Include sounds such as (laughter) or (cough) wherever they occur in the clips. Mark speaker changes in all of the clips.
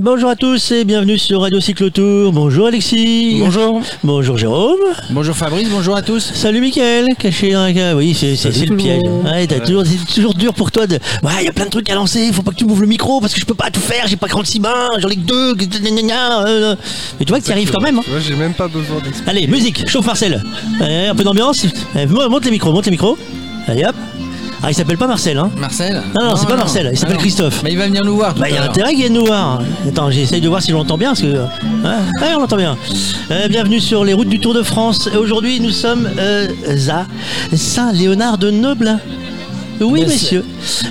Speaker 1: Bonjour à tous et bienvenue sur Radio Cyclotour. Bonjour Alexis.
Speaker 2: Bonjour.
Speaker 1: Bonjour Jérôme.
Speaker 2: Bonjour Fabrice, bonjour à tous.
Speaker 1: Salut Mickaël, caché dans la Oui, c'est le piège. Ouais, t'as toujours, c'est toujours dur pour toi de. Ouais, il y a plein de trucs à lancer, faut pas que tu m'ouvres le micro parce que je peux pas tout faire, j'ai pas 36 mains, j'en ai que deux. euh. Mais tu vois que tu arrives quand même. hein.
Speaker 3: Ouais, j'ai même pas besoin d'expliquer.
Speaker 1: Allez, musique, chauffe Marcel. Allez, un peu d'ambiance. Allez, monte les micros, monte les micros. Allez hop. Ah, il s'appelle pas Marcel, hein.
Speaker 2: Marcel
Speaker 1: Non, non, c'est pas Marcel, il s'appelle
Speaker 2: non.
Speaker 1: Christophe.
Speaker 2: Mais il va venir nous voir tout
Speaker 1: Bah, il y
Speaker 2: à
Speaker 1: a
Speaker 2: l'heure.
Speaker 1: intérêt qu'il vienne nous voir. Attends, j'essaye de voir si je l'entends bien. Parce que... Ouais, ouais, on l'entend bien. Euh, bienvenue sur les routes du Tour de France. Et Aujourd'hui, nous sommes euh, à Saint-Léonard de Noble. Oui, messieurs.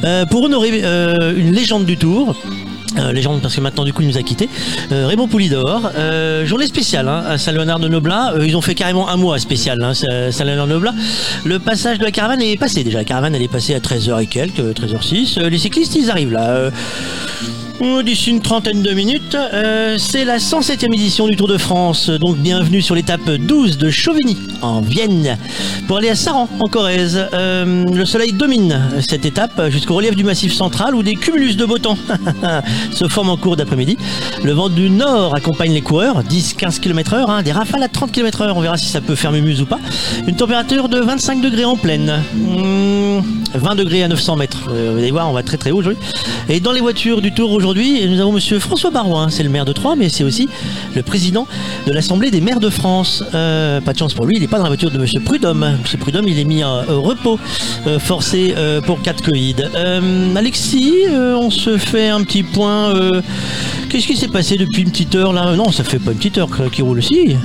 Speaker 1: Euh, pour honorer euh, une légende du Tour. Euh, légende parce que maintenant du coup il nous a quitté Euh, Raymond Poulidor euh, journée spéciale hein, à Saint-Léonard de Noblin Euh, ils ont fait carrément un mois spécial hein, Sa- Saint-Léonard de Noblin le passage de la caravane est passé déjà. La caravane elle est passée à 13h et quelques 13h06 Euh, les cyclistes ils arrivent là. Euh, D'ici une trentaine de minutes, euh, c'est la 107e édition du Tour de France. Donc bienvenue sur l'étape 12 de Chauvigny, en Vienne, pour aller à Saran, en Corrèze. Euh, le soleil domine cette étape jusqu'au relief du massif central où des cumulus de beau temps (laughs) se forment en cours d'après-midi. Le vent du nord accompagne les coureurs, 10-15 km heure, hein, des rafales à 30 km heure. On verra si ça peut faire mumuse ou pas. Une température de 25 degrés en pleine. Mmh, 20 degrés à 900 mètres. Euh, vous allez voir, on va très très haut aujourd'hui. Et dans les voitures du Tour aujourd'hui, nous avons Monsieur François Barouin, c'est le maire de Troyes, mais c'est aussi le président de l'Assemblée des maires de France. Euh, pas de chance pour lui, il n'est pas dans la voiture de Monsieur Prudhomme. Monsieur Prudhomme, il est mis euh, au repos, euh, forcé euh, pour 4 Covid. Euh, Alexis, euh, on se fait un petit point. euh, Qu'est-ce qui s'est passé depuis une petite heure là? Non, ça fait pas une petite heure qui roule aussi.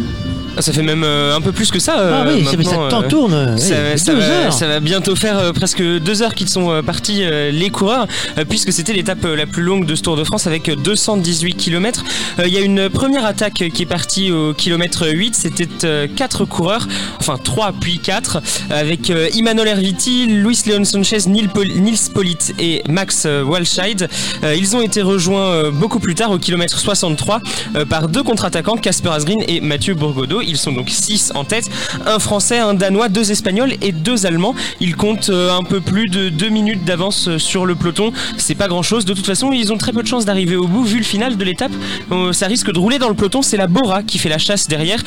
Speaker 4: Ah, Ça fait même euh, un peu plus que ça.
Speaker 1: ah oui, ça, mais ça
Speaker 4: maintenant,
Speaker 1: t'en
Speaker 4: euh,
Speaker 1: tourne.
Speaker 4: Ça,
Speaker 1: oui,
Speaker 4: ça
Speaker 1: deux
Speaker 4: va,
Speaker 1: heures.
Speaker 4: ça va bientôt faire euh, presque deux heures qu'ils sont partis les coureurs puisque c'était l'étape la plus longue de ce Tour de France avec euh, 218 km. Il y a une première attaque qui est partie au kilomètre 8, c'était quatre coureurs, enfin trois puis quatre avec Imanol Erviti, Luis Leon Sanchez, Nils, Pol- Nils Pollitt et Max Walscheid. Ils ont été rejoints beaucoup plus tard au kilomètre 63 euh, par deux contre-attaquants, Casper Asgreen et Mathieu Bourgodeau. Ils sont donc 6 en tête, un français, un danois, deux espagnols et deux allemands. Ils comptent euh, un peu plus de 2 minutes d'avance euh, sur le peloton. C'est pas grand chose. De toute façon, ils ont très peu de chances d'arriver au bout vu le final de l'étape. Euh, ça risque de rouler dans le peloton. C'est la Bora qui fait la chasse derrière.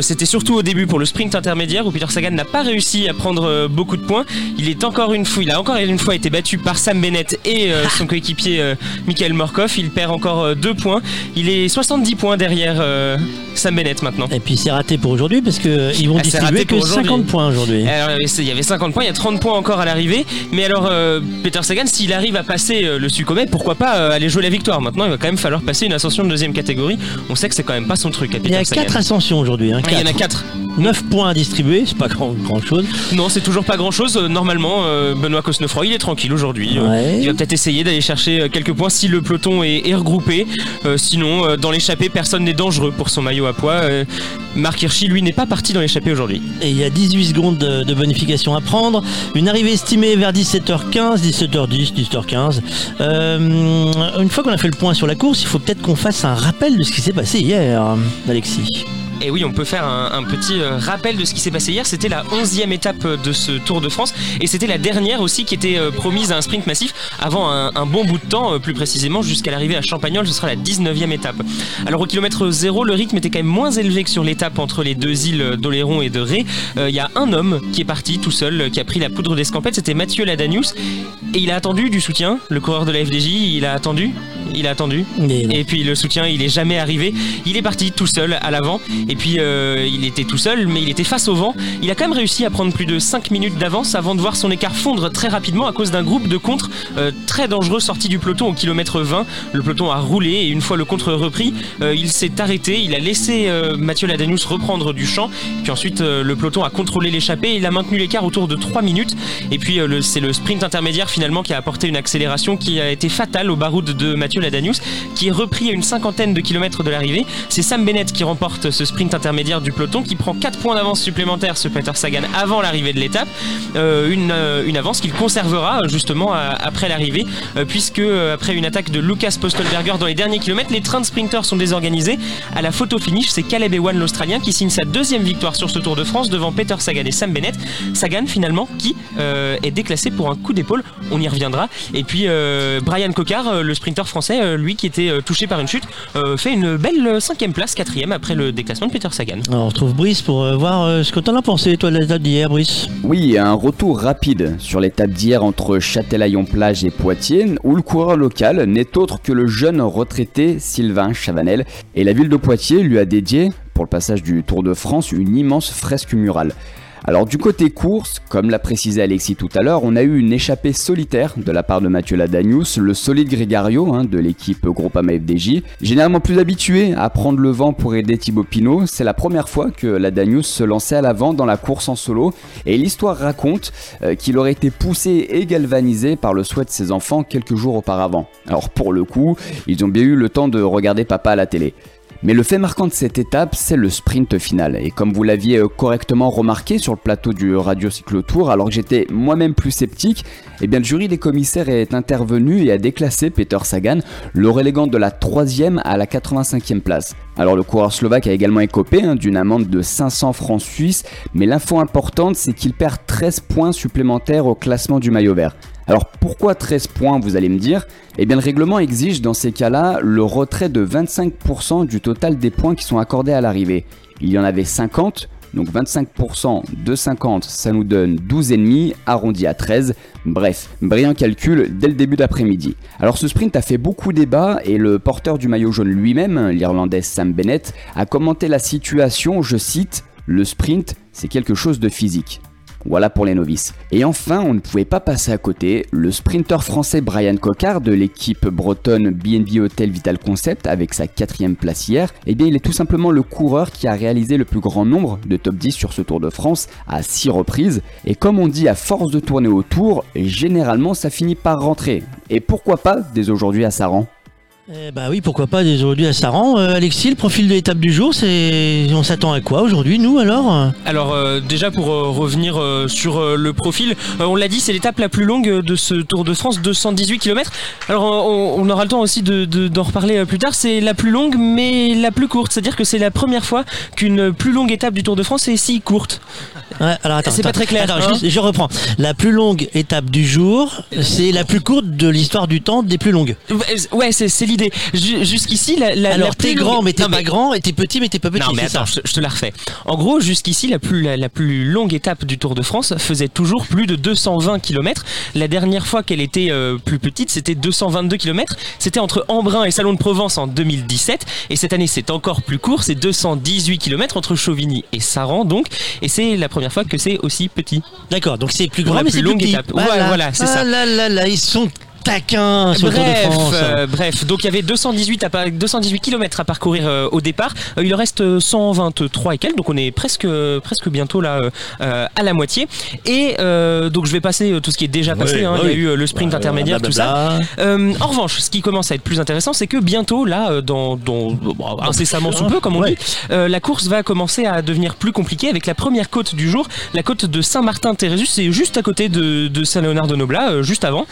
Speaker 4: C'était surtout au début pour le sprint intermédiaire où Peter Sagan n'a pas réussi à prendre beaucoup de points. Il est encore une fois, il a encore une fois été battu par Sam Bennett et son coéquipier Michael Morkov. Il perd encore euh, deux points. Il est 70 points derrière Sam Bennett maintenant.
Speaker 1: C'est raté pour aujourd'hui parce que ils vont
Speaker 4: Ah,
Speaker 1: distribuer que
Speaker 4: pour aujourd'hui.
Speaker 1: 50 points aujourd'hui.
Speaker 4: Alors, il y avait- il y avait 50 points, il y a 30 points encore à l'arrivée. Mais alors, euh, Peter Sagan, s'il arrive à passer euh, le Succomet, pourquoi pas euh, aller jouer la victoire? Maintenant, il va quand même falloir passer une ascension de deuxième catégorie. On sait que c'est quand même pas son truc à
Speaker 1: Il y a
Speaker 4: Peter Sagan.
Speaker 1: 4 ascensions aujourd'hui. Hein,
Speaker 4: Ah, il y en a 4.
Speaker 1: 9 points à distribuer, c'est pas grand, grand chose.
Speaker 4: Non, c'est toujours pas grand chose. Normalement, Benoît Cosnefroy, il est tranquille aujourd'hui.
Speaker 1: Ouais.
Speaker 4: Il va peut-être essayer d'aller chercher quelques points si le peloton est, est regroupé. Sinon, dans l'échappée, personne n'est dangereux pour son maillot à poids. Marc Hirschi, lui, n'est pas parti dans l'échappée aujourd'hui.
Speaker 1: Et il y a 18 secondes de, bonification à prendre. Une arrivée estimée vers 17h15, 17h10, 17h15. Euh, une fois qu'on a fait le point sur la course, il faut peut-être qu'on fasse un rappel de ce qui s'est passé hier, Alexis.
Speaker 4: Et oui, on peut faire un, un petit euh, rappel de ce qui s'est passé hier. C'était la 11e étape euh, de ce Tour de France et c'était la dernière aussi qui était euh, promise à un sprint massif avant un, un bon bout de temps, plus précisément jusqu'à l'arrivée à Champagnol, ce sera la 19e étape. Alors au kilomètre 0, le rythme était quand même moins élevé que sur l'étape entre les deux îles d'Oléron et de Ré. Euh, Il y a un homme qui est parti tout seul, qui a pris la poudre d'escampette, c'était Mathieu Ladanius et il a attendu du soutien, le coureur de la FDJ, il a attendu, il a attendu, et puis le soutien, il est jamais arrivé. Il est parti tout seul à l'avant. Et puis euh, il était tout seul, mais il était face au vent. Il a quand même réussi à prendre plus de 5 minutes d'avance avant de voir son écart fondre très rapidement à cause d'un groupe de contre euh, très dangereux sorti du peloton au kilomètre 20. Le peloton a roulé et une fois le contre repris, euh, il s'est arrêté. Il a laissé Mathieu Ladanius reprendre du champ. Puis ensuite, le peloton a contrôlé l'échappée. Il a maintenu l'écart autour de 3 minutes. Et puis c'est le sprint intermédiaire finalement qui a apporté une accélération qui a été fatale au baroud de Mathieu Ladanius, qui est repris à une cinquantaine de kilomètres de l'arrivée. C'est Sam Bennett qui remporte ce sprint intermédiaire du peloton, qui prend 4 points d'avance supplémentaires sur Peter Sagan avant l'arrivée de l'étape. Euh, une, euh, une avance qu'il conservera justement après l'arrivée, euh, puisque après une attaque de Lucas Postelberger dans les derniers kilomètres, les trains de sprinters sont désorganisés. À la photo finish, c'est Caleb Ewan l'Australien qui signe sa deuxième victoire sur ce Tour de France devant Peter Sagan et Sam Bennett. Sagan finalement qui est déclassé pour un coup d'épaule, on y reviendra. Et puis Brian Cocard, le sprinter français lui qui était touché par une chute, fait une belle cinquième place, quatrième après le déclassement Peter Sagan.
Speaker 1: Alors, on retrouve Brice pour euh, voir euh, ce que t'en as pensé, toi, de l'étape d'hier, Brice.
Speaker 3: Oui, un retour rapide sur l'étape d'hier entre Châtelaillon-Plage et Poitiers, où le coureur local n'est autre que le jeune retraité Sylvain Chavanel. Et la ville de Poitiers lui a dédié, pour le passage du Tour de France, une immense fresque murale. Alors du côté course, comme l'a précisé Alexis tout à l'heure, on a eu une échappée solitaire de la part de Mathieu Ladanius, le solide Grégario hein, de l'équipe Groupama FDJ. Généralement plus habitué à prendre le vent pour aider Thibaut Pinot, c'est la première fois que Ladanius se lançait à l'avant dans la course en solo, et l'histoire raconte euh, qu'il aurait été poussé et galvanisé par le souhait de ses enfants quelques jours auparavant. Alors pour le coup, ils ont bien eu le temps de regarder papa à la télé. Mais le fait marquant de cette étape, c'est le sprint final. Et comme vous l'aviez euh, correctement remarqué sur le plateau du Radio Cyclo Tour, alors que j'étais moi-même plus sceptique, eh bien le jury des commissaires est intervenu et a déclassé Peter Sagan, le reléguant de la 3 à la 85e place. Alors le coureur slovaque a également écopé hein, d'une amende de 500 francs suisses, mais l'info importante c'est qu'il perd 13 points supplémentaires au classement du maillot vert. Alors pourquoi 13 points vous allez me dire? Eh bien le règlement exige dans ces cas-là le retrait de 25% du total des points qui sont accordés à l'arrivée. Il y en avait 50, donc 25% de 50 ça nous donne 12,5 arrondi à 13. Bref, brillant calcul dès le début d'après-midi. Alors ce sprint a fait beaucoup débat et le porteur du maillot jaune lui-même, l'Irlandais Sam Bennett, a commenté la situation, je cite, Le sprint c'est quelque chose de physique. Voilà pour les novices. Et enfin, on ne pouvait pas passer à côté, le sprinter français Brian Cocard de l'équipe bretonne BNB Hotel Vital Concept avec sa quatrième place hier, eh bien il est tout simplement le coureur qui a réalisé le plus grand nombre de top 10 sur ce Tour de France à 6 reprises. Et comme on dit à force de tourner autour, généralement ça finit par rentrer. Et pourquoi pas dès aujourd'hui à Saran?
Speaker 1: Eh bah oui, pourquoi pas aujourd'hui à Saran. Euh, Alexis, le profil de l'étape du jour, c'est on s'attend à quoi aujourd'hui, nous alors?
Speaker 4: Alors euh, déjà pour euh, revenir sur le profil, on l'a dit, c'est l'étape la plus longue de ce Tour de France, 218 km. Alors on, aura le temps aussi de- de- d'en reparler plus tard. C'est la plus longue, mais la plus courte. C'est-à-dire que c'est la première fois qu'une plus longue étape du Tour de France est si courte.
Speaker 1: Ouais, alors attends,
Speaker 4: C'est pas très clair,
Speaker 1: attends,
Speaker 4: hein
Speaker 1: je reprends. La plus longue étape du jour, c'est la plus courte de l'histoire du temps des plus longues.
Speaker 4: Ouais, c'est l'idée. Ju- Jusqu'ici, la, la,
Speaker 1: alors t'es
Speaker 4: longue-
Speaker 1: grand, mais t'es pas grand, et t'es petit, mais t'es pas petit.
Speaker 4: Non mais attends,
Speaker 1: ça.
Speaker 4: je, je te la refais. En gros, jusqu'ici, la plus, la, la plus longue étape du Tour de France faisait toujours plus de 220 km. La dernière fois qu'elle était euh, plus petite, c'était 222 km. C'était entre Embrun et Salon de Provence en 2017. Et cette année, c'est encore plus court, c'est 218 km entre Chauvigny et Saran donc. Et c'est la première fois que c'est aussi petit.
Speaker 1: D'accord, donc c'est plus grand,
Speaker 4: la
Speaker 1: mais
Speaker 4: plus
Speaker 1: c'est plus
Speaker 4: longue
Speaker 1: petit.
Speaker 4: étape. Ouais, voilà, c'est
Speaker 1: ah
Speaker 4: ça.
Speaker 1: là là là, ils sont taquins sur le Tour de
Speaker 4: Bref,
Speaker 1: France.
Speaker 4: euh, bref, donc il y avait 218, à par- 218 km à parcourir euh, au départ. Euh, il en reste euh, 123 et quelques, donc on est presque, presque bientôt là à la moitié. Et euh, donc je vais passer tout ce qui est déjà passé. Hein. il y a eu le sprint
Speaker 1: Ouais,
Speaker 4: intermédiaire, tout ça. Euh, en revanche, ce qui commence à être plus intéressant, c'est que bientôt, là, dans, dans bon, incessamment sous peu, comme on
Speaker 1: Ouais.
Speaker 4: dit, euh, la course va commencer à devenir plus compliquée avec la première côte du jour, la côte de Saint-Martin-Térésus. C'est juste à côté de, de Saint-Léonard-de-Noblat, euh, juste avant.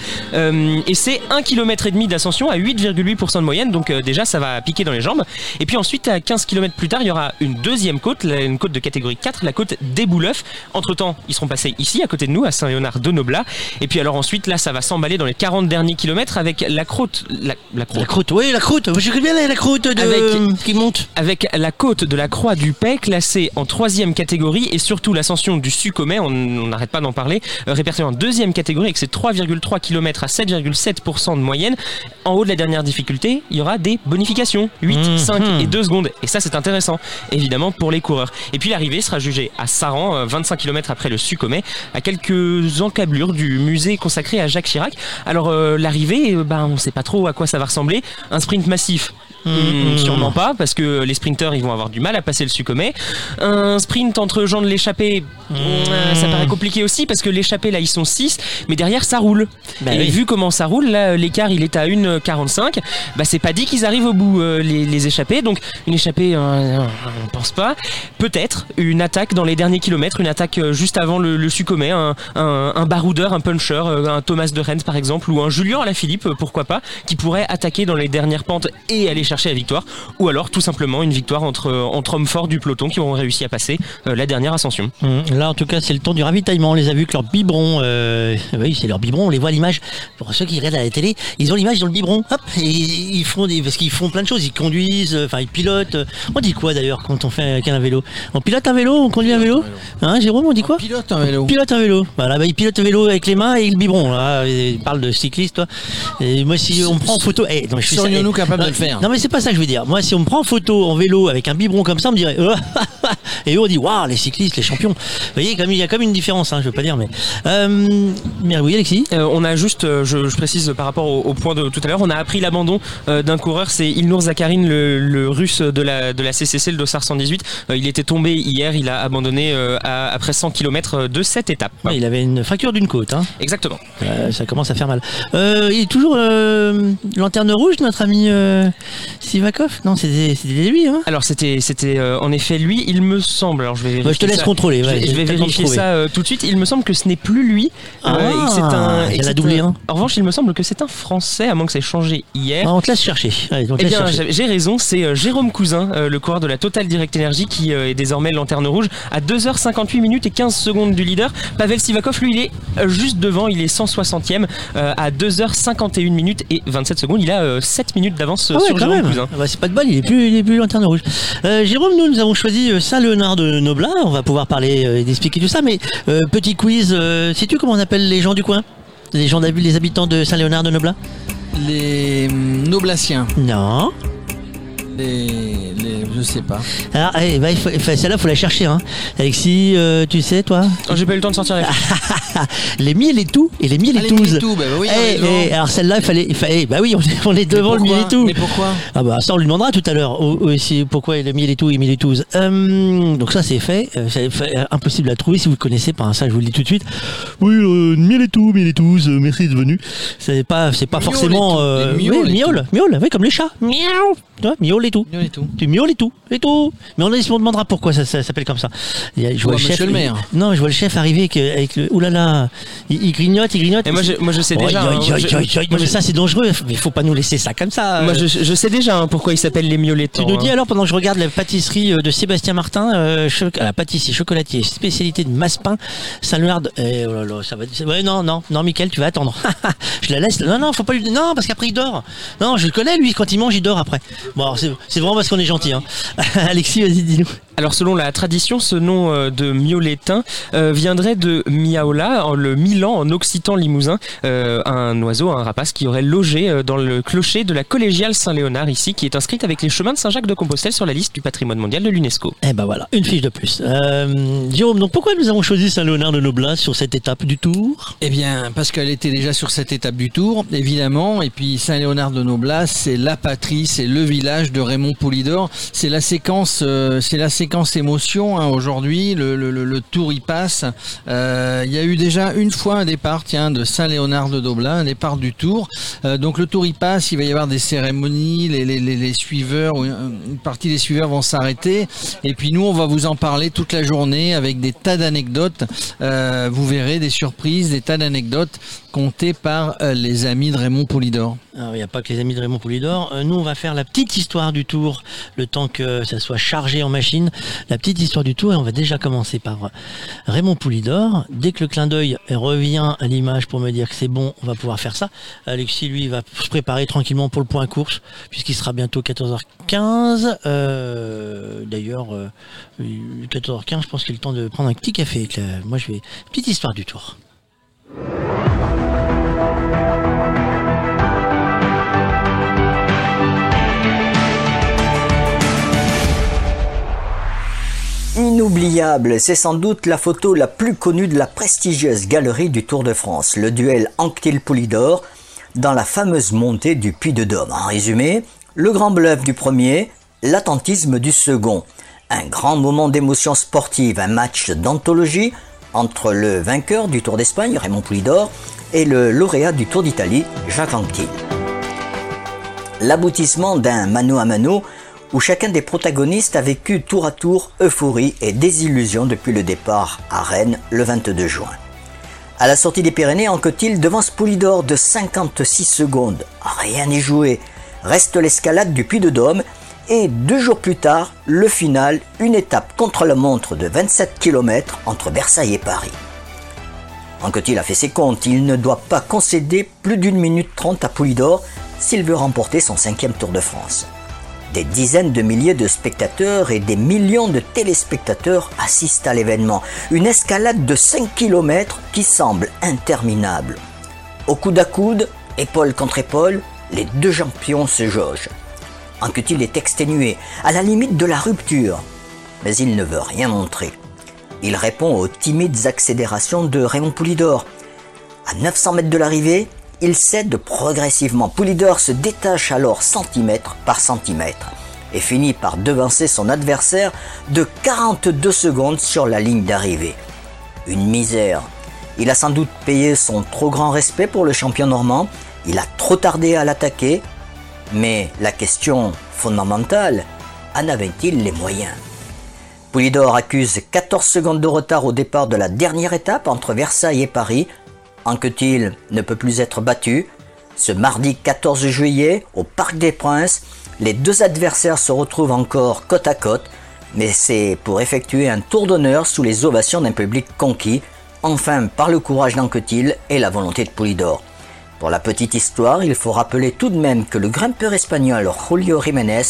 Speaker 4: Euh, et c'est 1 km et demi d'ascension à 8,8% de moyenne, donc euh, déjà ça va piquer dans les jambes. Et puis ensuite, à 15 km plus tard, il y aura une deuxième côte, une côte de catégorie 4, la côte des Bouleufs. Entre temps, ils seront passés ici, à côté de nous, à Saint-Léonard-de-Noblat. Et puis alors ensuite, là, ça va s'emballer dans les 40 derniers kilomètres avec la croûte, la, la croûte,
Speaker 1: La croûte, oui, la croûte. Je bien la croûte de...
Speaker 4: Avec-
Speaker 1: qui monte.
Speaker 4: avec la côte de la Croix du Pay classée en troisième catégorie et surtout l'ascension du Succomet, on n'arrête pas d'en parler, euh, répertoriée en deuxième catégorie avec ses 3,3 km à 7,7% de moyenne. En haut de la dernière difficulté, il y aura des bonifications, 8,
Speaker 1: Mhm.
Speaker 4: 5 et 2 secondes. Et ça c'est intéressant, évidemment, pour les coureurs. Et puis l'arrivée sera jugée à Saran, euh, 25 km après le Succomet, à quelques encablures du musée consacré à Jacques Chirac. Alors euh, l'arrivée, euh, ben, on ne sait pas trop à quoi ça va ressembler. Un sprint massif Hmm,
Speaker 1: Mhm.
Speaker 4: sûrement pas, parce que les sprinteurs ils vont avoir du mal à passer le succomet. Un sprint entre gens de l'échappée, euh, ça paraît compliqué aussi, parce que l'échappée là ils sont 6, mais derrière ça roule.
Speaker 1: Bah
Speaker 4: Et
Speaker 1: oui.
Speaker 4: vu comment ça roule, là l'écart il est à 1,45, bah c'est pas dit qu'ils arrivent au bout euh, les, les échappés, donc une échappée, euh, on pense pas. Peut-être une attaque dans les derniers kilomètres, une attaque euh, juste avant le, le succomet, un, un, un baroudeur, un puncher, un Thomas de Rennes par exemple, ou un Julien Alaphilippe, euh, pourquoi pas, qui pourrait attaquer dans les dernières pentes et aller chercher chercher la victoire, ou alors tout simplement une victoire entre, entre hommes forts du peloton qui auront réussi à passer euh, la dernière ascension.
Speaker 1: Hum, Là, en tout cas, c'est le temps du ravitaillement. On les a vus que leur biberon, euh, oui, c'est leur biberon. On les voit à l'image. Pour ceux qui regardent à la télé, ils ont l'image dans le biberon. Hop, et ils font des, parce qu'ils font plein de choses. Ils conduisent, euh, enfin, ils pilotent. On dit quoi d'ailleurs quand on fait avec un vélo? On pilote un vélo, on conduit un vélo? Hein, Jérôme, on dit quoi?
Speaker 2: Pilote un vélo.
Speaker 1: Pilote un vélo. Voilà, bah, il pilote un vélo avec les mains et le biberon. Là, il parle de cycliste, toi. Et moi, si on me prend en photo, eh, non, je ça,
Speaker 2: Serions-nous capables de le faire?
Speaker 1: Non, mais c'est pas ça que je veux dire. Moi, si on me prend en photo en vélo avec un biberon comme ça, on me dirait. (laughs) et eux, on dit, waouh, les cyclistes, les champions. Vous voyez, comme il y a comme une différence, hein, je veux pas dire, mais. Euh, mais oui, Alexis?
Speaker 4: Euh, on a juste, euh, je, je précise par rapport au, au point de tout à l'heure, on a appris l'abandon euh, d'un coureur, c'est Ilnur Zakharin, le, le russe de la, de la CCC, le Dossard 118. Euh, il était tombé hier, il a abandonné à- après 100 km de cette étape.
Speaker 1: Ouais, il avait une fracture d'une côte. Hein.
Speaker 4: Exactement.
Speaker 1: Ça commence à faire mal. Il est toujours lanterne rouge, notre ami Sivakov Non, c'était lui. Hein
Speaker 4: Alors c'était c'était euh, en effet lui, il me semble. Alors je vais
Speaker 1: Bah, je te laisse
Speaker 4: ça.
Speaker 1: contrôler.
Speaker 4: Je
Speaker 1: ouais,
Speaker 4: vais, je vérifier ça euh, tout de suite. Il me semble que ce n'est plus lui.
Speaker 1: Ah,
Speaker 4: c'est un.
Speaker 1: il a doublé
Speaker 4: un-
Speaker 1: un.
Speaker 4: En revanche, il me semble que c'est un Français, à moins que ça ait changé hier.
Speaker 1: Ah, on te laisse chercher. Allez,
Speaker 4: Eh bien, j'ai raison, c'est euh, Jérôme Cousin, euh, le coureur de la Total Direct Energy, qui euh, est désormais lanterne rouge à 2h58 minutes et 15 secondes du leader. Pavel Sivakov, lui, il est euh, juste devant, il est 160e euh, à 2h51 minutes et 27 secondes. Il a euh, 7 minutes d'avance euh,
Speaker 1: Ah ouais,
Speaker 4: sur Jérôme
Speaker 1: même.
Speaker 4: Cousin.
Speaker 1: Ah bah, c'est pas de balle, il est plus, il est plus lanterne rouge. Euh, Jérôme, nous, nous avons choisi euh, Saint-Léonard de Noblat. On va pouvoir parler euh, et d'expliquer tout ça. Mais euh, petit quiz, euh, sais-tu comment on appelle les gens du coin? Les gens les habitants de Saint-Léonard de Noblat
Speaker 2: Les hum, Noblaciens.
Speaker 1: Non.
Speaker 2: Les, les. Je sais pas.
Speaker 1: Alors, eh, bah, il faut, enfin, celle-là, faut la chercher. Hein. Alexis, euh, tu sais, toi
Speaker 4: Oh, J'ai pas eu le temps de sortir la (laughs)
Speaker 1: Les miel et tout et les miel et
Speaker 2: Ah, les
Speaker 1: tous.
Speaker 2: Miletou, bah oui, on
Speaker 1: Eh, eh, alors celle-là, il fallait, il fallait, bah oui, on est, on est devant le miel et tout.
Speaker 2: Mais pourquoi
Speaker 1: Ah bah ça on lui demandera tout à l'heure pourquoi le miel et tout et miel et tous. Euh, donc ça c'est fait, Euh, c'est fait, impossible à trouver si vous ne connaissez pas. hein, ça je vous le dis tout de suite. Oui, euh, miel et tout, miel et tous, euh, merci d'être venu. C'est pas, c'est pas
Speaker 2: Miaule
Speaker 1: forcément.
Speaker 2: tout,
Speaker 1: euh,
Speaker 2: miaules
Speaker 1: oui, miaule, miaule, oui, comme les chats. Miaou, miaule et tout.
Speaker 2: Miaule et tout.
Speaker 1: Tu miaules et tout, et tout. Mais on, on demandera pourquoi ça, ça s'appelle comme ça. Il y a- je vois
Speaker 2: Ouais,
Speaker 1: le chef.
Speaker 2: monsieur le maire.
Speaker 1: Non, je vois le chef arriver avec, avec le. Ouh là là, il, il grignote, il grignote.
Speaker 4: Et moi, je, moi, je sais
Speaker 1: Oh,
Speaker 4: déjà. hein, je-
Speaker 1: mais
Speaker 4: je-
Speaker 1: ça c'est dangereux. Mais il faut pas nous laisser ça comme ça.
Speaker 4: moi,
Speaker 1: euh.
Speaker 4: je, je sais déjà hein, pourquoi il s'appelle les miolettants.
Speaker 1: Tu nous dis
Speaker 4: hein.
Speaker 1: alors pendant que je regarde la pâtisserie euh, de Sébastien Martin, euh, cho- la pâtisserie chocolatier, spécialité de Maspin, Saint-Léonard. de- Eh, oh là là, ça va. Ouais, non, non, non, Michael, tu vas attendre. (laughs) je la laisse. Non, non, faut pas lui. Non, parce qu'après il dort. Non, je le connais lui. Quand il mange, il dort après. Bon, alors, c'est vraiment parce qu'on est gentil. Hein. (laughs) Alexis, vas-y, dis-nous.
Speaker 4: Alors selon la tradition, ce nom euh, de mioletin euh, viendrait de Miaola, en le Milan en occitan limousin, euh, un oiseau, un rapace qui aurait logé dans le clocher de la collégiale Saint-Léonard ici, qui est inscrite avec les chemins de Saint-Jacques-de-Compostelle sur la liste du patrimoine mondial de l'UNESCO.
Speaker 1: Eh ben voilà, une fiche de plus. Euh, Jérôme, donc pourquoi nous avons choisi Saint-Léonard de Noblat sur cette étape du Tour?
Speaker 2: Eh bien, parce qu'elle était déjà sur cette étape du Tour, évidemment. Et puis Saint-Léonard de Noblas, c'est la patrie, c'est le village de Raymond Poulidor. C'est la séquence, euh, c'est la séquence émotion hein, aujourd'hui. Le, Tour y passe. Euh, Il y a eu déjà une fois un départ, tiens, de Saint-Léonard de Noblat, un départ du Tour. Euh, donc le Tour y passe. Il va y avoir des cérémonies. Les, suiveurs, une partie des suiveurs vont s'arrêter. Et puis nous, on va vous en parler toute la journée avec des tas d'anecdotes. Vous verrez des surprises, des tas d'anecdotes contées par les amis de Raymond Poulidor.
Speaker 1: Alors, il n'y a pas que les amis de Raymond Poulidor. Nous, on va faire la petite histoire du tour, le temps que ça soit chargé en machine. La petite histoire du tour, et on va déjà commencer par euh, Raymond Poulidor. Dès que le clin d'œil revient à l'image pour me dire que c'est bon, on va pouvoir faire ça. Alexis, lui, va se préparer tranquillement pour le point course, puisqu'il sera bientôt 14h15. Euh, D'ailleurs, euh, 14h15, je pense qu'il est le temps de prendre un petit café. avec la- Moi, je vais... Petite histoire du tour.
Speaker 5: Inoubliable, c'est sans doute la photo la plus connue de la prestigieuse galerie du Tour de France, le duel Anquetil-Poulidor dans la fameuse montée du Puy de Dôme. En résumé, le grand bluff du premier, l'attentisme du second. Un grand moment d'émotion sportive, un match d'anthologie entre le vainqueur du Tour d'Espagne, Raymond Poulidor, et le lauréat du Tour d'Italie, Jacques Anquetil l'aboutissement d'un mano à mano où chacun des protagonistes a vécu tour à tour euphorie et désillusion depuis le départ à Rennes le 22 juin. À la sortie des Pyrénées, Anquetil devance Poulidor de 56 secondes. Rien n'est joué. Reste l'escalade du Puy de Dôme et deux jours plus tard, le final, une étape contre la montre de 27 km entre Versailles et Paris. Anquetil a fait ses comptes, il ne doit pas concéder plus d'une minute trente à Poulidor s'il veut remporter son cinquième Tour de France. Des dizaines de milliers de spectateurs et des millions de téléspectateurs assistent à l'événement, une escalade de 5 km qui semble interminable. Au coude à coude, épaule contre épaule, les deux champions se jaugent. Anquetil est exténué, à la limite de la rupture, mais il ne veut rien montrer. Il répond aux timides accélérations de Raymond Poulidor. À 900 mètres de l'arrivée, il cède progressivement. Poulidor se détache alors centimètre par centimètre et finit par devancer son adversaire de 42 secondes sur la ligne d'arrivée. Une misère. Il a sans doute payé son trop grand respect pour le champion normand, il a trop tardé à l'attaquer, mais la question fondamentale, en avait-il les moyens? Poulidor accuse 14 secondes de retard au départ de la dernière étape entre Versailles et Paris. Anquetil ne peut plus être battu. Ce mardi 14 juillet, au Parc des Princes, les deux adversaires se retrouvent encore côte à côte, mais c'est pour effectuer un tour d'honneur sous les ovations d'un public conquis, enfin par le courage d'Anquetil et la volonté de Poulidor. Pour la petite histoire, il faut rappeler tout de même que le grimpeur espagnol Julio Jiménez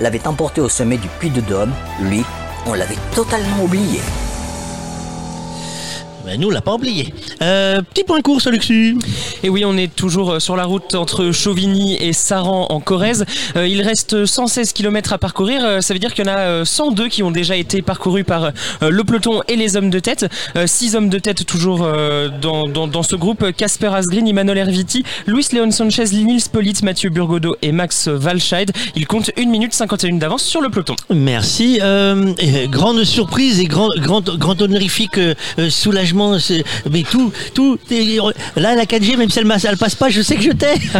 Speaker 5: l'avait emporté au sommet du Puy de Dôme, lui on l'avait totalement oublié.
Speaker 1: Ben, nous, on l'a pas oublié. Euh, petit point course, Luxu.
Speaker 4: Et oui, on est toujours euh, sur la route entre Chauvigny et Saran en Corrèze. Euh, il reste 116 km à parcourir. Euh, ça veut dire qu'il y en a 102 qui ont déjà été parcourus par le peloton et les hommes de tête. Six hommes de tête toujours dans, dans, dans, ce groupe. Casper Asgreen, Emmanuel Herviti, Luis Leon Sanchez, Nils Politz, Mathieu Burgodo et Max Walscheid. Ils comptent 1 minute 51 d'avance sur le peloton.
Speaker 1: Merci. grande surprise et grand, grand, grand honorifique soulagement mais tout, tout. Là, la 4G, même si elle, elle passe pas, je sais que je t'ai. (laughs)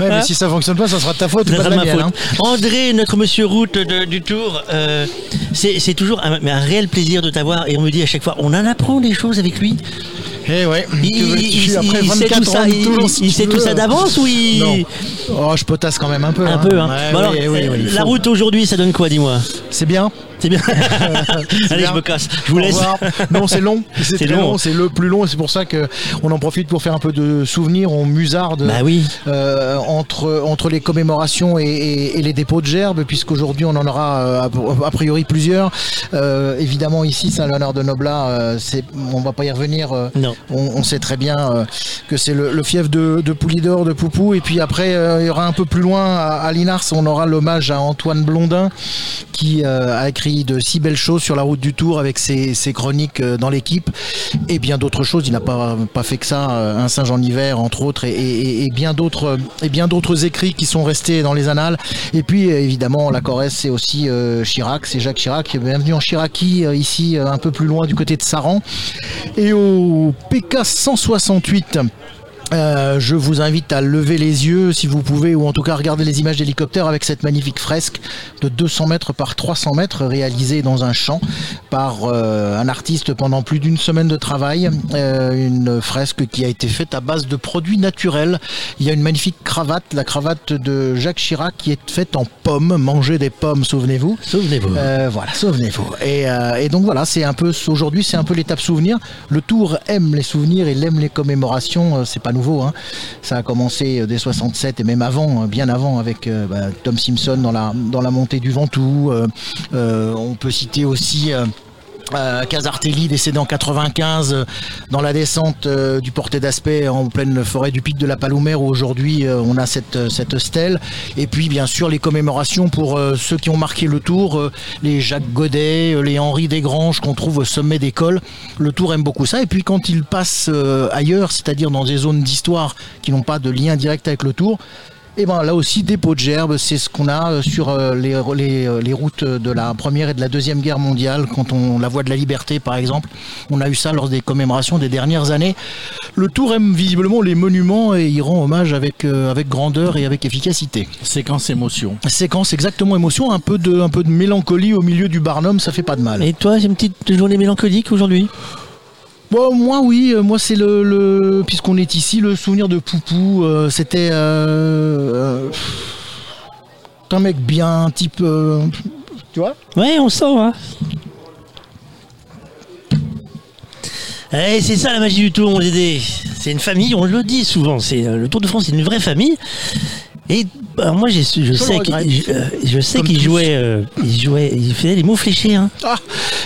Speaker 6: ouais, mais si ça fonctionne pas, ça sera ta faute. Pas
Speaker 1: ma faute. Hein. André, notre monsieur route du Tour, euh, c'est toujours un, un réel plaisir de t'avoir. Et on me dit à chaque fois, on en apprend des choses avec lui.
Speaker 6: Eh ouais.
Speaker 1: Il, après 24 sait tout ça, il, sait tout ça d'avance ou il...
Speaker 6: Non. Oh, je potasse quand même un peu.
Speaker 1: Un
Speaker 6: hein.
Speaker 1: peu. Hein. alors, la route aujourd'hui, ça donne quoi, dis-moi?
Speaker 6: C'est bien. (laughs)
Speaker 1: C'est bien. Allez, je me casse. Je vous laisse.
Speaker 6: Non, c'est long. (laughs) C'est long. C'est le plus long. C'est pour ça que on en profite pour faire un peu de souvenirs. On musarde
Speaker 1: bah oui.
Speaker 6: euh, entre entre les commémorations et, et, et les dépôts de gerbes, puisqu'aujourd'hui on en aura euh, a, priori plusieurs. Euh, évidemment ici Saint-Léonard de Noblat, c'est on va pas y revenir.
Speaker 1: Non.
Speaker 6: On, on, sait très bien que c'est le, le, fief de, de Poulidor, de Poupou. Et puis après, il y aura un peu plus loin à, à Linars, on aura l'hommage à Antoine Blondin qui a écrit de si belles choses sur la route du Tour avec ses, chroniques euh, dans l'équipe et bien d'autres choses. Il n'a pas, fait que ça, euh, un singe en hiver entre autres et, bien d'autres et bien d'autres écrits qui sont restés dans les annales. Et puis évidemment la Corrèze c'est aussi euh, Chirac, c'est Jacques Chirac. Bienvenue en Chiraki ici un peu plus loin du côté de Saran et au PK 168. Euh, je vous invite à lever les yeux si vous pouvez, ou en tout cas regarder les images d'hélicoptère avec cette magnifique fresque de 200 mètres par 300 mètres réalisée dans un champ par euh, un artiste pendant plus d'une semaine de travail. Euh, une fresque qui a été faite à base de produits naturels. Il y a une magnifique cravate, la cravate de Jacques Chirac qui est faite en pommes, manger des pommes, souvenez-vous.
Speaker 1: Souvenez-vous.
Speaker 6: Voilà, souvenez-vous. Et, et, donc voilà, c'est un peu aujourd'hui, c'est un peu l'étape souvenir. Le Tour aime les souvenirs, il aime les commémorations. C'est pas Hein. Ça a commencé dès 67 et même avant, bien avant, avec euh, bah, Tom Simpson dans la, dans la montée du Ventoux. Euh, euh, on peut citer aussi euh, Casartelli décédé en 95 euh, dans la descente euh, du porté d'aspect en pleine forêt du pic de la Palomère où aujourd'hui euh, on a cette, cette stèle. Et puis bien sûr les commémorations pour ceux qui ont marqué le tour les Jacques Godet les Henri Desgranges qu'on trouve au sommet d'école. Le tour aime beaucoup ça. Et puis quand ils passent ailleurs c'est à dire dans des zones d'histoire qui n'ont pas de lien direct avec le tour et ben là aussi, dépôt de gerbes, c'est ce qu'on a euh, sur euh, les, les, euh, les, routes de la première et de la deuxième guerre mondiale. Quand on la voie de la liberté, par exemple, on a eu ça lors des commémorations des dernières années. Le Tour aime visiblement les monuments et y rend hommage avec, avec grandeur et avec efficacité.
Speaker 2: Séquence émotion.
Speaker 6: Séquence exactement émotion, un peu de, un peu de mélancolie au milieu du Barnum, ça fait pas de mal.
Speaker 1: Et toi, c'est une petite journée mélancolique aujourd'hui?
Speaker 6: Bon, moi oui, moi c'est le, le puisqu'on est ici, le souvenir de Poupou, euh, c'était euh, un mec bien, type. euh, tu vois
Speaker 1: Ouais, on sent, hein. Eh, c'est ça la magie du Tour, mon Dédé. C'est une famille, on le dit souvent. C'est euh, le Tour de France, c'est une vraie famille. Et alors moi, je, sais qu'il je, euh, je sais qu'il jouait, euh, il jouait, il faisait des mots fléchés. Hein.
Speaker 6: Ah,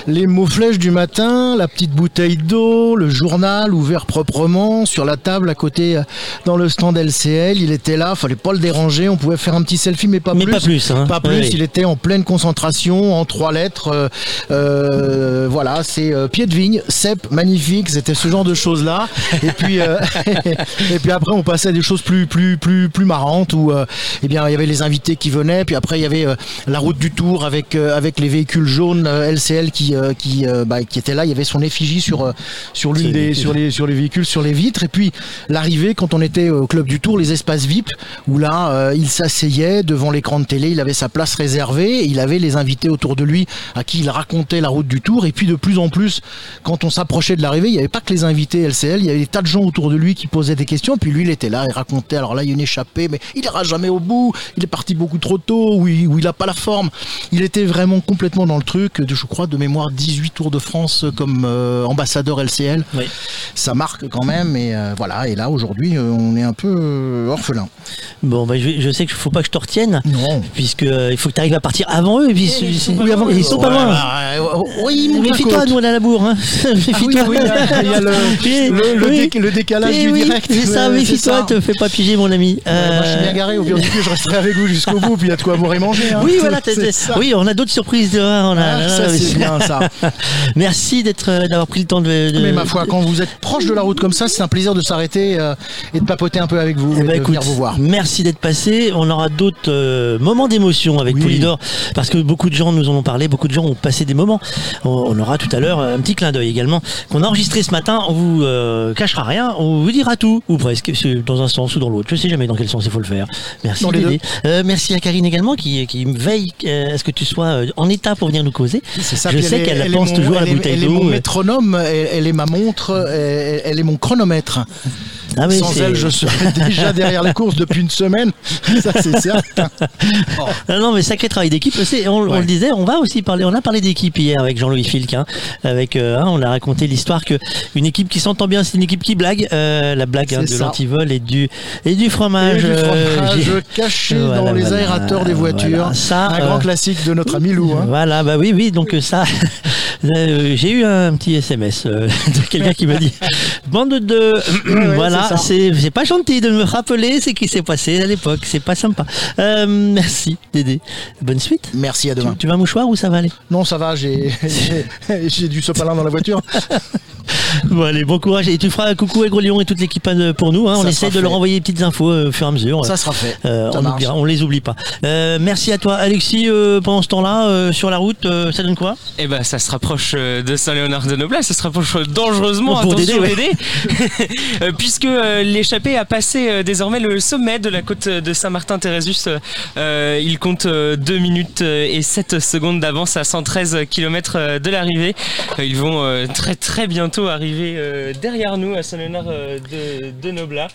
Speaker 6: les mots flèches du matin, la petite bouteille d'eau, le journal ouvert proprement sur la table à côté euh, dans le stand LCL. Il était là, fallait pas le déranger. On pouvait faire un petit selfie, mais pas
Speaker 1: Mais
Speaker 6: plus.
Speaker 1: pas plus, hein.
Speaker 6: Pas plus.
Speaker 1: Ouais.
Speaker 6: Il était en pleine concentration, en trois lettres. euh, euh, voilà, c'est pied de vigne, cep, magnifique. C'était ce genre de choses là. Et puis, euh, (laughs) et puis après, on passait à des choses plus, plus, plus, plus marrantes euh, eh bien, il y avait les invités qui venaient. Puis après, il y avait euh, la route du Tour avec euh, avec les véhicules jaunes LCL qui euh, qui euh, bah, qui étaient là. Il y avait son effigie sur sur l'une des sur les sur les véhicules, sur les vitres. Et puis l'arrivée quand on était au club du Tour, les espaces VIP où là, il s'asseyait devant l'écran de télé. Il avait sa place réservée. Il avait les invités autour de lui à qui il racontait la route du Tour. Et puis de plus en plus, quand on s'approchait de l'arrivée, il n'y avait pas que les invités LCL. Il y avait des tas de gens autour de lui qui posaient des questions. Puis lui, il était là, il racontait. Alors là, il y a une échappée, mais il ira jamais au bout. Il est parti beaucoup trop tôt, ou il, ou il a pas la forme. Il était vraiment complètement dans le truc. De, je crois de mémoire 18 Tours de France comme euh, ambassadeur LCL.
Speaker 1: Oui.
Speaker 6: Ça marque quand même. Et euh, voilà. Et là, aujourd'hui, euh, on est un peu orphelin.
Speaker 1: Bon, bah, je, je sais qu'il faut pas que je te retienne,
Speaker 6: Non.
Speaker 1: puisque il faut que tu arrives à partir avant eux. Et puis,
Speaker 6: Oui, avant-
Speaker 1: ils sont pas loin.
Speaker 6: bah, oui,
Speaker 1: Méfie-toi, nous on à la bourre. Hein.
Speaker 6: Ah
Speaker 1: Méfie-toi.
Speaker 6: oui, il y a, a le, le- le décalage du direct.
Speaker 1: C'est ça, méfie-toi, te fais pas piger, mon ami.
Speaker 6: Moi, je suis bien garé. Au pire du je resterai avec vous jusqu'au bout. Puis il y a de quoi boire et manger. hein.
Speaker 1: Oui, voilà, oui, on a d'autres surprises. hein, on a-
Speaker 6: Ah,
Speaker 1: là,
Speaker 6: ça, c'est bien ça. (laughs)
Speaker 1: Merci d'être, euh, d'avoir pris le temps de. de-
Speaker 6: Mais ma foi, quand vous êtes proche de la route comme ça, c'est un plaisir de s'arrêter euh, et de papoter un peu avec vous
Speaker 1: Eh
Speaker 6: et
Speaker 1: ben,
Speaker 6: de
Speaker 1: écoute,
Speaker 6: venir vous voir.
Speaker 1: Merci d'être passé. On aura d'autres euh, moments d'émotion avec
Speaker 6: Oui.
Speaker 1: Poulidor parce que beaucoup de gens nous en ont parlé, beaucoup de gens ont passé des moments. On, aura tout à l'heure un petit clin d'œil également qu'on a enregistré ce matin. On vous euh, cachera rien, on vous dira tout ou presque, dans un sens ou dans l'autre. Je sais jamais dans quel sens il faut le faire. Merci Dédé. Euh, merci à Karine également qui, qui veille euh, à ce que tu sois euh, en état pour venir nous causer.
Speaker 6: Ça.
Speaker 1: Je sais qu'elle pense
Speaker 6: mon-
Speaker 1: toujours à la bouteille
Speaker 6: Elle est
Speaker 1: d'eau.
Speaker 6: mon métronome, elle, elle est ma montre, elle, elle est mon chronomètre.
Speaker 1: Ah,
Speaker 6: Sans elle, je serais (laughs) déjà derrière les courses depuis une semaine. Ça, c'est certain. (laughs)
Speaker 1: Ah non, mais sacré travail d'équipe. On, le disait, on va aussi parler. On a parlé d'équipe hier avec Jean-Louis Filk. hein, avec, euh, hein, on a raconté l'histoire que une équipe qui s'entend bien, c'est une équipe qui blague. euh, la blague hein, de l'antivol et du et du
Speaker 6: Et
Speaker 1: fromage.
Speaker 6: du
Speaker 1: euh,
Speaker 6: fromage caché
Speaker 1: Voilà,
Speaker 6: dans les
Speaker 1: voilà,
Speaker 6: aérateurs des voitures.
Speaker 1: voilà. Ça,
Speaker 6: un grand classique de notre ami Lou. hein.
Speaker 1: Voilà, bah oui, oui, donc ça, (laughs) j'ai eu un petit SMS de quelqu'un qui m'a dit bande de,
Speaker 6: ouais,
Speaker 1: voilà,
Speaker 6: c'est ça.
Speaker 1: c'est pas gentil de me rappeler ce qui s'est passé à l'époque, c'est pas sympa. Euh, merci Dédé, bonne suite.
Speaker 6: Merci, à
Speaker 1: Tu,
Speaker 6: demain.
Speaker 1: tu vas un mouchoir ou ça va aller
Speaker 6: Non, ça va, (laughs) j'ai du sopalin dans la voiture. (laughs) (laughs)
Speaker 1: Bon allez, bon courage et tu feras un coucou à Gros Lion et toute l'équipe euh, pour nous. hein. On essaie de leur envoyer des petites infos euh, au fur et à mesure.
Speaker 6: Ça sera fait.
Speaker 1: Euh,
Speaker 6: Ça
Speaker 1: on,
Speaker 6: marche.
Speaker 1: oubliera- on les oublie pas. Euh, merci à toi Alexis. euh, pendant ce temps-là, euh, sur la route, euh, ça donne quoi?
Speaker 4: Eh ben, ça se rapproche de Saint-Léonard de Noblat, ça se rapproche dangereusement,
Speaker 1: Pour
Speaker 4: attention
Speaker 1: Dédé, ouais.
Speaker 4: Dédé, (laughs) puisque euh, l'échappée a passé euh, désormais le sommet de la côte de Saint-Martin-Térésus. Euh, il compte 2 minutes et 7 secondes d'avance à 113 km de l'arrivée. Ils vont euh, très très bientôt arriver euh, derrière nous à Saint-Léonard euh, de, de Noblat.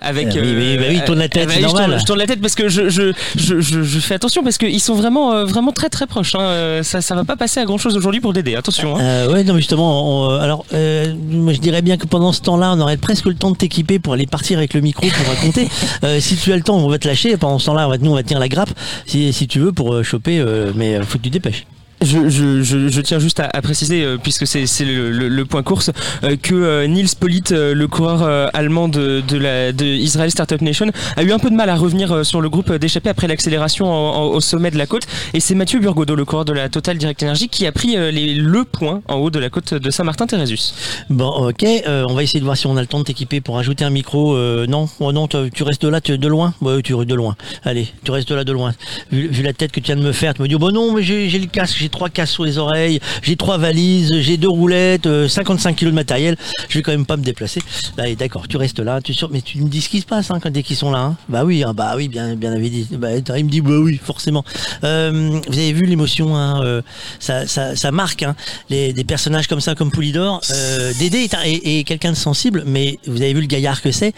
Speaker 4: Avec,
Speaker 1: euh, oui, oui, bah oui, il tourne la tête,
Speaker 4: bah
Speaker 1: c'est
Speaker 4: oui, je tourne-
Speaker 1: normal.
Speaker 4: Je tourne la tête parce que je, je, je, je, je fais attention parce qu'ils sont vraiment, euh, vraiment très très proches. hein. Euh, Ça, ça va pas passer à grand chose aujourd'hui pour Dédé. Attention. hein.
Speaker 1: Euh, ouais, non, mais justement, on, euh, alors, euh, moi, je dirais bien que pendant ce temps-là, on aurait presque le temps de t'équiper pour aller partir avec le micro pour raconter. (laughs) Euh, si tu as le temps, on va te lâcher. Pendant ce temps-là, on va, nous, on va tenir la grappe, si, si tu veux, pour euh, choper. euh, mais euh, faut que tu te dépêches.
Speaker 4: Je, je, je, je tiens juste à, à préciser, euh, puisque c'est le, le, le point course, euh, que euh, Nils Polit, euh, le coureur euh, allemand de, de, la, de Israel Startup Nation, a eu un peu de mal à revenir euh, sur le groupe d'échappée après l'accélération au sommet de la côte. Et c'est Mathieu Burgodeau, le coureur de la Total Direct Energy, qui a pris les, le point en haut de la côte de Saint-Martin-Térésus.
Speaker 1: Bon, ok, on va essayer de voir si on a le temps de t'équiper pour ajouter un micro. Non, oh, non, tu restes là, tu de loin? Ouais, tu restes de loin. Allez, tu restes là de loin. Vu, vu la tête que tu viens de me faire, tu me dis, oh, bon non, mais j'ai le casque, trois casques sur les oreilles, j'ai trois valises, j'ai deux roulettes, euh, 55 kilos de matériel, je vais quand même pas me déplacer. Bah, d'accord, tu restes là, tu sur, mais tu me dis ce qui se passe hein, quand dès qu'ils sont là. hein. Bah oui, hein, bah oui, bien, bien avait dit. Bah, il me dit bah oui, forcément. Euh, vous avez vu l'émotion, euh, ça, ça, ça marque les, des personnages comme ça, comme Poulidor. Euh, Dédé est, un- est- est quelqu'un de sensible, mais vous avez vu le gaillard que c'est.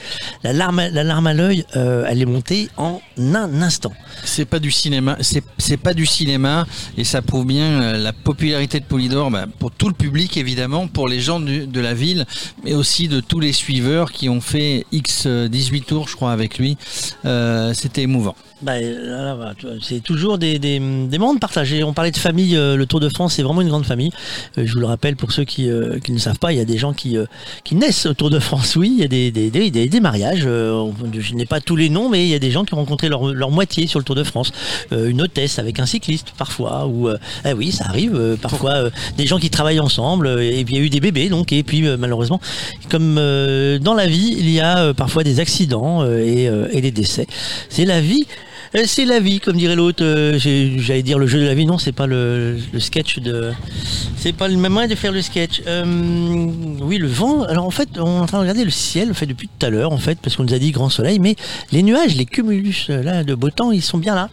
Speaker 1: La larme, la larme à l'œil, euh, elle est montée en un instant.
Speaker 2: C'est pas du cinéma, c'est pas du cinéma et ça prouve bien euh, la popularité de Polydor bah, pour tout le public évidemment, pour les gens de la ville, mais aussi de tous les suiveurs qui ont fait X euh, 18 tours, je crois, avec lui. Euh, C'était émouvant.
Speaker 1: Bah, vois, c'est toujours des, des, des moments de partage. On parlait de famille, euh, le Tour de France, c'est vraiment une grande famille. Euh, je vous le rappelle pour ceux qui, euh, qui ne savent pas, il y a des gens qui, qui naissent au Tour de France. Oui, il y a des, des, des, mariages. je n'ai pas tous les noms, mais il y a des gens qui ont rencontré leur, leur moitié sur le Tour de France. Une hôtesse avec un cycliste parfois. Ou, eh oui, ça arrive. parfois, des gens qui travaillent ensemble. et puis il y a eu des bébés, donc. Et puis malheureusement, comme dans la vie, il y a parfois des accidents et, et des décès. C'est la vie. Euh, C'est la vie, comme dirait l'autre. euh, J'allais dire le jeu de la vie. Non, c'est pas le, sketch de. C'est pas le même moyen de faire le sketch. Euh, oui, le vent. Alors en fait, on est en train de regarder le ciel, fait depuis tout à l'heure, en fait, parce qu'on nous a dit grand soleil, mais les nuages, les cumulus là de beau temps, ils sont bien là.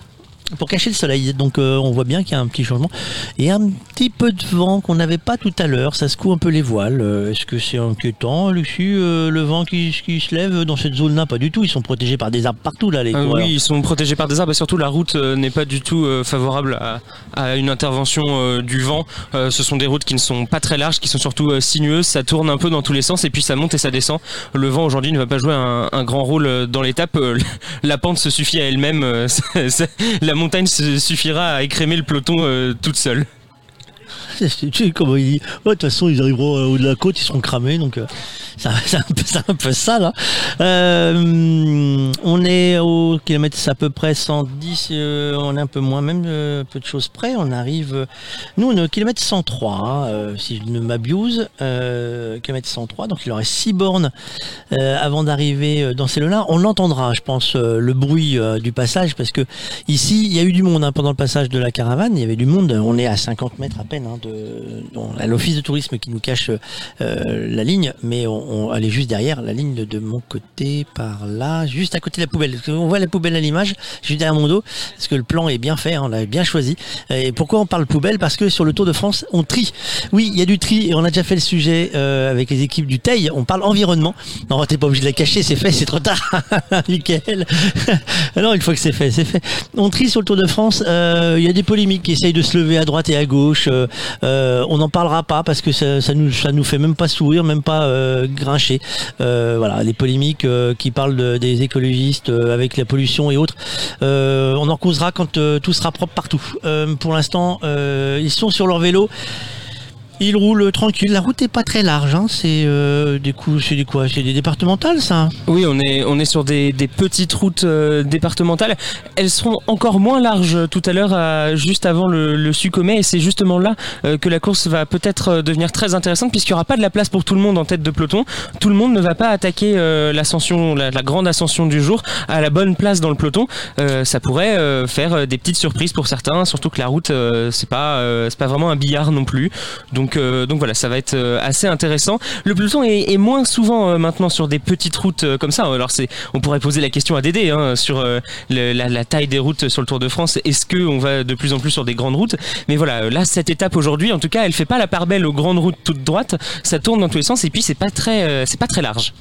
Speaker 1: Pour cacher le soleil, donc euh, on voit bien qu'il y a un petit changement et un petit peu de vent qu'on n'avait pas tout à l'heure. Ça secoue un peu les voiles. Euh, Est-ce que c'est inquiétant, Lucie, euh, le vent qui, qui se lève dans cette zone-là? Pas du tout. Ils sont protégés par des arbres partout là, les
Speaker 4: Euh, oui, ils sont protégés par des arbres et surtout la route n'est pas du tout favorable à, à une intervention du vent. Ce sont des routes qui ne sont pas très larges, qui sont surtout sinueuses, ça tourne un peu dans tous les sens et puis ça monte et ça descend. Le vent aujourd'hui ne va pas jouer un, un grand rôle dans l'étape. (laughs) La pente se suffit à elle-même. (laughs) la montagne suffira à écrémer le peloton euh, toute seule. (laughs)
Speaker 1: Tu sais de toute façon, ils arriveront euh, au de la côte, ils seront cramés, donc euh, (laughs) c'est un, peu- c'est ça là. Euh, on est au kilomètre à peu près 110, euh, on est un peu moins, même peu de choses près. On arrive, nous on est au kilomètre 103, hein, si je ne m'abuse, kilomètre 103, donc il aurait 6 bornes avant d'arriver dans ces là On l'entendra, je pense, le bruit du passage, parce que ici il y a eu du monde hein, pendant le passage de la caravane, il y avait du monde. On est à 50 mètres à peine hein, de, on l'office de tourisme qui nous cache euh, la ligne, mais on, on- elle est juste derrière la ligne de, mon côté, par là, juste à côté de la poubelle. Qu'on voit la poubelle à l'image, juste derrière mon dos, parce que le plan est bien fait, hein, on l'a bien choisi. Et pourquoi on parle poubelle? Parce que sur le Tour de France, on trie. Oui, il y a du tri, et on a déjà fait le sujet euh, avec les équipes du Teil. On parle environnement. Non, t'es pas obligé de la cacher, c'est fait, c'est trop tard. (laughs) Michael. (laughs) Alors, une fois que c'est fait, c'est fait. On trie sur le Tour de France. euh, Il y a des polémiques qui essayent de se lever à droite et à gauche. Euh, on n'en parlera pas parce que ça, ça nous ça nous fait même pas sourire, même pas euh, grincher. Euh, voilà, les polémiques euh, qui parlent de- des écologistes avec la pollution et autres. On en causera quand tout sera propre partout. Pour l'instant, ils sont sur leur vélo. Ils roulent tranquille. La route est pas très large. Hein. C'est euh, des c'est des quoi? C'est des départementales, ça?
Speaker 4: Oui, on est, on est sur des, petites routes euh, départementales. Elles seront encore moins larges euh, tout à l'heure, juste avant le, le. Et c'est justement là euh, que la course va peut-être devenir très intéressante, puisqu'il n'y aura pas de la place pour tout le monde en tête de peloton. Tout le monde ne va pas attaquer l'ascension, la, la grande ascension du jour à la bonne place dans le peloton. Ça pourrait faire des petites surprises pour certains, surtout que la route, c'est pas, c'est pas vraiment un billard non plus. Donc, euh, donc voilà, ça va être euh, assez intéressant. Le peloton est, moins souvent euh, maintenant sur des petites routes comme ça. Alors c'est, on pourrait poser la question à Dédé hein, sur la, la taille des routes sur le Tour de France. Est-ce que on va de plus en plus sur des grandes routes? Mais voilà, là cette étape aujourd'hui, en tout cas, elle fait pas la part belle aux grandes routes toutes droites. Ça tourne dans tous les sens et puis c'est pas très, c'est pas très large.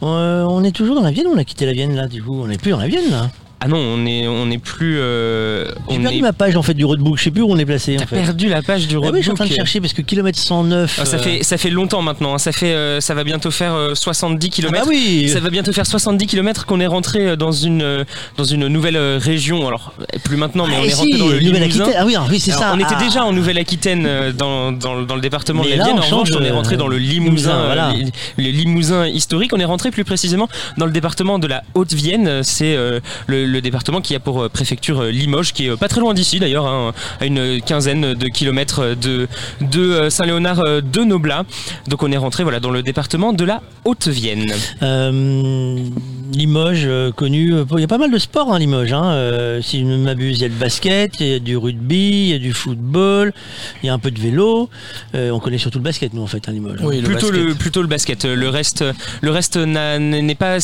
Speaker 1: On est toujours dans la Vienne on a quitté la Vienne là du coup On n'est plus dans la Vienne là.
Speaker 4: Ah non, on est, on est plus, euh,
Speaker 1: J'ai
Speaker 4: on
Speaker 1: perdu
Speaker 4: est.
Speaker 1: ma page en fait du roadbook. Je sais plus où on est placé.
Speaker 4: T'as
Speaker 1: en fait.
Speaker 4: perdu la page du
Speaker 1: Ah
Speaker 4: roadbook.
Speaker 1: oui, je suis en train de chercher parce que kilomètre 109.
Speaker 4: Ah, ça
Speaker 1: euh,
Speaker 4: fait, ça fait longtemps maintenant. hein. Ça fait, euh, ça va bientôt faire euh, 70
Speaker 1: Ah
Speaker 4: km.
Speaker 1: bah oui.
Speaker 4: Ça va bientôt faire 70 km qu'on est rentré euh, dans une, euh, dans une nouvelle euh, région. Alors, plus maintenant, mais
Speaker 1: Ah,
Speaker 4: on est rentré
Speaker 1: si,
Speaker 4: dans le
Speaker 1: Nouvelle-Aquitaine.
Speaker 4: Limousin.
Speaker 1: Ah oui, oui, c'est ça.
Speaker 4: on était
Speaker 1: Ah.
Speaker 4: déjà en Nouvelle-Aquitaine euh, dans, dans, dans le département
Speaker 1: Mais
Speaker 4: de la
Speaker 1: là,
Speaker 4: Vienne.
Speaker 1: on
Speaker 4: En revanche,
Speaker 1: change,
Speaker 4: on est rentré
Speaker 1: euh,
Speaker 4: dans le
Speaker 1: Limousin,
Speaker 4: euh,
Speaker 1: voilà.
Speaker 4: le, le Limousin historique. On est rentré plus précisément dans le département de la Haute-Vienne. C'est euh, le, le département qui a pour préfecture Limoges, qui est pas très loin d'ici d'ailleurs, hein, à une quinzaine de kilomètres de, de Saint-Léonard de Noblat. Donc on est rentré voilà, dans le département de la Haute-Vienne.
Speaker 1: Limoges, connu, il y a pas mal de sports hein, Limoges. Hein. si je ne m'abuse, il y a le basket, il y a du rugby, il y a du football, il y a un peu de vélo. on connaît surtout le basket, nous en fait, à Limoges.
Speaker 4: Oui, plutôt, le, plutôt le basket. Le reste, le reste n'est pas.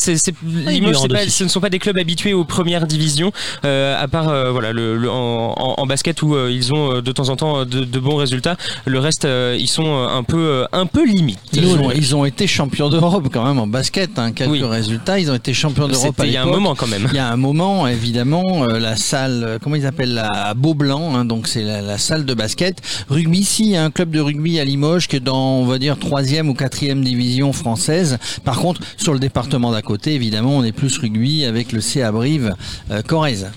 Speaker 4: Limoges, ce ne sont pas des clubs habitués aux premières divisions, euh, à part euh, voilà, le, en, basket où euh, ils ont de temps en temps de, bons résultats. Le reste, ils sont un peu, un peu limites.
Speaker 2: Ils ont, été champions d'Europe quand même en basket. Hein, quelques résultats. Ils ont été champions d'Europe
Speaker 4: Il y a un moment quand même.
Speaker 2: Il y a un moment, évidemment, la salle, comment ils appellent la Beaublanc, hein, donc c'est la, salle de basket. Rugby, ici, il y a un club de rugby à Limoges qui est dans, on va dire, troisième ou quatrième division française. Par contre, sur le département d'à côté, évidemment, on est plus rugby avec le CA Brive euh, Corrèze.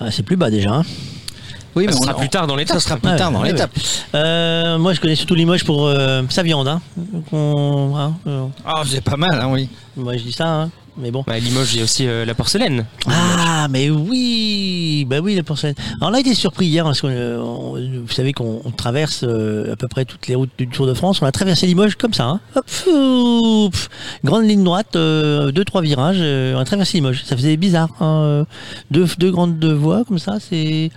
Speaker 1: Ah, c'est plus bas déjà. Hein.
Speaker 4: oui, mais ça sera plus tard dans l'étape.
Speaker 2: Ça sera plus tard dans l'étape.
Speaker 1: Euh, moi, je connais surtout Limoges pour euh, sa viande. Hein.
Speaker 2: hein ah, c'est pas mal, hein, oui.
Speaker 1: Moi, je dis ça mais bon.
Speaker 4: Bah, Limoges, il y a aussi euh, la porcelaine.
Speaker 1: Ah, mais oui, bah oui, la porcelaine. Alors là, il été surpris hier parce que euh, vous savez qu'on traverse euh, à peu près toutes les routes du Tour de France. On a traversé Limoges comme ça. Hein. Hop, grande ligne droite, deux trois virages. on a traversé Limoges. Ça faisait bizarre. Hein, deux, deux grandes voies comme ça, c'est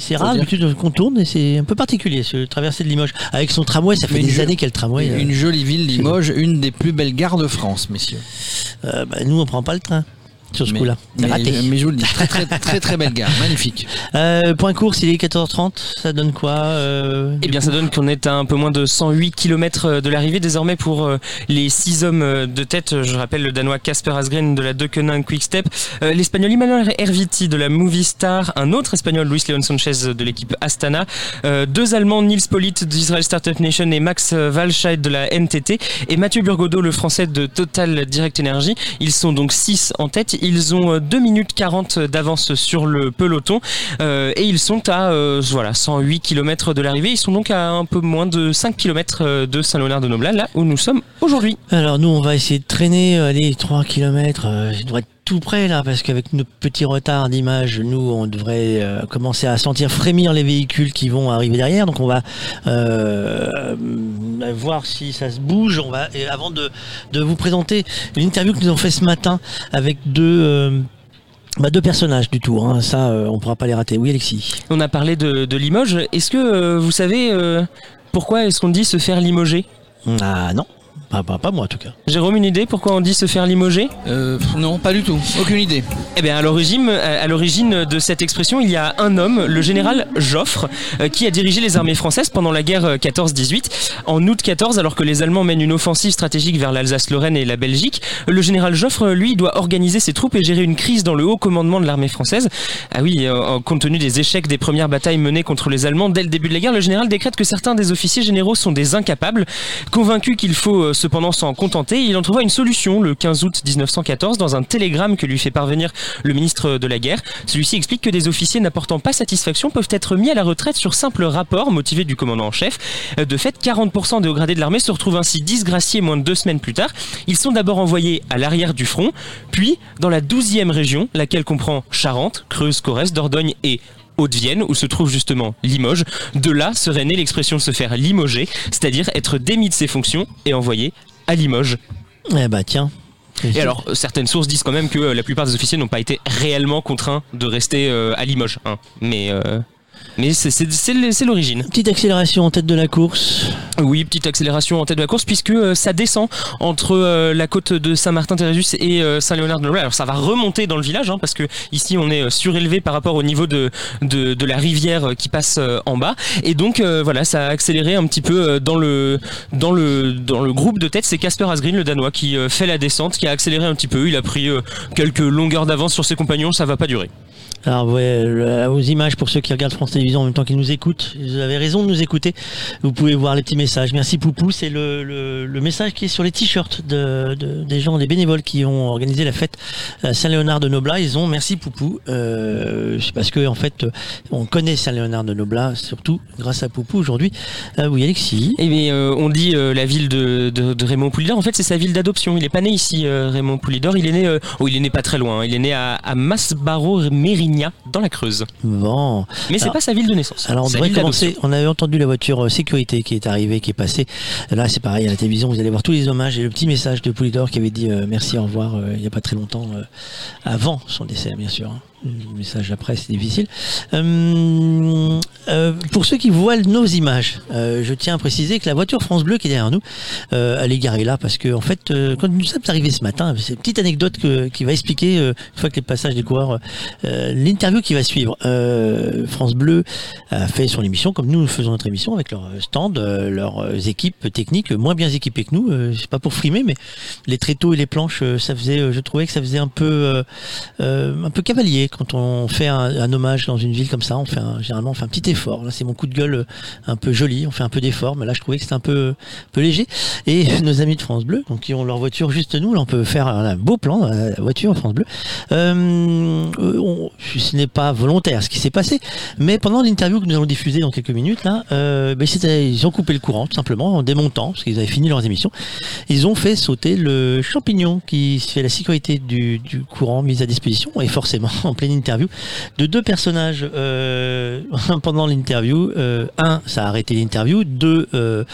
Speaker 1: c'est rare d'habitude qu'on tourne et c'est un peu particulier ce traversée de Limoges. Avec son tramway, ça fait des années qu'elle tramway.
Speaker 2: Une, jolie ville, Limoges, une des plus belles gares de France, messieurs.
Speaker 1: Euh, bah, nous, on prend pas le train sur ce coup-là.
Speaker 2: Mais, mais, je vous le dis, très très très, très belle gare, (laughs) magnifique.
Speaker 1: Euh, point course, il est 14h30, ça donne quoi euh,
Speaker 4: Eh bien, ça donne qu'on est à un peu moins de 108 km de l'arrivée désormais pour euh, les 6 hommes de tête. Je rappelle le Danois Casper Asgreen de la Deceuninck Quick Step, l'Espagnol Emmanuel Herviti de la Movistar, un autre Espagnol Luis Leon Sanchez de l'équipe Astana, deux Allemands Nils Polit d'Israel Startup Nation et Max Walscheid de la NTT et Mathieu Burgodeau, le français de Total Direct Energy. Ils sont donc 6 en tête. Ils ont 2 euh, minutes 40 d'avance sur le peloton euh, et ils sont à euh, voilà 108 km de l'arrivée. Ils sont donc à un peu moins de 5 km de Saint-Léonard-de-Noblat, là où nous sommes aujourd'hui.
Speaker 1: Alors nous, on va essayer de traîner, allez, 3 km. je devrais être tout près là, parce qu'avec nos petits retards d'image, nous, on devrait commencer à sentir frémir les véhicules qui vont arriver derrière. Donc on va voir si ça se bouge. On va, et avant de, de vous présenter l'interview que nous avons fait ce matin avec deux euh, bah, deux personnages du tour, hein. ça euh, on pourra pas les rater. Oui Alexis.
Speaker 4: On a parlé de, Limoges. Est-ce que euh, vous savez pourquoi est-ce qu'on dit se faire limoger?
Speaker 1: Ah non. Pas, pas, moi en tout cas.
Speaker 4: Jérôme, une idée pourquoi on dit se faire limoger?
Speaker 2: Euh, Non, pas du tout. Aucune idée.
Speaker 4: Eh bien, à l'origine, à l'origine de cette expression, il y a un homme, le général Joffre, euh, qui a dirigé les armées françaises pendant la guerre 14-18. Euh, en août 14, alors que les Allemands mènent une offensive stratégique vers l'Alsace-Lorraine et la Belgique, le général Joffre, lui, doit organiser ses troupes et gérer une crise dans le haut commandement de l'armée française. Ah oui, compte tenu des échecs des premières batailles menées contre les Allemands dès le début de la guerre, le général décrète que certains des officiers généraux sont des incapables, convaincus qu'il faut cependant s'en contenter, il en trouva une solution le 15 août 1914 dans un télégramme que lui fait parvenir le ministre de la Guerre. Celui-ci explique que des officiers n'apportant pas satisfaction peuvent être mis à la retraite sur simple rapport motivé du commandant en chef. De fait, 40% des gradés de l'armée se retrouvent ainsi disgraciés moins de deux semaines plus tard. Ils sont d'abord envoyés à l'arrière du front, puis dans la 12e région, laquelle comprend Charente, Creuse, Corrèze, Dordogne et Haute-Vienne, où se trouve justement Limoges. De là serait née l'expression se faire limoger, c'est-à-dire être démis de ses fonctions et envoyé à Limoges.
Speaker 1: Eh bah tiens.
Speaker 4: Et alors, certaines sources disent quand même que la plupart des officiers n'ont pas été réellement contraints de rester euh, à Limoges. Hein. Mais euh, mais c'est l'origine.
Speaker 1: Petite accélération en tête de la course.
Speaker 4: Oui, petite accélération en tête de la course puisque euh, ça descend entre euh, la côte de Saint-Martin-Térésus et euh, Saint-Léonard-de-Noblat. Alors ça va remonter dans le village hein, parce que ici on est surélevé par rapport au niveau de, de, la rivière qui passe en bas. Et donc voilà, ça a accéléré un petit peu dans le, dans le, dans le groupe de tête. C'est Casper Asgreen, le Danois, qui fait la descente, qui a accéléré un petit peu. Il a pris quelques longueurs d'avance sur ses compagnons, ça va pas durer.
Speaker 1: Alors ouais, aux images pour ceux qui regardent France Télévisions en même temps qu'ils nous écoutent, vous avez raison de nous écouter. Vous pouvez voir les petits messages. Merci Poupou, c'est le, le, le message qui est sur les t-shirts de, de- des gens, des bénévoles qui ont organisé la fête Saint-Léonard de Noblat. Ils ont merci Poupou. Euh, c'est parce que en fait, on connaît Saint-Léonard de Noblat surtout grâce à Poupou aujourd'hui. Euh, oui Alexis.
Speaker 4: Eh bien, euh, on dit euh, la ville de, de, de Raymond Poulidor. En fait, c'est sa ville d'adoption. Il est pas né ici, euh, Raymond Poulidor. Il est né, euh, oh, il est né pas très loin. hein. Il est né à, à Dans la Creuse.
Speaker 1: Bon.
Speaker 4: Mais c'est pas sa ville de naissance.
Speaker 1: Alors on devrait commencer. On avait entendu la voiture euh, sécurité qui est arrivée, qui est passée. Là c'est pareil à la télévision. Vous allez voir tous les hommages et le petit message de Poulidor qui avait dit euh, merci, au revoir euh, il n'y a pas très longtemps euh, avant son décès bien sûr. hein. Le message après c'est difficile. Euh, euh, pour ceux qui voient nos images, euh, je tiens à préciser que la voiture France Bleu qui est derrière nous, elle est garée là parce que en fait quand nous sommes arrivés ce matin, c'est une petite anecdote qui va expliquer une fois que les passages des coureurs, l'interview qui va suivre. France Bleu a fait son émission comme nous, faisons notre émission avec leurs stands, euh, leurs équipes techniques moins bien équipées que nous. C'est pas pour frimer, mais les tréteaux et les planches, ça faisait, je trouvais que ça faisait un peu, un peu cavalier quand on fait un, hommage dans une ville comme ça. On fait un, généralement on fait un petit effort. Là, c'est mon coup de gueule euh, un peu joli. On fait un peu d'effort, mais là, je trouvais que c'était un peu, un peu léger. Et (laughs) nos amis de France Bleu, donc qui ont leur voiture juste nous, là, on peut faire un, beau plan la voiture France Bleu. Euh, on- ce n'est pas volontaire ce qui s'est passé, mais pendant l'interview que nous allons diffuser dans quelques minutes, là, euh, ben, ils ont coupé le courant tout simplement en démontant, parce qu'ils avaient fini leurs émissions. Ils ont fait sauter le champignon qui fait la sécurité du, courant mis à disposition, et forcément (laughs) en pleine interview, de deux personnages euh, (laughs) pendant l'interview. Euh, un, ça a arrêté l'interview. Deux, euh,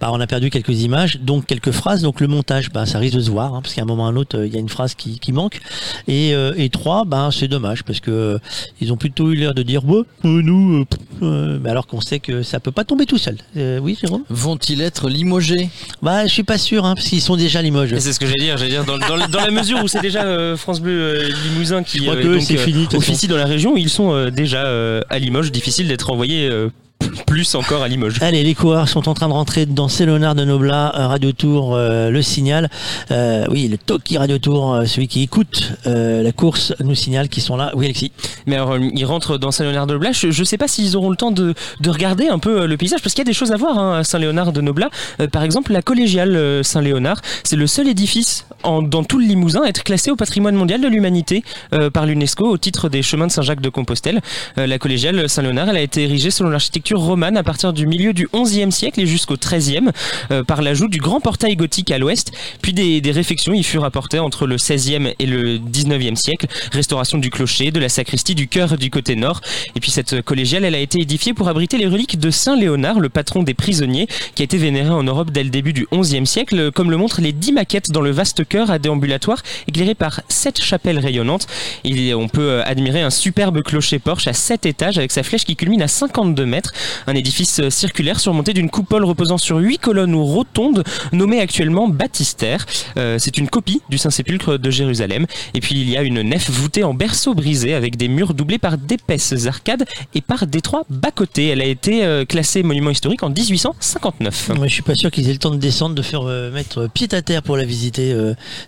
Speaker 1: bah, on a perdu quelques images, donc quelques phrases. Donc le montage, bah, ça risque de se voir, hein, parce qu'à un moment ou à un autre, euh, il y a une phrase qui, qui manque. Et, euh, et trois, bah, c'est dommage, parce que euh, ils ont plutôt eu l'air de dire, ouais, euh, nous, euh, pff, euh, mais alors qu'on sait que ça peut pas tomber tout seul. Euh, oui, Jérôme?
Speaker 2: Vont-ils être limogés?
Speaker 1: Bah, je suis pas sûr, hein, parce qu'ils sont déjà Limoges.
Speaker 4: Et C'est ce que j'allais dire. J'allais dire dans, dans- dans la mesure où c'est déjà euh, France Bleu euh, Limousin qui
Speaker 1: Je crois
Speaker 4: euh,
Speaker 1: que
Speaker 4: donc,
Speaker 1: c'est
Speaker 4: euh,
Speaker 1: fini, de toute façon.
Speaker 4: officie dans la région, ils sont euh, déjà euh, à Limoges. Difficile d'être envoyé euh, (coughs) plus encore à Limoges.
Speaker 1: Allez, les coureurs sont en train de rentrer dans Célonard de Noblat, euh, Radio Tour, euh, le signal. Euh, oui, le Toki Radio Tour, euh, celui qui écoute la course, nous signale qu'ils sont là. Oui, Alexis.
Speaker 4: Mais alors, ils rentrent dans Saint-Léonard de Noblat. Je, je sais pas s'ils auront le temps de, de regarder un peu le paysage, parce qu'il y a des choses à voir hein, à Saint-Léonard de Noblat. Euh, par exemple, la collégiale Saint-Léonard, c'est le seul édifice en- dans tout le Limousin à être classé au patrimoine mondial de l'humanité par l'UNESCO au titre des chemins de Saint-Jacques de Compostelle. La collégiale Saint-Léonard, elle a été érigée selon l'architecture romane à partir du milieu du XIe siècle et jusqu'au XIIIe, euh, par l'ajout du grand portail gothique à l'ouest, puis des, des réfections y furent apportées entre le XVIe et le XIXe siècle, restauration du clocher, de la sacristie, du chœur du côté nord, et puis cette collégiale, elle a été édifiée pour abriter les reliques de Saint Léonard, le patron des prisonniers, qui a été vénéré en Europe dès le début du XIe siècle, comme le montrent les dix maquettes dans le vaste chœur à déambulatoire, éclairé par sept chapelles rayonnantes. Et on peut admirer un superbe clocher-porche à sept étages avec sa flèche qui culmine à 52 mètres, un édifice circulaire surmonté d'une coupole reposant sur huit colonnes ou rotondes, nommée actuellement baptistère. Euh, C'est une copie du Saint-Sépulcre de Jérusalem. Et puis il y a une nef voûtée en berceau brisé avec des murs doublés par d'épaisses arcades et par d'étroits bas-côtés. Elle a été euh, classée monument historique en 1859.
Speaker 1: Moi, je suis pas sûr qu'ils aient le temps de descendre, de faire euh, mettre pied à terre pour la visiter,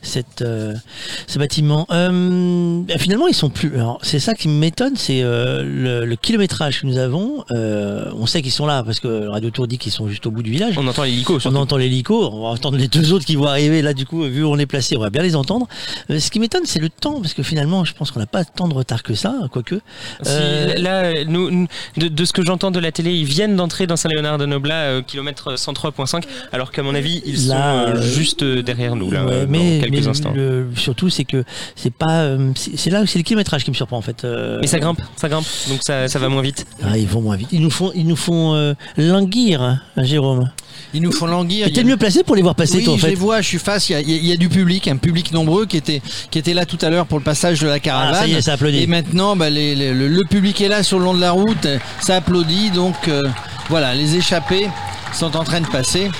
Speaker 1: ce bâtiment. Finalement, ils sont plus. C'est ça qui m'étonne, c'est le kilométrage que nous avons. Euh, on sait qu'ils sont là parce que le Radio Tour dit qu'ils sont juste au bout du village.
Speaker 4: On entend l'hélico
Speaker 1: On entend l'hélico, on va entendre les deux autres qui vont arriver. Là, du coup, vu où on est placé, on va bien les entendre. Euh, ce qui m'étonne, c'est le temps, parce que finalement, je pense qu'on n'a pas tant de retard que ça, quoique.
Speaker 4: Si,
Speaker 1: Euh,
Speaker 4: là, nous, de, de ce que j'entends de la télé, ils viennent d'entrer dans Saint-Léonard de Noblat, kilomètre 103.5, alors qu'à mon avis, ils
Speaker 1: Là,
Speaker 4: sont juste derrière nous, là,
Speaker 1: Ouais, mais,
Speaker 4: dans quelques
Speaker 1: mais
Speaker 4: instants.
Speaker 1: le- surtout, c'est que c'est pas. c'est là où c'est le kilométrage qui me surprend en fait.
Speaker 4: Mais ça grimpe, ça grimpe, donc ça, ça va moins vite.
Speaker 1: Ah, ils vont moins vite. Ils nous font, ils nous font euh, languir, hein, Jérôme.
Speaker 2: Ils nous font languir.
Speaker 1: Le mieux placé pour les voir passer,
Speaker 2: oui,
Speaker 1: toi, en
Speaker 2: je
Speaker 1: fait.
Speaker 2: les vois, je suis face. Il y, a, il y a du public, un public nombreux qui était, qui était là tout à l'heure pour le passage de la caravane.
Speaker 1: Ah, ça y est, ça applaudit.
Speaker 2: Et maintenant, bah, les- les- le, le public est là sur le long de la route, ça applaudit. Donc euh, voilà, les échappés sont en train de passer.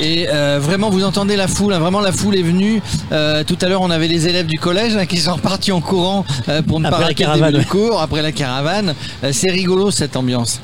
Speaker 2: Et euh, vraiment, vous entendez la foule, hein, vraiment la foule est venue. Euh, tout à l'heure, on avait les élèves du collège hein, qui sont repartis en courant euh, pour ne
Speaker 1: Après
Speaker 2: pas rater le cours, après la caravane. Euh, c'est rigolo cette ambiance.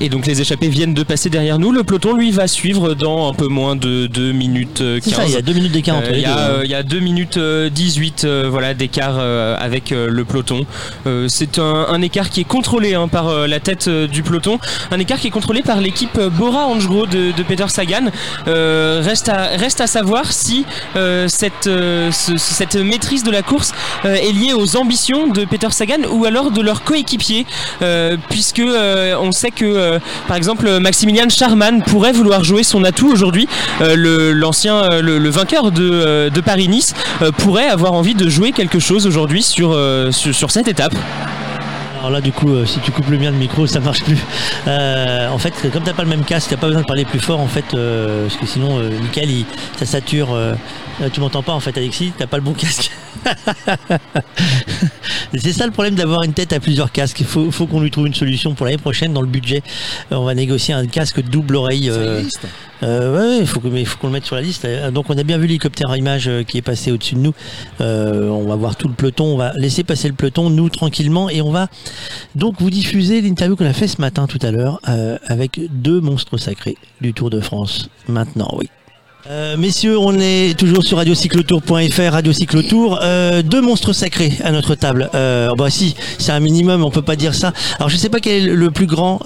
Speaker 4: Et donc les échappés viennent de passer derrière nous. Le peloton, lui, va suivre dans un peu moins de 2 minutes 15.
Speaker 1: C'est ça, il y a 2 minutes d'écart entre
Speaker 4: Euh,
Speaker 1: les
Speaker 4: Il y,
Speaker 1: deux.
Speaker 4: a,
Speaker 1: hein.
Speaker 4: euh, il y a 2 minutes euh, 18 euh, voilà, d'écart euh, avec euh, le peloton. Euh, c'est un, un écart qui est contrôlé hein, par euh, la tête euh, du peloton. Un écart qui est contrôlé par l'équipe euh, Bora Hansgrohe de, de Peter Sagan. Euh, reste, à, reste à savoir si euh, cette, euh, ce- cette maîtrise de la course euh, est liée aux ambitions de Peter Sagan ou alors de leur coéquipier. Euh, puisque euh, on sait que euh, par exemple Maximilian Charman pourrait vouloir jouer son atout aujourd'hui. Euh, L'ancien, euh, le, vainqueur de, de Paris-Nice pourrait avoir envie de jouer quelque chose aujourd'hui sur, sur, cette étape.
Speaker 1: Alors là, du coup, si tu coupes le mien de micro, ça marche plus. En fait, comme t'as pas le même casque, t'as pas besoin de parler plus fort, en fait, parce que sinon, Michael, il, ça sature. Euh, tu m'entends pas, en fait, Alexis, t'as pas le bon casque. (laughs) C'est ça le problème d'avoir une tête à plusieurs casques. Il faut, faut qu'on lui trouve une solution pour l'année prochaine dans le budget. Euh, on va négocier un casque double oreille. euh, euh, ouais, ouais, il faut, que- mais il faut qu'on le mette sur la liste. Donc on a bien vu l'hélicoptère à image qui est passé au-dessus de nous. Euh, on va voir tout le peloton, on va laisser passer le peloton, nous tranquillement, et on va donc vous diffuser l'interview qu'on a fait ce matin tout à l'heure euh, avec deux monstres sacrés du Tour de France. Maintenant, oui. Euh, messieurs, on est toujours sur radiocyclotour.fr, Radio Cyclotour. Euh, deux monstres sacrés à notre table. Euh, bah si, c'est un minimum, on peut pas dire ça. Alors je sais pas quel est le plus grand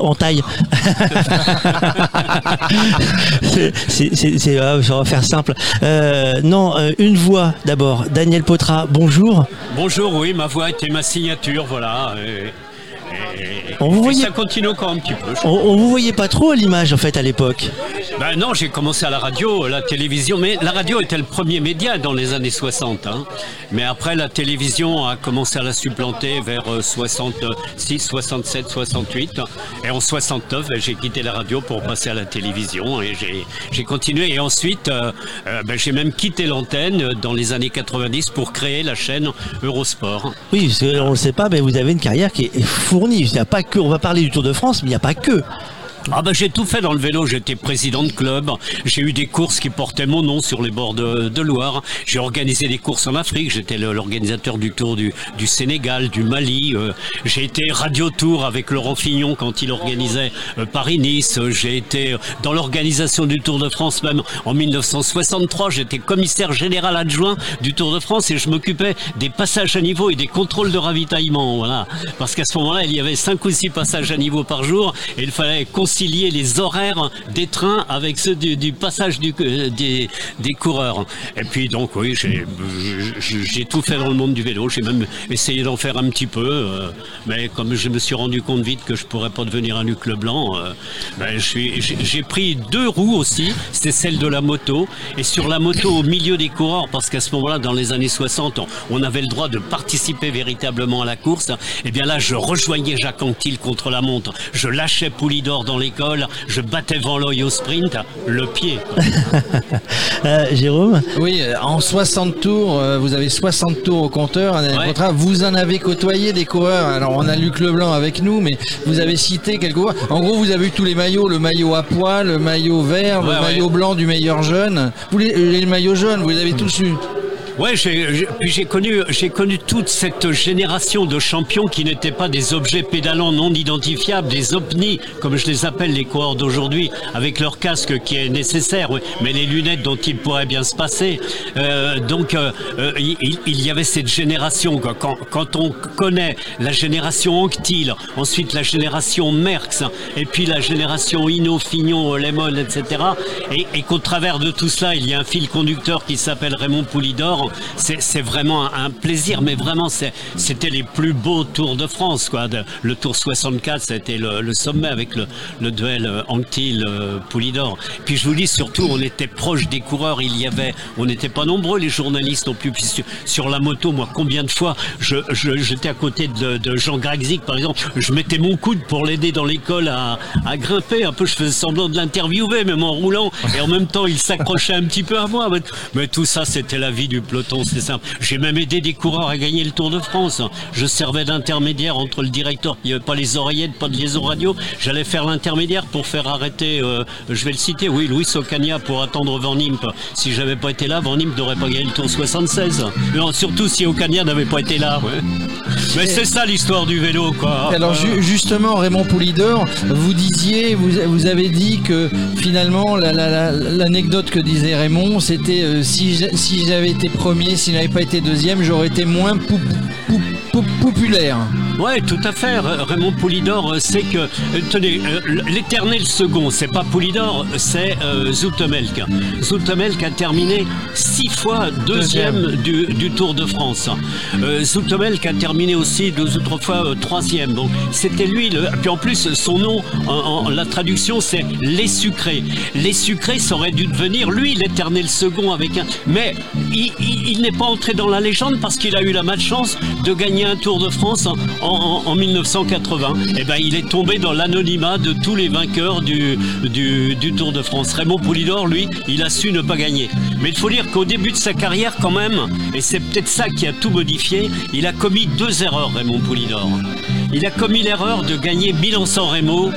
Speaker 1: en taille. (laughs) C'est- ça va faire simple. Non, une voix d'abord. Daniel Potra, bonjour.
Speaker 7: Bonjour, oui, ma voix était ma signature, voilà.
Speaker 1: On vous voyait-
Speaker 7: ça continue encore un petit peu.
Speaker 1: On, on vous voyait pas trop à l'image en fait à l'époque.
Speaker 7: Ben non, j'ai commencé à la radio, à la télévision, mais la radio était le premier média dans les années 60. hein. Mais après, la télévision a commencé à la supplanter vers euh, 66, 67, 68. Et en 69, ben, j'ai quitté la radio pour passer à la télévision et j'ai- continué. Et ensuite, euh, euh, ben, j'ai même quitté l'antenne dans les années 90 pour créer la chaîne Eurosport.
Speaker 1: Oui, parce que on le sait pas, mais vous avez une carrière qui est fournie. Il pas que, on va parler du Tour de France, mais il n'y a pas que.
Speaker 7: Ah bah j'ai tout fait dans le vélo, j'étais président de club, j'ai eu des courses qui portaient mon nom sur les bords de, Loire, j'ai organisé des courses en Afrique, j'étais l'organisateur du Tour du, Sénégal, du Mali, euh, j'ai été radio tour avec Laurent Fignon quand il organisait euh, Paris-Nice, j'ai été euh, dans l'organisation du Tour de France même en 1963, j'étais commissaire général adjoint du Tour de France et je m'occupais des passages à niveau et des contrôles de ravitaillement, voilà, parce qu'à ce moment-là il y avait cinq ou six passages à niveau par jour et il fallait concilier les horaires des trains avec ceux du, passage euh, des, des coureurs. Et puis donc oui, j'ai tout fait dans le monde du vélo. J'ai même essayé d'en faire un petit peu, euh, mais comme je me suis rendu compte vite que je pourrais pas devenir un Luc Leblanc, euh, ben, j'ai pris deux roues aussi. C'était celle de la moto et sur la moto au milieu des coureurs, parce qu'à ce moment-là, dans les années 60, on, avait le droit de participer véritablement à la course. Et bien là, je rejoignais Jacques Anquetil contre la montre. Je lâchais Poulidor dans l'école, je battais Van Looy au sprint, le pied. (laughs)
Speaker 1: Euh, Jérôme
Speaker 2: Oui, euh, en 60 tours, euh, vous avez 60 tours au compteur.
Speaker 7: Ouais.
Speaker 2: vous en avez côtoyé des coureurs. Alors, on a Luc Leblanc avec nous, mais vous avez cité quelques coureurs. En gros, vous avez eu tous les maillots le maillot à pois, le maillot vert,
Speaker 7: Ouais,
Speaker 2: le
Speaker 7: ouais.
Speaker 2: maillot blanc du meilleur jeune. Vous les, les maillots jaunes, vous les avez tous eu.
Speaker 7: Ouais, j'ai, puis j'ai connu, j'ai connu toute cette génération de champions qui n'étaient pas des objets pédalants non identifiables, des ovnis, comme je les appelle les coureurs d'aujourd'hui, avec leur casque qui est nécessaire, mais les lunettes dont il pourrait bien se passer. Euh, donc, euh, euh, il, il- il y avait cette génération. quoi. Quand, quand on connaît la génération Anctil, ensuite la génération Merckx, et puis la génération Hino, Fignon, Lemon, etc., et, et qu'au travers de tout cela, il y a un fil conducteur qui s'appelle Raymond Poulidor, c'est vraiment un, plaisir, mais vraiment, c'était les plus beaux Tours de France. Le Tour 64, c'était le, le sommet avec le, duel euh, Anctil-Poulidor. Puis je vous dis, surtout, on était proche des coureurs. Il y avait, on n'était pas nombreux, les journalistes non plus. Sur, la moto, moi, combien de fois j'étais à côté de, Jean Gragzik, par exemple, je mettais mon coude pour l'aider dans l'école à, grimper. Un peu, je faisais semblant de l'interviewer, même en roulant. Et en même temps, il s'accrochait un petit peu à moi. Mais, mais tout ça, c'était la vie du peloton. Peloton, c'est simple. J'ai même aidé des coureurs à gagner le Tour de France. Je servais d'intermédiaire entre le directeur, il n'y avait pas les oreillettes, pas de liaison radio. J'allais faire l'intermédiaire pour faire arrêter, euh, je vais le citer, oui, Louis Ocagna pour attendre Van Imp. Si j'avais pas été là, Van Imp n'aurait pas gagné le Tour 76. Non, surtout si Ocagna n'avait pas été là. Mais c'est ça l'histoire du vélo, quoi.
Speaker 2: Alors ju- justement, Raymond Poulidor, vous disiez, vous, vous avez dit que finalement la- la- la- l'anecdote que disait Raymond, c'était euh, si j'avais été premier, si je n'avais pas été deuxième, j'aurais été moins pou- pou- pou- populaire.
Speaker 7: Ouais, tout à fait. Ra- Raymond Poulidor, euh, c'est que, euh, tenez, euh, l'éternel second, c'est pas Poulidor, c'est euh, Zoetemelk. Zoetemelk a terminé six fois deuxième du, du Tour de France. Euh, Zoetemelk a terminé aussi deux ou trois fois euh, troisième. Donc c'était lui. Le... Puis en plus, son nom, en, en- la traduction, c'est les sucrés. Les sucrés, ça aurait dû devenir lui l'éternel second avec un. Mais il, il- il n'est pas entré dans la légende parce qu'il a eu la malchance de gagner un Tour de France en, en- en 1980. Et ben, il est tombé dans l'anonymat de tous les vainqueurs du, du, du Tour de France. Raymond Poulidor, lui, il a su ne pas gagner. Mais il faut dire qu'au début de sa carrière, quand même, et c'est peut-être ça qui a tout modifié, il a commis deux erreurs, Raymond Poulidor. Il a commis l'erreur de gagner Milan-San Remo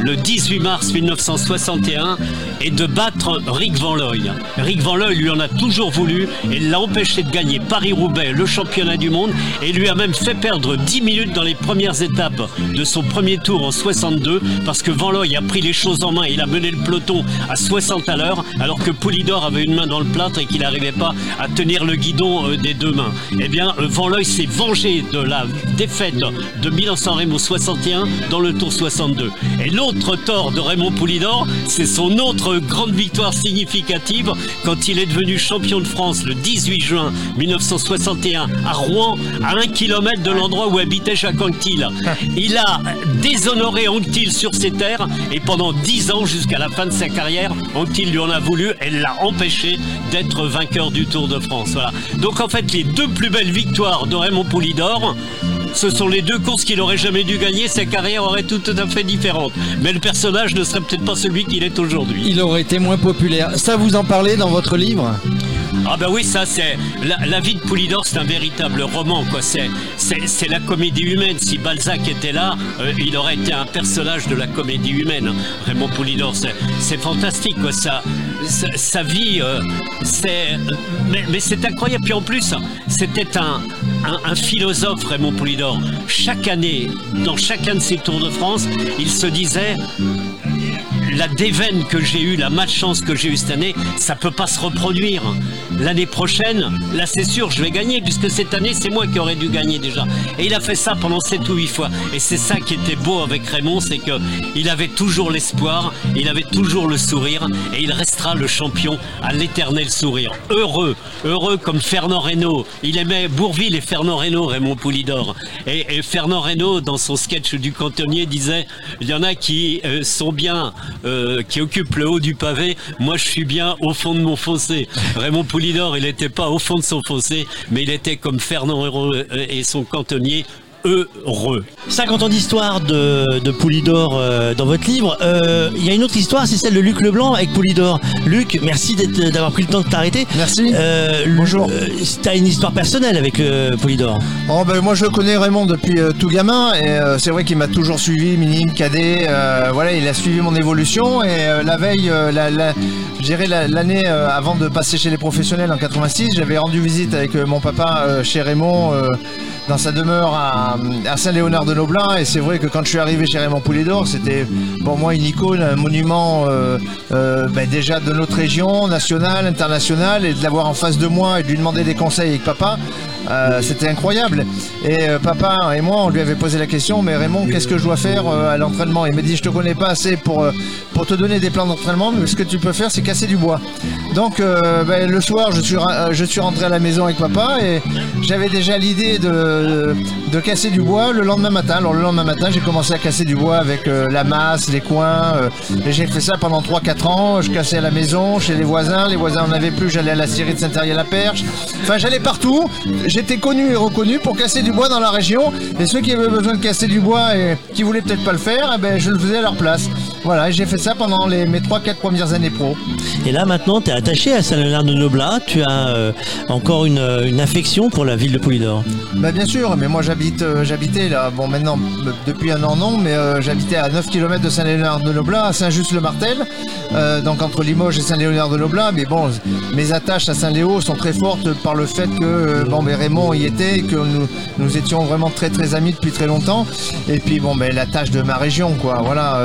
Speaker 7: le 18 mars 1961 et de battre Rick Van Looy. Rick Van Looy lui en a toujours voulu et l'a empêché de gagner Paris-Roubaix, le championnat du monde, et lui a même fait perdre 10 minutes dans les premières étapes de son premier tour en 62 parce que Van Looy a pris les choses en main et il a mené le peloton à 60 à l'heure alors que Poulidor avait une main dans le plâtre et qu'il n'arrivait pas à tenir le guidon euh, des deux mains. Eh bien, euh, Van Looy s'est vengé de la défaite de Milan-San Remo 61 dans le Tour 62. Et l'autre tort de Raymond Poulidor, c'est son autre grande victoire significative quand il est devenu champion de France le 18 juin 1961 à Rouen, à un kilomètre de l'endroit où habitait Jacques Anquetil. (laughs) Il a déshonoré Anquetil sur ses terres et pendant 10 ans jusqu'à la fin de sa carrière, Anquetil lui en a voulu et l'a empêché d'être vainqueur du Tour de France. Voilà. Donc en fait, les deux plus belles victoires de Raymond Poulidor, ce sont les deux courses qu'il aurait jamais dû gagner. Sa carrière aurait tout à fait différente. Mais le personnage ne serait peut-être pas celui qu'il est aujourd'hui.
Speaker 2: Il aurait été moins populaire. Ça, vous en parlez dans votre livre?
Speaker 7: Ah ben oui, ça c'est la, la vie de Poulidor, c'est un véritable roman quoi. C'est c'est c'est la comédie humaine. Si Balzac était là, euh, il aurait été un personnage de la comédie humaine. Raymond Poulidor, c'est c'est fantastique quoi. Ça, sa, vie, euh, c'est mais, c'est incroyable. Puis en plus, c'était un, un un philosophe Raymond Poulidor. Chaque année, dans chacun de ses tours de France, il se disait la déveine que j'ai eue, la malchance que j'ai eue cette année, ça peut pas se reproduire. L'année prochaine, là c'est sûr, je vais gagner, puisque cette année, c'est moi qui aurais dû gagner déjà. Et il a fait ça pendant 7 ou 8 fois. Et c'est ça qui était beau avec Raymond, c'est que il avait toujours l'espoir, il avait toujours le sourire, et il restera le champion à l'éternel sourire. Heureux, heureux comme Fernand Reynaud. Il aimait Bourville et Fernand Reynaud, Raymond Poulidor. Et, Fernand Reynaud, dans son sketch du cantonnier, disait, il y en a qui euh, sont bien, euh, qui occupent le haut du pavé, moi je suis bien au fond de mon fossé. Raymond Poulidor, il n'était pas au fond de son fossé, mais il était comme Fernand Reynaud euh, et son cantonnier, heureux.
Speaker 1: 50 ans d'histoire de, de Poulidor euh, dans votre livre. Euh, Il y a une autre histoire, c'est celle de Luc Leblanc avec Poulidor. Luc, merci d'avoir pris le temps de t'arrêter.
Speaker 6: Merci.
Speaker 1: Euh,
Speaker 6: Bonjour.
Speaker 1: euh, T'as une histoire personnelle avec euh, Poulidor.
Speaker 6: Oh, ben, moi je connais Raymond depuis euh, tout gamin et euh, c'est vrai qu'il m'a toujours suivi, minime, cadet. euh, voilà, il a suivi mon évolution et euh, la veille, euh, la, l'année euh, avant de passer chez les professionnels en 86, j'avais rendu visite avec euh, mon papa euh, chez Raymond. Dans sa demeure à, à Saint-Léonard de Noblin et c'est vrai que quand je suis arrivé chez Raymond Poulidor c'était pour moi une icône, un monument euh, euh, ben, déjà de notre région, nationale, internationale et de l'avoir en face de moi et de lui demander des conseils avec papa euh, c'était incroyable. Et euh, papa et moi, on lui avait posé la question, mais Raymond, qu'est-ce que je dois faire euh, à l'entraînement? Il m'a dit, je te connais pas assez pour, te donner des plans d'entraînement, mais ce que tu peux faire, c'est casser du bois. Donc ben, le soir, je suis, je suis rentré à la maison avec papa et j'avais déjà l'idée de, casser du bois le lendemain matin. Alors le lendemain matin, j'ai commencé à casser du bois avec la masse, les coins. et j'ai fait ça pendant 3-4 ans. Je cassais à la maison, chez les voisins. Les voisins en avaient plus, j'allais à la scierie de Saint-Thierry-la-Perche. Enfin, j'allais partout. J'étais connu et reconnu pour casser du bois dans la région. Et ceux qui avaient besoin de casser du bois et qui voulaient peut-être pas le faire, eh ben, je le faisais à leur place. Voilà, et j'ai fait ça pendant les, mes 3-4 premières années pro.
Speaker 1: Et là maintenant, tu es attaché à Saint-Léonard de Noblat, tu as euh, encore une, une affection pour la ville de Poulidor.
Speaker 6: Bah bien sûr, mais moi j'habite, euh, j'habitais là, bon maintenant euh, depuis un an non, mais euh, j'habitais à 9 km de Saint-Léonard-de-Noblat, à Saint-Just-le-Martel, euh, donc entre Limoges et Saint-Léonard-de-Noblat, mais bon, mes attaches à Saint-Léo sont très fortes par le fait que euh, bon, ben, Raymond y était, que nous, nous étions vraiment très très amis depuis très longtemps, et puis bon, ben, la tâche de ma région, quoi, voilà,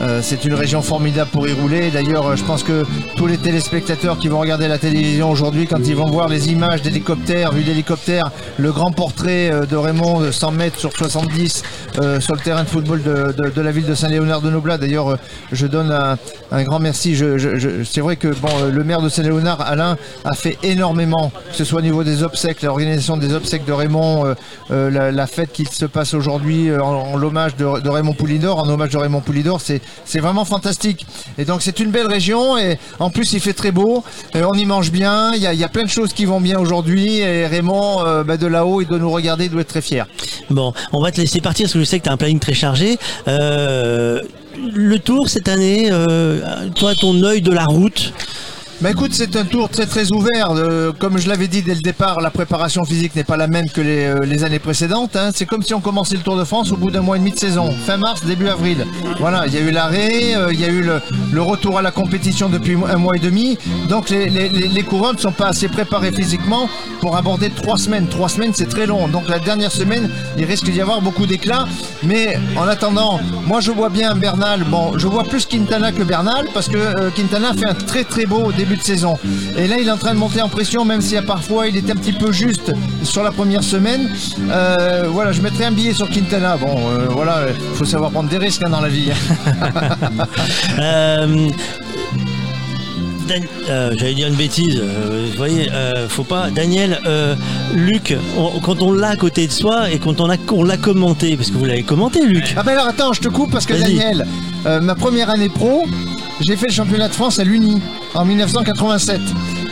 Speaker 6: euh, c'est une région formidable pour y rouler, d'ailleurs euh, je pense que tous les téléspectateurs qui vont regarder la télévision aujourd'hui, quand ils vont voir les images d'hélicoptères, vue d'hélicoptère, le grand portrait euh, de Raymond de 100 mètres sur 70 euh, sur le terrain de football de, la ville de Saint-Léonard-de-Noblat. D'ailleurs, je donne un, grand merci. Je, je- je- c'est vrai que bon, le maire de Saint-Léonard, Alain, a fait énormément, que ce soit au niveau des obsèques, l'organisation des obsèques de Raymond, la, fête qui se passe aujourd'hui en, en l'hommage de, de Raymond Poulidor, en hommage de Raymond Poulidor, c'est, c'est vraiment fantastique. Et donc c'est une belle région et en plus il fait très beau, et on y mange bien, il y a, plein de choses qui vont bien aujourd'hui et Raymond, euh, bah, de là-haut, il doit nous regarder, il doit être très fier.
Speaker 1: Bon, on va te laisser partir parce que je sais que tu as un planning très chargé. Euh, le tour cette année, euh, toi, ton œil de la route,
Speaker 6: Bah écoute, c'est un tour très très ouvert. Euh, comme je l'avais dit dès le départ, la préparation physique n'est pas la même que les, euh, années précédentes. hein. C'est comme si on commençait le Tour de France au bout d'un mois et demi de saison, fin mars, début avril. Voilà, il y a eu l'arrêt, euh, il y a eu le, retour à la compétition depuis un mois et demi. Donc les, les, les- coureurs ne sont pas assez préparés physiquement pour aborder trois semaines. Trois semaines, c'est très long. Donc la dernière semaine, il risque d'y avoir beaucoup d'éclats. Mais en attendant, moi je vois bien Bernal. Bon, je vois plus Quintana que Bernal parce que Quintana fait un très très beau début de saison. Et là, il est en train de monter en pression, même si à parfois il était un petit peu juste sur la première semaine. Euh, voilà, je mettrai un billet sur Quintana. Bon, euh, voilà, il faut savoir prendre des risques hein, dans la vie. (laughs)
Speaker 1: Euh, euh, J'allais dire une bêtise, euh, vous voyez, euh, faut pas. Daniel, Luc, on- quand on l'a à côté de soi et quand on a- on l'a commenté, parce que vous l'avez commenté, Luc.
Speaker 6: Ah ben alors attends, je te coupe parce que. Daniel, ma première année pro, j'ai fait le championnat de France à l'Uni en 1987.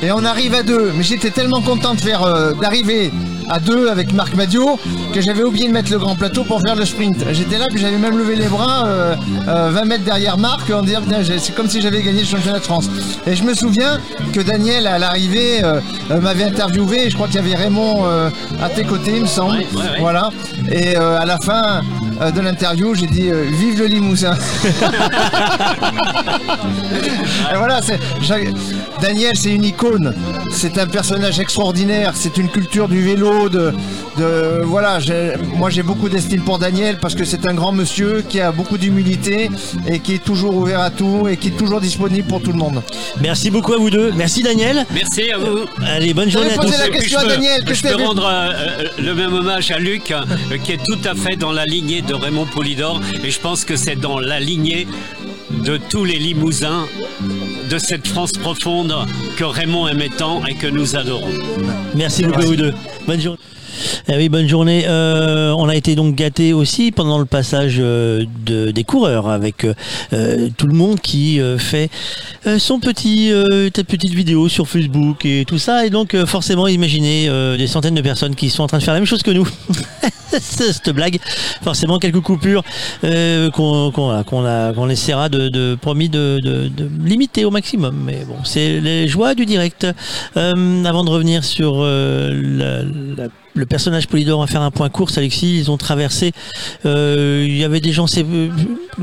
Speaker 6: Et on arrive à deux, mais j'étais tellement content de faire euh, d'arriver à deux avec Marc Madio que j'avais oublié de mettre le grand plateau pour faire le sprint. J'étais là puis j'avais même levé les bras euh, euh, 20 mètres derrière Marc en disant c'est comme si j'avais gagné le championnat de France. Et je me souviens que Daniel à l'arrivée euh, euh, m'avait interviewé, et je crois qu'il y avait Raymond euh, à tes côtés il me semble.
Speaker 7: Ouais, ouais, ouais.
Speaker 6: Voilà. Et euh, à la fin euh, de l'interview, j'ai dit euh, Vive le Limousin. (laughs) Et voilà, Daniel, c'est une icône. C'est un personnage extraordinaire. C'est une culture du vélo. De, de voilà. j'ai- Moi, j'ai beaucoup d'estime pour Daniel parce que c'est un grand monsieur qui a beaucoup d'humilité et qui est toujours ouvert à tout et qui est toujours disponible pour tout le monde.
Speaker 1: Merci beaucoup à vous deux. Merci Daniel.
Speaker 7: Merci à vous.
Speaker 1: Allez, bonne journée à tous.
Speaker 6: la question
Speaker 7: je
Speaker 6: à
Speaker 7: peux-
Speaker 6: Daniel, que
Speaker 7: je peux rendre euh, le même hommage à Luc, qui est tout à fait dans la lignée de Raymond Poulidor. Et je pense que c'est dans la lignée de tous les Limousins de cette France profonde que Raymond aimait tant et que nous adorons.
Speaker 1: Merci beaucoup vous deux. Bonne journée. Eh oui, bonne journée. Euh, on a été donc gâtés aussi pendant le passage euh, de, des coureurs avec euh, euh, tout le monde qui euh, fait son petit petite vidéo sur Facebook et tout ça. Et donc forcément, imaginez des centaines de personnes qui sont en train de faire la même chose que nous. (laughs) Cette blague, forcément quelques coupures qu'on a- qu'on essaiera de, de promis de, de- limiter au maximum. Mais bon, c'est les joies du direct. Avant de revenir sur la- la- le personnage Polydor, va faire un point course, Alexis. Ils ont traversé. euh, Il y avait des gens, euh,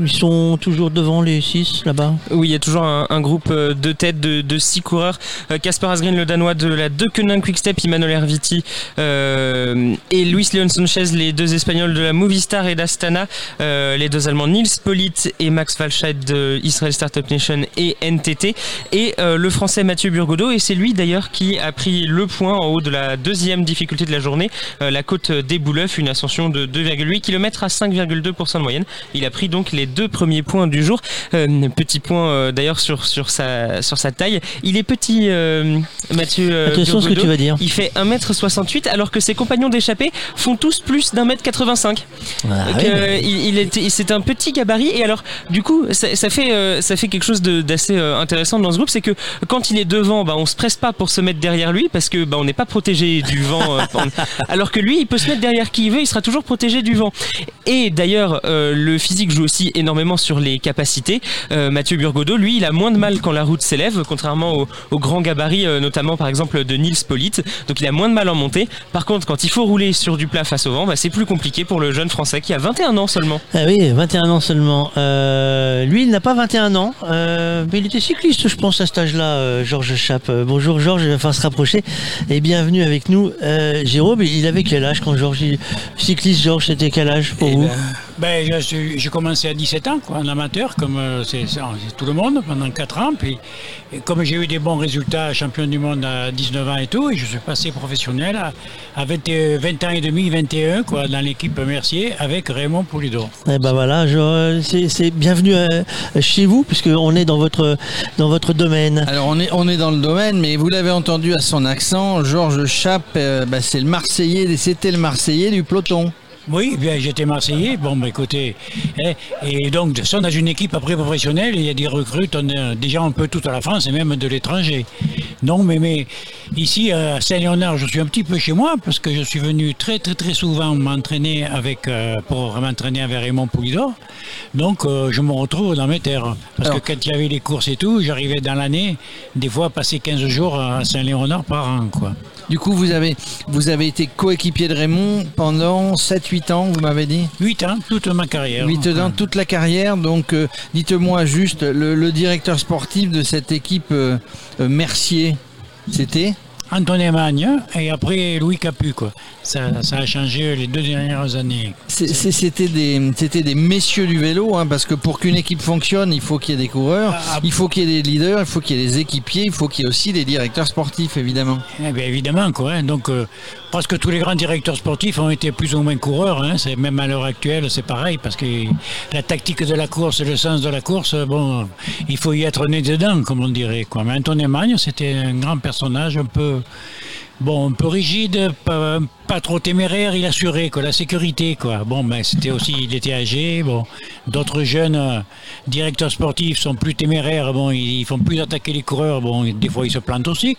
Speaker 1: ils sont toujours devant les six là-bas?
Speaker 4: Oui, il y a toujours un, groupe euh, de tête de, de six coureurs. Euh, Casper Asgreen, le Danois de la Deceuninck Quickstep, Emmanuel Herviti euh, et Luis Leon Sanchez, les deux Espagnols de la Movistar et d'Astana. Euh, les deux Allemands Nils Polit et Max Falscheid de Israel Startup Nation et NTT. Et euh, le Français Mathieu Burgodeau. Et c'est lui d'ailleurs qui a pris le point en haut de la deuxième difficulté de la journée, euh, la côte des Bouleufs, une ascension de 2,8 km à 5,2% de moyenne. Il a pris donc les deux premiers points du jour. Euh, petit point euh, d'ailleurs sur, sur, sa, sur sa taille. Il est petit, Mathieu.
Speaker 1: Attention à ce que tu vas dire.
Speaker 4: Il fait 1m68 alors que ses compagnons d'échappée font tous plus d'un mètre 85.
Speaker 1: Ah
Speaker 4: Donc,
Speaker 1: oui, mais-
Speaker 4: il, il était, c'est un petit gabarit et alors du coup ça, ça fait ça fait quelque chose d'assez intéressant dans ce groupe, c'est que quand il est devant, bah, on se presse pas pour se mettre derrière lui parce que bah, on n'est pas protégé du vent. Alors que lui, il peut se mettre derrière qui il veut, il sera toujours protégé du vent. Et d'ailleurs, euh, le physique joue aussi énormément sur les capacités. Euh, Mathieu Burgodeau, lui, il a moins de mal quand la route s'élève, contrairement au, au grand gabarit, euh, notamment par exemple de Nils Polite. Donc il a moins de mal en montée. Par contre, quand il faut rouler sur du plat face au vent, bah, c'est plus compliqué pour le jeune Français qui a 21 ans seulement.
Speaker 1: Ah oui, 21 ans seulement. Lui, il n'a pas 21 ans, mais il était cycliste, je pense, à cet âge-là, Georges Chape. Bonjour Georges, falloir se rapprocher. Et bienvenue avec nous. Euh, Il avait quel âge quand Georges... Cycliste, Georges, c'était quel âge pour
Speaker 8: Eh
Speaker 1: vous
Speaker 8: ben, ben, j'ai commencé à 17 ans, quoi, en amateur, comme euh, c'est tout le monde, pendant 4 ans. Puis, et comme j'ai eu des bons résultats, champion du monde à 19 ans et tout, et je suis passé professionnel à, à 20, et- 20 ans et demi, 21, quoi, dans l'équipe Mercier, avec Raymond Poulidor.
Speaker 1: Eh ben voilà, euh, c'est c'est bienvenue euh, chez vous, puisqu'on est dans votre, dans votre domaine.
Speaker 2: Alors on est, on est dans le domaine, mais vous l'avez entendu à son accent, Georges Chape, euh, bah, c'est le Marseillais, c'était le Marseillais du peloton.
Speaker 8: Oui, bien, j'étais Marseillais. Bon, bah, écoutez, hein, et donc, sont dans une équipe après professionnelle, il y a des recrutes, on a déjà un peu toute la France et même de l'étranger. Non, mais, mais ici, à Saint-Léonard, je suis un petit peu chez moi parce que je suis venu très, très, très souvent m'entraîner avec, euh, pour m'entraîner avec Raymond Poulidor. Donc, euh, je me retrouve dans mes terres. Parce
Speaker 2: Alors-
Speaker 8: que quand il y avait les courses et tout, j'arrivais dans l'année, des fois, à passer 15 jours à Saint-Léonard par an, quoi.
Speaker 2: Du coup, vous avez, vous avez été coéquipier de Raymond pendant 7-8 ans, vous m'avez dit
Speaker 8: 8 ans, toute ma carrière.
Speaker 2: 8 ans, toute la carrière. Donc, euh, dites-moi juste, le, le directeur sportif de cette équipe euh, euh, Mercier, c'était
Speaker 8: Antoine Magne et après Louis Capu. Quoi. Ça, ça a changé les deux dernières années.
Speaker 2: C'était des, des messieurs du vélo, hein, parce que pour qu'une équipe fonctionne, il faut qu'il y ait des coureurs,
Speaker 8: Ah,
Speaker 2: il faut qu'il y ait des leaders, il faut qu'il y ait des équipiers, il faut qu'il y ait aussi des directeurs sportifs, évidemment.
Speaker 8: Eh bien, évidemment, quoi. hein. Donc, euh, presque tous les grands directeurs sportifs ont été plus ou moins coureurs. hein. C'est même à l'heure actuelle, c'est pareil, parce que la tactique de la course et le sens de la course, bon, il faut y être né dedans, comme on dirait. Quoi. Mais Antoine Magne, c'était un grand personnage, un peu, bon, un peu rigide, pas, trop téméraire. Il assurait la sécurité. Bon, ben, c'était aussi, il était âgé. Bon, d'autres jeunes euh, directeurs sportifs sont plus téméraires. Bon, ils, font plus attaquer les coureurs. Bon, des fois, ils se plantent aussi,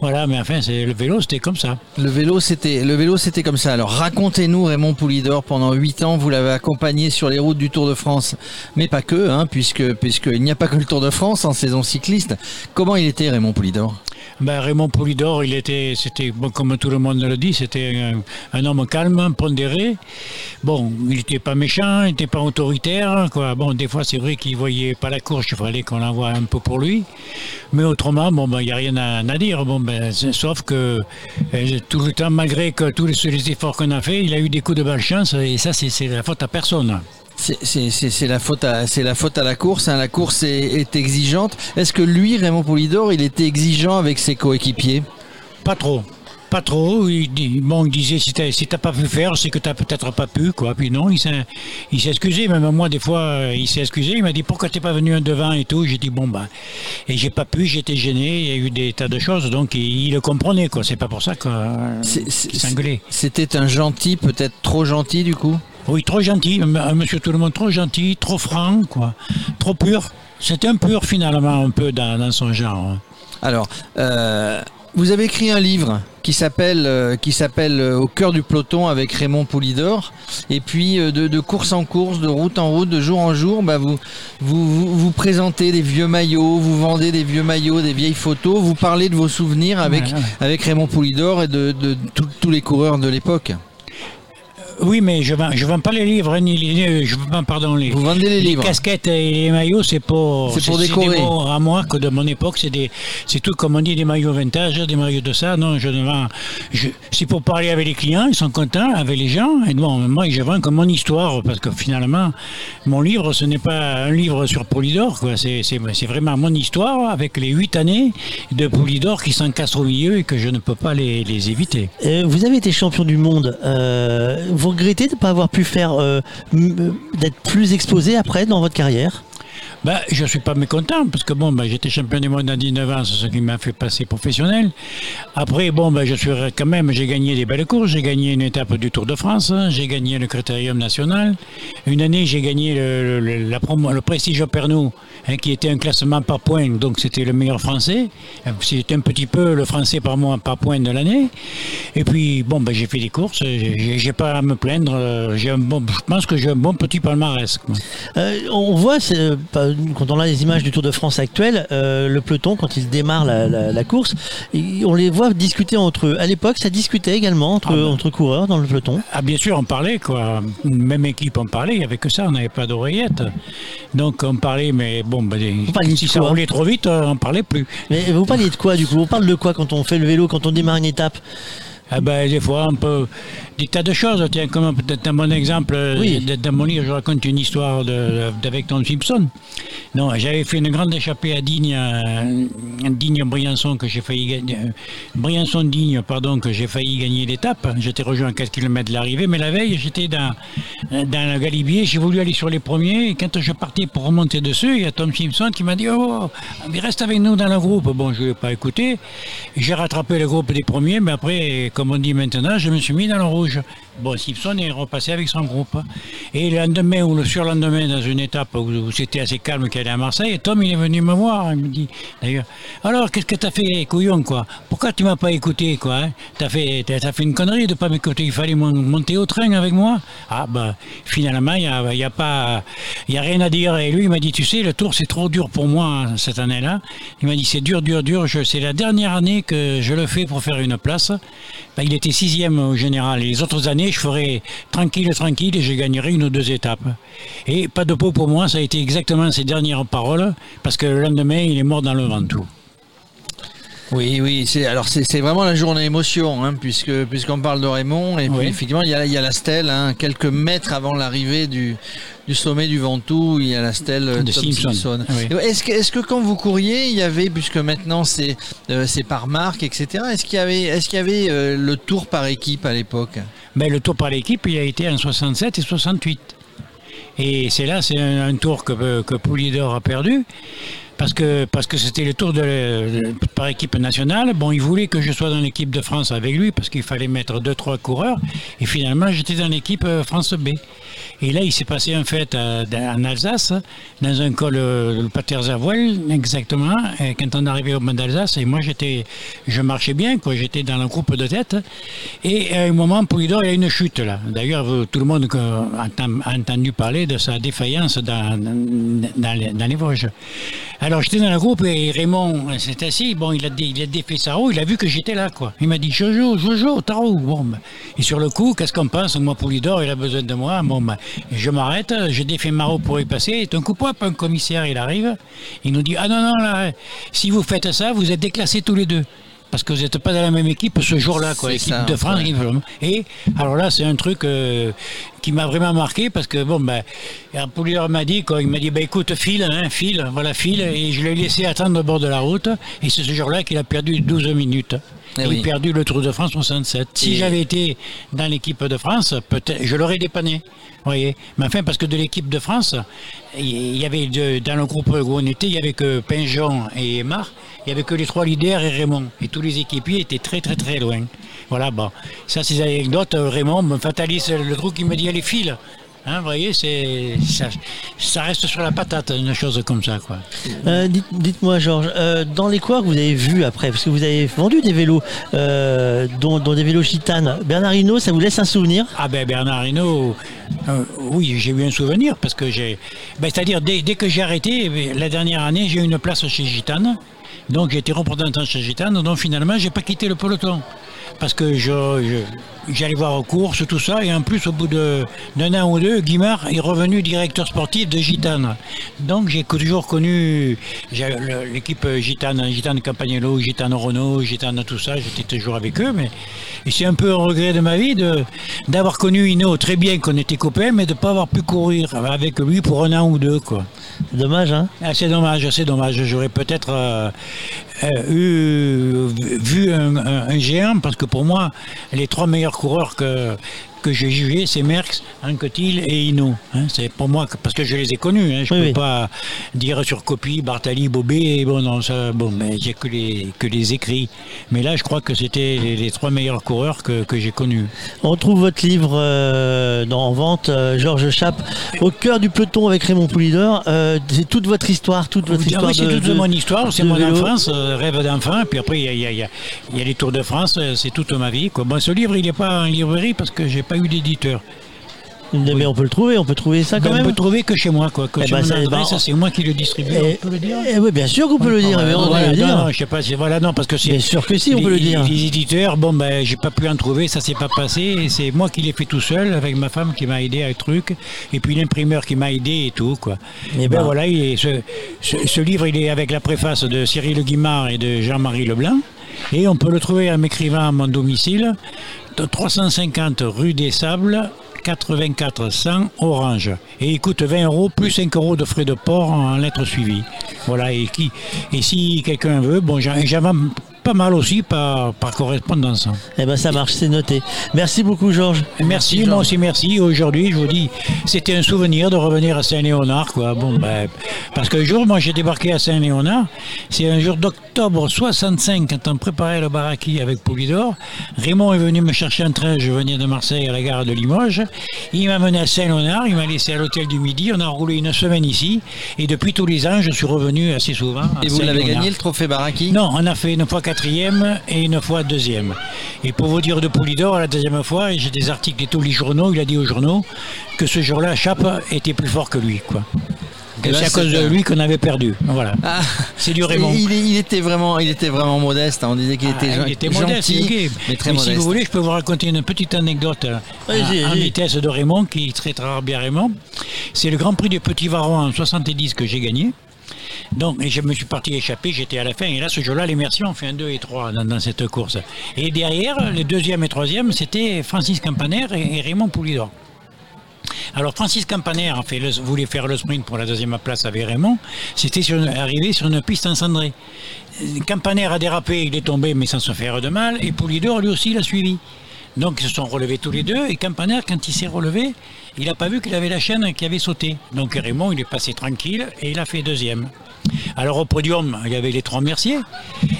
Speaker 8: voilà, mais enfin, le vélo, c'était comme ça.
Speaker 2: Le vélo, c'était, le vélo, c'était comme ça. Alors, racontez-nous, Raymond Poulidor, pendant 8 ans, vous l'avez accompagné sur les routes du Tour de France, mais pas que, hein, puisque, puisqu'il n'y a pas que le Tour de France en saison cycliste. Comment il était, Raymond Poulidor?
Speaker 8: Ben, Raymond Poulidor, il était, c'était, comme tout le monde le dit, c'était un, homme calme, pondéré. Bon, il n'était pas méchant, il n'était pas autoritaire. Quoi. Bon, des fois, c'est vrai qu'il voyait pas la course, il fallait qu'on l'envoie un peu pour lui. Mais autrement, bon, ben, il n'y a rien à, dire. Bon, ben, sauf que euh, tout le temps, malgré que tous les, les efforts qu'on a fait, il a eu des coups de malchance et ça, c'est la faute à personne.
Speaker 2: C'est, la faute à, c'est la faute à la course. hein. La course est, est exigeante. Est-ce que lui, Raymond Poulidor, il était exigeant avec ses coéquipiers?
Speaker 8: Pas trop. Pas trop. Il, bon, il disait si t'as si t'as pas pu faire, c'est que t'as peut-être pas pu, quoi. Puis non, il s'est excusé. Même moi, des fois, euh, il s'est excusé. Il m'a dit pourquoi t'es pas venu un devant et tout? J'ai dit bon bah, et j'ai pas pu. J'étais gêné. Il y a eu des tas de choses. Donc il, il le comprenait, quoi. C'est pas pour ça que euh, qu'il s'engueulait.
Speaker 2: C'était un gentil, peut-être trop gentil, du coup?
Speaker 8: Oui, trop gentil. Un un monsieur tout le monde trop gentil, trop franc, quoi. Trop pur. C'était un pur finalement, un peu dans, dans son genre. hein.
Speaker 2: Alors, euh, vous avez écrit un livre qui s'appelle euh, qui s'appelle euh, Au cœur du peloton avec Raymond Poulidor. Et puis euh, de, de course en course, de route en route, de jour en jour, bah, vous, vous, vous, vous présentez des vieux maillots, vous vendez des vieux maillots, des vieilles photos, vous parlez de vos souvenirs avec,
Speaker 8: Ouais, ouais.
Speaker 2: avec Raymond Poulidor et de, tous les coureurs de l'époque.
Speaker 8: Oui, mais je vends, je vends pas les livres, hein, ni les, je vends, pardon, les,
Speaker 2: Vous vendez les livres.
Speaker 8: casquettes et les maillots, c'est pour,
Speaker 2: C'est pour décorer.
Speaker 8: des mots à moi que de mon époque, c'est des, c'est tout comme on dit des maillots vintage, des maillots de ça. Non, je ne vends, je, c'est pour parler avec les clients, ils sont contents avec les gens. Et bon, moi, je vends comme mon histoire parce que finalement, mon livre, ce n'est pas un livre sur Polydor, quoi. C'est, c'est, c'est vraiment mon histoire avec les huit années de Polydor qui s'encastrent au milieu et que je ne peux pas les, les éviter.
Speaker 1: Euh, vous avez été champion du monde. Euh, vous regrettez de ne pas avoir pu faire, euh, euh, d'être plus exposé après dans votre carrière?
Speaker 8: Ben, je suis pas mécontent parce que bon, ben, j'étais champion du monde à 19 ans, c'est ce qui m'a fait passer professionnel. Après, bon, ben, je suis quand même, j'ai gagné des belles courses, j'ai gagné une étape du Tour de France, hein, j'ai gagné le Critérium national. Une année, j'ai gagné le, le, la promo, Prestige Pernod, hein, qui était un classement par points, donc c'était le meilleur français. C'était un petit peu le français par mois par point de l'année. Et puis, bon, ben, j'ai fait des courses, j'ai pas à me plaindre. J'ai un bon, je pense que j'ai un bon petit palmarès.
Speaker 1: Euh, on voit, c'est, euh, quand on a les images du Tour de France actuel, euh, le peloton, quand il démarre la, la- la course, on les voit discuter entre eux. À l'époque, ça discutait également entre,
Speaker 8: Ah ben.
Speaker 1: entre coureurs dans le peloton.
Speaker 8: Ah bien sûr, on parlait quoi. Même équipe, on parlait. Il n'y avait que ça, on n'avait pas d'oreillette. Donc on parlait, mais bon, ben, si ça roulait trop vite, euh, on parlait plus.
Speaker 1: Mais vous parliez de quoi du coup? On parle de quoi quand on fait le vélo, quand on démarre une étape?
Speaker 8: Ah ben, des fois, on peut. Des tas de choses. Tiens, comme peut-être un bon exemple. euh,
Speaker 1: Oui.
Speaker 8: de- Dans mon livre, je raconte une histoire d'avec Tom Simpson. Non, j'avais fait une grande échappée à Digne, euh, Digne-Briançon, que j'ai failli gagner. euh, Briançon-Digne, pardon, que j'ai failli gagner l'étape. J'étais rejoint à 4 km de l'arrivée, mais la veille, j'étais dans, dans le galibier. J'ai voulu aller sur les premiers. Et quand je partais pour remonter dessus, il y a Tom Simpson qui m'a dit Oh, mais reste avec nous dans le groupe. Bon, je ne l'ai pas écouté. J'ai rattrapé le groupe des premiers, mais après, comme on dit maintenant, je me suis mis dans le rouge. Vosges. Bon, Simpson est repassé avec son groupe. Et le lendemain ou le surlendemain, dans une étape où, c'était assez calme, qui allait à Marseille, Tom, il est venu me voir. Il me dit, d'ailleurs, alors, qu'est-ce que t'as fait, couillon, quoi? Pourquoi tu m'as pas écouté, quoi hein? T'as fait, t'as, fait une connerie de pas m'écouter. Il fallait mon- monter au train avec moi? Ah, bah, finalement, il n'y a, y a pas, y a rien à dire. Et lui, il m'a dit, tu sais, le tour, c'est trop dur pour moi, hein, cette année-là. Il m'a dit, c'est dur, dur, dur. C'est la dernière année que je le fais pour faire une place. Ben, il était sixième au général. Et les autres années, je ferais tranquille, tranquille et je gagnerais une ou deux étapes. Et pas de peau pour moi, ça a été exactement ses dernières paroles, parce que le lendemain, il est mort dans le Ventoux.
Speaker 2: Oui, oui, c'est alors c'est vraiment la journée émotion, hein, puisque puisqu'on parle de Raymond et puis effectivement il y a il y a la stèle, hein, quelques mètres avant l'arrivée du du sommet du Ventoux, il y a la stèle euh,
Speaker 8: De
Speaker 2: Tom
Speaker 8: Simpson,
Speaker 2: Simpson.
Speaker 8: oui.
Speaker 2: Et Est-ce que est-ce que quand vous couriez, il y avait puisque maintenant c'est euh, c'est par marque, etc. Est-ce qu'il y avait est-ce qu'il y avait euh, le tour par équipe à l'époque?
Speaker 8: Mais le tour par l'équipe, il a été en 67 et 68. Et c'est là, c'est un, un tour que, que Poulidor a perdu. Parce que parce que c'était le tour de, par équipe nationale. Bon, il voulait que je sois dans l'équipe de France avec lui parce qu'il fallait mettre deux trois coureurs. Et finalement, j'étais dans l'équipe euh, France B. Et là, il s'est passé un fait euh, en Alsace, dans un col euh, le Paterzavoel, exactement. Quand on arrivait au Mont d'Alsace, et moi j'étais, je marchais bien, quoi. J'étais dans le groupe de tête. Et à un moment, Poulidor, il y a une chute là. D'ailleurs, tout le monde euh, a entend- a entendu parler de sa défaillance dans, les, dans Vosges. Alors j'étais dans le groupe et Raymond euh, s'est assis. Bon, il a, il défait sa roue, il a vu que j'étais là, quoi. Il m'a dit Jojo, Jojo, ta roue. Bon, ben, et sur le coup, qu'est-ce qu'on pense? Moi, Poulidor, il a besoin de moi. Bon, ben, je m'arrête, je défais ma roue pour y passer. Et d'un coup, hop, un commissaire, il arrive. Il nous dit Ah non, non, là, si vous faites ça, vous êtes déclassés tous les deux. Parce que vous n'êtes pas dans la même équipe ce jour-là, quoi. Équipe
Speaker 2: ça,
Speaker 8: de France,
Speaker 2: ouais.
Speaker 8: Et alors là, c'est un truc euh, qui m'a vraiment marqué parce que bon, ben, Poulidor m'a dit, quoi, il m'a dit, bah, écoute, file, hein, file, voilà, file, et je l'ai laissé attendre au bord de la route. Et c'est ce jour-là qu'il a perdu 12 minutes.
Speaker 2: Eh
Speaker 8: Et
Speaker 2: oui.
Speaker 8: il a perdu le Tour de France 67. Si
Speaker 2: Et-
Speaker 8: j'avais été dans l'équipe de France, peut-être, je l'aurais dépanné. Voyez Mais enfin, parce que de l'équipe de France, il y avait de- dans le groupe où on était, il y avait que Pinjon et Aymar, il y avait que les trois leaders et Raymond. Et tous les équipiers étaient très très très loin. Voilà, bon. Ça, c'est des anecdotes. Raymond me fatalise le truc, il me dit, allez, file. Hein, vous voyez, ça, ça reste sur la patate, une chose comme ça, quoi.
Speaker 1: Euh, dites- Dites-moi, Georges, euh, dans les coureurs que vous avez vus après, parce que vous avez vendu des vélos, euh, dont, dont des vélos gitanes, Bernard Hinault, ça vous laisse un souvenir?
Speaker 8: Ah ben Bernard Hinault, euh, oui, j'ai eu un souvenir parce que j'ai. ben, C'est-à-dire, dès, dès que j'ai arrêté, bien, la dernière année, j'ai eu une place chez Gitane. Donc j'ai été représentant chez Gitane. Donc finalement, j'ai pas quitté le peloton. Parce que je, j'allais voir aux courses, tout ça. Et en plus, au bout de- d'un an ou deux, Guimard est revenu directeur sportif de Gitane. Donc j'ai toujours connu l'équipe Gitane, Gitane Campagnolo, Gitane Renault, Gitane tout ça. J'étais toujours avec eux. Mais et c'est un peu un regret de ma vie de, d'avoir connu Hino très bien qu'on était copains, mais de ne pas avoir pu courir avec lui pour un an ou deux. Quoi.
Speaker 1: C'est dommage, hein
Speaker 8: Ah, c'est dommage, c'est dommage. J'aurais peut-être euh, eu, vu un, un- un géant, parce que pour moi, les trois meilleurs coureurs que, que j'ai jugé, c'est Merckx, Anquetil et Hino. hein. c'est pour moi, parce que je les ai connus. hein. je ne
Speaker 1: Oui,
Speaker 8: peux
Speaker 1: oui.
Speaker 8: pas dire sur copie, Bartali, Bobé, bon, non, ça, bon, mais j'ai que les, que les écrits. Mais là, je crois que c'était les, les trois meilleurs coureurs que, que j'ai connus.
Speaker 1: On retrouve votre livre euh, dans, en vente, euh, Georges Chape, au cœur du peloton avec Raymond Poulidor. Euh, c'est toute votre histoire, toute votre
Speaker 8: Ah
Speaker 1: histoire
Speaker 8: oui, c'est
Speaker 1: de,
Speaker 8: toute
Speaker 1: de-
Speaker 8: mon histoire, c'est mon enfance, rêve d'enfant. Puis après, il y a, il y a- il y a- il y a les Tours de France, c'est toute ma vie. Quoi. Bon, ce livre, il n'est pas en librairie parce que j'ai pas eu d'éditeur.
Speaker 1: Mais on peut le trouver, on peut trouver ça quand
Speaker 8: Ben, on
Speaker 1: même.
Speaker 8: peut trouver que chez moi, quoi. Que
Speaker 1: Eh
Speaker 8: sur
Speaker 1: ben,
Speaker 8: mon
Speaker 1: ça,
Speaker 8: adresse,
Speaker 1: ben,
Speaker 8: c'est moi qui le distribue.
Speaker 1: Eh,
Speaker 8: on peut le dire.
Speaker 1: eh oui, bien sûr qu'on peut le dire. on
Speaker 8: Voilà,
Speaker 1: le dire.
Speaker 8: non, je sais pas, voilà, non, parce que c'est.
Speaker 1: Bien sûr que si, on
Speaker 8: les-
Speaker 1: peut le dire.
Speaker 8: Les, éditeurs, bon, ben, j'ai pas pu en trouver, ça s'est pas passé. et C'est moi qui l'ai fait tout seul, avec ma femme qui m'a aidé à un truc, et puis l'imprimeur qui m'a aidé et tout, quoi.
Speaker 1: Eh
Speaker 8: ben,
Speaker 1: ben.
Speaker 8: voilà, il est- ce, ce- ce livre, il est avec la préface de Cyril Guimard et de Jean-Marie Leblanc, et on peut le trouver en m'écrivant à mon domicile, de 350 rue des Sables. 84 100 Orange et il coûte 20 euros plus 5 euros de frais de port en lettres suivies. Voilà et qui et si quelqu'un veut, bon j'en pas mal aussi par, par correspondance.
Speaker 1: Eh ben ça marche, c'est noté. Merci beaucoup Georges.
Speaker 8: Merci, moi aussi merci. Aujourd'hui, je vous dis, c'était un souvenir de revenir à Saint-Léonard, quoi. Bon, ben, parce qu'un jour, moi, j'ai débarqué à Saint-Léonard. C'est un jour d'octobre 65, quand on préparait le baraki avec Poulidor. Raymond est venu me chercher en train. Je venais de Marseille à la gare de Limoges. Il m'a mené à Saint-Léonard. Il m'a laissé à l'hôtel du Midi. On a roulé une semaine ici. Et depuis tous les ans, je suis revenu assez souvent. à
Speaker 2: Et vous l'avez gagné le trophée Baraki?
Speaker 8: Non, on a fait une fois quatrième et une fois deuxième. Et pour vous dire de Poulidor, la deuxième fois, j'ai des articles de tous les journaux, il a dit aux journaux que ce jour-là, Chape était plus fort que lui. Quoi. C'est à cause de lui qu'on avait perdu. Voilà.
Speaker 2: Ah,
Speaker 8: C'est du Raymond.
Speaker 2: Il, il était vraiment, il était vraiment modeste. hein. On disait qu'il était,
Speaker 8: Ah, il était modeste,
Speaker 2: gentil,
Speaker 8: ok.
Speaker 2: mais très
Speaker 8: Mais
Speaker 2: modeste.
Speaker 8: si vous voulez, je peux vous raconter une petite anecdote
Speaker 1: Vas-y,
Speaker 8: en
Speaker 1: vas-y.
Speaker 8: vitesse de Raymond, qui traitera bien Raymond. C'est le Grand Prix du Petit Varon en 70 que j'ai gagné. Donc, je me suis parti échapper, j'étais à la fin. Et là, ce jour-là, ont fait un 2 et 3 dans, cette course. Et derrière, les deuxième et troisième, c'était Francis Campaner et, Raymond Poulidor. Alors Francis Campaner voulait faire le sprint pour la deuxième place avec Raymond. C'était arrivé sur une piste encendrée. Campaner a dérapé, il est tombé mais sans se faire de mal. Et Poulidor lui aussi l'a suivi. Donc ils se sont relevés tous les deux. Et Campaner, quand il s'est relevé, il n'a pas vu qu'il avait la chaîne qui avait sauté. Donc Raymond, il est passé tranquille et il a fait deuxième. Alors au podium, il y avait les trois Merciers.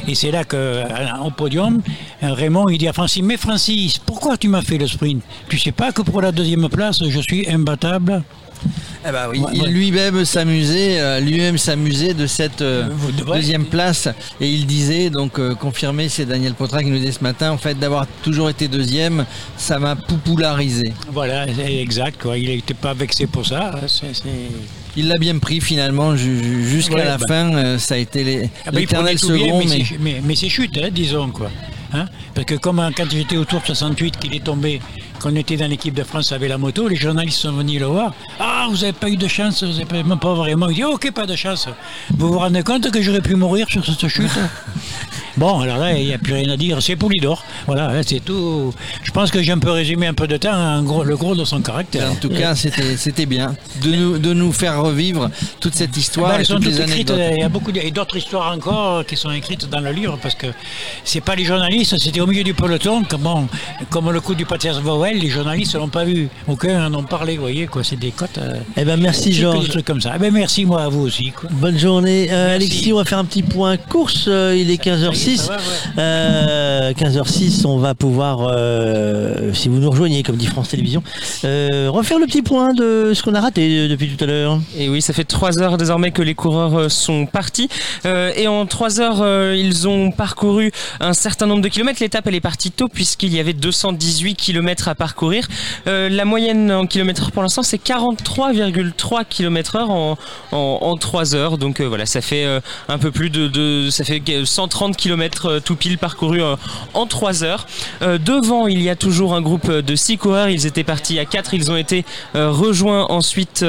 Speaker 8: Et c'est là que, euh, au podium, euh, Raymond, il dit à Francis, mais Francis, pourquoi tu m'as fait le sprint? Tu sais pas que pour la deuxième place, je suis imbattable?
Speaker 2: Eh ben oui,
Speaker 8: Ouais,
Speaker 2: il
Speaker 8: ouais.
Speaker 2: lui-même s'amusait, euh, lui-même s'amusait de cette euh, deuxième place et il disait donc euh, confirmé, c'est Daniel Potra qui nous disait ce matin, en fait d'avoir toujours été deuxième, ça m'a poupularisé.
Speaker 8: Voilà, c'est exact. Quoi. Il n'était pas vexé pour ça. C'est-
Speaker 2: Il l'a bien pris finalement ju- ju- jusqu'à
Speaker 8: Ouais,
Speaker 2: la
Speaker 8: bah.
Speaker 2: fin, euh, ça a été les-
Speaker 8: Ah
Speaker 2: l'éternel
Speaker 8: tout bien,
Speaker 2: second.
Speaker 8: mais,
Speaker 2: mais-
Speaker 8: c'est- mais, mais c'est chute, hein, disons quoi. Hein Parce que comme euh, quand j'étais au Tour 68, qu'il est tombé, qu'on était dans l'équipe de France avec la moto, les journalistes sont venus le voir. Ah, vous n'avez pas eu de chance, vous n'avez pas, pas vraiment. Il dit, ok, pas de chance. Vous vous rendez compte que j'aurais pu mourir sur cette chute? (laughs) Bon, alors là, il n'y a plus rien à dire. C'est Poulidor. Voilà, hein, c'est tout. Je pense que j'ai un peu résumé un peu de temps gros, le gros de son caractère.
Speaker 2: En tout cas, c'était c'était bien de nous, de nous faire revivre toute cette histoire
Speaker 8: Ben,
Speaker 2: et
Speaker 8: elles sont
Speaker 2: toutes
Speaker 8: toutes
Speaker 2: les
Speaker 8: écrites,
Speaker 2: anecdotes.
Speaker 8: euh, il y a beaucoup de- et d'autres histoires encore qui sont écrites dans le livre parce que c'est pas les journalistes, c'était au milieu du peloton, comme, bon, comme le coup du Pater Vowel, les journalistes l'ont pas vu, aucun en ont parlé, vous voyez quoi, c'est des cotes. euh,
Speaker 1: Eh ben merci Georges.
Speaker 8: des trucs comme ça. Eh ben, merci moi à vous aussi quoi.
Speaker 1: Bonne journée. Euh. Alexis, on va faire un petit point course. Euh, il est 15h06.
Speaker 8: Ça va, ouais.
Speaker 1: Euh, 15h06, on va pouvoir, euh, si vous nous rejoignez, comme dit France Télévisions, euh, refaire le petit point de ce qu'on a raté depuis tout à l'heure.
Speaker 4: Et oui, ça fait trois heures désormais que les coureurs sont partis. Euh, et en trois heures, euh, ils ont parcouru un certain nombre de kilomètres. L'étape, elle est partie tôt puisqu'il y avait 218 kilomètres à parcourir. Euh, la moyenne en kilomètres heure pour l'instant, c'est 43,3 kilomètres heure en, en, en trois heures. Donc euh, voilà, ça fait euh, un peu plus de, de ça fait 130 kilomètres euh, tout pile parcourus euh, en trois heures. Euh, devant, il y a toujours un groupe de six coureurs. Ils étaient partis à quatre. Ils ont été rejoints ensuite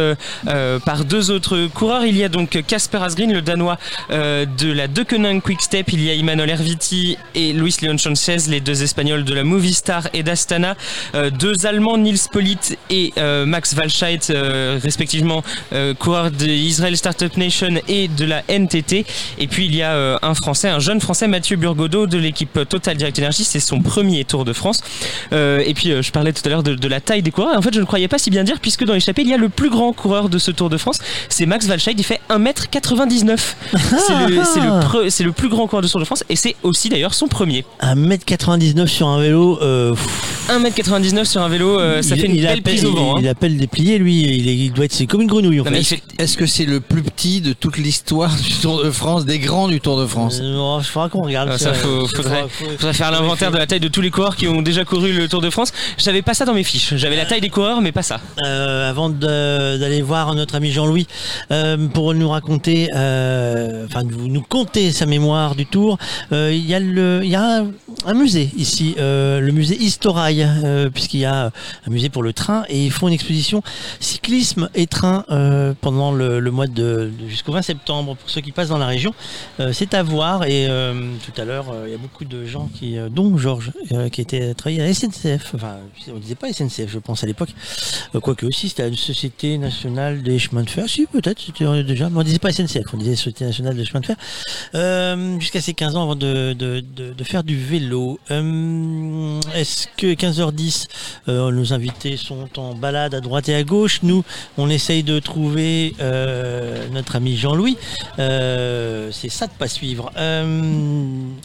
Speaker 4: par deux autres coureurs. Il y a donc Casper Asgreen, le Danois de la Deceuninck Quick Step. Il y a Emmanuel Herviti et Luis Leon Sanchez, les deux Espagnols de la Movistar et d'Astana. Deux Allemands, Nils Polit et Max Walscheid, respectivement coureurs de Israel Startup Nation et de la NTT. Et puis il y a un Français, un jeune Français, Mathieu Burgodeau de l'équipe Total Direct Energy. C'est son premier Tour de France. Euh, et puis, euh, je parlais tout à l'heure de, de la taille des coureurs. En fait, je ne croyais pas si bien dire, puisque dans l'échappée, il y a le plus grand coureur de ce Tour de France. C'est Max Walscheid. Il fait 1m99. C'est le, c'est le le plus grand coureur de ce Tour de France. Et c'est aussi d'ailleurs son premier.
Speaker 1: 1m99 sur un vélo. euh, pff,
Speaker 4: 1m99 sur un vélo, euh, ça
Speaker 1: il-
Speaker 4: fait une
Speaker 1: il
Speaker 4: belle
Speaker 1: appelle-
Speaker 4: prise au vent.
Speaker 1: Il,
Speaker 4: hein.
Speaker 1: il appelle déplié, lui. Il, est- il doit être. C'est comme une grenouille. En fait.
Speaker 2: Est-ce que c'est le plus petit de toute l'histoire du Tour de France, des grands du Tour de France?
Speaker 1: Euh, faudra qu'on regarde.
Speaker 4: Ah, ça, faut- faudrait- faudrait faire l'inventaire de la taille de tous les coureurs qui ont déjà couru le Tour de France. J'avais pas ça dans mes fiches. J'avais la taille des coureurs, mais pas ça.
Speaker 1: Euh, avant d'aller voir notre ami Jean-Louis euh, pour nous raconter, euh, enfin nous, nous conter sa mémoire du Tour, il y a, le, il y a un, un musée ici, le musée Historail, puisqu'il y a un musée pour le train et ils font une exposition cyclisme et train euh, pendant le, le mois de, de- jusqu'au 20 septembre pour ceux qui passent dans la région. Euh, C'est à voir et euh, tout à l'heure euh, il y a beaucoup de gens qui, euh, dont Georges, euh, qui était travaillé à la SNCF. Enfin, on disait pas SNCF, je pense à l'époque. Quoique aussi, c'était la Société Nationale des Chemins de Fer. Si, peut-être, c'était déjà. Mais on disait pas SNCF, on disait Société Nationale des Chemins de Fer. Jusqu'à ses 15 ans avant de, de, de, faire du vélo. Est-ce que 15h10, euh, nos invités sont en balade à droite et à gauche? Nous, on essaye de trouver notre ami Jean-Louis. C'est ça de pas suivre.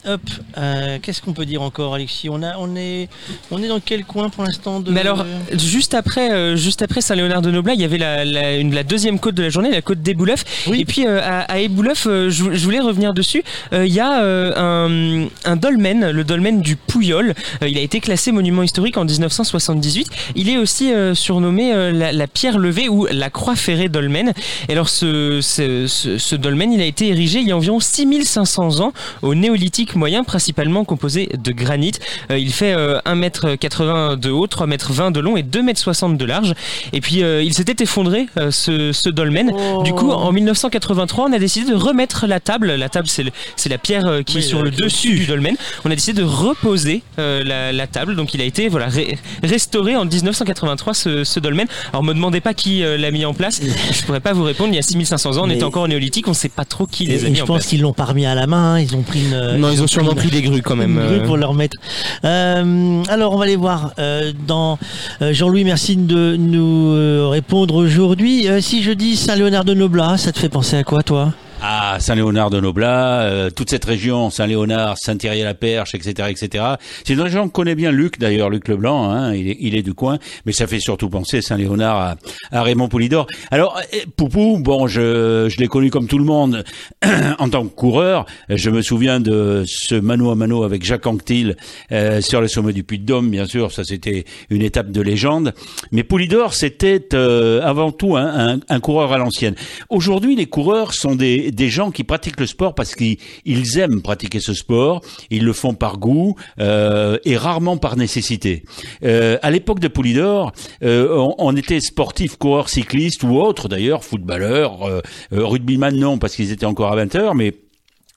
Speaker 1: Hop, euh, qu'est-ce qu'on peut dire encore, Alexis on, a, on, est, on est dans quel coin pour l'instant de...
Speaker 4: Mais alors, juste après, euh, juste après Saint-Léonard de Noblat, il y avait la, la, une- la deuxième côte de la journée, la côte d'Eboulœuf. Et puis euh, à, à Eboulœuf, euh, je, je voulais revenir dessus. Il y a un, un dolmen, le dolmen du Pouillol. Euh, il a été classé monument historique en 1978. Il est aussi surnommé la, la pierre levée ou la croix ferrée dolmen. Et alors ce, ce, ce, ce dolmen, il a été érigé il y a environ 6500 ans au néolithique moyen, principalement composé de granit. Euh, il fait euh, 1m80 de haut, 3m20 de long et 2m60 de large. Et puis euh, il s'était effondré euh, ce, ce dolmen. Du coup, en 1983, on a décidé de remettre la table. La table, c'est la pierre euh, qui
Speaker 1: Oui,
Speaker 4: est sur
Speaker 1: euh,
Speaker 4: le dessus du dolmen. On a décidé de reposer euh, la, la table. Donc il a été voilà ré- restauré en 1983 ce, ce dolmen. Alors me demandez pas qui euh, l'a mis en place. Je pourrais pas vous répondre. Il y a 6500 ans, on
Speaker 1: Mais-
Speaker 4: était encore au néolithique. On sait pas trop qui les a mis
Speaker 1: je
Speaker 4: en
Speaker 1: pense
Speaker 4: place.
Speaker 1: qu'ils l'ont pas remis à la main, ils ont pris une.
Speaker 4: Non, ils ont sûrement
Speaker 1: une-
Speaker 4: pris des grues quand même,
Speaker 1: Une grue
Speaker 4: euh.
Speaker 1: pour leur mettre. Euh, alors, on va aller voir euh, dans euh, Jean-Louis. Merci de nous euh, répondre aujourd'hui. Euh, si je dis Saint-Léonard de Noblat, ça te fait penser à quoi, toi?
Speaker 9: À Saint-Léonard de Noblat, euh, toute cette région, Saint-Léonard, Saint-Thierry-la-Perche, etc., etc. C'est une région que connaît bien Luc, d'ailleurs, Luc Leblanc, hein, il, est, il est du coin, mais ça fait surtout penser Saint-Léonard à, à Raymond Poulidor. Alors, euh, Poupou, bon, je, je l'ai connu comme tout le monde (clears throat) en tant que coureur. Je me souviens de ce mano à mano avec Jacques Anquetil euh, sur le sommet du Puy-de-Dôme, bien sûr, ça c'était une étape de légende. Mais Poulidor, c'était euh, avant tout un, un coureur à l'ancienne. Aujourd'hui, les coureurs sont des, des gens qui pratiquent le sport parce qu'ils ils aiment pratiquer ce sport, ils le font par goût euh, et rarement par nécessité. Euh, à l'époque de Poulidor, euh, on, on était sportif, coureur cycliste ou autre d'ailleurs, footballeur, euh, euh, rugbyman non parce qu'ils étaient encore à 20 heures, mais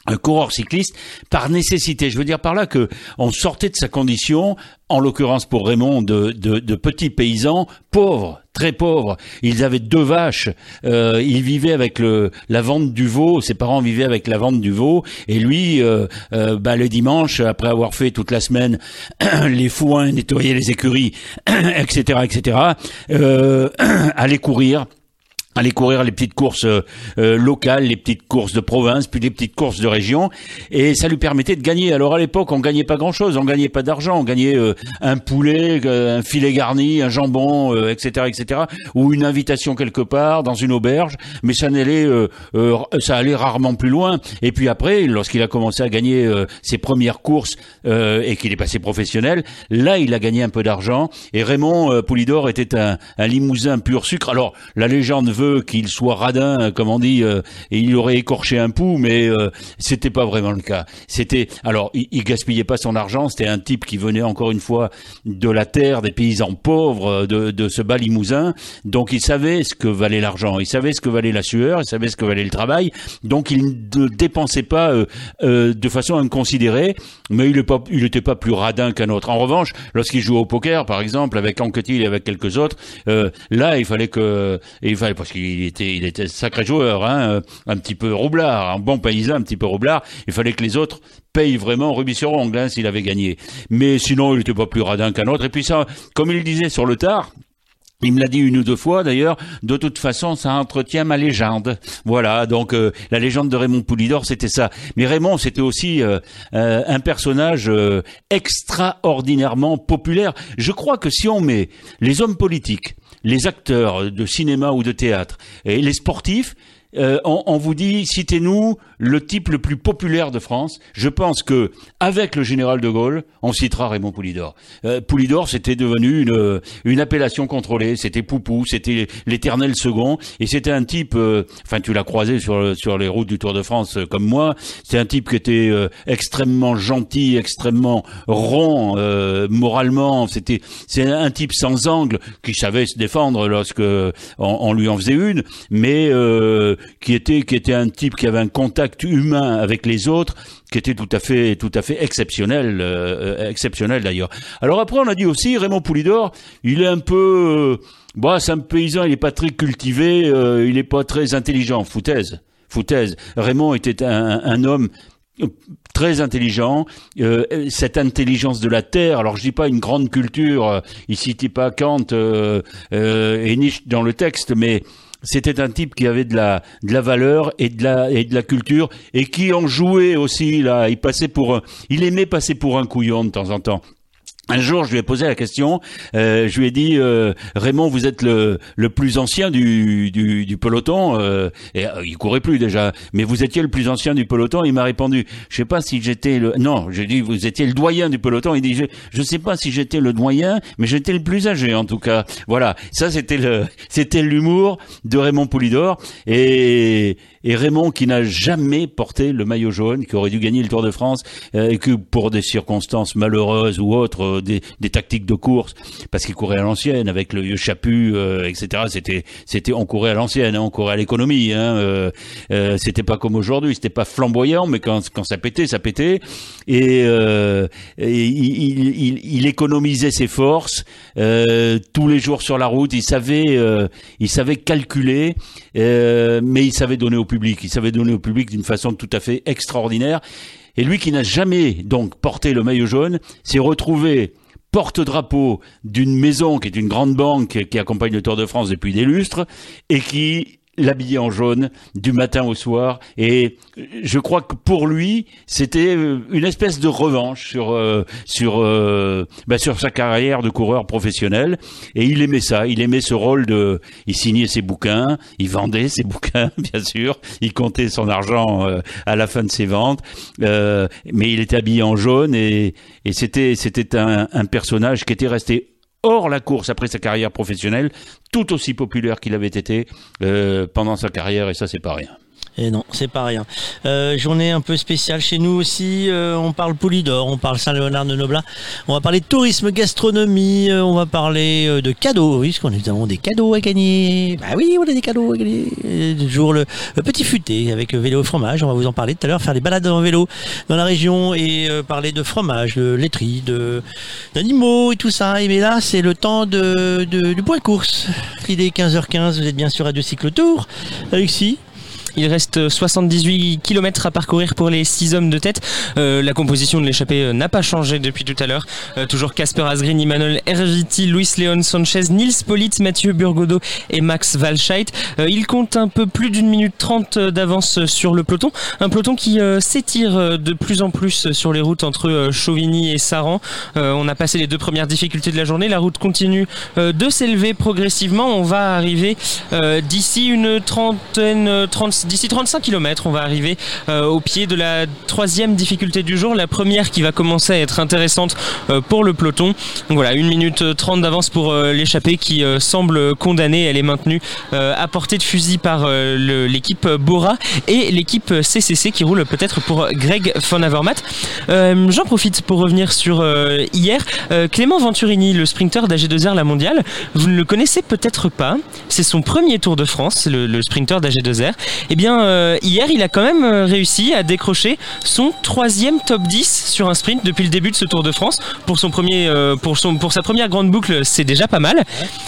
Speaker 9: un coureur cycliste par nécessité. Je veux dire par là que on sortait de sa condition, en l'occurrence pour Raymond, de, de, de petits paysans pauvres, très pauvres. Ils avaient deux vaches. Euh, il vivait avec la vente du veau. Ses parents vivaient avec la vente du veau. Et lui, euh, euh, bah, le dimanche, après avoir fait toute la semaine (clears throat) les foins, nettoyer les écuries, (clears throat) etc., etc., euh, (clears throat) allait courir aller courir les petites courses euh, euh, locales, les petites courses de province, puis les petites courses de région, et ça lui permettait de gagner. Alors à l'époque, on gagnait pas grand-chose, on gagnait pas d'argent, on gagnait euh, un poulet, euh, un filet garni, un jambon, euh, etc., etc., ou une invitation quelque part dans une auberge, mais ça n'allait, ça allait rarement plus loin. Et puis après, lorsqu'il a commencé à gagner ses premières courses et qu'il est passé professionnel, là, il a gagné un peu d'argent. Et Raymond Poulidor était un, un limousin pur sucre. Alors la légende veut qu'il soit radin, comme on dit, euh, et il aurait écorché un pouls, mais euh, c'était pas vraiment le cas. C'était alors il, il gaspillait pas son argent. C'était un type qui venait encore une fois de la terre, des paysans pauvres, euh, de, de ce bas limousin. Donc il savait ce que valait l'argent, il savait ce que valait la sueur, il savait ce que valait le travail. Donc il ne dépensait pas euh, euh, de façon inconsidérée, mais il n'était pas, pas plus radin qu'un autre. En revanche, lorsqu'il jouait au poker, par exemple, avec Anquetil et avec quelques autres, euh, là il fallait que, il fallait parce il était sacré joueur, hein, euh, un petit peu roublard, un bon paysan, un petit peu roublard. Il fallait que les autres paye vraiment rubis sur ongle hein, s'il avait gagné. Mais sinon, il n'était pas plus radin qu'un autre. Et puis ça, comme il disait sur le tard, il me l'a dit une ou deux fois d'ailleurs. De toute façon, ça entretient ma légende. Voilà, donc euh, la légende de Raymond Poulidor, c'était ça. Mais Raymond, c'était aussi euh, un personnage extraordinairement populaire. Je crois que si on met les hommes politiques, les acteurs de cinéma ou de théâtre. Et les sportifs, on, on, vous dit citez-nous le type le plus populaire de France. Je pense que avec le général de Gaulle, on citera Raymond Poulidor. Euh, Poulidor, c'était devenu une, une appellation contrôlée. C'était Poupou, c'était l'éternel second, et c'était un type. Euh, enfin, tu l'as croisé sur sur les routes du Tour de France euh, comme moi. C'est un type qui était euh, extrêmement gentil, extrêmement rond moralement. C'était c'est un type sans angle qui savait se défendre lorsque on, on lui en faisait une, mais qui était qui était un type qui avait un contact humain avec les autres qui était tout à fait tout à fait exceptionnel euh, exceptionnel d'ailleurs. Alors après on a dit aussi Raymond Poulidor, il est un peu euh, bah c'est un paysan, il est pas très cultivé, euh, il est pas très intelligent, foutaise. Foutaise. Raymond était un, homme très intelligent, euh, cette intelligence de la terre. Alors je dis pas une grande culture, euh, il citait pas Kant euh, et Nietzsche dans le texte, mais c'était un type qui avait de la de la valeur et de la et de la culture et qui en jouait aussi là. Il passait pour il aimait passer pour un couillon de temps en temps. Un jour, je lui ai posé la question. Euh, je lui ai dit, euh, Raymond, vous êtes le, le plus ancien du, du, du peloton. Euh, et euh, il courait plus déjà, mais vous étiez le plus ancien du peloton. Il m'a répondu, je sais pas si j'étais le. Non, j'ai dit, vous étiez le doyen du peloton. Il dit, je, je sais pas si j'étais le doyen, mais j'étais le plus âgé en tout cas. Voilà, ça c'était le, (laughs) c'était l'humour de Raymond Poulidor. Et et Raymond qui n'a jamais porté le maillot jaune, qui aurait dû gagner le Tour de France, euh, et que pour des circonstances malheureuses ou autres, euh, des, tactiques de course, parce qu'il courait à l'ancienne avec le vieux chaput, euh, etc. C'était, c'était, on courait à l'ancienne, hein, on courait à l'économie. Hein, euh, euh, c'était pas comme aujourd'hui, c'était pas flamboyant, mais quand, quand ça pétait, ça pétait. Et, il, il, il, économisait ses forces tous les jours sur la route. Il savait, il savait calculer, mais il savait donner au public. Il savait donner au public d'une façon tout à fait extraordinaire. Et lui qui n'a jamais donc porté le maillot jaune, s'est retrouvé porte-drapeau d'une maison qui est une grande banque qui accompagne le Tour de France depuis des lustres et qui l'habiller en jaune du matin au soir. Et je crois que pour lui, c'était une espèce de revanche sur euh, sur euh, bah, sur sa carrière de coureur professionnel. Et il aimait ça. Il aimait ce rôle de. Il signait ses bouquins, il vendait ses (laughs) bouquins, bien sûr. Il comptait son argent euh, à la fin de ses ventes. mais il était habillé en jaune et, et c'était c'était un, un personnage qui était resté hors la course après sa carrière professionnelle, tout aussi populaire qu'il avait été euh, pendant sa carrière, et ça c'est pas rien.
Speaker 1: Et non, c'est pas rien. Euh, journée un peu spéciale chez nous aussi. Euh, on parle Poulidor, on parle Saint-Léonard de Noblat. On va parler de tourisme, gastronomie. Euh, on va parler de cadeaux. Oui, parce qu'on a des cadeaux à gagner. Bah oui, on a des cadeaux à gagner. Toujours le, le, petit futé avec vélo fromage. On va vous en parler tout à l'heure. Faire des balades en vélo dans la région et parler de fromage, de laiterie, d'animaux et tout ça. Et mais là, c'est le temps de, du point course. Il est 15h15. Vous êtes bien sur Radio Cycle Tour. Alexis,
Speaker 4: il reste 78 km à parcourir pour les 6 hommes de tête. Euh, la composition de l'échappée n'a pas changé depuis tout à l'heure. Euh, toujours Casper Asgreen, Emmanuel Erviti, Luis Leon Sanchez, Nils Polit, Mathieu Burgodo et Max Walscheid. Euh, il compte un peu plus d'une minute trente d'avance sur le peloton. Un peloton qui euh, s'étire de plus en plus sur les routes entre Chauvigny et Saran. on a passé les deux premières difficultés de la journée. La route continue de s'élever progressivement. On va arriver d'ici une trentaine, 36 d'ici 35 km, on va arriver euh, au pied de la troisième difficulté du jour, la première qui va commencer à être intéressante euh, pour le peloton. Donc voilà, 1 minute 30 d'avance pour euh, l'échappée qui euh, semble condamnée. Elle est maintenue euh, à portée de fusil par euh, l'équipe Bora et l'équipe CCC qui roule peut-être pour Greg Van Avermaet. J'en profite pour revenir sur hier. Clément Venturini, le sprinter d'AG2R La Mondiale, vous ne le connaissez peut-être pas. C'est son premier Tour de France, le, le sprinter d'AG2R. Et bien, euh, hier, il a quand même euh, réussi à décrocher son troisième top 10 sur un sprint depuis le début de ce Tour de France. Pour, son premier, euh, pour, son, pour sa première grande boucle, c'est déjà pas mal.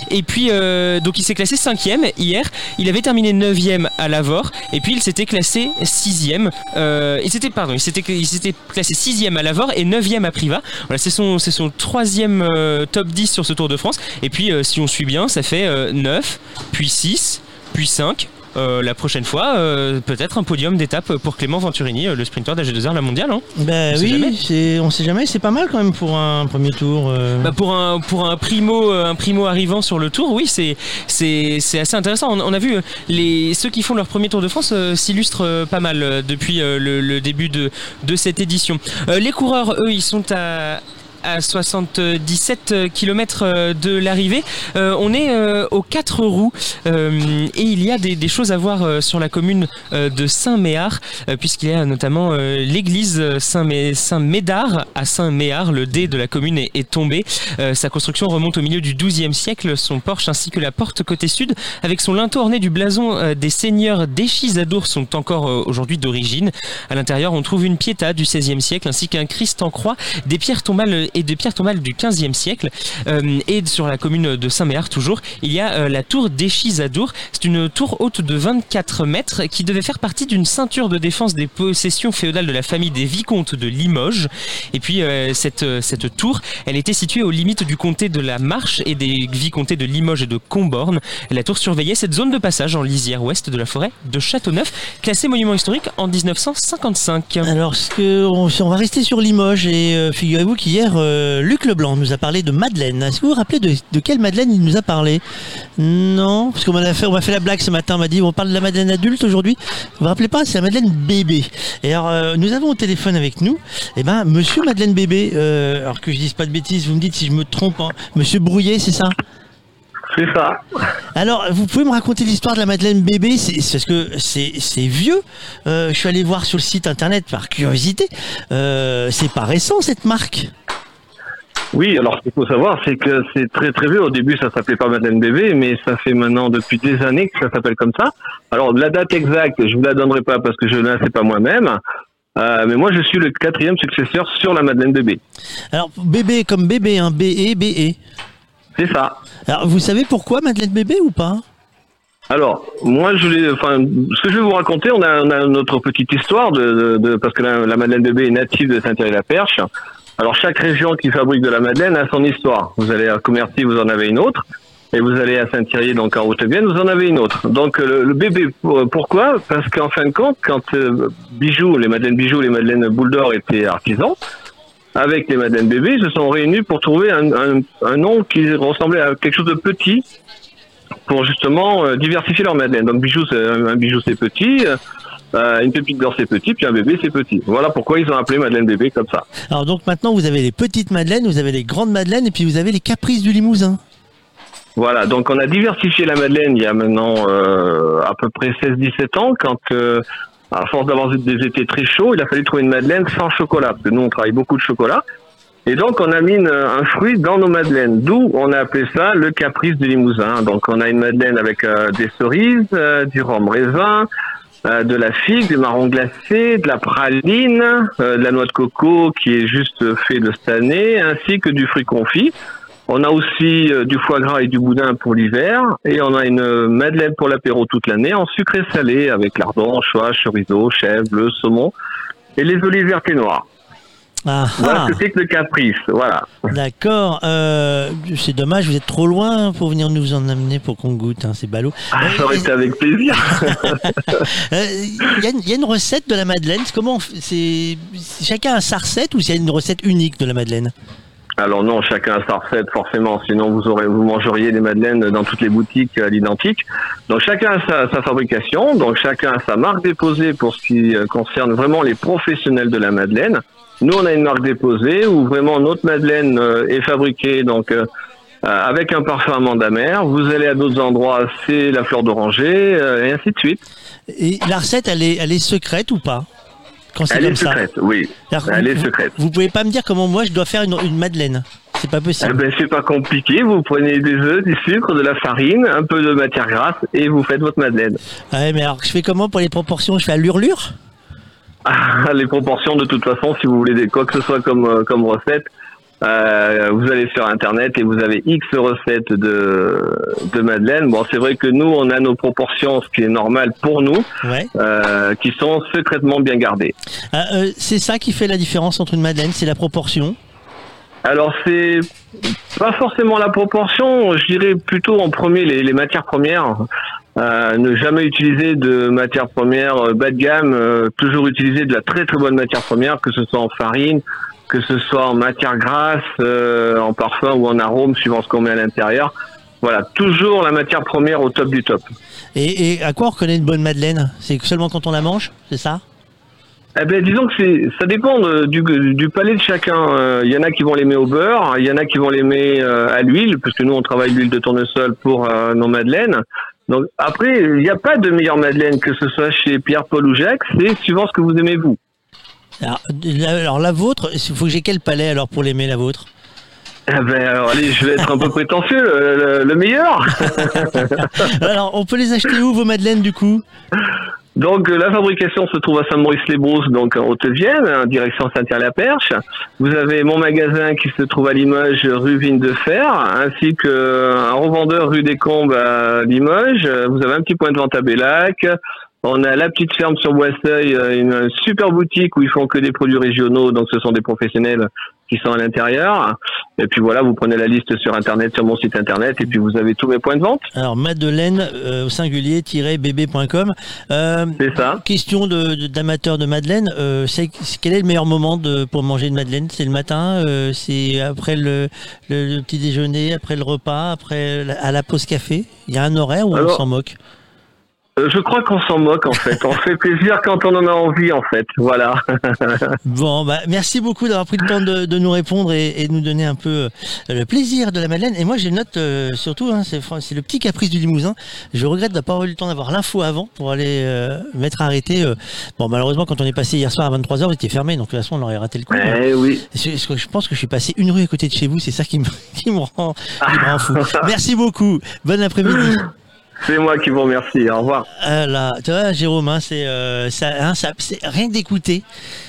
Speaker 4: Et puis, euh, donc il s'est classé cinquième hier. Il avait terminé neuvième à Lavore. Et puis, il s'était classé sixième. Euh, il s'était, pardon, il s'était, il s'était classé sixième à Lavore et neuvième à Privas. Voilà, c'est son, c'est son troisième top 10 sur ce Tour de France. Et puis, si on suit bien, ça fait euh, 9, puis 6, puis 5. Euh, la prochaine fois, euh, peut-être un podium d'étape pour Clément Venturini, euh, le sprinter d'AG2R, la mondiale. Hein
Speaker 1: Ben
Speaker 4: On sait
Speaker 1: oui, c'est- on sait jamais, c'est pas mal quand même pour un premier tour. euh.
Speaker 4: Bah pour un pour un primo un primo arrivant sur le tour, oui c'est c'est c'est assez intéressant. On, on a vu les ceux qui font leur premier Tour de France s'illustrent pas mal depuis le, le début de de cette édition. Les coureurs, eux, ils sont à à 77 km de l'arrivée. Euh, on est euh, aux quatre roues euh, et il y a des, choses à voir euh, sur la commune euh, de Saint-Méard euh, puisqu'il y a notamment euh, l'église Saint-Mé- Saint-Médard à Saint-Méard. Le dé de la commune est, tombé. Euh, sa construction remonte au milieu du XIIe siècle. Son porche ainsi que la porte côté sud avec son linteau orné du blason euh, des seigneurs d'Échisadour sont encore euh, aujourd'hui d'origine. À l'intérieur, on trouve une piéta du XVIe siècle ainsi qu'un Christ en croix, des pierres tombales et des pierres tombales du XVe siècle. Euh, et sur la commune de Saint-Méard toujours, il y a euh, la tour d'Échisadour. C'est une tour haute de 24 mètres qui devait faire partie d'une ceinture de défense des possessions féodales de la famille des vicomtes de Limoges. Et puis euh, cette, cette tour, elle était située aux limites du comté de la Marche et des vicomtés de Limoges et de Comborne. La tour surveillait cette zone de passage en lisière ouest de la forêt de Châteauneuf, classée monument historique en 1955.
Speaker 1: Alors, on, va rester sur Limoges et figurez-vous qu'hier, euh, Luc Leblanc nous a parlé de Madeleine. Est-ce que vous vous rappelez de, de quelle Madeleine il nous a parlé? Non, parce qu'on m'a fait, on m'a fait la blague ce matin. On m'a dit on parle de la Madeleine adulte aujourd'hui. Vous vous rappelez pas C'est la Madeleine bébé. Et alors, euh, nous avons au téléphone avec nous, eh ben, Monsieur Madeleine bébé. euh, alors que je dise pas de bêtises, vous me dites si je me trompe. hein. Monsieur Brouillet, c'est ça?
Speaker 10: C'est ça.
Speaker 1: Alors, vous pouvez me raconter l'histoire de la Madeleine bébé? C'est parce que c'est c'est vieux. Euh, je suis allé voir sur le site internet par curiosité. Euh, c'est pas récent cette marque?
Speaker 10: Oui, alors ce qu'il faut savoir, c'est que c'est très très vieux. Au début, ça s'appelait pas Madeleine Bébé, mais ça fait maintenant depuis des années que ça s'appelle comme ça. Alors la date exacte, je vous la donnerai pas parce que je ne la sais pas moi-même. Euh, mais moi, je suis le quatrième successeur sur la Madeleine Bébé.
Speaker 1: Alors bébé comme bébé, hein, B E B E.
Speaker 10: C'est ça.
Speaker 1: Alors vous savez pourquoi Madeleine bébé ou pas?
Speaker 10: Alors, moi, je l'ai, enfin, ce que je vais vous raconter, on a, on a notre petite histoire de, de, de- parce que la, la Madeleine bébé est native de Saint-Thierry-la-Perche. Alors, chaque région qui fabrique de la Madeleine a son histoire. Vous allez à Commercy, vous en avez une autre. Et vous allez à Saint-Thierry, donc en Haute-Vienne, vous en avez une autre. Donc, euh, le, le bébé, pour- pourquoi? Parce qu'en fin de compte, quand euh, Bijoux, les Madeleines Bijoux, les Madeleines Boule d'Or étaient artisans, avec les Madeleines bébés, ils se sont réunis pour trouver un, un, un nom qui ressemblait à quelque chose de petit, pour justement euh, diversifier leur madeleine. Donc bijou, c'est un, un bijou c'est petit, euh, une pépite d'or c'est petit, puis un bébé c'est petit. Voilà pourquoi ils ont appelé madeleine bébé comme ça.
Speaker 1: Alors donc maintenant vous avez les petites Madeleines, vous avez les grandes Madeleines et puis vous avez les caprices du Limousin.
Speaker 10: Voilà, donc on a diversifié la madeleine il y a maintenant euh, à peu près 16-17 ans, quand euh, à force d'avoir des étés très chauds, il a fallu trouver une madeleine sans chocolat, parce que nous on travaille beaucoup de chocolat. Et donc on a mis une- un fruit dans nos madeleines, d'où on a appelé ça le caprice du Limousin. Donc on a une madeleine avec des cerises, du rhum raisin, euh, de la figue, du marron glacé, de la praline, euh, de la noix de coco qui est juste fait de cette année, ainsi que du fruit confit. On a aussi euh, du foie gras et du boudin pour l'hiver, et on a une madeleine pour l'apéro toute l'année en sucré salé avec lardon, anchois, chorizo, chèvre, bleu, saumon et les olives vertes et noires.
Speaker 1: Ah,
Speaker 10: Voilà ce que le caprice, voilà.
Speaker 1: d'accord. Euh, c'est dommage, vous êtes trop loin pour venir nous en amener pour qu'on goûte. hein, c'est ballot.
Speaker 10: Ah, ça aurait été avec plaisir. (laughs)
Speaker 1: Euh, Il y, a une- il y a une recette de la Madeleine. Comment c'est chacun a sa recette ou c'est une recette unique de la Madeleine?
Speaker 10: Alors non, chacun a sa recette forcément, sinon vous aurez vous mangeriez des madeleines dans toutes les boutiques à l'identique. Donc chacun a sa, sa fabrication, donc chacun a sa marque déposée pour ce qui euh, concerne vraiment les professionnels de la madeleine. Nous on a une marque déposée où vraiment notre madeleine euh, est fabriquée donc euh, euh, avec un parfum amande amère. Vous allez à d'autres endroits, c'est la fleur d'oranger et ainsi de suite.
Speaker 1: Et la recette, elle est, elle est secrète ou pas? Quand c'est
Speaker 10: Elle
Speaker 1: comme
Speaker 10: est
Speaker 1: ça.
Speaker 10: secrète, oui.
Speaker 1: Alors,
Speaker 10: Elle
Speaker 1: vous-
Speaker 10: est secrète.
Speaker 1: Vous pouvez pas me dire comment moi je dois faire une, une Madeleine C'est pas
Speaker 10: Eh
Speaker 1: possible.
Speaker 10: ben, c'est pas compliqué. Vous prenez des œufs, du sucre, de la farine, un peu de matière grasse et vous faites votre madeleine.
Speaker 1: Ouais, mais alors, je fais comment pour les proportions? Je fais à l'urlure
Speaker 10: les proportions, de toute façon, si vous voulez des, quoi que ce soit comme, euh, comme recette, euh, vous allez sur Internet et vous avez X recettes de, de madeleine. Bon, c'est vrai que nous, on a nos proportions, ce qui est normal pour nous,
Speaker 1: Ouais.
Speaker 10: euh, qui sont secrètement bien gardées.
Speaker 1: Ah, euh, c'est ça qui fait la différence entre une madeleine, c'est la proportion?
Speaker 10: Alors c'est pas forcément la proportion, je dirais plutôt en premier les, les matières premières. Ne jamais utiliser de matières premières euh, bas de gamme, euh, toujours utiliser de la très très bonne matière première, que ce soit en farine, que ce soit en matière grasse, euh, en parfum ou en arôme, suivant ce qu'on met à l'intérieur. Voilà, toujours la matière première au top du top.
Speaker 1: Et, et à quoi on reconnaît une bonne madeleine? C'est seulement quand on la mange, c'est ça?
Speaker 10: Eh ben, disons que c'est, ça dépend de- du, du palais de chacun. Euh, Il y en a qui vont l'aimer au beurre, il y en a qui vont l'aimer euh, à l'huile, parce que nous on travaille l'huile de tournesol pour euh, nos madeleines. Donc après, il n'y a pas de meilleure madeleine que ce soit chez Pierre, Paul ou Jacques, c'est suivant ce que vous aimez vous.
Speaker 1: alors la, alors, la vôtre, il faut que j'ai quel palais alors pour l'aimer la vôtre?
Speaker 10: Eh ben, alors allez, je vais être un peu prétentieux, le, le- le meilleur. (laughs)
Speaker 1: Alors, on peut les acheter où vos madeleines du coup?
Speaker 10: Donc euh, la fabrication se trouve à Saint-Maurice-les-Brousses, donc en Haute-Vienne, en direction Saint-Pierre-la-Perche. Vous avez mon magasin qui se trouve à Limoges, rue Vigne de Fer, ainsi qu'un revendeur rue des Combes à Limoges. Euh, Vous avez un petit point de vente à Bellac. On a la petite ferme sur Boisseuil, euh, une super boutique où ils font que des produits régionaux, donc ce sont des professionnels qui sont à l'intérieur. Et puis voilà, vous prenez la liste sur internet, sur mon site internet, et puis vous avez tous mes points de vente.
Speaker 1: Alors, madeleine euh, au singulier-bb.com. Euh,
Speaker 10: C'est ça.
Speaker 1: question de- de- d'amateur de, madeleine. Euh, c'est- quel est le meilleur moment de, pour manger une madeleine? C'est le matin euh, C'est après le, le- le petit déjeuner Après le repas Après la- à la pause café? Il y a un horaire où on s'en moque?
Speaker 10: Je crois qu'on s'en moque en fait. On fait plaisir quand on en a envie en fait. Voilà. (laughs)
Speaker 1: Bon, bah, merci beaucoup d'avoir pris le temps de, de nous répondre et, et de nous donner un peu euh, le plaisir de la Madeleine. Et moi, j'ai une note euh, surtout, hein, c'est le petit caprice du Limousin. Je regrette de pas avoir eu le temps d'avoir l'info avant pour aller euh, mettre arrêté. euh. Bon, malheureusement, quand on est passé hier soir à 23h, vous étiez fermé, donc de toute façon, on aurait raté le coup.
Speaker 10: Eh oui.
Speaker 1: Je, je- je pense que je suis passé une rue à côté de chez vous, c'est ça qui me, (laughs) qui me rend, qui me rend fou. (laughs) Merci beaucoup. Bon après-midi.
Speaker 10: C'est moi qui vous remercie. Au revoir.
Speaker 1: Ah là, tu vois, Jérôme, hein, c'est euh, ça, hein, rien que d'écouter,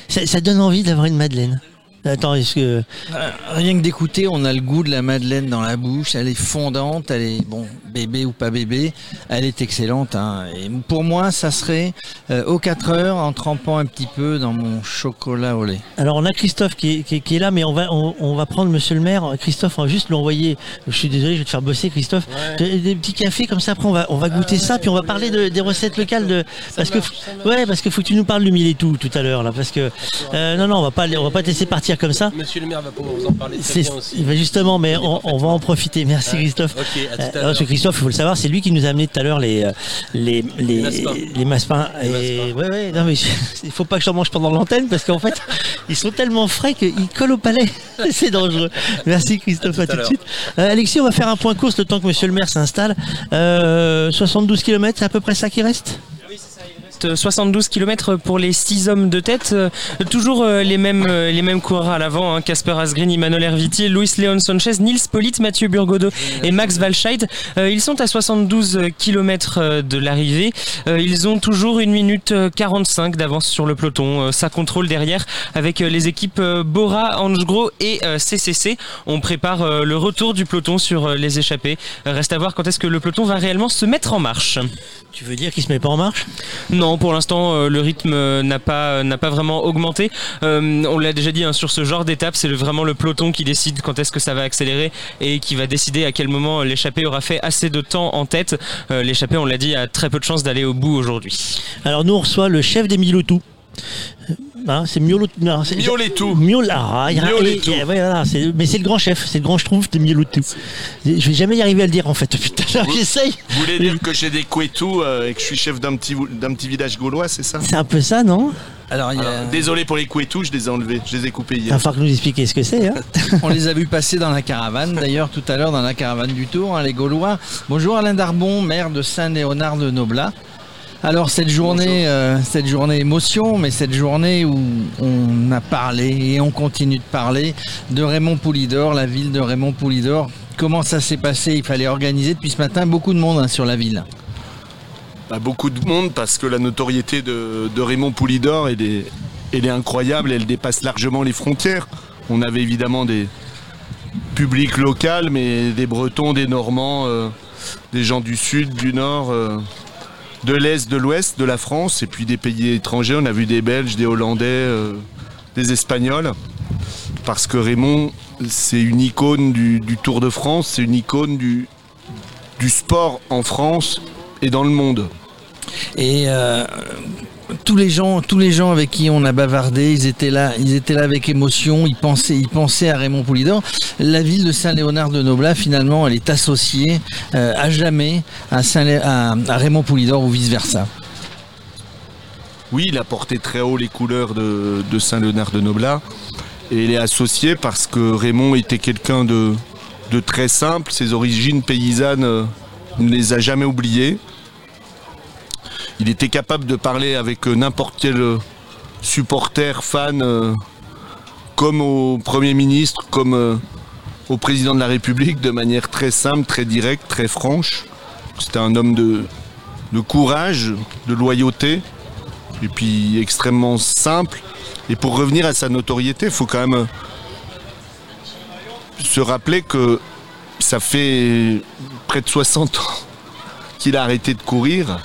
Speaker 1: ça donne envie d'avoir une Madeleine. Attends, est-ce que
Speaker 2: Euh, Rien que d'écouter, on a le goût de la madeleine dans la bouche. Elle est fondante, elle est bon, bébé ou pas bébé, elle est excellente. hein. Et pour moi, ça serait euh, aux 4 heures en trempant un petit peu dans mon chocolat au lait.
Speaker 1: Alors on a Christophe qui est, qui est- qui est là, mais on va on, on va prendre Monsieur le Maire. Christophe, on va juste lui envoyer. Je suis désolé, je vais te faire bosser, Christophe. Des, des petits cafés comme ça. Après, on va on va goûter ça, puis on va parler de- des recettes locales de parce que ouais parce que faut que tu nous parles du mille et tout tout à l'heure là, parce que euh, non non on va pas on va pas te laisser partir comme ça.
Speaker 11: Monsieur le maire va pouvoir vous en parler très
Speaker 1: C'est
Speaker 11: bien aussi.
Speaker 1: bah, justement, mais on, on va en profiter. Merci Christophe.
Speaker 11: Ok, à tout à
Speaker 1: Euh, Christophe, il faut le savoir, c'est lui qui nous a amené tout à l'heure les euh, les les
Speaker 11: massepains.
Speaker 1: les massepains. Et ouais ouais, non mais il faut pas que j'en mange pendant l'antenne parce qu'en fait ils sont tellement frais qu'ils collent au palais. (laughs) c'est dangereux. Merci Christophe, à tout,
Speaker 11: à
Speaker 1: de suite. Euh, Alexis, on va faire un point course le temps que Monsieur le Maire s'installe. Euh, 72 km, c'est à peu près ça qui reste?
Speaker 4: Reste 72 km pour les 6 hommes de tête. Euh, Toujours euh, les mêmes, euh, les mêmes coureurs à l'avant. hein. Casper Asgreen, Emmanuel Herviti, Luis Leon Sanchez, Nils Pollitt, Mathieu Burgodeau et Max Walscheid. Euh, ils sont à 72 km de l'arrivée. Ils ont toujours une minute euh, 45 d'avance sur le peloton. Ça contrôle derrière avec les équipes Bora, Angegro et CCC. On prépare le retour du peloton sur les échappées. Reste à voir quand est-ce que le peloton va réellement se mettre en marche.
Speaker 1: Tu veux dire qu'il se met pas en marche?
Speaker 4: Non, pour l'instant, euh, le rythme euh, n'a pas n'a pas vraiment augmenté. Euh, on l'a déjà dit hein, sur ce genre d'étape, c'est vraiment le peloton qui décide quand est-ce que ça va accélérer et qui va décider à quel moment l'échappée aura fait assez de temps en tête. Euh, l'échappée, on l'a dit, a très peu de chances d'aller au bout aujourd'hui.
Speaker 1: Alors nous on reçoit le chef des Milotou. Hein, c'est c'est-
Speaker 11: Mioletou.
Speaker 1: Il
Speaker 11: Mioletou.
Speaker 1: voilà, mais c'est le grand chef, c'est le grand schtroumpf de Miolotou. Je vais jamais y arriver à le dire en fait. (laughs) Putain, (laughs) j'essaye.
Speaker 11: Vous voulez dire que j'ai des couetous euh, et que je suis chef d'un petit, d'un petit village gaulois, c'est ça?
Speaker 1: C'est un peu ça, non?
Speaker 2: Alors, il y a-
Speaker 11: Alors, Désolé pour les couetous, je les ai enlevés, je les ai coupés
Speaker 1: Il
Speaker 11: hier.
Speaker 1: va falloir que nous expliquer ce que c'est. Hein. (laughs)
Speaker 2: on les a vus passer dans la caravane, d'ailleurs tout à l'heure dans la caravane du Tour, hein, les Gaulois. Bonjour Alain Darbon, maire de Saint-Léonard de Noblat. Alors cette journée, euh, cette journée émotion, mais cette journée où on a parlé et on continue de parler de Raymond Poulidor, la ville de Raymond Poulidor. Comment ça s'est passé? Il fallait organiser depuis ce matin beaucoup de monde hein, sur la ville.
Speaker 11: Bah, beaucoup de monde parce que la notoriété de, de Raymond Poulidor elle est, elle est incroyable, elle dépasse largement les frontières. On avait évidemment des publics locaux, mais des Bretons, des Normands, euh, des gens du sud, du nord, euh, de l'est, de l'ouest de la France, et puis des pays étrangers. On a vu des Belges, des Hollandais, euh, des Espagnols. Parce que Raymond, c'est une icône du, Tour de France, c'est une icône du, du sport en France et dans le monde.
Speaker 2: Et euh, tous les gens, avec qui on a bavardé, ils étaient là, ils étaient là avec émotion. Ils pensaient, à Raymond Poulidor. La ville de Saint-Léonard de Noblat, finalement, elle est associée euh, à jamais à, Saint à, Raymond Poulidor ou vice versa.
Speaker 11: Oui, il a porté très haut les couleurs de, de Saint-Léonard de Noblat. Et il est associé parce que Raymond était quelqu'un de, très simple. Ses origines paysannes, euh, ne les a jamais oubliées. Il était capable de parler avec euh, n'importe quel euh, supporter, fan, euh, comme au Premier ministre, comme au Président de la République, de manière très simple, très directe, très franche. C'était un homme de, de courage, de loyauté, et puis extrêmement simple. Et pour revenir à sa notoriété, il faut quand même se rappeler que ça fait près de 60 ans qu'il a arrêté de courir.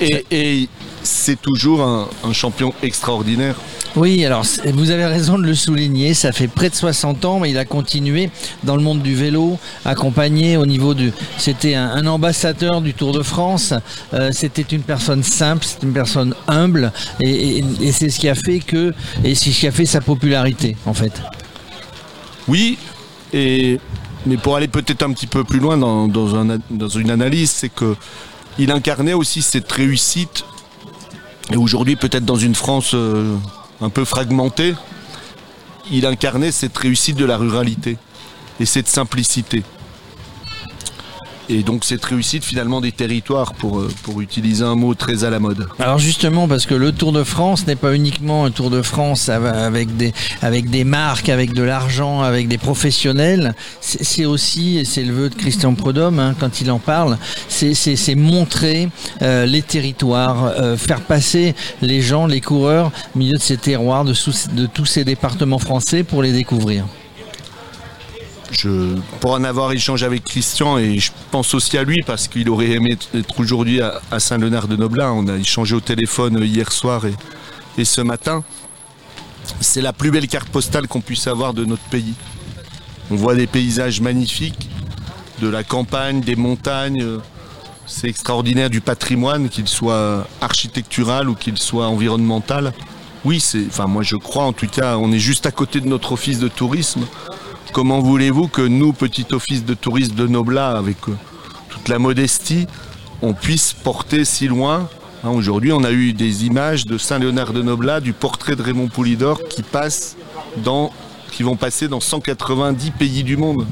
Speaker 11: Et, et c'est toujours un, un champion extraordinaire.
Speaker 2: Oui, alors vous avez raison de le souligner, ça fait près de 60 ans, mais il a continué dans le monde du vélo, accompagné au niveau du... C'était un, un ambassadeur du Tour de France, euh, c'était une personne simple, c'était une personne humble, et, et- et c'est ce qui a fait que... Et c'est ce qui a fait sa popularité, en fait.
Speaker 11: Oui, et, mais pour aller peut-être un petit peu plus loin dans, dans un- dans une analyse, c'est que il incarnait aussi cette réussite, et aujourd'hui peut-être dans une France euh, un peu fragmentée, il incarnait cette réussite de la ruralité et cette simplicité. Et donc cette réussite finalement des territoires, pour, euh, pour utiliser un mot très à la mode.
Speaker 2: Alors justement, parce que le Tour de France n'est pas uniquement un Tour de France av- avec des, marques, avec de l'argent, avec des professionnels, c'est aussi, et c'est le vœu de Christian Prudhomme hein, quand il en parle, c'est- montrer euh, les territoires, euh, faire passer les gens, les coureurs, au milieu de ces terroirs, de tous ces départements français pour les découvrir.
Speaker 11: Je, pour en avoir échangé avec Christian et je pense aussi à lui parce qu'il aurait aimé être aujourd'hui à, Saint-Léonard-de-Noblin. On a échangé au téléphone hier soir et, et ce matin. C'est la plus belle carte postale qu'on puisse avoir de notre pays. On voit des paysages magnifiques, de la campagne, des montagnes. euh, C'est extraordinaire du patrimoine, qu'il soit architectural ou qu'il soit environnemental. Oui, c'est, enfin moi je crois en tout cas, on est juste à côté de notre office de tourisme. Comment voulez-vous que nous, petit office de tourisme de Noblat, avec euh, toute la modestie, on puisse porter si loin Hein, Aujourd'hui, on a eu des images de Saint-Léonard de Noblat, du portrait de Raymond Poulidor qui passe dans, qui vont passer dans 190 pays du monde.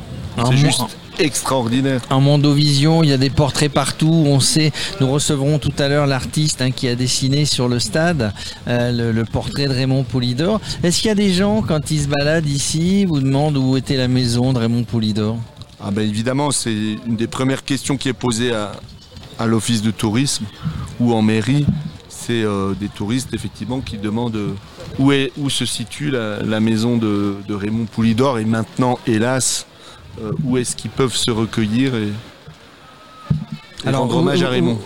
Speaker 11: C'est juste extraordinaire.
Speaker 2: En Mondovision, il y a des portraits partout. On sait, nous recevrons tout à l'heure l'artiste hein, qui a dessiné sur le stade euh, le, le portrait de Raymond Poulidor. Est-ce qu'il y a des gens, quand ils se baladent ici, vous demandent où était la maison de Raymond Poulidor
Speaker 11: Ah ben évidemment, c'est une des premières questions qui est posée à, à l'office de tourisme ou en mairie. C'est euh, des touristes effectivement qui demandent euh, où, est, où se situe la, la maison de, de Raymond Poulidor et maintenant, hélas, où est-ce qu'ils peuvent se recueillir et, et rendre hommage à Raymond.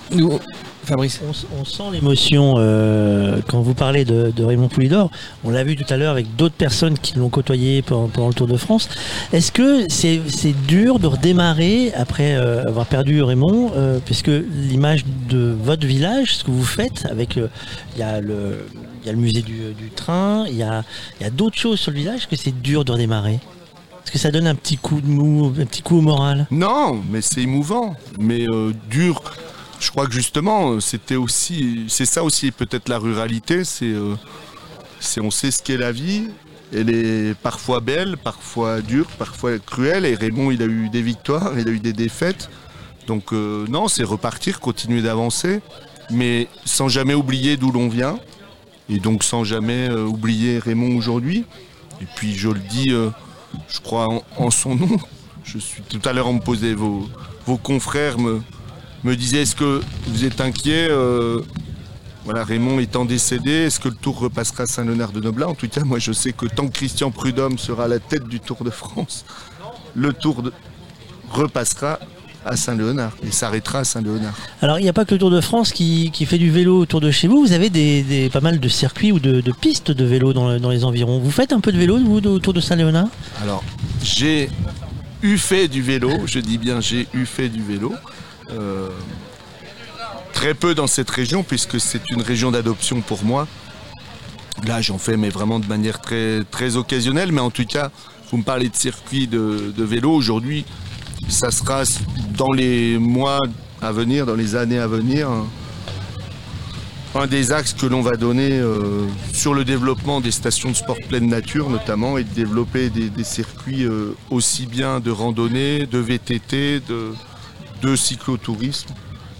Speaker 2: Fabrice
Speaker 1: On, on sent l'émotion euh, quand vous parlez de, de Raymond Poulidor. On l'a vu tout à l'heure avec d'autres personnes qui l'ont côtoyé pendant, pendant le Tour de France. Est-ce que c'est dur de redémarrer après euh, avoir perdu Raymond euh, Puisque l'image de votre village, ce que vous faites, avec euh, il y a le il y a le musée du, du train, il y a, il y a d'autres choses sur le village, que c'est dur de redémarrer? Est-ce que ça donne un petit coup de mou, un petit coup au moral
Speaker 11: Non, mais c'est émouvant, mais euh, dur. Je crois que justement, euh, c'était aussi, c'est ça aussi peut-être la ruralité, c'est, euh, c'est on sait ce qu'est la vie. Elle est parfois belle, parfois dure, parfois cruelle. Et Raymond, il a eu des victoires, il a eu des défaites. Donc non, c'est repartir, continuer d'avancer. mais sans jamais oublier d'où l'on vient, et donc sans jamais oublier Raymond aujourd'hui. Et puis je le dis, je crois en, son nom. Je suis tout à l'heure on me posait vos, confrères me, disaient est-ce que vous êtes inquiet euh, voilà, Raymond étant décédé, est-ce que le Tour repassera à Saint-Léonard de Noblat? En tout cas, moi je sais que tant que Christian Prudhomme sera à la tête du Tour de France, le Tour repassera à Saint-Léonard et s'arrêtera à Saint-Léonard.
Speaker 1: Alors, il n'y a pas que le Tour de France qui, qui fait du vélo autour de chez vous. Vous avez des, des- pas mal de circuits ou de, de pistes de vélo dans, le- dans les environs. Vous faites un peu de vélo, vous, autour de Saint-Léonard?
Speaker 11: Alors, j'ai eu fait du vélo, je dis bien j'ai eu fait du vélo. Euh, très peu dans cette région, puisque c'est une région d'adoption pour moi. Là, j'en fais, mais vraiment de manière très, très occasionnelle. Mais en tout cas, vous me parlez de circuit de, de vélo. Aujourd'hui, ça sera dans les mois à venir, dans les années à venir, un- des axes que l'on va donner euh, sur le développement des stations de sport pleine nature notamment et de développer des, circuits euh, aussi bien de randonnée, de VTT, de, cyclotourisme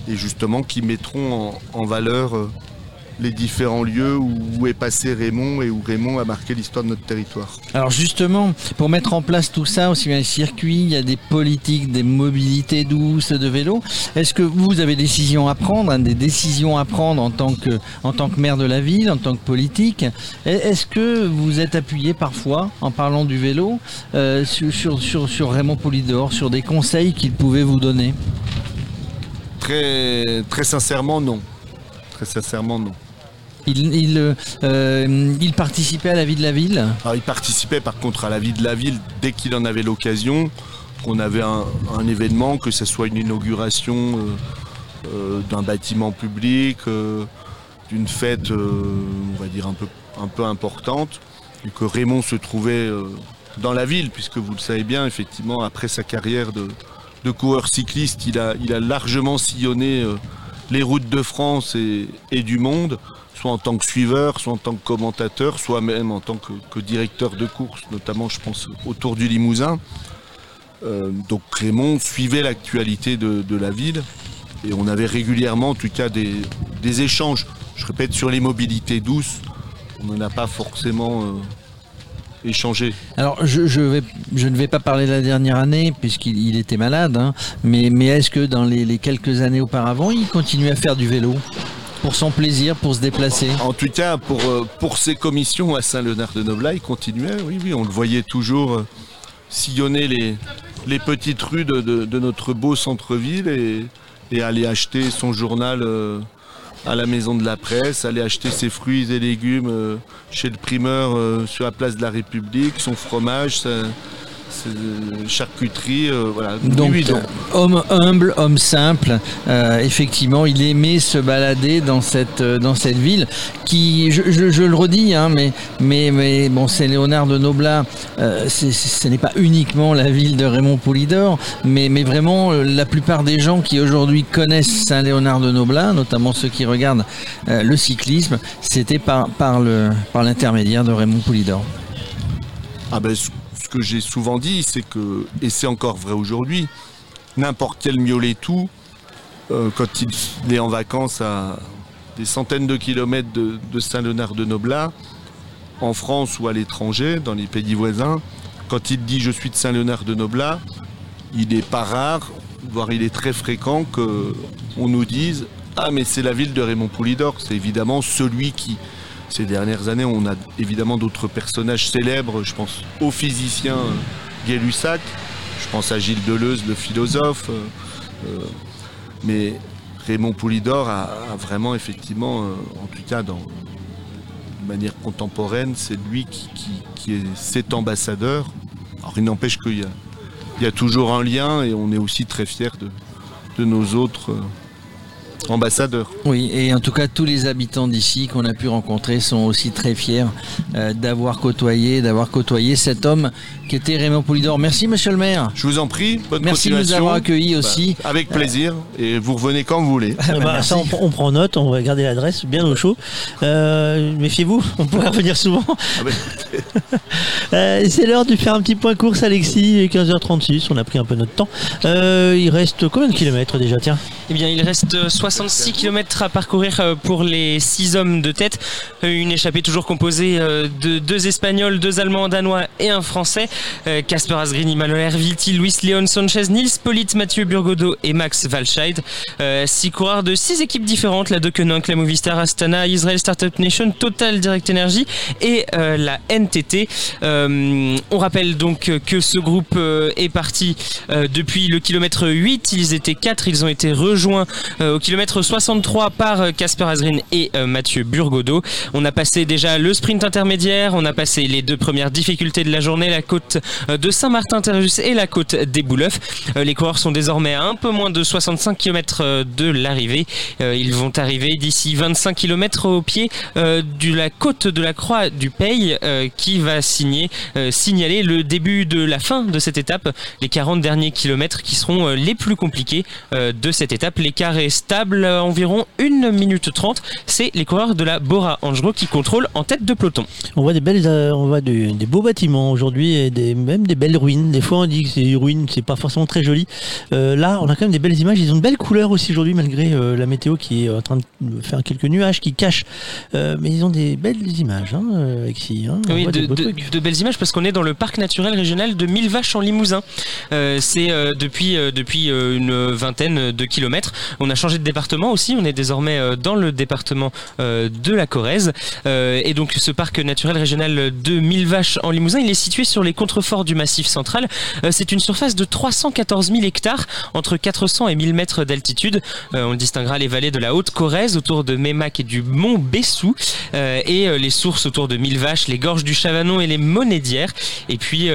Speaker 11: et justement qui mettront en, en valeur euh, les différents lieux où, est passé Raymond et où Raymond a marqué l'histoire de notre territoire.
Speaker 2: Alors justement, pour mettre en place tout ça, aussi bien les circuits, il y a des politiques, des mobilités douces de vélo. Est-ce que vous avez des décisions à prendre, hein, des décisions à prendre en tant que en tant que maire de la ville, en tant que politique? Est- Est-ce que vous êtes appuyé parfois, en parlant du vélo, euh, sur, sur, sur, sur Raymond Polidor, sur des conseils qu'il pouvait vous donner?
Speaker 11: Très, très sincèrement, non. Très sincèrement, non.
Speaker 2: Il, il, euh, il participait à la vie de la ville
Speaker 11: Alors, il participait par contre à la vie de la ville dès qu'il en avait l'occasion, qu'on avait un, un événement, que ce soit une inauguration euh, euh, d'un bâtiment public, euh, d'une fête, euh, on va dire, un peu, un peu importante, et que Raymond se trouvait euh, dans la ville, puisque vous le savez bien, effectivement, après sa carrière de, de coureur cycliste, il a, il a largement sillonné euh, les routes de France et, et du monde, soit en tant que suiveur, soit en tant que commentateur, soit même en tant que, directeur de course, notamment je pense au Tour du Limousin. Euh, donc Raymond suivait l'actualité de, la ville et on avait régulièrement en tout cas des, échanges. Je répète, sur les mobilités douces, on n'en a pas forcément euh, échangé.
Speaker 2: Alors, je, ne vais pas parler de la dernière année, puisqu'il il était malade, hein, mais, est-ce que dans les quelques années auparavant, il continuait à faire du vélo? Pour son plaisir, pour se déplacer.
Speaker 11: En tout cas, pour, euh, ses commissions à Saint-Léonard-de-Noblat, il continuait, oui, oui, on le voyait toujours euh, sillonner les, petites rues de, notre beau centre-ville et, et aller acheter son journal euh, à la maison de la presse, aller acheter ses fruits et légumes chez le primeur sur la place de la République, son fromage, charcuterie, euh, voilà.
Speaker 2: Donc,
Speaker 11: Oui, oui, donc,
Speaker 2: homme humble, homme simple, euh, effectivement, il aimait se balader dans cette, euh, dans cette ville qui, je, je- je le redis, hein, mais, mais, mais bon, c'est Léonard de Noblat, ce n'est pas uniquement la ville de Raymond Poulidor, mais, mais vraiment la plupart des gens qui aujourd'hui connaissent Saint-Léonard de Noblat, notamment ceux qui regardent euh, le cyclisme, c'était par, par le- par l'intermédiaire de Raymond Poulidor.
Speaker 11: Ah ben, ce que j'ai souvent dit, c'est que, et c'est encore vrai aujourd'hui, n'importe quel mioletou, euh, quand il est en vacances à des centaines de kilomètres de, de Saint-Léonard-de-Noblat, en France ou à l'étranger, dans les pays voisins, quand il dit je suis de Saint-Léonard-de-Noblat, il n'est pas rare, voire il est très fréquent qu'on nous dise Ah, mais c'est la ville de Raymond Poulidor. C'est évidemment celui qui, ces dernières années, on a évidemment d'autres personnages célèbres. Je pense au physicien euh, Gay-Lussac, je pense à Gilles Deleuze, le philosophe. euh, euh, mais Raymond Poulidor a, vraiment, effectivement, en tout cas, dans, de manière contemporaine, c'est lui qui, est cet ambassadeur. Alors, il n'empêche qu'il y a, toujours un lien et on est aussi très fiers de, nos autres ambassadeurs.
Speaker 2: Oui, et en tout cas, tous les habitants d'ici qu'on a pu rencontrer sont aussi très fiers euh, d'avoir côtoyé, d'avoir côtoyé cet homme qui était Raymond Poulidor. Merci, monsieur le maire.
Speaker 11: Je vous en prie, bonne
Speaker 2: Merci de nous avoir accueillis
Speaker 11: Bah,
Speaker 2: aussi.
Speaker 11: avec plaisir et vous revenez quand vous voulez. (laughs)
Speaker 1: Ah bah, ça, on, on prend note, on va garder l'adresse bien au chaud. Euh, Méfiez-vous, (laughs) on pourrait revenir souvent.
Speaker 11: Ah bah, (laughs)
Speaker 1: Euh, c'est l'heure de faire un petit point course, Alexis. Il est 15h36, on a pris un peu notre temps. Euh, il reste combien de kilomètres déjà Tiens?
Speaker 4: Eh bien, il reste 66 km à parcourir euh, pour les 6 hommes de tête. Euh, Une échappée toujours composée euh, de deux Espagnols, deux Allemands, Danois et un Français. Casper Asgreen, Immanuel Herviti, Luis Leon Sanchez, Nils Pollitt, Mathieu Burgodo et Max Walscheid. Euh, six coureurs de six équipes différentes, la Deceuninck, la Movistar, Astana, Israel Startup Nation, Total Direct Energy et la NTT. On rappelle donc que ce groupe est parti depuis le kilomètre 8. Ils étaient 4, ils ont été rejoints au kilomètre 63 par euh, Casper Asgreen et euh, Mathieu Burgodo. On a passé déjà le sprint intermédiaire, on a passé les deux premières difficultés de la journée, la côte euh, de Saint-Martin-Terrus et la côte des Bouleufs. Les coureurs sont désormais à un peu moins de 65 km de l'arrivée. Ils vont arriver d'ici 25 km au pied de la côte de la Croix du Pays qui va signaler le début de la fin de cette étape, les 40 derniers kilomètres qui seront les plus compliqués de cette étape. L'écart est stable, à environ 1 minute 30. C'est les coureurs de la Bora Angelo qui contrôlent en tête de peloton.
Speaker 1: On voit des belles, euh, on voit de- des beaux bâtiments aujourd'hui et des, même des belles ruines. Des fois, on dit que c'est des ruines, c'est pas forcément très joli. Euh, là, on a quand même des belles images. Ils ont de belles couleurs aussi aujourd'hui, malgré euh, la météo qui est en train de faire quelques nuages qui cachent. Euh, mais ils ont des belles images hein, euh, hein.
Speaker 4: Oui, de, de- belles images parce qu'on est dans le parc naturel régional de Mille Vaches en Limousin. Euh, c'est euh, depuis euh, depuis euh, une vingtaine de kilomètres. On a changé de On est désormais euh, dans le département euh, de la Corrèze. Euh, et donc ce parc naturel régional de Mille Vaches en Limousin, il est situé sur les contreforts du Massif central. C'est une surface de 314 000 hectares entre 400 et 1000 mètres d'altitude. On distinguera les vallées de la Haute-Corrèze autour de Mémac et du Mont Bessou et les sources autour de Mille Vaches, les gorges du Chavanon et les Monédières. Et puis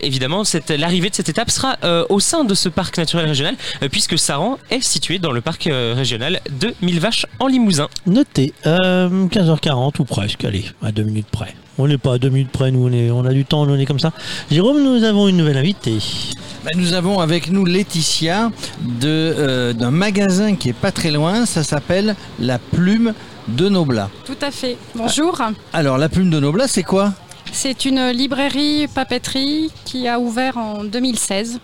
Speaker 4: évidemment, l'arrivée de cette étape sera au sein de ce parc naturel régional puisque Saran est situé dans le parc euh, régional de Mille Vaches en Limousin.
Speaker 1: Notez, euh, 15h40 ou presque, allez, à deux minutes près. On n'est pas à deux minutes près, nous, on, est, on a du temps, on est comme ça. Jérôme, nous avons une nouvelle invitée.
Speaker 2: Ben, nous avons avec nous Laetitia de, euh, d'un magasin qui est pas très loin, ça s'appelle La Plume de Noblat.
Speaker 12: Tout à fait. Bonjour.
Speaker 2: Alors La Plume de Noblat, c'est quoi?
Speaker 12: C'est une librairie papeterie qui a ouvert en 2016.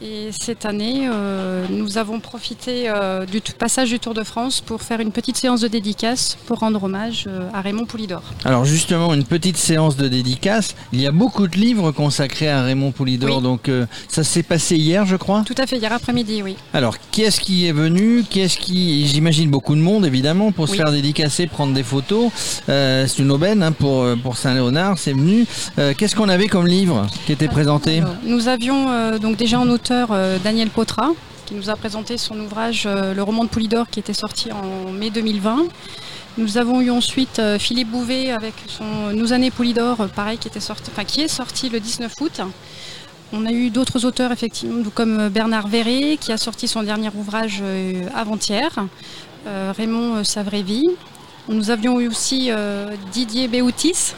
Speaker 12: Et cette année, euh, nous avons profité euh, du passage du Tour de France pour faire une petite séance de dédicace pour rendre hommage euh, à Raymond Poulidor.
Speaker 2: Alors justement, une petite séance de dédicace. Il y a beaucoup de livres consacrés à Raymond Poulidor, donc ça s'est passé hier, je crois?
Speaker 12: Tout à fait, hier après-midi, oui.
Speaker 2: Alors, qui est-ce qui est venu? Qui est-ce qui J'imagine beaucoup de monde, évidemment, pour se
Speaker 12: Oui.
Speaker 2: faire dédicacer, prendre des photos. C'est une aubaine hein, pour, pour Saint-Léonard, c'est venu. Qu'est-ce qu'on avait comme livre qui était présenté?
Speaker 12: Nous avions donc déjà en auteur euh, Daniel Potra, qui nous a présenté son ouvrage euh, Le roman de Poulidor, qui était sorti en mai 2020. Nous avons eu ensuite euh, Philippe Bouvet avec son Nous années Poulidor, pareil, qui, était sorti, enfin, qui est sorti le 19 août. On a eu d'autres auteurs, effectivement, comme Bernard Verré, qui a sorti son dernier ouvrage avant-hier, Raymond Savrévy. Nous avions eu aussi Didier Béoutis,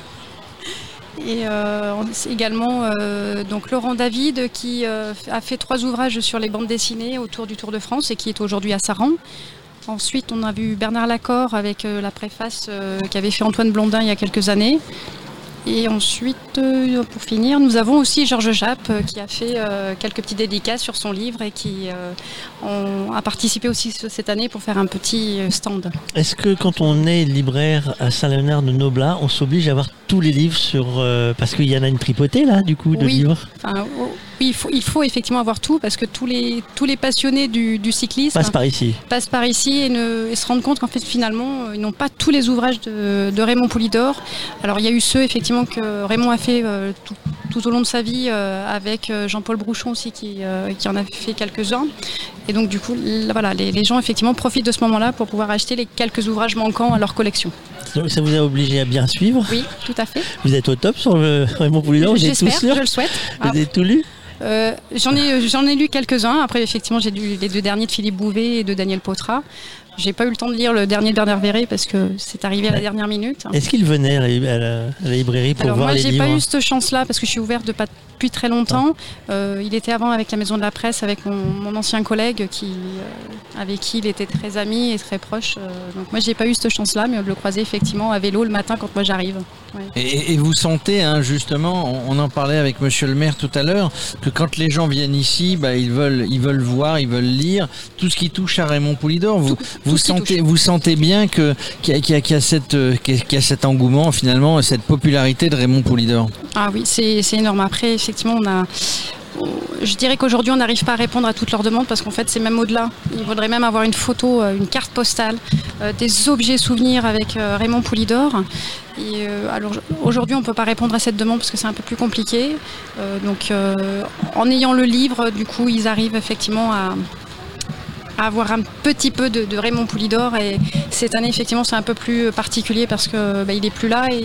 Speaker 12: et euh, également euh, donc Laurent David qui euh, a fait trois ouvrages sur les bandes dessinées autour du Tour de France et qui est aujourd'hui à Saran. Ensuite, on a vu Bernard Lacor avec la préface qu'avait fait Antoine Blondin il y a quelques années. Et ensuite, euh, pour finir, nous avons aussi Georges Jappe euh, qui a fait euh, quelques petites dédicaces sur son livre et qui ont- a participé aussi ce- cette année pour faire un petit stand.
Speaker 1: Est-ce que quand on est libraire à Saint-Léonard de Noblat, on s'oblige à avoir tous les livres sur. euh, parce qu'il y en a une tripotée là, du coup, de
Speaker 12: Oui.
Speaker 1: livres
Speaker 12: Enfin, oh, oui, il faut, il faut effectivement avoir tout parce que tous les, tous les passionnés du, du cyclisme
Speaker 1: Passe par ici.
Speaker 12: passent par ici et, ne, et se rendent compte qu'en fait finalement ils n'ont pas tous les ouvrages de, de Raymond Poulidor. Alors il y a eu ceux effectivement que Raymond a fait euh, tout, tout au long de sa vie euh, avec euh, Jean-Paul Brouchon aussi qui, qui en a fait quelques-uns. Et donc du coup voilà, les, les gens effectivement profitent de ce moment-là pour pouvoir acheter les quelques ouvrages manquants à leur collection.
Speaker 1: Donc, Ça vous a obligé à bien suivre?
Speaker 12: Oui, tout à fait.
Speaker 1: Vous êtes au top sur le Raymond Poulidor,
Speaker 12: J'espère, je le souhaite.
Speaker 1: Vous
Speaker 12: Ah.
Speaker 1: avez tout lu
Speaker 12: Euh, j'en ai, j'en ai lu quelques-uns. Après, effectivement, j'ai lu les deux derniers de Philippe Bouvet et de Daniel Potra. J'ai pas eu le temps de lire le dernier Bernard Verret parce que c'est arrivé à la dernière minute.
Speaker 1: Est-ce qu'il venait à la, à la- à la librairie pour
Speaker 12: Alors
Speaker 1: voir
Speaker 12: moi,
Speaker 1: les
Speaker 12: j'ai
Speaker 1: livres
Speaker 12: pas eu cette chance-là parce que je suis ouverte de pas depuis très longtemps. Euh, il était avant avec la Maison de la Presse, avec mon, mon ancien collègue qui, euh, avec qui il était très ami et très proche. Euh, donc moi, j'ai pas eu cette chance-là, mais de le croiser effectivement à vélo le matin quand moi j'arrive. Ouais.
Speaker 2: Et, et vous sentez, hein, justement, on, on en parlait avec Monsieur le maire tout à l'heure, que quand les gens viennent ici, bah, ils veulent, ils veulent voir, ils veulent lire tout ce qui touche à Raymond Poulidor. Vous, vous
Speaker 12: qui
Speaker 2: sentez, vous sentez bien que qu'il y, y a- y cet engouement finalement, cette popularité de Raymond Poulidor.
Speaker 12: Ah oui, c'est énorme. Après, effectivement, on a. Je dirais qu'aujourd'hui, on n'arrive pas à répondre à toutes leurs demandes parce qu'en fait, c'est même au-delà. Il faudrait même avoir une photo, euh, une carte postale, euh, des objets souvenirs avec euh, Raymond Poulidor. Et, euh, alors aujourd'hui, on ne peut pas répondre à cette demande parce que c'est un peu plus compliqué. Donc, en ayant le livre, du coup, ils arrivent effectivement à avoir un petit peu de, Raymond Poulidor. Et cette année, effectivement, c'est un peu plus particulier parce que bah, il est plus là et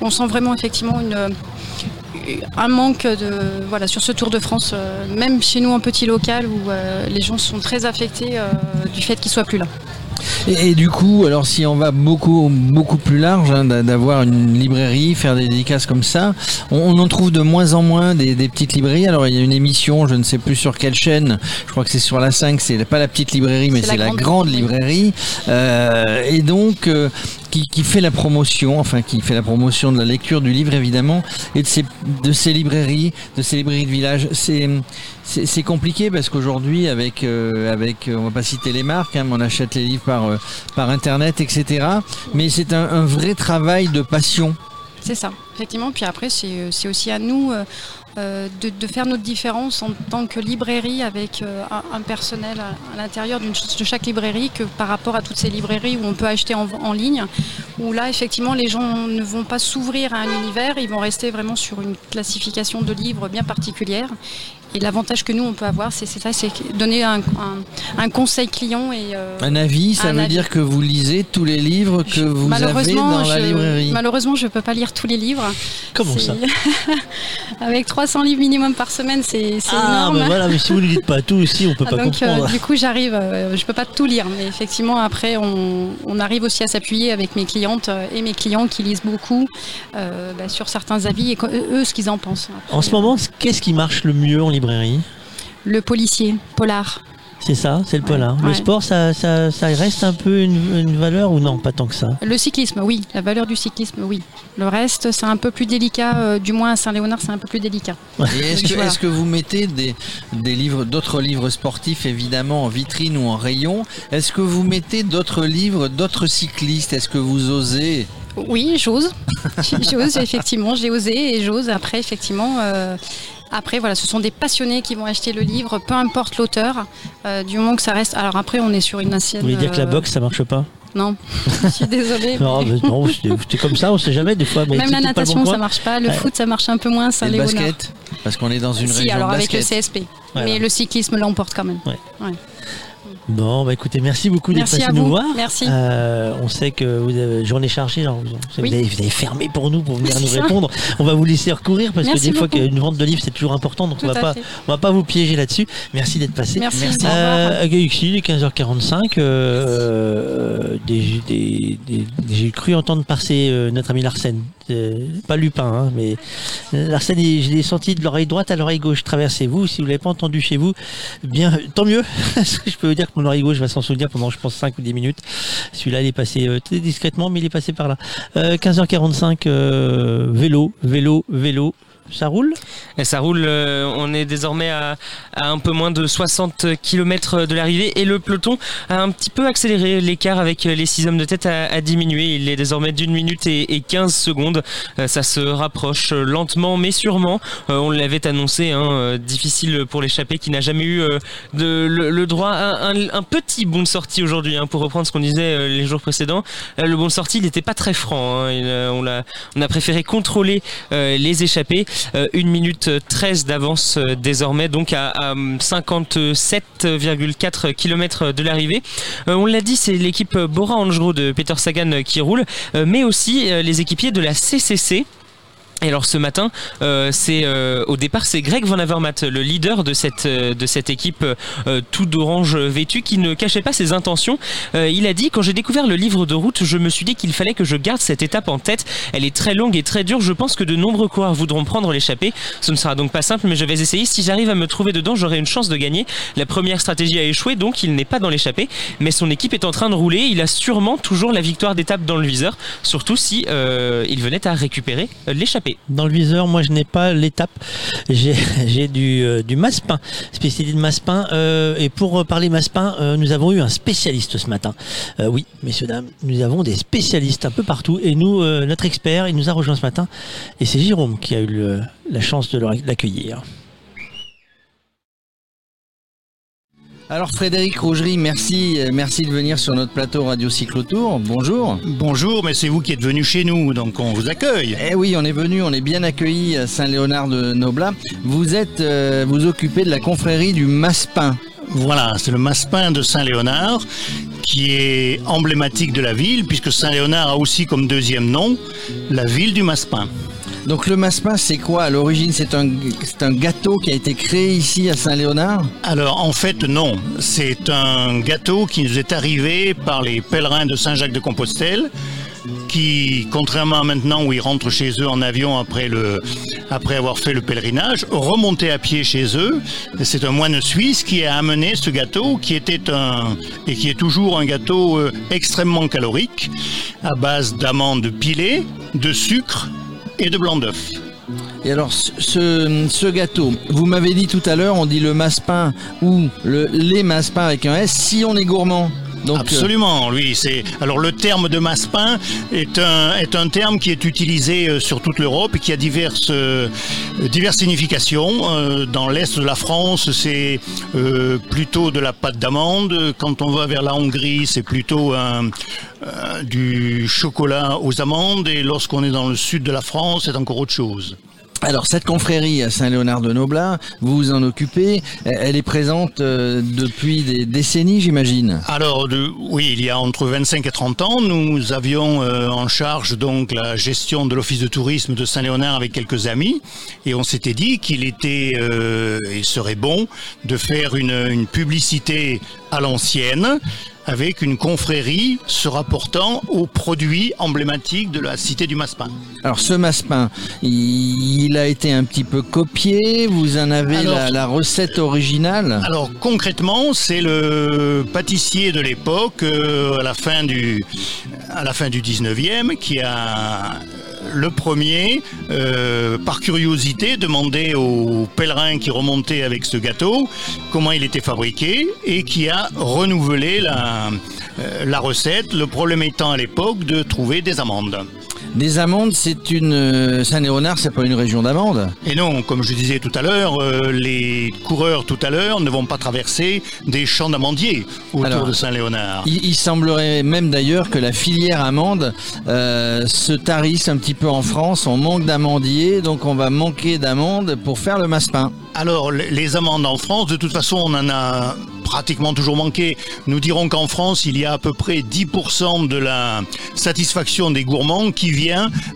Speaker 12: on sent vraiment effectivement une un manque de voilà sur ce Tour de France, euh, même chez nous en petit local où euh, les gens sont très affectés euh, du fait qu'il soit plus là.
Speaker 2: Et, et du coup, alors si on va beaucoup beaucoup plus large, hein, d'a- d'avoir une librairie, faire des dédicaces comme ça, on, on en trouve de moins en moins des, des petites librairies. Alors il y a une émission, je ne sais plus sur quelle chaîne, je crois que c'est sur la 5, c'est pas la petite librairie, mais
Speaker 12: C'est la
Speaker 2: la,
Speaker 12: grande,
Speaker 2: librairie, Euh, et donc euh, qui, qui fait la promotion, enfin qui fait la promotion de la lecture du livre évidemment, et de ces de ces librairies, de ces librairies de village. C'est compliqué parce qu'aujourd'hui, avec, euh, avec, on va pas citer les marques, hein, mais on achète les livres par, euh, par internet, etc. Mais c'est un, vrai travail de passion.
Speaker 12: C'est ça, effectivement. Puis après, c'est c'est aussi à nous euh, euh, de, faire notre différence en tant que librairie avec euh, un, personnel à, l'intérieur de chaque librairie que par rapport à toutes ces librairies où on peut acheter en, en ligne, où là, effectivement, les gens ne vont pas s'ouvrir à un univers, ils vont rester vraiment sur une classification de livres bien particulière. Et l'avantage que nous, on peut avoir, c'est ça, c'est donner un, un- un conseil client et... euh,
Speaker 2: Un avis, ça
Speaker 12: un
Speaker 2: veut
Speaker 12: avis.
Speaker 2: dire que vous lisez tous les livres que vous avez dans la
Speaker 12: je,
Speaker 2: librairie.
Speaker 12: Malheureusement, je ne peux pas lire tous les livres.
Speaker 1: Comment ça (laughs)
Speaker 12: Avec 300 livres minimum par semaine, c'est
Speaker 1: Ah,
Speaker 12: énorme.
Speaker 1: bah voilà, mais si vous ne dites pas tout aussi, on peut
Speaker 12: Ah,
Speaker 1: pas
Speaker 12: donc, euh,
Speaker 1: comprendre.
Speaker 12: du coup, j'arrive, euh, je peux pas tout lire, mais effectivement, après, on, on arrive aussi à s'appuyer avec mes clientes euh, et mes clients qui lisent beaucoup euh, bah, sur certains avis et eux, ce qu'ils en pensent.
Speaker 1: En ce moment, qu'est-ce qui marche le mieux en librairie
Speaker 12: Le policier, polar.
Speaker 1: C'est ça, c'est le polar. Le sport, ça, ça, ça reste un peu une, une valeur ou non Pas tant que ça?
Speaker 12: Le cyclisme, oui. La valeur du cyclisme, oui. Le reste, c'est un peu plus délicat. euh, du moins, à Saint-Léonard, c'est un peu plus délicat.
Speaker 2: Et est-ce que,
Speaker 12: Voilà.
Speaker 2: est-ce que vous mettez des, des livres, d'autres livres sportifs évidemment en vitrine ou en rayon? Est-ce que vous mettez d'autres livres, d'autres cyclistes? Est-ce que vous osez?
Speaker 12: Oui, j'ose. (laughs) j'ose, effectivement, j'ai osé et j'ose. Après, effectivement, euh, après, voilà, ce sont des passionnés qui vont acheter le livre, peu importe l'auteur, euh, du moment que ça reste. Alors après, on est sur une ancienne.
Speaker 1: Vous voulez dire que la
Speaker 12: euh,
Speaker 1: boxe, ça marche pas?
Speaker 12: Non, (laughs) je suis désolée.
Speaker 1: Non, mais non, c'est comme ça, on sait jamais des fois. mais
Speaker 12: Même la
Speaker 1: bon
Speaker 12: natation,
Speaker 1: coin.
Speaker 12: ça marche pas. Le
Speaker 1: Ouais.
Speaker 12: foot, ça marche un peu moins.
Speaker 2: Et le basket? Parce qu'on est dans une
Speaker 12: Si,
Speaker 2: région
Speaker 12: alors
Speaker 2: de
Speaker 12: avec le. CSP.
Speaker 1: Voilà.
Speaker 12: Mais le cyclisme l'emporte quand même.
Speaker 1: Bon, bah écoutez, merci beaucoup d'être passé nous voir.
Speaker 12: Merci.
Speaker 1: Euh, on sait que vous avez journée chargée, vous,
Speaker 12: Oui.
Speaker 1: avez, vous avez fermé pour nous pour venir (laughs) nous répondre. On va vous laisser recourir parce
Speaker 12: Merci
Speaker 1: que des fois qu'une vente de livres c'est toujours important, donc
Speaker 12: Tout
Speaker 1: on va pas,
Speaker 12: fait.
Speaker 1: on va pas vous piéger là-dessus. Merci d'être passé.
Speaker 12: Merci. Merci.
Speaker 1: Euh, il est 15h45. euh, des- J'ai cru entendre passer euh, notre ami Larsen. Euh, pas Lupin, hein, mais Larsen, je l'ai senti de l'oreille droite à l'oreille gauche traverser vous. Si vous l'avez pas entendu chez vous, bien, tant mieux. (laughs) Je peux vous dire mon oreille gauche va s'en souvenir pendant, je pense, 5 ou 10 minutes. Celui-là, il est passé euh, très discrètement, mais il est passé par là. Euh, 15h45, euh, vélo, vélo, vélo. Ça roule
Speaker 4: Et ça roule, euh, on est désormais à, à un peu moins de 60 km de l'arrivée et le peloton a un petit peu accéléré. L'écart avec les 6 hommes de tête a, a diminué. Il est désormais d'une minute et, et 15 secondes. Euh, ça se rapproche lentement mais sûrement. Euh, on l'avait annoncé, hein, euh, difficile pour l'échappée qui n'a jamais eu euh, de, le, le droit à un, un petit bon de sortie aujourd'hui. hein, pour reprendre ce qu'on disait euh, les jours précédents, le bon de sortie il n'était pas très franc. hein. On, l'a- on a préféré contrôler les échappées. Euh, 1 minute 13 d'avance euh, désormais, donc à, à 57,4 km de l'arrivée. Euh, on l'a dit, c'est l'équipe Bora Hansgrohe de Peter Sagan qui roule, mais aussi les équipiers de la CCC. Et alors ce matin, euh, c'est euh, au départ c'est Greg Van Avermaet, le leader de cette euh, de cette équipe euh, tout d'orange vêtue, qui ne cachait pas ses intentions. Euh, il a dit quand j'ai découvert le livre de route, je me suis dit qu'il fallait que je garde cette étape en tête. Elle est très longue et très dure. Je pense que de nombreux coureurs voudront prendre l'échappée. Ce ne sera donc pas simple, mais je vais essayer. Si j'arrive à me trouver dedans, j'aurai une chance de gagner. La première stratégie a échoué, donc il n'est pas dans l'échappée, mais son équipe est en train de rouler. Il a sûrement toujours la victoire d'étape dans le viseur, surtout si il venait à récupérer l'échappée.
Speaker 1: Dans le viseur, moi je n'ai pas l'étape. J'ai (laughs) du, euh, du spécialité de masse-pain. Euh, et pour parler masse-pain, euh, nous avons eu un spécialiste ce matin. Euh, oui, messieurs, dames, nous avons des spécialistes un peu partout. Et nous, notre expert, il nous a rejoint ce matin. Et c'est Jérôme qui a eu la chance de l'accueillir.
Speaker 2: Alors Frédéric Rougerie, merci, merci de venir sur notre plateau Radio Cyclotour. Bonjour.
Speaker 13: Bonjour, mais c'est vous qui êtes venu chez nous, donc on vous accueille.
Speaker 2: Eh oui, on est venu, on est bien accueillis à Saint-Léonard de Noblat. Vous êtes, euh, vous occupez de la confrérie du Maspin.
Speaker 13: Voilà, c'est le Maspin de Saint-Léonard qui est emblématique de la ville, puisque Saint-Léonard a aussi comme deuxième nom la ville du Maspin.
Speaker 2: Donc le Maspin, c'est quoi? À l'origine C'est un, gâteau qui a été créé ici à Saint-Léonard?
Speaker 13: Alors en fait non, c'est un gâteau qui nous est arrivé par les pèlerins de Saint-Jacques-de-Compostelle qui, contrairement à maintenant où ils rentrent chez eux en avion après, le, après avoir fait le pèlerinage, remontaient à pied chez eux. C'est un moine suisse qui a amené ce gâteau qui était un, et qui est toujours un gâteau euh, extrêmement calorique à base d'amandes pilées, de sucre et de blanc d'œuf.
Speaker 2: Et alors, ce- ce, gâteau, vous m'avez dit tout à l'heure, on dit le Maspin ou le, les Maspins avec un S si on est gourmand.
Speaker 13: Absolument, oui. C'est alors le terme de masse-pain est un est un terme qui est utilisé euh, sur toute l'Europe et qui a diverses euh, diverses significations. Euh, Dans l'est de la France, c'est plutôt de la pâte d'amande. Quand on va vers la Hongrie, c'est plutôt un, du chocolat aux amandes. Et lorsqu'on est dans le sud de la France, c'est encore autre chose.
Speaker 2: Alors cette confrérie à Saint-Léonard de Noblat, vous vous en occupez, elle est présente euh, depuis des décennies j'imagine.
Speaker 13: Alors oui, il y a entre 25 et 30 ans, nous avions euh, en charge donc la gestion de l'office de tourisme de Saint-Léonard avec quelques amis et on s'était dit qu'il était euh, et serait bon de faire une publicité à l'ancienne avec une confrérie se rapportant aux produits emblématiques de la cité du Maspin.
Speaker 2: Alors ce Maspin, il, a été un petit peu copié, vous en avez
Speaker 13: Alors-
Speaker 2: la, la recette originale
Speaker 13: Alors concrètement, c'est le pâtissier de l'époque, euh, à la fin du à la fin du 19e, qui a le premier, euh, par curiosité, demandé aux pèlerins qui remontaient avec ce gâteau comment il était fabriqué et qui a renouvelé la, euh, recette. Le problème étant à l'époque de trouver des amandes.
Speaker 2: Des amandes, c'est une euh, Saint-Léonard, c'est pas une région d'amandes.
Speaker 13: Et non, comme je disais tout à l'heure, euh, les coureurs tout à l'heure ne vont pas traverser des champs d'amandiers autour
Speaker 2: Alors,
Speaker 13: de Saint-Léonard.
Speaker 2: Il, il semblerait même d'ailleurs que la filière amande euh, se tarisse un petit peu en France. On manque d'amandiers, donc on va manquer d'amandes pour faire le Maspin.
Speaker 13: Alors, les les amandes en France, de toute façon, on en a pratiquement toujours manqué. Nous dirons qu'en France, il y a à peu près 10% de la satisfaction des gourmands qui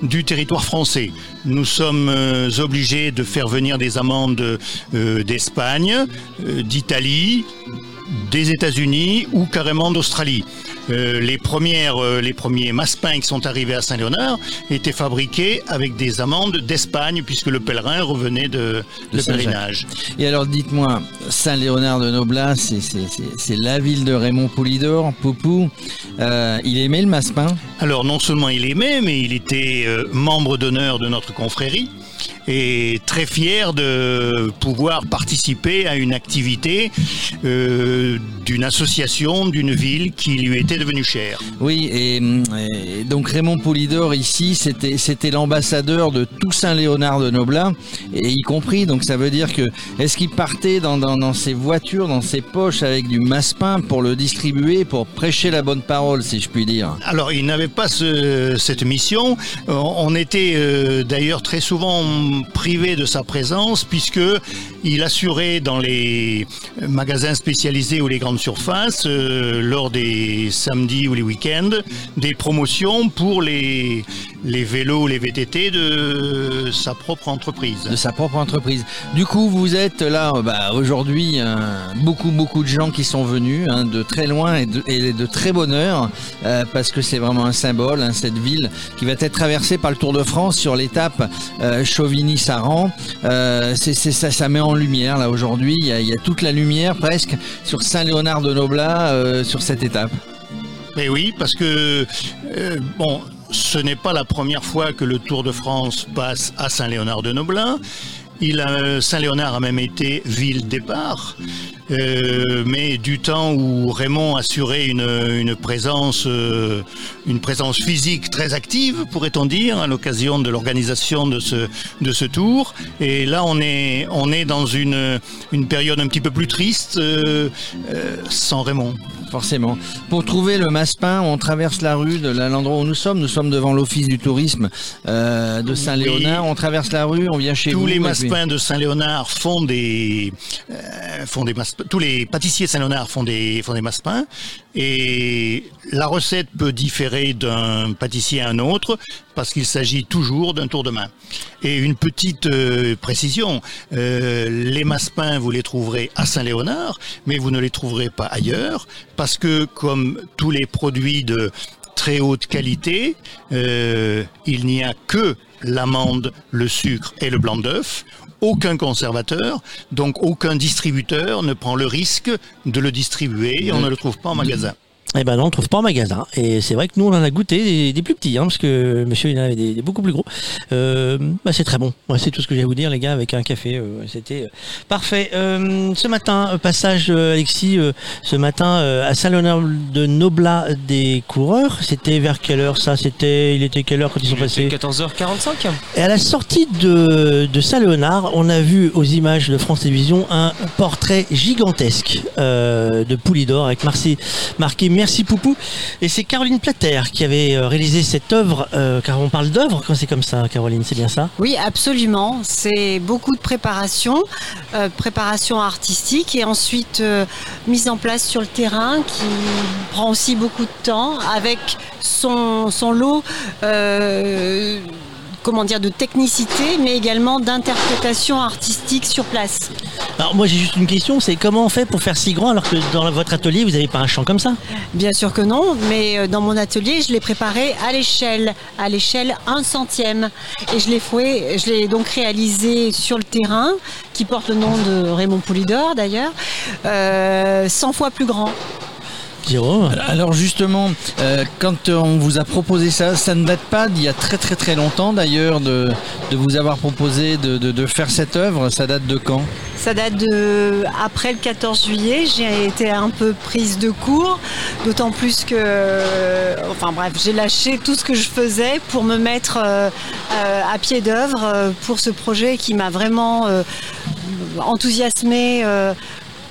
Speaker 13: du territoire français. Nous sommes euh, obligés de faire venir des amandes euh, d'Espagne, euh, d'Italie, des États-Unis ou carrément d'Australie. Euh, les premières, euh, les premiers maspins qui sont arrivés à Saint-Léonard étaient fabriqués avec des amandes d'Espagne puisque le pèlerin revenait de,
Speaker 2: De
Speaker 13: pèlerinage.
Speaker 2: Et alors dites-moi, Saint-Léonard de Noblat, c'est- la ville de Raymond Poulidor, Poupou. Euh, il aimait le Maspin?
Speaker 13: Alors non seulement il aimait, mais il était euh, membre d'honneur de notre confrérie et très fier de pouvoir participer à une activité euh, d'une association, d'une ville qui lui était devenue chère.
Speaker 2: Oui, et, et donc Raymond Poulidor ici, c'était c'était l'ambassadeur de tout Saint-Léonard de Noblat, et y compris, donc ça veut dire que, est-ce qu'il partait dans, dans, dans ses voitures, dans ses poches avec du maspin pour le distribuer, pour prêcher la bonne parole, si je puis dire?
Speaker 13: Alors, il n'avait pas ce- cette mission. On était euh, d'ailleurs très souvent privé de sa présence puisque il assurait dans les magasins spécialisés ou les grandes surfaces euh, lors des samedis ou les week-ends des promotions pour les les vélos les VTT de sa propre entreprise.
Speaker 2: de sa propre entreprise. Du coup, vous êtes là euh, bah, aujourd'hui, euh, beaucoup beaucoup de gens qui sont venus hein, de très loin et de, très bonne heure, parce que c'est vraiment un symbole, hein, cette ville qui va être traversée par le Tour de France sur l'étape euh, Chauvigny-Saran. Euh, c'est, ça, met en lumière là aujourd'hui. Il y, a, toute la lumière presque sur Saint-Léonard de Noblat euh, sur cette étape.
Speaker 13: Mais oui, parce que euh, bon, ce n'est pas la première fois que le Tour de France passe à Saint-Léonard-de-Noblin. Il a- Saint-Léonard a même été ville départ, Euh, mais du temps où Raymond assurait une, une présence, euh, une présence physique très active, pourrait-on dire, à l'occasion de l'organisation de ce de ce tour. Et là, on est on est dans une une période un petit peu plus triste euh, euh, sans Raymond.
Speaker 2: Forcément. Pour trouver le Maspin, on traverse la rue de l'endroit où nous sommes. Nous sommes devant l'office du tourisme euh, de Saint-Léonard. On traverse la rue, on vient chez
Speaker 13: tous
Speaker 2: vous.
Speaker 13: les
Speaker 2: et puis-
Speaker 13: maspins de Saint-Léonard font des, euh, font des maspins. Tous les pâtissiers Saint-Léonard font des, font des maspins. Et la recette peut différer d'un pâtissier à un autre parce qu'il s'agit toujours d'un tour de main. Et une petite euh, précision, euh, les maspins, vous les trouverez à Saint-Léonard, mais vous ne les trouverez pas ailleurs parce que comme tous les produits de très haute qualité, euh, il n'y a que l'amande, le sucre et le blanc d'œuf. Aucun conservateur, donc aucun distributeur ne prend le risque de le distribuer et on ne le trouve pas en magasin.
Speaker 1: Eh ben non, on ne trouve pas en magasin. Et c'est vrai que nous, on en a goûté des, des plus petits, hein, parce que monsieur, il en avait des, des beaucoup plus gros. Euh, bah, c'est très bon. Ouais, c'est tout ce que j'ai à vous dire, les gars, avec un café. euh, C'était euh, parfait. Euh, ce matin, euh, passage, Alexis, ce matin, à Saint-Léonard de Noblat des coureurs. C'était vers quelle heure ça? C'était, il était quelle heure quand ils sont passés?
Speaker 4: 14h45.
Speaker 1: Et à la sortie de, de Saint-Léonard, on a vu aux images de France Télévisions un portrait gigantesque euh, de Poulidor avec marqué, marqué Merci Poupou. Et c'est Caroline Plater qui avait euh, réalisé cette œuvre, euh, car on parle d'œuvre quand c'est comme ça, Caroline, c'est bien ça?
Speaker 14: Oui, absolument. C'est beaucoup de préparation, euh, préparation artistique et ensuite mise en place sur le terrain qui prend aussi beaucoup de temps avec son lot. Comment dire, de technicité, mais également d'interprétation artistique sur place.
Speaker 1: Alors moi j'ai juste une question, c'est comment on fait pour faire si grand alors que dans votre atelier vous n'avez pas un champ comme ça?
Speaker 14: Bien sûr que non, mais euh, dans mon atelier, je l'ai préparé à l'échelle, à l'échelle 1 centième. Et je l'ai foué, je l'ai donc réalisé sur le terrain, qui porte le nom de Raymond Poulidor d'ailleurs, euh, 100 fois plus grand.
Speaker 1: Jérôme
Speaker 2: Alors justement, euh, quand on vous a proposé ça, ça ne date pas d'il y a très très très longtemps d'ailleurs de, de vous avoir proposé de, de- de faire cette œuvre. Ça date de quand?
Speaker 14: Ça date de après le 14 juillet. J'ai été un peu prise de court, d'autant plus que, euh, enfin bref, j'ai lâché tout ce que je faisais pour me mettre euh, euh, à pied d'œuvre euh, pour ce projet qui m'a vraiment euh, enthousiasmé euh,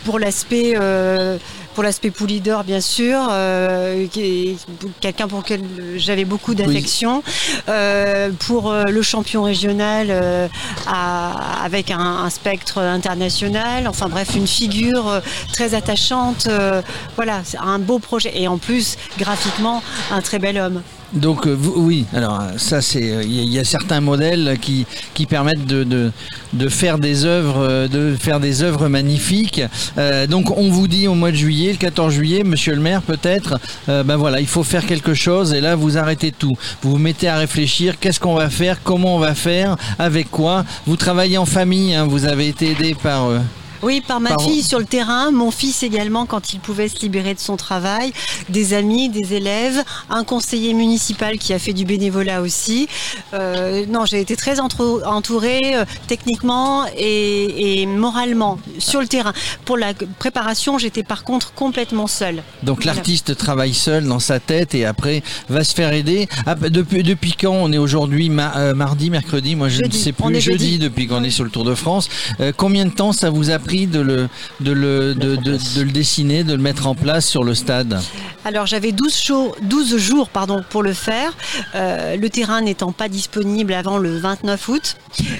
Speaker 14: pour l'aspect. euh, pour l'aspect Poulidor, bien sûr, euh, quelqu'un pour lequel j'avais beaucoup d'affection, euh, pour euh, le champion régional euh, à- avec un, un spectre international, enfin bref, une figure très attachante. voilà, un beau projet et en plus, graphiquement, un très bel homme.
Speaker 2: Donc euh, oui, alors euh, ça c'est euh, il y, a- certains modèles qui, qui permettent de, de, de faire des œuvres de faire des œuvres magnifiques. Donc on vous dit au mois de juillet, le 14 juillet, Monsieur le Maire peut-être, ben voilà, il faut faire quelque chose et là vous arrêtez tout. Vous vous mettez à réfléchir, qu'est-ce qu'on va faire, comment on va faire, avec quoi. Vous travaillez en famille, hein, vous avez été aidé par
Speaker 14: Oui, par ma
Speaker 2: Par-
Speaker 14: fille sur le terrain, mon fils également quand il pouvait se libérer de son travail, des amis, des élèves, un conseiller municipal qui a fait du bénévolat aussi. Euh, non, j'ai été très entourée euh, techniquement et, et moralement sur le terrain. Pour la préparation, j'étais par contre complètement seule.
Speaker 2: Donc
Speaker 14: Voilà.
Speaker 2: l'artiste travaille seul dans sa tête et après va se faire aider. Ah, bah, depuis, depuis quand on est aujourd'hui ma- euh, mardi, mercredi? Moi je
Speaker 14: Jeudi.
Speaker 2: ne sais plus.
Speaker 14: est jeudi.
Speaker 2: depuis qu'on est sur le Tour de France. Combien de temps ça vous a pris de le, de, le, de, de- de le dessiner, de le mettre en place sur le stade
Speaker 14: Alors j'avais 12 jours, 12 jours pardon, pour le faire, euh, le terrain n'étant pas disponible avant le 29 août.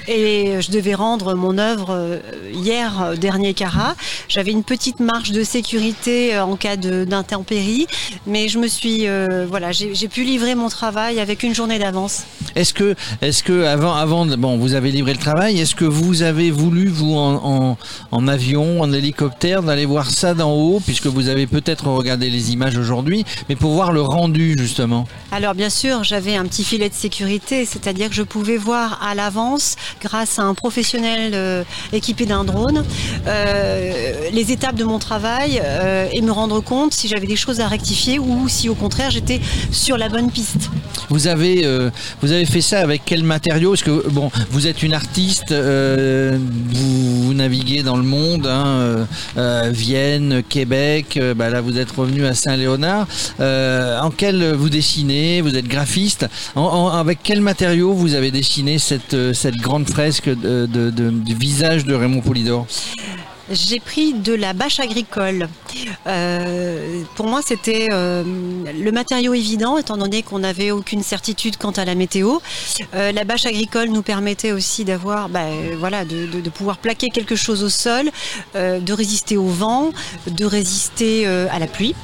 Speaker 14: Et je devais rendre mon œuvre euh, hier, euh, dernier carat. J'avais une petite marge de sécurité en cas de- d'intempérie, mais je me suis, euh, voilà, j'ai pu livrer mon travail avec une journée d'avance.
Speaker 2: Est-ce que, est-ce que avant, avant, bon, vous avez livré le travail. Est-ce que vous avez voulu, vous, en, en, en avion, en hélicoptère, d'aller voir ça d'en haut, puisque vous avez peut-être regardé les images aujourd'hui, mais pour voir le rendu justement.
Speaker 14: Alors bien sûr, j'avais un petit filet de sécurité, c'est-à-dire que je pouvais voir à l'avance, grâce à un professionnel euh, équipé d'un drone, euh, les étapes de mon travail euh, et me rendre compte si j'avais des choses à rectifier ou si au contraire j'étais sur la bonne piste.
Speaker 2: Vous avez, euh, vous avez fait ça avec quel matériau? Que bon, vous êtes une artiste, euh, vous, vous naviguez dans le monde, hein, euh, Vienne, Québec. bah là, vous êtes revenu à Saint-Léonard. En quel vous dessinez? Vous êtes graphiste. Avec quel matériau vous avez dessiné cette, cette grande fresque de- du visage de Raymond Poulidor
Speaker 14: J'ai pris de la bâche agricole. Euh, pour moi, c'était euh, le matériau évident, étant donné qu'on n'avait aucune certitude quant à la météo. Euh, la bâche agricole nous permettait aussi d'avoir, bah, voilà, de, de- pouvoir plaquer quelque chose au sol, de résister au vent, de résister à la pluie,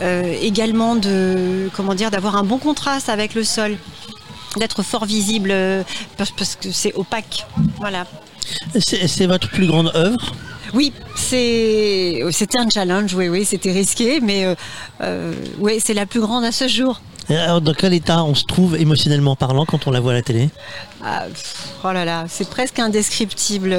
Speaker 14: également de, comment dire, d'avoir un bon contraste avec le sol, d'être fort visible parce, que c'est opaque. Voilà.
Speaker 1: C'est votre plus grande œuvre?
Speaker 14: Oui, c'est c'était un challenge, oui, oui, c'était risqué, mais euh, euh, oui, c'est la plus grande à ce jour.
Speaker 1: Et alors, dans quel état on se trouve émotionnellement parlant quand on la voit à la télé?
Speaker 14: Ah, oh là là, c'est presque indescriptible.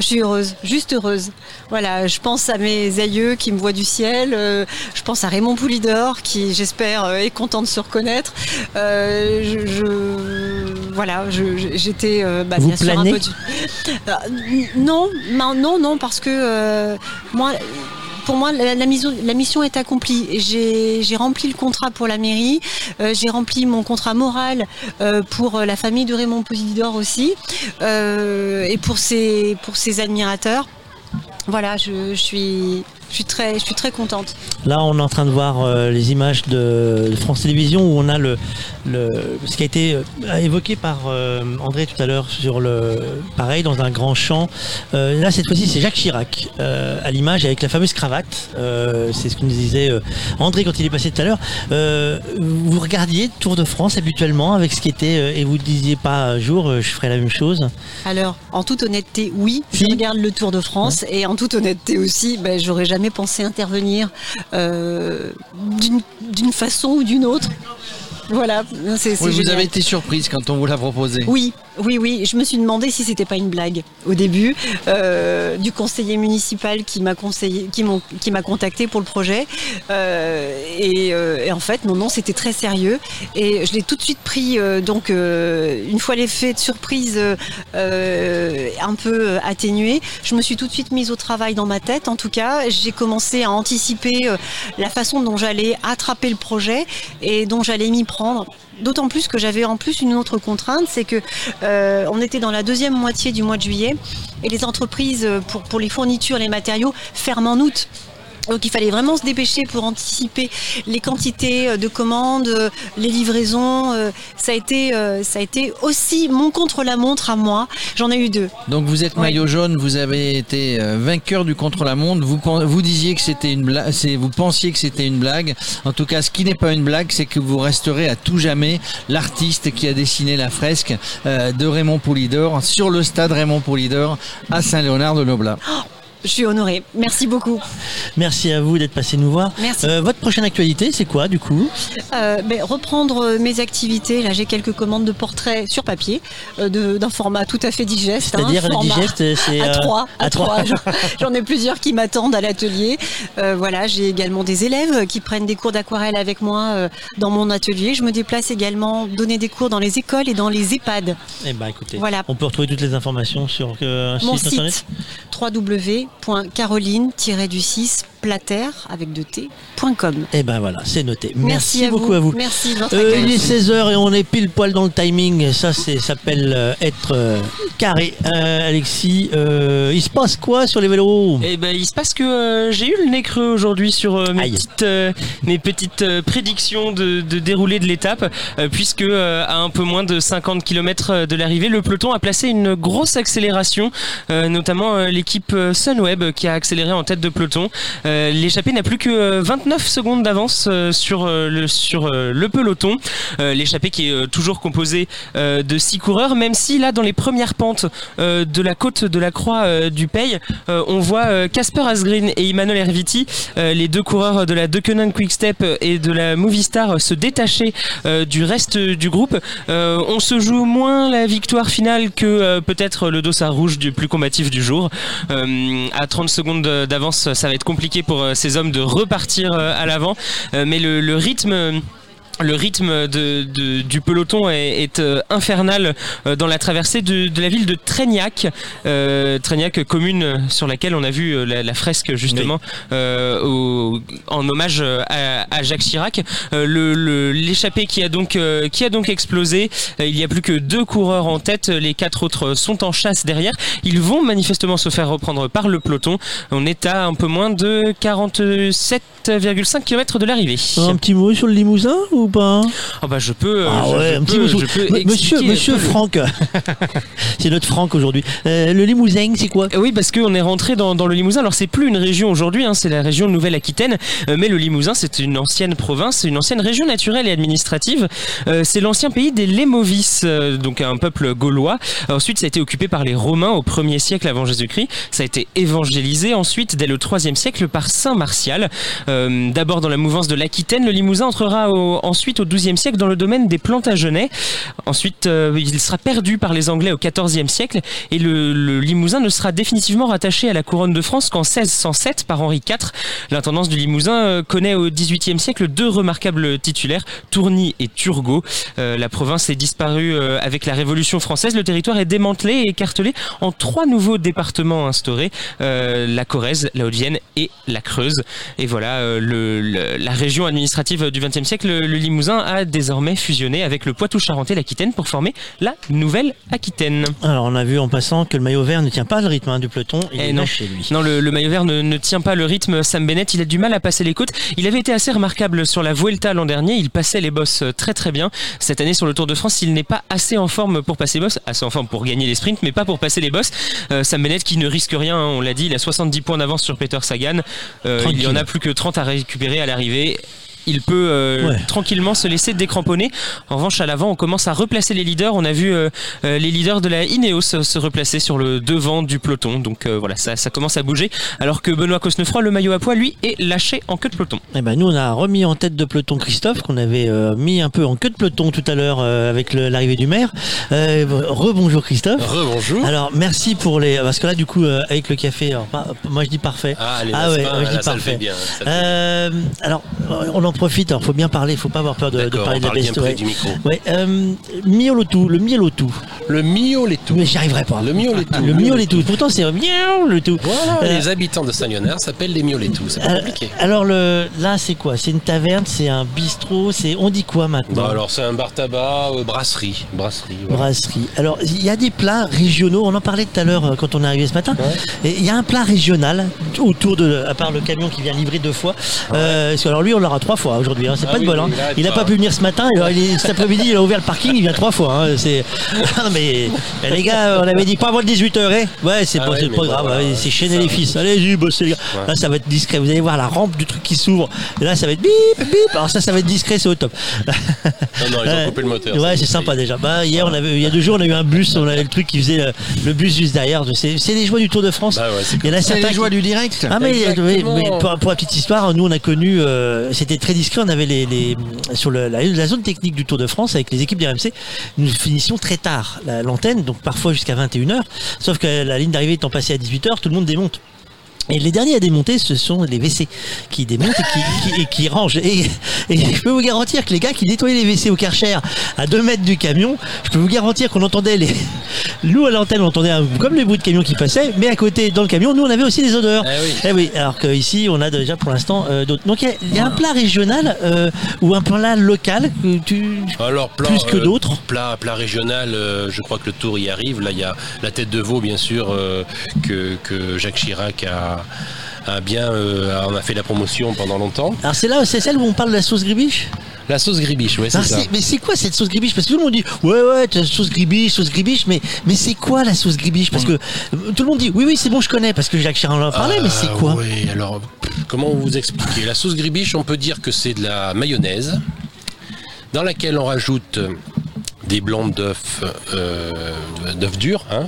Speaker 14: Je suis heureuse, juste heureuse. Voilà, je pense à mes aïeux qui me voient du ciel. euh, je pense à Raymond Poulidor qui, j'espère, euh, est content de se reconnaître. Euh, je, je- voilà, j'étais euh, bah, bien sûr un peu. du- non, non, non, non, parce que euh, moi. Pour moi, la, mission, est accomplie. J'ai rempli le contrat pour la mairie, euh, j'ai rempli mon contrat moral euh, pour euh, la famille de Raymond Posidor aussi, et pour ses, admirateurs. Voilà, je suis, je, suis très, je suis très contente.
Speaker 1: Là, on est en train de voir euh, les images de, France Télévisions où on a le, le ce qui a été euh, évoqué par euh, André tout à l'heure sur le pareil dans un grand champ. Euh, là, cette fois-ci, c'est Jacques Chirac euh, à l'image avec la fameuse cravate. Euh, c'est ce que nous disait euh, André quand il est passé tout à l'heure. Euh, vous regardiez Tour de France habituellement avec ce qui était euh, et vous disiez pas un jour euh, je ferai la même chose?
Speaker 14: Alors, en toute honnêteté, oui, je regarde le Tour de France et en toute honnêteté aussi, ben, j'aurais jamais pensé intervenir euh, d'une- façon ou d'une autre. Voilà, c'est
Speaker 2: Oui, vous avez été surprise quand on vous l'a proposé.
Speaker 14: Oui, oui, oui. Je me suis demandé si c'était pas une blague au début euh, du conseiller municipal qui m'a conseillé, qui m'a contacté pour le projet. Euh, et, euh, et en fait, non, non, c'était très sérieux. Et je l'ai tout de suite pris. donc, une fois l'effet de surprise un peu atténué, je me suis tout de suite mise au travail dans ma tête. En tout cas, j'ai commencé à anticiper la façon dont j'allais attraper le projet et dont j'allais m'y prendre. D'autant plus que j'avais en plus une autre contrainte, c'est que euh, on était dans la deuxième moitié du mois de juillet et les entreprises euh, pour, pour les fournitures, les matériaux ferment en août. Donc il fallait vraiment se dépêcher pour anticiper les quantités euh, de commandes, euh, les livraisons. euh, Ça a été, ça a été aussi mon contre-la-montre à moi. J'en ai eu deux.
Speaker 2: Donc vous êtes maillot jaune, vous avez été vainqueur du contre-la-montre. Vous, disiez que c'était une blague, vous pensiez que c'était une blague. En tout cas, ce qui n'est pas une blague, c'est que vous resterez à tout jamais l'artiste qui a dessiné la fresque de Raymond Poulidor sur le stade Raymond Poulidor à Saint-Léonard-de-Noblat.
Speaker 14: Je suis honorée. Merci beaucoup.
Speaker 1: Merci à vous d'être passé nous voir.
Speaker 14: Merci.
Speaker 1: Euh, votre prochaine actualité, c'est quoi du coup
Speaker 14: Euh, ben, reprendre euh, mes activités. Là, j'ai quelques commandes de portraits sur papier, euh, d'un format tout à fait digeste.
Speaker 1: C'est-à-dire,
Speaker 14: hein,
Speaker 1: le
Speaker 14: format
Speaker 1: digeste, c'est, (laughs)
Speaker 14: à trois.
Speaker 1: à trois. (laughs)
Speaker 14: J'en- ai plusieurs qui m'attendent à l'atelier. Voilà, j'ai également des élèves qui prennent des cours d'aquarelle avec moi dans mon atelier. Je me déplace également donner des cours dans les écoles et dans les EHPAD.
Speaker 1: Eh ben écoutez,
Speaker 14: Voilà.
Speaker 1: on peut retrouver toutes les informations sur un
Speaker 14: Mon
Speaker 1: site internet.
Speaker 14: site www.caroline-du6 plater avec de t.com.
Speaker 1: Et ben voilà, c'est noté.
Speaker 14: Merci, à
Speaker 1: beaucoup
Speaker 14: vous.
Speaker 1: à vous.
Speaker 14: Merci
Speaker 1: Euh, il est 16h et on est pile poil dans le timing. Ça, c'est s'appelle euh, être euh, carré. Euh, Alexis, euh, il se passe quoi sur les vélos?
Speaker 4: Eh ben, il se passe que euh, j'ai eu le nez creux aujourd'hui sur euh, mes, petites, euh, mes petites euh, prédictions de, de déroulé de l'étape, euh, puisque euh, à un peu moins de 50 km de l'arrivée, le peloton a placé une grosse accélération, euh, notamment euh, l'équipe euh, Sunweb qui a accéléré en tête de peloton. Euh, L'échappée n'a plus que euh, 29 secondes d'avance euh, sur, euh, le, euh, peloton. Euh, L'échappée qui est euh, toujours composée euh, de 6 coureurs, même si là, dans les premières pentes euh, de la côte de la Croix euh, du Pays, euh, on voit euh, Casper Asgreen et Emmanuel Herviti, euh, les deux coureurs de la Deceuninck Quick-Step et de la Movistar, euh, se détacher euh, du reste du groupe. Euh, on se joue moins la victoire finale que euh, peut-être le dossard rouge du plus combatif du jour. À 30 secondes d'avance, ça va être compliqué pour euh, ces hommes de repartir euh, à l'avant, Euh, mais le rythme le rythme de, de- du peloton est, est, euh, infernal euh, dans la traversée de, de la ville de Trégnac, euh, Trégnac, commune sur laquelle on a vu euh, la, la fresque justement euh, au- en hommage à, à Jacques Chirac. Euh, le- le- L'échappée qui a donc euh, qui a donc explosé. Il n'y a plus que deux coureurs en tête, les quatre autres sont en chasse derrière. Ils vont manifestement se faire reprendre par le peloton. On est à un peu moins de 47,5 km de l'arrivée.
Speaker 1: Un petit mot sur le Limousin ou pas
Speaker 4: Ah bah je peux.
Speaker 1: Ah
Speaker 4: je,
Speaker 1: ouais,
Speaker 4: je
Speaker 1: un petit
Speaker 4: peux,
Speaker 1: mot sur-
Speaker 4: je peux
Speaker 1: M- Monsieur, monsieur Franck. (laughs) c'est notre Franck aujourd'hui. Euh, le Limousin, c'est quoi?
Speaker 4: Oui, parce qu'on est rentré dans, dans le Limousin. Alors, c'est plus une région aujourd'hui, hein, c'est la région Nouvelle-Aquitaine. Euh, mais le Limousin, c'est une ancienne province, une ancienne région naturelle et administrative. Euh, c'est l'ancien pays des Lémovis, donc un peuple gaulois. Ensuite, ça a été occupé par les Romains au 1er siècle avant Jésus-Christ. Ça a été évangélisé ensuite, dès le 3e siècle, par Saint Martial. D'abord dans la mouvance de l'Aquitaine, le Limousin entrera au- ensuite au 12e siècle dans le domaine des Plantagenets. Ensuite, euh, il sera perdu par les Anglais au 14e siècle et le, Limousin ne sera définitivement rattaché à la couronne de France qu'en 1607 par Henri IV. L'intendance du Limousin euh, connaît au 18e siècle deux remarquables titulaires, Tourny et Turgot. Euh, la province est disparue avec la Révolution française. Le territoire est démantelé et écartelé en trois nouveaux départements instaurés la Corrèze, la Haute-Vienne et la Creuse. Et voilà, la région administrative du XXe siècle, le Limousin a désormais fusionné avec le Poitou-Charentes et l'Aquitaine pour former la Nouvelle-Aquitaine.
Speaker 1: Alors, on a vu en passant que le maillot vert ne tient pas le rythme hein, du peloton. Il
Speaker 4: Eh
Speaker 1: est
Speaker 4: non,
Speaker 1: chez lui.
Speaker 4: non le, le maillot vert ne, ne tient pas le rythme. Sam Bennett, il a du mal à passer les côtes. Il avait été assez remarquable sur la Vuelta l'an dernier. Il passait les bosses euh, très très bien. Cette année sur le Tour de France, il n'est pas assez en forme pour passer les bosses, assez en forme pour gagner les sprints, mais pas pour passer les bosses. Euh, Sam Bennett qui ne risque rien, hein, on l'a dit, il a 70 points d'avance sur Peter Sagan. Euh, il y en a plus que 30 à récupérer à l'arrivée. Il peut euh,
Speaker 1: Ouais.
Speaker 4: tranquillement se laisser décramponner. En revanche, à l'avant, on commence à replacer les leaders. On a vu euh, euh, les leaders de la Ineos se replacer sur le devant du peloton. Donc euh, voilà, ça, ça commence à bouger. Alors que Benoît Cosnefroy, le maillot à poids, lui, est lâché en queue de peloton.
Speaker 1: Eh ben, nous, on a remis en tête de peloton Christophe, qu'on avait euh, mis un peu en queue de peloton tout à l'heure euh, avec l'arrivée du maire. Euh, Rebonjour Christophe.
Speaker 15: Rebonjour.
Speaker 1: Alors, merci pour les. Parce que là, du coup, euh, avec le café, alors, moi je dis parfait.
Speaker 15: Ah,
Speaker 1: ouais,
Speaker 15: Naspa,
Speaker 1: ouais, je
Speaker 15: là,
Speaker 1: dis
Speaker 15: ça le
Speaker 1: parfait.
Speaker 15: fait bien, ça le fait
Speaker 1: Euh, alors, on en profite, il faut bien parler, faut pas avoir peur de, parler de la
Speaker 15: parle bien
Speaker 1: best.
Speaker 15: près
Speaker 1: ouais.
Speaker 15: du micro.
Speaker 1: Ouais, euh, le Miolotou.
Speaker 15: Le Mioletou.
Speaker 1: Mais j'y arriverai pas.
Speaker 15: Le Mioletou.
Speaker 1: Le Mioletou. Pourtant, c'est.
Speaker 15: Voilà,
Speaker 1: Euh,
Speaker 15: les habitants de Saint-Léonard s'appellent les Mioletou. C'est pas
Speaker 1: euh,
Speaker 15: compliqué.
Speaker 1: alors le, là c'est quoi? C'est une taverne, c'est un bistrot, c'est on dit quoi maintenant?
Speaker 15: Bon, alors c'est un bar tabac, euh, brasserie. Brasserie.
Speaker 1: Brasserie. Alors, il y a des plats régionaux. On en parlait tout à l'heure quand on est arrivé ce matin. Et il y a un plat régional autour de, à part le camion qui vient livrer deux fois. Que alors lui, on l'aura trois fois aujourd'hui. hein. C'est
Speaker 15: Ah
Speaker 1: pas de bol. hein.
Speaker 15: il
Speaker 1: n'a
Speaker 15: pas.
Speaker 1: pu venir ce matin. Alors, il est- cet après-midi, il a ouvert le parking. Il vient trois fois. hein. C'est. (laughs) Mais, mais les gars, on avait dit pas avant le 18h. Hein ouais, c'est
Speaker 15: Ah
Speaker 1: pas,
Speaker 15: ouais,
Speaker 1: c'est
Speaker 15: mais
Speaker 1: pas
Speaker 15: bon,
Speaker 1: grave.
Speaker 15: voilà,
Speaker 1: ouais,
Speaker 15: ouais,
Speaker 1: c'est chaîner les fils. Allez-y, bossez les gars.
Speaker 15: Ouais.
Speaker 1: Là, ça va être discret. Vous allez voir la rampe du truc qui s'ouvre. Et là, ça va être bip, bip. Alors ça, ça va être discret. C'est au top.
Speaker 15: Non, non, ils ont (laughs)
Speaker 1: Ouais.
Speaker 15: coupé le moteur.
Speaker 1: Ouais,
Speaker 15: ça,
Speaker 1: c'est sympa déjà. Bah, hier, on avait, il y a deux jours, on a eu un bus, on avait le truc qui faisait le bus juste derrière. C'est, c'est les joies du Tour de France.
Speaker 15: Bah ouais, c'est
Speaker 1: il y en a
Speaker 6: C'est
Speaker 1: certains
Speaker 6: les joies
Speaker 1: qui-
Speaker 6: du direct.
Speaker 1: Ah mais pour, pour la petite histoire, nous on a connu, euh, c'était très discret, on avait les, sur la, zone technique du Tour de France avec les équipes du RMC, nous finissions très tard la- l'antenne, donc parfois jusqu'à 21h, sauf que la ligne d'arrivée étant passée à 18h, tout le monde démonte. Et les derniers à démonter, ce sont les WC qui démontent et qui, qui- et qui rangent. Et, et je peux vous garantir que les gars qui nettoyaient les WC au Karcher à 2 mètres du camion, je peux vous garantir qu'on entendait les. Nous à l'antenne, on entendait un- comme les bruits de camion qui passaient, mais à côté, dans le camion, nous on avait aussi des odeurs. Eh oui. alors qu'ici, on a déjà pour l'instant euh, d'autres. Donc il y a- il y, a un plat régional euh, ou un plat local que tu.
Speaker 15: Alors, plat,
Speaker 1: Plus que
Speaker 15: euh,
Speaker 1: d'autres
Speaker 15: Plat, plat régional, je crois que le tour y arrive. Là, il y a la tête de veau, bien sûr, que, que Jacques Chirac a, a bien. euh, en a fait la promotion pendant longtemps.
Speaker 1: Alors c'est là, c'est celle où on parle de la sauce gribiche
Speaker 15: La sauce gribiche, ouais, c'est
Speaker 1: Alors,
Speaker 15: ça.
Speaker 1: Mais c'est quoi cette sauce gribiche? Parce que tout le monde dit ouais ouais t'as sauce gribiche, sauce gribiche, mais mais c'est quoi la sauce gribiche? Parce que euh, tout le monde dit oui oui c'est bon je connais parce que Jacques Chirac en parlé, mais c'est
Speaker 15: Ah,
Speaker 1: quoi?
Speaker 15: Oui, alors, comment vous expliquer La sauce gribiche, on peut dire que c'est de la mayonnaise dans laquelle on rajoute des blancs d'œufs, euh, d'œufs durs, hein,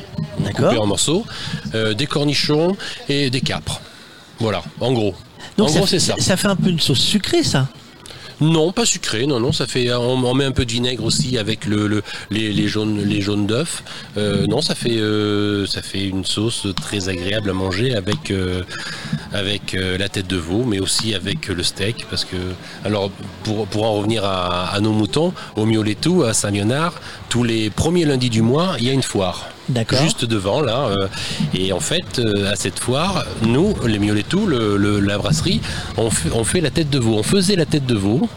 Speaker 15: coupés en morceaux, euh, des cornichons et des capres. Voilà, en gros.
Speaker 1: Donc
Speaker 15: en
Speaker 1: ça,
Speaker 15: gros, c'est ça.
Speaker 1: ça fait un peu une sauce sucrée ça.
Speaker 15: Non, pas sucré, non, non, ça fait, on, met un peu de vinaigre aussi avec le, le- les, jaunes, les jaunes d'œufs. Euh, non, ça fait, euh, ça fait une sauce très agréable à manger avec, euh, avec la tête de veau, mais aussi avec le steak, parce que, alors, pour, pour en revenir à, à nos moutons, au Mioletou, à Saint-Léonard, tous les premiers lundis du mois, il y a une foire. Juste devant, là. euh, et en fait, euh, à cette foire, nous, les Mioletou, le, le- la brasserie, on fait, on fait la tête de veau. On faisait la tête de veau.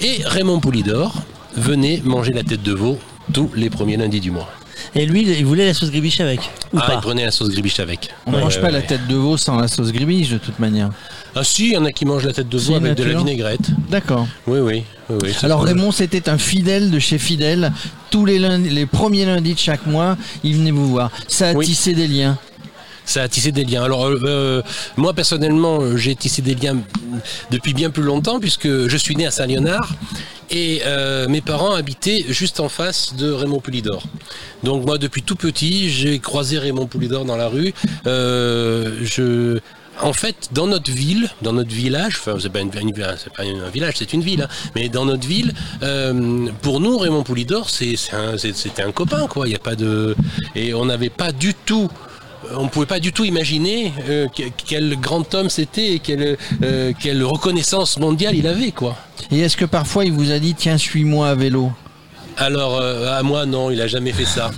Speaker 15: Et Raymond Poulidor venait manger la tête de veau tous les premiers lundis du mois.
Speaker 1: Et lui il voulait la sauce gribiche avec ou
Speaker 15: ah,
Speaker 1: pas
Speaker 15: il prenait la sauce gribiche avec.
Speaker 2: On ne
Speaker 15: Ouais,
Speaker 2: mange
Speaker 15: ouais,
Speaker 2: pas la
Speaker 15: ouais.
Speaker 2: tête de veau sans la sauce gribiche de toute manière.
Speaker 15: Ah si, il y en a qui mangent la tête de veau avec de la vinaigrette.
Speaker 2: D'accord.
Speaker 15: Oui, oui. oui, oui,
Speaker 2: Alors. Raymond, c'était un fidèle de chez Fidèle. Tous les lundis, les premiers lundis de chaque mois, il venait vous voir. Ça a tissé des liens.
Speaker 15: Ça a tissé des liens. Alors, euh, euh, moi, personnellement, euh, j'ai tissé des liens depuis bien plus longtemps, puisque je suis né à Saint-Léonard et euh, mes parents habitaient juste en face de Raymond Poulidor. Donc, moi, depuis tout petit, j'ai croisé Raymond Poulidor dans la rue. Euh, je. En fait, dans notre ville, dans notre village, enfin, c'est pas, une- pas un village, c'est une ville, hein, mais dans notre ville, euh, pour nous, Raymond Poulidor, c'est un- c'était un copain, quoi. Il a pas de, et on n'avait pas du tout on ne pouvait pas du tout imaginer euh, que- quel grand homme c'était et quelle, euh, quelle reconnaissance mondiale il avait, quoi.
Speaker 2: Et est-ce que parfois il vous a dit tiens suis-moi à vélo
Speaker 15: Alors, euh, à moi, non, il a jamais fait ça.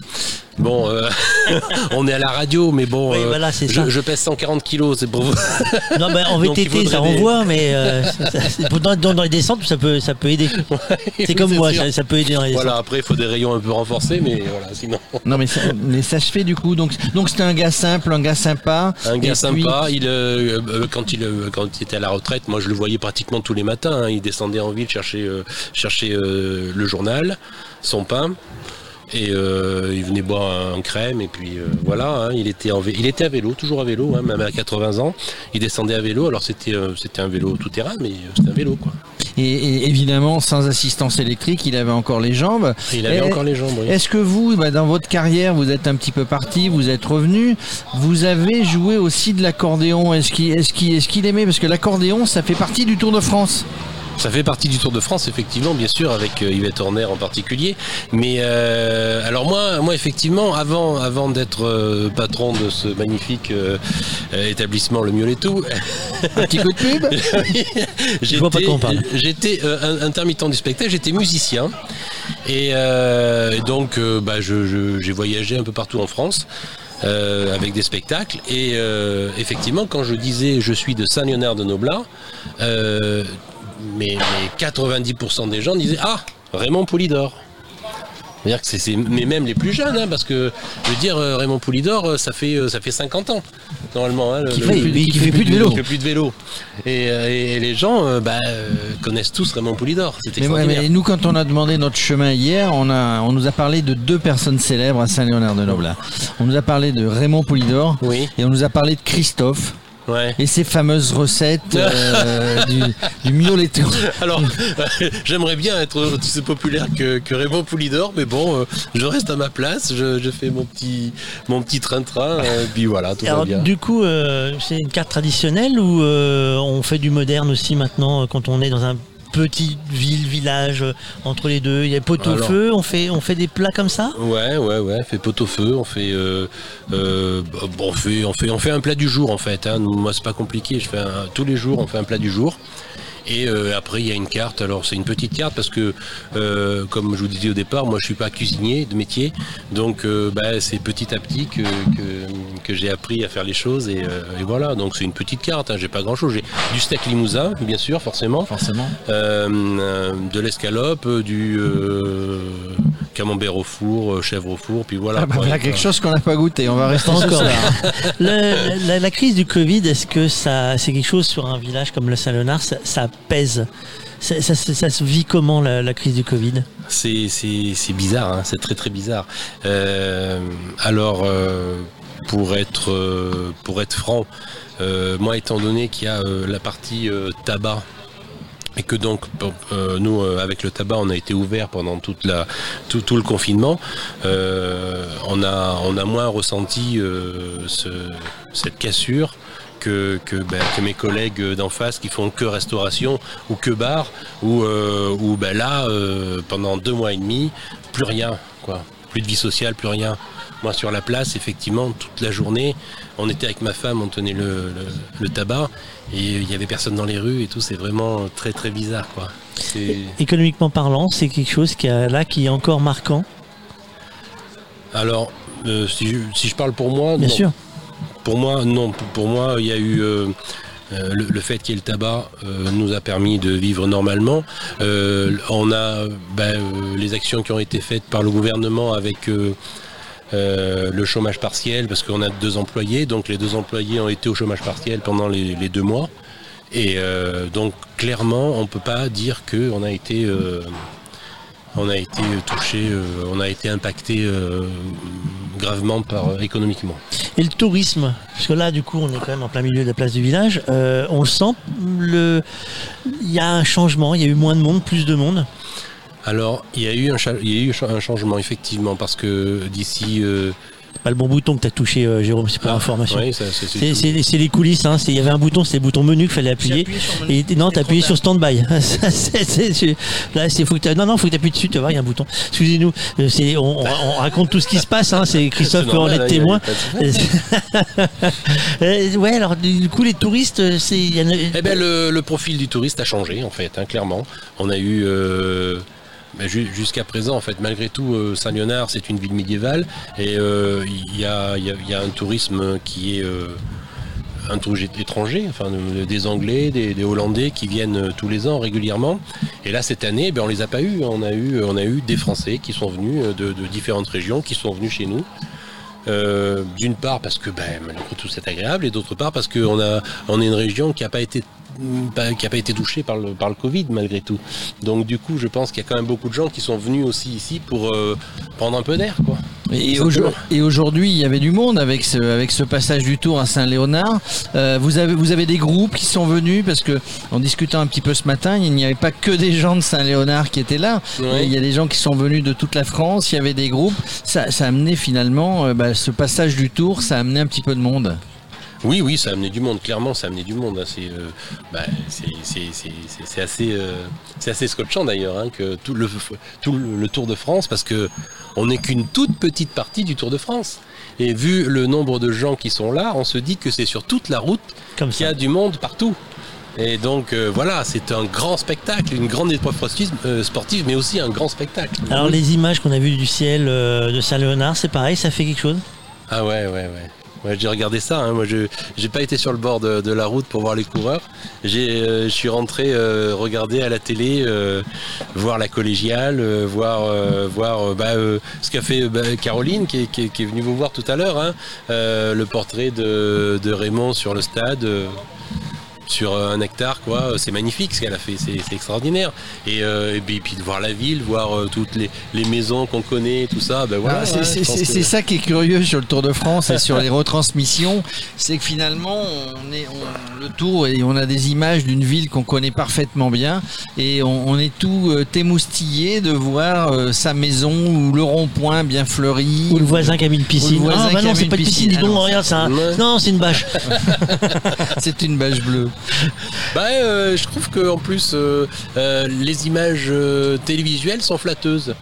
Speaker 15: Bon, euh, (laughs) on est à la radio, mais bon,
Speaker 1: Oui,
Speaker 15: euh,
Speaker 1: voilà,
Speaker 15: je,
Speaker 1: ça.
Speaker 15: je pèse 140 kilos, c'est pour vous. (laughs)
Speaker 1: Non, ben, en VTT, ça
Speaker 15: des-
Speaker 1: renvoie, mais euh, ça- ça- c'est- dans, les descentes, ça peut, ça peut aider. (laughs) c'est comme moi, ça, ça peut aider dans les descentes.
Speaker 15: Voilà, après, il faut des rayons un peu renforcés, mais voilà, sinon.
Speaker 2: Non mais ça, mais ça se fait du coup. Donc donc c'était un gars simple, un gars sympa.
Speaker 15: Un gars
Speaker 2: puis-
Speaker 15: sympa, il, euh, euh, quand, il, euh, quand il était à la retraite, moi je le voyais pratiquement tous les matins. hein. Il descendait en ville chercher, euh, chercher euh, le journal, son pain. Et euh, il venait boire un crème et puis euh, voilà, hein, il, était en il était à vélo, toujours à vélo, hein, même à 80 ans. Il descendait à vélo, alors c'était euh, c'était un vélo tout terrain, mais c'était un vélo quoi.
Speaker 2: Et, et évidemment, sans assistance électrique, il avait encore les jambes.
Speaker 15: Il avait
Speaker 2: Et-
Speaker 15: encore les jambes, oui.
Speaker 2: Est-ce que vous, bah, dans votre carrière, vous êtes un petit peu parti, vous êtes revenu, vous avez joué aussi de l'accordéon? Est-ce qu'il est aimait? Parce que l'accordéon, ça fait partie du Tour de France.
Speaker 15: Ça fait partie du Tour de France, effectivement, bien sûr, avec euh, Yvette Horner en particulier. Mais euh, alors moi, moi effectivement, avant, avant d'être euh, patron de ce magnifique euh, euh, établissement, le Mioletou, (laughs)
Speaker 2: un petit coup de pub? (laughs)
Speaker 15: j'étais,
Speaker 1: vois pas de quoi on parle.
Speaker 15: j'étais euh, intermittent du spectacle, j'étais musicien, et euh, donc bah, je- je- j'ai voyagé un peu partout en France. euh, avec des spectacles et euh, effectivement quand je disais je suis de Saint-Léonard de Noblat euh, mais, mais 90% des gens disaient Ah, Raymond Poulidor. C'est-à-dire que c'est, mais même les plus jeunes, hein, parce que je veux dire, euh, Raymond Poulidor, euh, ça fait, euh, ça fait 50 ans, normalement. hein, le-
Speaker 1: Qui
Speaker 15: le-
Speaker 1: fait-
Speaker 15: le-
Speaker 1: mais qui fait plus de vélo.
Speaker 15: Qui fait plus de vélo. Et, et les gens bah, connaissent tous Raymond Poulidor. C'est
Speaker 2: Mais, ouais,
Speaker 15: extraordinaire.
Speaker 2: mais nous, quand on a demandé notre chemin hier, on, a, on nous a parlé de deux personnes célèbres à Saint-Léonard-de-Noblat. On nous a parlé de Raymond Poulidor et on nous a parlé de Christophe.
Speaker 15: Ouais.
Speaker 2: Et ses fameuses recettes euh, (laughs) du, du mioletto.
Speaker 15: Alors, euh, j'aimerais bien être aussi populaire que, que Raymond Poulidor, mais bon, euh, je reste à ma place, je, je fais mon petit, mon petit train-train, puis voilà, tout
Speaker 1: Alors,
Speaker 15: va bien.
Speaker 1: du coup, euh, c'est une carte traditionnelle ou euh, on fait du moderne aussi maintenant quand on est dans un petite ville, village euh, entre les deux. Il y a pot au
Speaker 15: Alors-
Speaker 1: feu. On fait, on fait des plats comme ça?
Speaker 15: Ouais, ouais, ouais, on fait pot au feu, on fait, euh, euh, bon, on fait, on fait, on fait un plat du jour en fait. Hein. Moi, c'est pas compliqué. Je fais un- tous les jours, on fait un plat du jour. Et euh, après, il y a une carte. Alors, c'est une petite carte parce que, euh, comme je vous disais au départ, moi, je suis pas cuisinier de métier, donc euh, bah, c'est petit à petit que, que, que j'ai appris à faire les choses. Et, euh, et voilà. Donc, c'est une petite carte. Hein. J'ai pas grand-chose. J'ai du steak limousin, bien sûr, forcément.
Speaker 6: Forcément.
Speaker 15: Euh, euh, de l'escalope, du euh, camembert au four, chèvre au four, puis voilà.
Speaker 2: Ah bah, voilà quelque chose qu'on n'a pas goûté. On va rester
Speaker 1: encore.
Speaker 2: ça.
Speaker 1: Le- (laughs) la, la crise du Covid, est-ce que ça, c'est quelque chose sur un village comme le Saint-Léonard, ça, ça pèse. Ça, ça- se vit comment la, crise du Covid?
Speaker 15: C'est, bizarre, hein, c'est très très bizarre. Euh, alors, euh, pour, être, euh, pour être franc, moi étant donné qu'il y a la partie tabac, et que donc nous avec le tabac on a été ouvert pendant toute la, tout, tout le confinement, on, a, on a moins ressenti ce- cette cassure que, que, ben, que mes collègues d'en face qui font que restauration ou que bar, où, euh, ben, là, euh, pendant deux mois et demi, plus rien, quoi. Plus de vie sociale, plus rien. Moi, sur la place, effectivement, toute la journée, on était avec ma femme, on tenait le, le- le tabac, et il y avait personne dans les rues et tout. C'est vraiment très, très bizarre, quoi.
Speaker 1: Économiquement parlant, c'est quelque chose qui a, là qui est encore marquant?
Speaker 15: Alors, euh, si, je, si je parle pour moi,
Speaker 1: Bien
Speaker 15: non.
Speaker 1: sûr.
Speaker 15: Pour moi, non. Pour- moi, il y a eu euh, euh, le, fait qu'il y ait le tabac euh, nous a permis de vivre normalement. On a ben, les actions qui ont été faites par le gouvernement avec le chômage partiel, parce qu'on a deux employés, donc les deux employés ont été au chômage partiel pendant les, les deux mois. Et donc clairement, on ne peut pas dire qu'on a été on a été touché, euh, on a été impacté euh, gravement par économiquement.
Speaker 1: Et le tourisme, parce que là, du coup, on est quand même en plein milieu de la place du village. euh, on le sent, le... il y a un changement, il y a eu moins de monde, plus de monde.
Speaker 15: Alors, il y a eu un, cha- il y a eu un changement effectivement parce que d'ici.
Speaker 1: Pas le bon bouton que tu as touché, euh, Jérôme, c'est pour information.
Speaker 15: oui, ça, c'est- c'est
Speaker 1: C'est c'est- c'est les coulisses, hein. c'est- il y avait un bouton, c'était le bouton menu qu'il fallait appuyer. Et non, t'as appuyé sur stand-by. (laughs) C'est- c'est- c'est- Là, c'est faut que non, non, faut que t'appuies dessus, tu vas voir, il y a un bouton. Excusez-nous, euh, c'est- on, on- (laughs) on raconte tout ce qui se passe, hein. c'est Christophe
Speaker 15: C'est
Speaker 1: peut en être témoin. (laughs) Euh, ouais, alors du coup, les touristes, c'est. il y en a-
Speaker 15: Eh ben, le, le profil du touriste a changé en fait, hein, clairement. On a eu euh, ju- jusqu'à présent en fait, malgré tout, euh, Saint-Léonard c'est une ville médiévale et euh, il y, a, un tourisme qui est euh, un tourisme étranger, enfin des Anglais, des, Hollandais qui viennent tous les ans régulièrement. Et là cette année, ben, on les a pas eu. On a eu, des Français qui sont venus de, différentes régions, qui sont venus chez nous. D'une part parce que ben, malgré tout c'est agréable et d'autre part parce qu'on est une région qui n'a pas été pas- qui a pas été touchée par le, par le Covid malgré tout. Donc du coup je pense qu'il y a quand même beaucoup de gens qui sont venus aussi ici pour euh, prendre un peu d'air quoi.
Speaker 2: Et, aujourd- aujourd'hui, il y avait du monde avec ce, avec ce passage du Tour à Saint-Léonard. Euh, vous, avez, vous avez des groupes qui sont venus parce que, en discutant un petit peu ce matin, il n'y avait pas que des gens de Saint-Léonard qui étaient là.
Speaker 15: Ouais.
Speaker 2: Il y a des gens qui sont venus de toute la France. Il y avait des groupes. Ça, ça a amené finalement euh, bah, ce passage du Tour. Ça a amené un petit peu de monde.
Speaker 15: Oui, oui, ça a amené du monde, clairement, ça a amené du monde. C'est euh, bah, assez, euh, scotchant d'ailleurs hein, que tout, le, tout le le Tour de France, parce que on n'est qu'une toute petite partie du Tour de France. Et vu le nombre de gens qui sont là, on se dit que c'est sur toute la route qu'il y a du monde partout. Et donc euh, voilà, c'est un grand spectacle, une grande épreuve sportive, euh, sportive, mais aussi un grand spectacle.
Speaker 1: Alors, les images qu'on a vues du ciel euh, de Saint-Léonard, c'est pareil, ça fait quelque chose?
Speaker 15: Ah ouais, ouais, ouais. Ouais, j'ai regardé ça. hein. Moi, je j'ai pas été sur le bord de, de la route pour voir les coureurs. J'ai, euh, je suis rentré euh, regarder à la télé, euh, voir la collégiale, euh, voir, euh, voir euh, bah, ce qu'a fait bah, Caroline, qui est, qui qui est venue vous voir tout à l'heure. hein. Le portrait de, de Raymond sur le stade. Euh, sur un hectare, quoi, c'est magnifique ce qu'elle a fait, c'est extraordinaire. Et, euh, et puis, puis de voir la ville, voir euh, toutes les, les maisons qu'on connaît, tout ça, ben voilà.
Speaker 2: Ah, c'est
Speaker 15: ouais,
Speaker 2: c'est-
Speaker 15: que-
Speaker 2: ça qui est curieux sur le Tour de France et sur les (laughs) retransmissions, c'est que finalement on est on- le Tour et on a des images d'une ville qu'on connaît parfaitement bien et on, on est tout euh, émoustillé de voir euh, sa maison ou le rond-point bien fleuri.
Speaker 1: Ou le voisin qui a mis une piscine.
Speaker 2: Ou le voisin
Speaker 1: Ah, bah non, c'est pas une piscine, dis
Speaker 2: Ah
Speaker 1: donc,
Speaker 2: non,
Speaker 1: regarde, un- non, c'est une bâche. (laughs)
Speaker 2: c'est une bâche bleue.
Speaker 15: Bah, euh, je trouve que en plus, euh, euh, les images télévisuelles sont flatteuses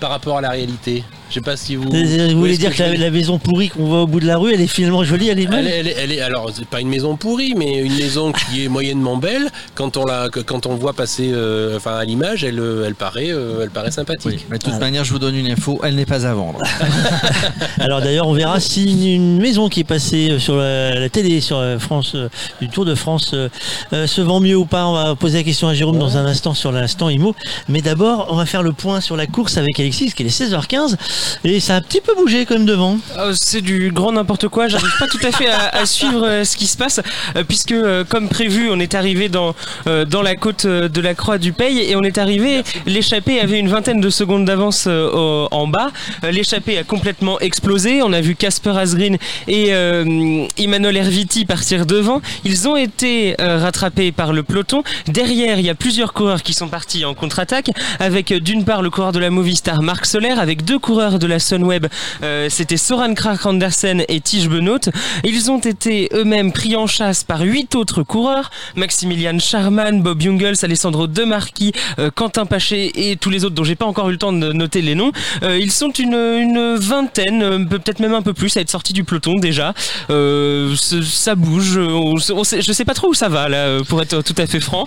Speaker 15: par rapport à la réalité. Je sais pas si vous.
Speaker 1: Vous voulez dire
Speaker 15: que
Speaker 1: la, maison pourrie qu'on voit au bout de la rue, elle est finalement jolie, elle est
Speaker 15: Elle,
Speaker 1: belle
Speaker 15: est- elle est- elle est- alors c'est pas une maison pourrie, mais une maison qui est moyennement belle. Quand on la, quand on voit passer, euh, enfin à l'image, elle, euh, elle paraît, euh, elle paraît sympathique.
Speaker 2: Mais de toute manière, je vous donne une info, elle n'est pas à vendre. (laughs)
Speaker 1: Alors d'ailleurs, on verra si une, une maison qui est passée sur la, la télé sur France euh, du Tour de France se vend mieux ou pas. On va poser la question à Jérôme dans un instant sur l'instant IMO. Mais d'abord, on va faire le point sur la course avec Alexis, qui est les 16h15 et ça a un petit peu bougé quand même devant.
Speaker 4: Euh, c'est du grand n'importe quoi. J'arrive pas tout à fait à, suivre euh, ce qui se passe, euh, puisque euh, comme prévu, on est arrivé dans dans la côte de la Croix du Peil et on est arrivé. L'échappée avait une vingtaine de secondes d'avance en bas. L'échappée a complètement explosé. On a vu Casper Asgreen et Emmanuel Herviti partir devant. Ils ont été rattrapés par le peloton. Derrière, il y a plusieurs coureurs qui sont partis en contre-attaque, avec d'une part le coureur de la Movistar Marc Soler, avec deux coureurs de la Sunweb, euh, c'était Soran Krach Andersen et Tige Benoît. Ils ont été eux-mêmes pris en chasse par huit autres coureurs, Maximilian Charman, Bob Jungels, Alessandro Demarchi, euh, Quentin Paché et tous les autres dont j'ai pas encore eu le temps de noter les noms. Euh, ils sont une, vingtaine, peut-être même un peu plus, à être sortis du peloton déjà. Ça bouge, on, on sait- je sais pas trop où ça va là, pour être tout à fait franc.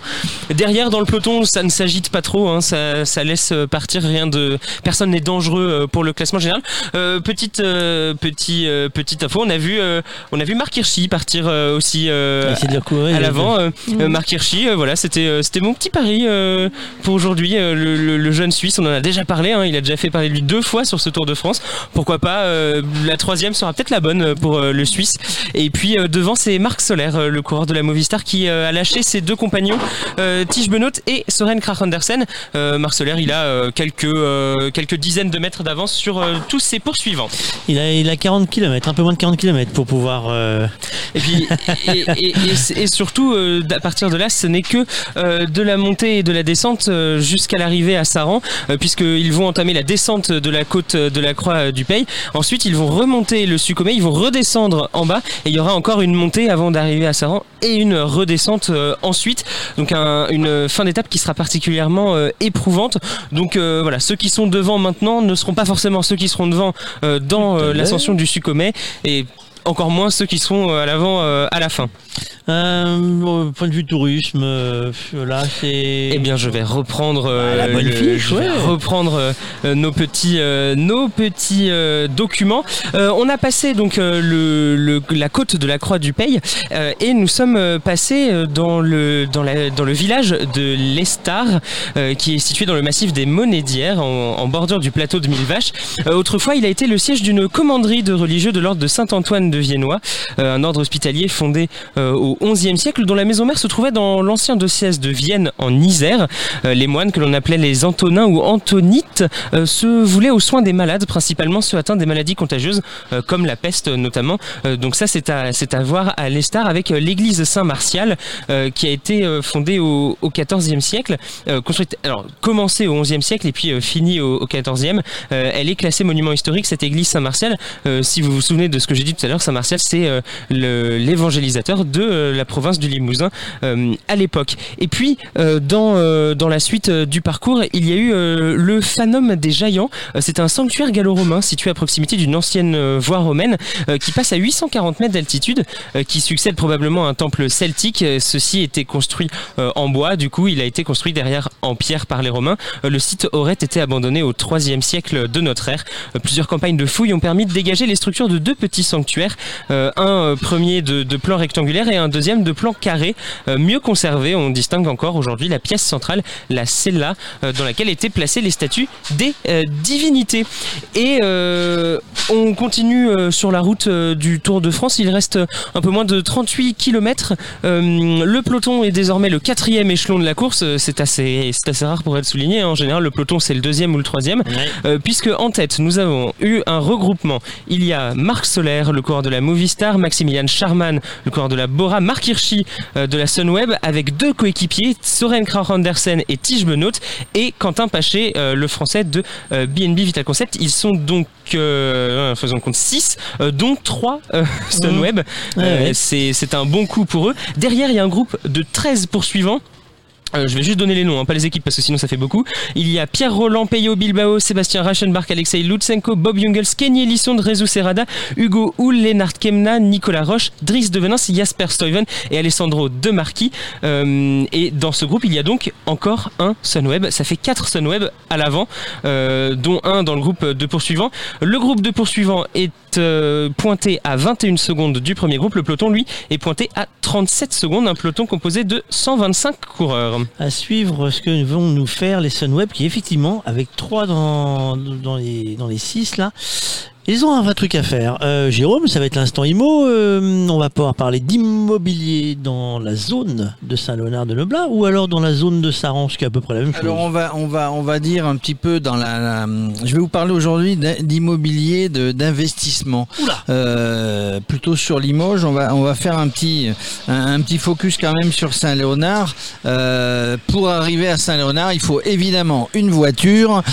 Speaker 4: Derrière dans le peloton, ça ne s'agite pas trop, hein, ça, laisse partir rien de, personne n'est dangereux pour le classement général. Euh, petite euh, petit euh, petite info, on a vu euh, on a vu Marc Hirschi partir euh, aussi euh,
Speaker 1: le courir,
Speaker 4: à l'avant. Marc Hirschi, euh, voilà, c'était euh, c'était mon petit pari euh, pour aujourd'hui. le, le- le jeune Suisse, on en a déjà parlé, hein, il a déjà fait parler de lui deux fois sur ce Tour de France. Pourquoi pas euh, La troisième sera peut-être la bonne pour le Suisse. Et puis euh, devant, c'est Marc Soler, euh, le coureur de la Movistar, qui euh, a lâché ses deux compagnons, euh, Tige Benoît et Soren Krach Andersen. Euh, Marc Soler, il a euh, quelques euh, quelques dizaines de mètres d'avance sur euh, tous ses poursuivants.
Speaker 1: Il a, il a 40 km, un peu moins de 40 km pour pouvoir. euh,
Speaker 4: Et puis (laughs) et, et- et- et surtout euh, à partir de là, ce n'est que de la montée et de la descente jusqu'à l'arrivée à Saran, puisqu'ils vont entamer la descente de la côte de la Croix du Pays. Ensuite, ils vont remonter le Sucomé, ils vont redescendre en bas, et il y aura encore une montée avant d'arriver à Saran et une redescente ensuite. Donc un- une fin d'étape qui sera particulièrement éprouvante. Donc voilà, ceux qui sont devant maintenant ne seront pas forcément ceux qui seront devant euh, dans euh, l'ascension du Sucomé. Et encore moins ceux qui seront euh, à l'avant euh, à la fin.
Speaker 1: Euh, au point de vue tourisme, euh, là c'est.
Speaker 4: Eh bien, je vais reprendre
Speaker 1: Bah, la bonne
Speaker 4: le-
Speaker 1: fiche,
Speaker 4: je vais
Speaker 1: ouais.
Speaker 4: reprendre nos petits nos petits documents. On a passé donc le, le- la côte de la Croix du Pays euh, et nous sommes passés dans le dans la dans le village de l'Estar qui est situé dans le massif des Monédières en, en bordure du plateau de Mille Vaches. Euh, autrefois, il a été le siège d'une commanderie de religieux de l'ordre de Saint-Antoine de Viennois, euh, un ordre hospitalier fondé euh, au XIe siècle dont la maison mère se trouvait dans l'ancien diocèse de Vienne en Isère. Euh, les moines que l'on appelait les Antonins ou Antonites se voulaient aux soins des malades, principalement ceux atteints des maladies contagieuses comme la peste notamment. Donc ça c'est à, voir à l'Estar avec l'église Saint-Martial qui a été fondée au, au XIVe siècle, construite, alors commencée au XIe siècle et puis finie au, au XIVe. Elle est classée monument historique cette église Saint-Martial. Si vous vous souvenez de ce que j'ai dit tout à l'heure, Saint-Martial c'est euh, l'évangélisateur de euh, la province du Limousin euh, à l'époque. Et puis dans la suite du parcours, il y a eu le Fanum des Jaillants. C'est un sanctuaire gallo-romain situé à proximité d'une ancienne voie romaine qui passe à 840 mètres d'altitude, qui succède probablement à un temple celtique. Ceci était construit en bois, du coup il a été construit derrière en pierre par les Romains. Le site aurait été abandonné au 3e siècle de notre ère. Plusieurs campagnes de fouilles ont permis de dégager les structures de deux petits sanctuaires, euh, un euh, premier de, de plan rectangulaire et un deuxième de plan carré, euh, mieux conservé. On distingue encore aujourd'hui la pièce centrale, la cella, dans laquelle étaient placées les statues des divinités. Et on continue sur la route du Tour de France. Il reste un peu moins de 38 km. le peloton est désormais le quatrième échelon de la course. C'est assez, c'est assez rare pour être souligné. En général, le peloton c'est le deuxième ou le troisième. Puisque en tête, nous avons eu un regroupement. Il y a Marc Soler, le de la Movistar, Maximilian Charman, le coureur de la Bora, Marc Hirschi euh, de la Sunweb, avec deux coéquipiers, Soren Krauch Andersen et Tige Benoît, et Quentin Paché, euh, le français de euh, BNB Vital Concept. Ils sont donc euh, faisons le compte 6, euh, dont 3 euh, Sunweb.
Speaker 1: Ouais,
Speaker 4: Euh,
Speaker 1: ouais.
Speaker 4: c'est c'est un bon coup pour eux. Derrière, il y a un groupe de 13 poursuivants. Euh, je vais juste donner les noms, hein, pas les équipes parce que sinon ça fait beaucoup. Il y a Pierre Roland, Peyo Bilbao, Sébastien Rachenbach, Alexei Lutsenko, Bob Jungels, Kenny Elisson, Rezu Serrada, Hugo Hull, Lennart Kemna, Nicolas Roche, Dries Devenance, Jasper Stuyven et Alessandro Demarchi. Euh, et dans ce groupe, il y a donc encore un Sunweb. Ça fait 4 Sunweb à l'avant, euh, dont un dans le groupe de poursuivants. Le groupe de poursuivants est euh, pointé à 21 secondes du premier groupe. Le peloton, lui, est pointé à 37 secondes. Un peloton composé de 125 coureurs.
Speaker 1: À suivre ce que vont nous faire les Sunweb, qui effectivement, avec trois dans, dans, les, dans les six là, ils ont un vrai truc à faire. Euh, Jérôme, ça va être l'instant IMO. euh, on va pouvoir parler d'immobilier dans la zone de Saint-Léonard-de-Noblin ou alors dans la zone de Sarange, qui est à peu près la même chose.
Speaker 2: Alors on va on va on va dire un petit peu dans la, la- je vais vous parler aujourd'hui d'immobilier d'investissement. Euh, plutôt sur Limoges, on va on va faire un petit un, un petit focus quand même sur Saint-Léonard. Pour arriver à Saint-Léonard, il faut évidemment une voiture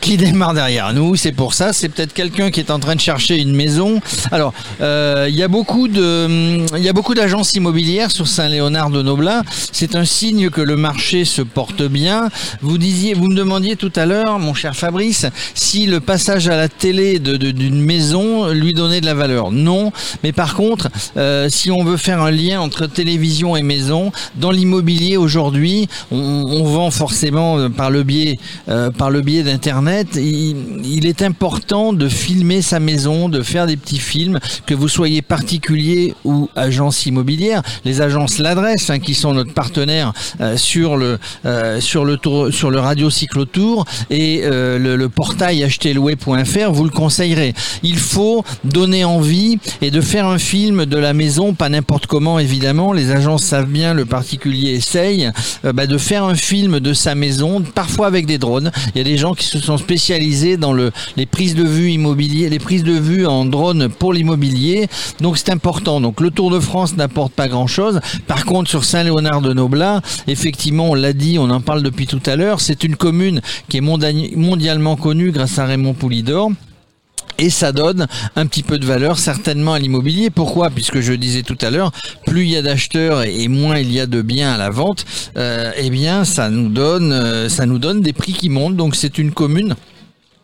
Speaker 2: qui (laughs) démarre derrière nous. C'est pour ça, c'est peut-être quelqu'un qui en train de chercher une maison. Alors euh, il y a beaucoup y a beaucoup d'agences immobilières sur Saint-Léonard de Noblin. C'est un signe que le marché se porte bien. Vous disiez, vous me demandiez tout à l'heure, mon cher Fabrice, si le passage à la télé d'une maison lui donnait de la valeur. Non, mais par contre, euh, si on veut faire un lien entre télévision et maison, dans l'immobilier aujourd'hui, on, vend forcément euh, par le biais, biais d'internet. Il est important de filmer sa maison, de faire des petits films, que vous soyez particulier ou agence immobilière. Les agences l'adresse, hein, qui sont notre partenaire euh, sur le euh, sur le tour, sur le radio cyclotour et euh, le, portail acheterlouer.fr vous le conseillerez. Il faut donner envie et de faire un film de la maison, pas n'importe comment évidemment. Les agences savent bien, le particulier essaye bah, de faire un film de sa maison, parfois avec des drones. Il y a des gens qui se sont spécialisés dans le, les prises de vue immobilier, les prises de vue en drone pour l'immobilier. Donc c'est important. Donc le Tour de France n'apporte pas grand chose. Par contre, sur Saint-Léonard de Noblin, effectivement, on l'a dit, on en parle depuis tout à l'heure, c'est une commune qui est mondialement connue grâce à Raymond Poulidor. Et ça donne un petit peu de valeur certainement à l'immobilier. Pourquoi? Puisque je disais tout à l'heure, plus il y a d'acheteurs et moins il y a de biens à la vente, euh, eh bien ça nous donne, euh, ça nous donne des prix qui montent. Donc c'est une commune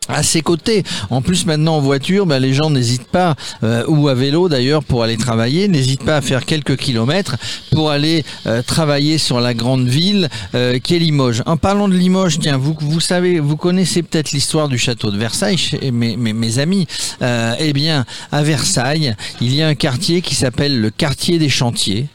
Speaker 2: à ses côtés. En plus, maintenant en voiture, ben, les gens n'hésitent pas, euh, ou à vélo d'ailleurs, pour aller travailler, n'hésitent pas à faire quelques kilomètres pour aller euh, travailler sur la grande ville euh, qu'est Limoges. En parlant de Limoges, tiens, vous, savez, vous connaissez peut-être l'histoire du château de Versailles, mes amis. Euh, eh bien, à Versailles, il y a un quartier qui s'appelle le quartier des chantiers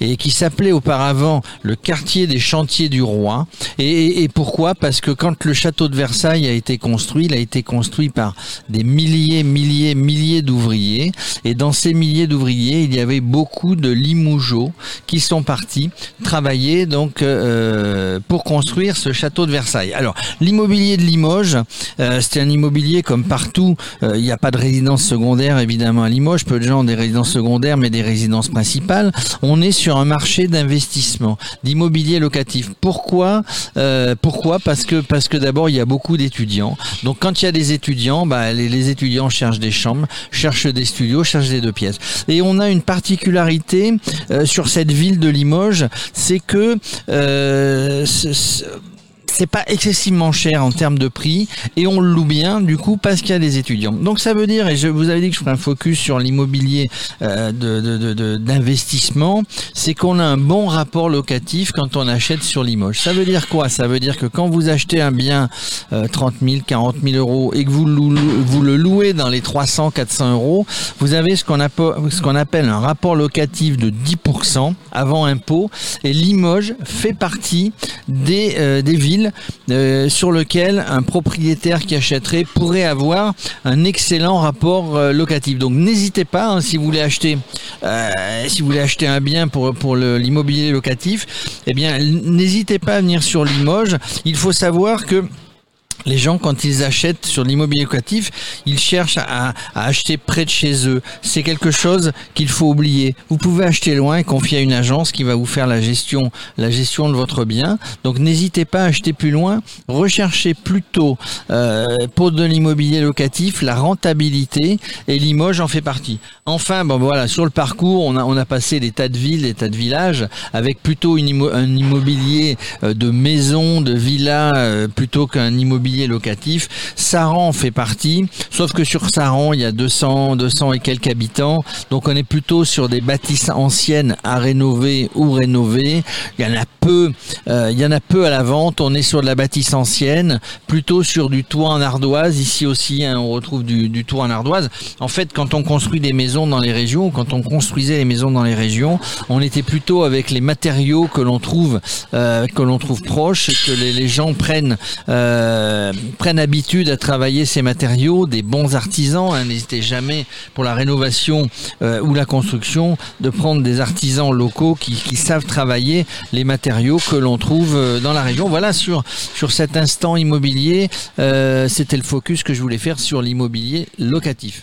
Speaker 2: et qui s'appelait auparavant le quartier des chantiers du roi. Et, pourquoi? Parce que quand le château de Versailles a été construit, il a été construit par des milliers, milliers, milliers d'ouvriers. Et dans ces milliers d'ouvriers, il y avait beaucoup de Limougeaux qui sont partis travailler donc euh, pour construire ce château de Versailles. Alors l'immobilier de Limoges, euh, c'est un immobilier comme partout. Euh, il n'y a pas de résidence secondaire évidemment à Limoges. Peu de gens ont des résidences secondaires, mais des résidences principales. On est sur un marché d'investissement, d'immobilier locatif. Pourquoi Euh, Pourquoi? Parce que parce que d'abord il y a beaucoup d'étudiants. Donc quand il y a des étudiants, bah, les, étudiants cherchent des chambres, cherchent des studios, cherchent des deux pièces. Et on a une particularité euh, sur cette ville de Limoges, c'est que euh, c'est pas excessivement cher en termes de prix et on le loue bien du coup parce qu'il y a des étudiants. Donc ça veut dire, et je vous avais dit que je ferais un focus sur l'immobilier euh, d'investissement, c'est qu'on a un bon rapport locatif quand on achète sur Limoges. Ça veut dire quoi? Ça veut dire que quand vous achetez un bien euh, 30 000, 40 000 euros et que vous, vous le louez dans les 300, 400 euros, vous avez ce qu'on appelle, un rapport locatif de 10% avant impôt et Limoges fait partie des, euh, des villes euh, sur lesquelles un propriétaire qui achèterait pourrait avoir un excellent rapport euh, locatif. Donc n'hésitez pas hein, si vous voulez acheter euh, si vous voulez acheter un bien pour pour l'immobilier locatif, eh bien n'hésitez pas à venir sur Limoges. Il faut savoir que les gens, quand ils achètent sur l'immobilier locatif, ils cherchent à, acheter près de chez eux. C'est quelque chose qu'il faut oublier. Vous pouvez acheter loin et confier à une agence qui va vous faire la gestion, de votre bien. Donc n'hésitez pas à acheter plus loin. Recherchez plutôt euh, pour de l'immobilier locatif la rentabilité et Limoges en fait partie. Enfin, bon voilà, sur le parcours, on a passé des tas de villes, des tas de villages avec plutôt un immobilier euh, de maisons, de villas euh, plutôt qu'un immobilier locatif. Saran fait partie, sauf que sur Saran, il y a 200, 200 et quelques habitants. Donc on est plutôt sur des bâtisses anciennes à rénover ou rénover. Il y en a peu, euh, il y en a peu à la vente. On est sur de la bâtisse ancienne, plutôt sur du toit en ardoise. Ici aussi, hein, on retrouve du, toit en ardoise. En fait, quand on construit des maisons dans les régions, quand on construisait les maisons dans les régions, on était plutôt avec les matériaux que l'on trouve, euh, que l'on trouve proches, que les, les gens prennent, euh, prennent habitude à travailler ces matériaux, des bons artisans. hein. N'hésitez jamais pour la rénovation euh, ou la construction de prendre des artisans locaux qui, savent travailler les matériaux que l'on trouve euh, dans la région. Voilà sur sur cet instant immobilier, euh, c'était le focus que je voulais faire sur l'immobilier locatif.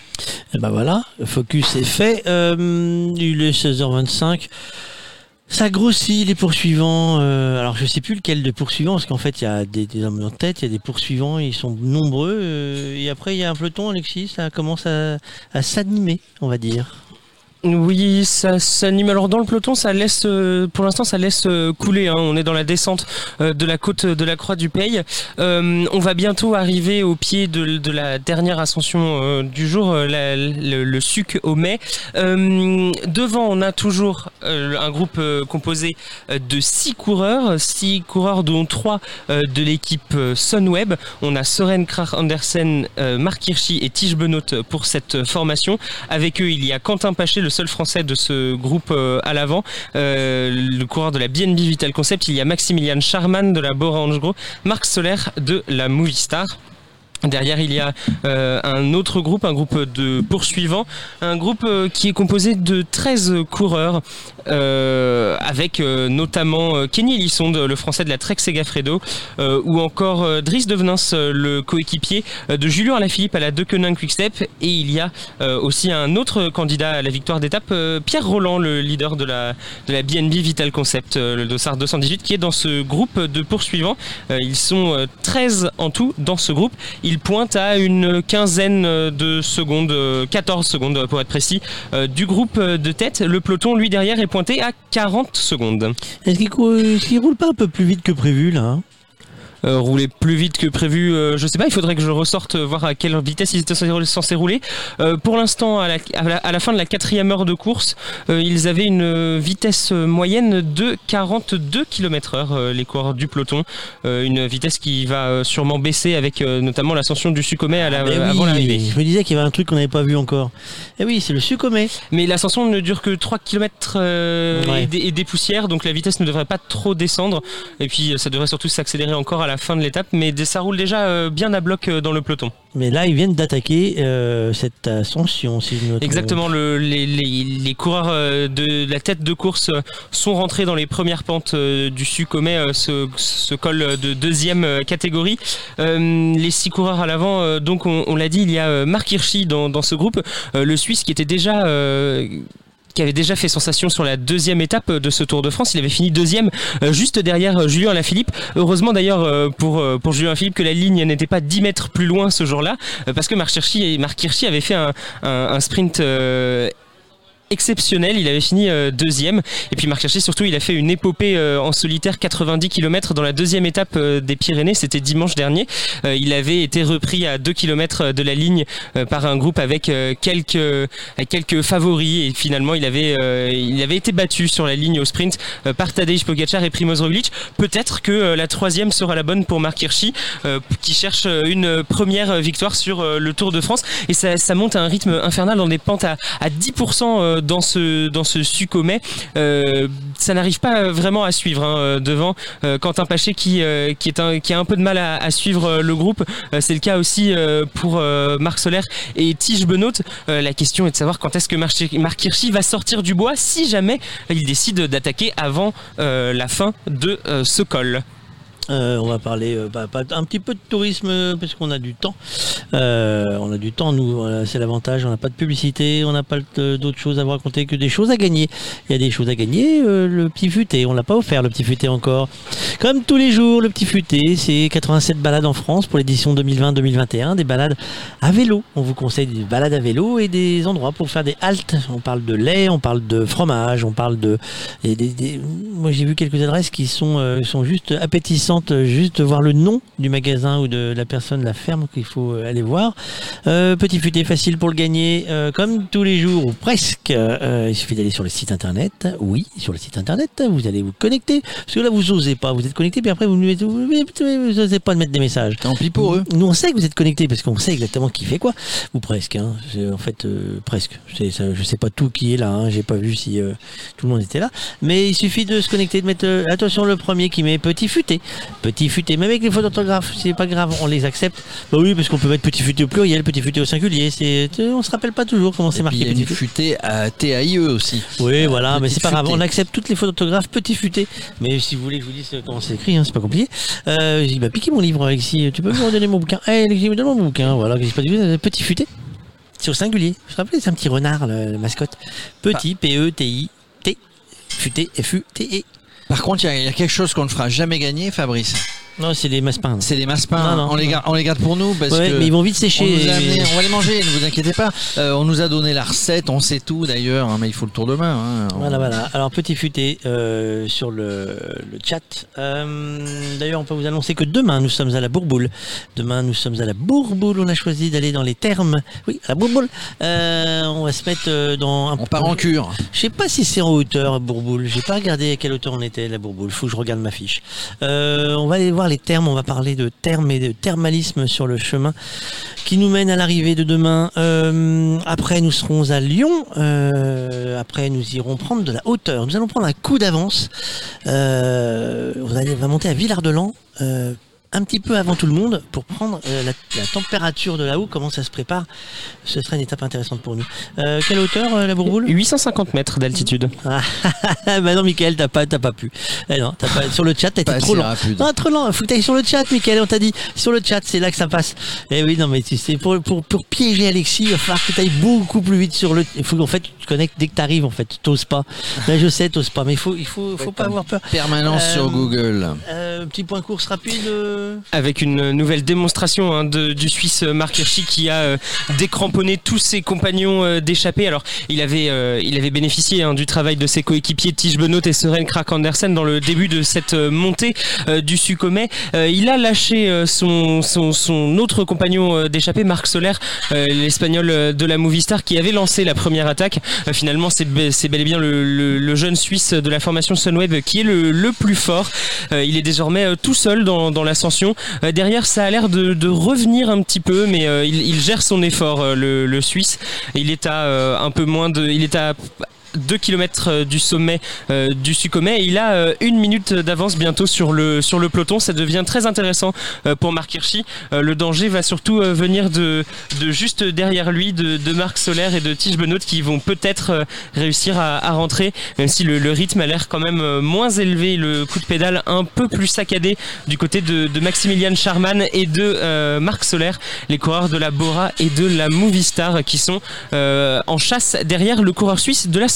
Speaker 1: Et ben voilà, le focus est fait. Euh, il est 16h25. Ça grossit les poursuivants. euh, alors je sais plus lequel de poursuivants parce qu'en fait il y a des, des hommes en tête, il y a des poursuivants, ils sont nombreux. euh, et après il y a un peloton, Alexis, ça commence à, à s'animer, on va dire.
Speaker 4: Oui, ça s'anime. Alors dans le peloton, ça laisse, euh, pour l'instant, ça laisse euh, couler. hein. On est dans la descente euh, de la côte de la Croix du. Euh, on va bientôt arriver au pied de, la dernière ascension du jour, le, suc au mai. Devant, on a toujours un groupe composé de six coureurs, six coureurs dont trois de l'équipe Sunweb. On a Soren Krach Andersen, Marc Hirschi et Tige Benoît pour cette formation. Avec eux, il y a Quentin Paché, seul français de ce groupe euh, à l'avant, euh, le coureur de la BNB Vital Concept. Il y a Maximilian Charman de la Bora Hansgrohe, Marc Soler de la Movistar. Derrière, il y a euh, un autre groupe, un groupe de poursuivants, un groupe euh, qui est composé de 13 coureurs, euh, avec notamment Kenny Elissonde, le français de la Trek Segafredo, ou encore Driss Devenins, euh, le coéquipier de Julien Alaphilippe à la Deceuninck Quickstep. Et il y a aussi un autre candidat à la victoire d'étape, Pierre Roland, le leader de la, BNB Vital Concept, le Dossard 218, qui est dans ce groupe de poursuivants. Ils sont euh, 13 en tout dans ce groupe. Ils pointent à une quinzaine euh, de secondes, euh, 14 secondes pour être précis, euh, du groupe euh, de tête. Le peloton, lui, derrière, est pointé à 40 secondes.
Speaker 1: Est-ce qu'il roule pas un peu plus vite que prévu là hein?
Speaker 4: Euh, rouler plus vite que prévu, euh, je sais pas, il faudrait que je ressorte euh, voir à quelle vitesse ils étaient censés- rouler. Euh, pour l'instant, à la, à, la, à la fin de la quatrième heure de course, euh, ils avaient une euh, vitesse euh, moyenne de 42 km heure, euh, les coureurs du peloton. Euh, une vitesse qui va euh, sûrement baisser avec euh, notamment l'ascension du Succomet à la,
Speaker 1: Mais
Speaker 4: avant
Speaker 1: oui,
Speaker 4: l'arrivée.
Speaker 1: Je me disais qu'il y avait un truc qu'on n'avait pas vu encore. Et oui, c'est le Succomet.
Speaker 4: Mais l'ascension ne dure que 3 km
Speaker 1: Ouais.
Speaker 4: et, des, et des poussières, donc la vitesse ne devrait pas trop descendre. Et puis euh, ça devrait surtout s'accélérer encore à la fin de l'étape, mais ça roule déjà euh, bien à bloc euh, dans le peloton.
Speaker 1: Mais là, ils viennent d'attaquer euh, cette ascension, si je me.
Speaker 4: Exactement, le- les, les- les coureurs de la tête de course sont rentrés dans les premières pentes du Succomet, ce, ce col de deuxième catégorie. Euh, les six coureurs à l'avant, donc on, on l'a dit, il y a Marc Hirschi dans, dans ce groupe, le Suisse qui était déjà... euh, qui avait déjà fait sensation sur la deuxième étape de ce Tour de France. Il avait fini deuxième, euh, juste derrière euh, Julien Alaphilippe. Heureusement d'ailleurs euh, pour, euh, pour Julien Alaphilippe que la ligne n'était pas 10 mètres plus loin ce jour-là, euh, parce que Marc Hirschi, avait fait un, sprint euh, exceptionnel, il avait fini euh, deuxième. Et puis Marc Hirschi surtout il a fait une épopée euh, en solitaire 90 km dans la deuxième étape euh, des Pyrénées, c'était dimanche dernier. Il avait été repris à 2 km de la ligne par un groupe avec quelques, quelques favoris. Et finalement il avait, il avait été battu sur la ligne au sprint par Tadej Pogacar et Primoz Roglic. Peut-être que la troisième sera la bonne pour Marc Hirschi qui cherche une première victoire sur le Tour de France. Et ça, monte à un rythme infernal. Dans des pentes à, à 10% euh, dans ce, dans ce Succomet. Euh, ça n'arrive pas vraiment à suivre hein, euh, devant euh, Quentin Paché qui, qui, a un peu de mal à, suivre le groupe. C'est le cas aussi pour Marc Soler et Tige Benoît. La question est de savoir quand est-ce que Marc Hirschi va sortir du bois si jamais il décide d'attaquer avant la fin de ce col.
Speaker 1: Euh, on va parler euh, un petit peu de tourisme euh, parce qu'on a du temps. On a du temps, nous, c'est l'avantage. On n'a pas de publicité, on n'a pas d'autres choses à vous raconter que des choses à gagner. Il y a des choses à gagner. le petit futé, on l'a pas offert, le petit futé encore. Comme tous les jours, le petit futé, c'est 87 balades en France pour l'édition 2020-2021. Des balades à vélo. On vous conseille des balades à vélo et des endroits pour faire des haltes. On parle de lait, on parle de fromage, on parle de. Moi, j'ai vu quelques adresses qui sont, sont juste appétissantes. Juste de voir le nom du magasin ou de la personne, la ferme qu'il faut euh, aller voir. Euh, petit futé facile pour le gagner, euh, comme tous les jours ou presque. Euh, il suffit d'aller sur le site internet. Oui, sur le site internet, vous allez vous connecter. Parce que là, vous osez pas. Vous êtes connecté, puis après, vous ne vous osez pas de mettre des messages.
Speaker 2: Tant pis pour eux.
Speaker 1: Nous, on sait que vous êtes connecté parce qu'on sait exactement qui fait quoi. Ou presque. Hein. En fait, euh, presque. Ça- je sais pas tout qui est là. Hein. J'ai pas vu si euh, tout le monde était là. Mais il suffit de se connecter, de mettre. euh, attention, le premier qui met petit futé. Petit futé. Même avec les fautes d'orthographe, c'est pas grave. On les accepte. Bah oui, parce qu'on peut mettre petit futé au pluriel, petit futé au singulier. C'est, on se rappelle pas toujours comment c'est marqué.
Speaker 2: il y a
Speaker 1: petit
Speaker 2: une futée à TAIE aussi.
Speaker 1: oui, voilà, mais c'est pas grave.
Speaker 2: futé.
Speaker 1: On accepte toutes les fautes d'orthographe, petit futé. Mais si vous voulez que je vous dise comment c'est écrit, hein, c'est pas compliqué. Euh, j'ai dit, bah, piquez mon livre, Alexis. Tu peux me redonner mon bouquin Eh, Alexis, me donne mon bouquin. Voilà, pas dit Petit futé. C'est au singulier. Je te rappelle, c'est un petit renard, le, le mascotte. Petit,
Speaker 2: Ah.
Speaker 1: P-E-T-I-T. Futé, F-U-T-E.
Speaker 2: Par contre, il y a- quelque chose qu'on ne fera jamais gagner, Fabrice.
Speaker 1: Non, c'est les maspins.
Speaker 2: C'est.
Speaker 1: Non, non,
Speaker 2: on, les garde, on les garde pour nous parce
Speaker 1: Ouais,
Speaker 2: que
Speaker 1: mais ils vont vite sécher.
Speaker 2: On, nous a amené- on va les manger, ne vous inquiétez pas. Euh, on nous a donné la recette, on sait tout d'ailleurs, hein, mais il faut le tour de main. hein.
Speaker 1: Voilà, voilà. Alors, petit futé euh, sur le, le chat. Euh, D'ailleurs, on peut vous annoncer que demain, nous sommes à la Bourboule. Demain, nous sommes à la Bourboule. On a choisi d'aller dans les thermes. Oui, à la Bourboule. On va se mettre dans un
Speaker 2: On part en cure.
Speaker 1: Je sais pas si c'est en hauteur, Bourboule. J'ai pas regardé à quelle hauteur on était, la Bourboule. Faut que je regarde ma fiche. On va aller voir les thermes. On va parler de thermes et de thermalisme sur le chemin qui nous mène à l'arrivée de demain. Euh, après, nous serons à Lyon. Euh, après, nous irons prendre de la hauteur. Nous allons prendre un coup d'avance. Euh, on va monter à Villard-de-Lans. Un petit peu avant tout le monde pour prendre euh, la, la température de là-haut, comment ça se prépare. Ce serait une étape intéressante pour nous. Euh, quelle hauteur euh, la Bourboule?
Speaker 4: 850 mètres d'altitude. (laughs)
Speaker 1: Ah, bah non, Michael, t'as pas, t'as pas pu. Eh non, t'as pas, sur le chat, t'as été trop lent.
Speaker 2: rapide.
Speaker 1: Non, trop lent. Faut que t'ailles sur le chat, Michael. On t'a dit, sur le chat, c'est là que ça passe. Eh oui, non, mais tu sais, pour, pour, pour piéger Alexis, il va falloir que t'ailles beaucoup plus vite sur le, il faut qu'en fait, tu te connectes dès que t'arrives, en fait. T'oses pas. Là, je sais, t'oses pas. Mais il faut, il faut, faut pas avoir peur.
Speaker 2: Permanence
Speaker 1: Euh,
Speaker 2: sur Google.
Speaker 1: Euh, petit point course rapide.
Speaker 4: Avec une nouvelle démonstration hein, de- du Suisse Marc Hirschi qui a euh, décramponné tous ses compagnons euh, d'échappée. Alors, il avait, euh, il avait bénéficié hein, du travail de ses coéquipiers Tige Benoît et Søren Krak Andersen dans le début de cette montée du Succomet. Il a lâché son, son, autre compagnon d'échappée, Marc Soler, l'espagnol de la Movistar, qui avait lancé la première attaque. Finalement, c'est be- c'est bel et bien le, le- jeune Suisse de la formation Sunweb qui est le, le plus fort. Il est désormais tout seul dans, dans l'ascension. Euh, derrière, ça a l'air de, revenir un petit peu, mais euh, il, gère son effort, euh, le, le Suisse. Il est à un peu moins de, il est à 2 km du sommet euh, du Succomet et il a euh, une minute d'avance bientôt sur le, sur le peloton. Ça devient très intéressant euh, pour Marc Hirschi. Euh, le danger va surtout euh, venir de, de juste derrière lui, de, de Marc Solaire et de Tige Benoît qui vont peut-être euh, réussir à, à rentrer, même si le, rythme a l'air quand même euh, moins élevé, le coup de pédale un peu plus saccadé du côté de, Maximilian Charman et de euh, Marc Solaire, les coureurs de la Bora et de la Movistar qui sont euh, en chasse derrière le coureur suisse de la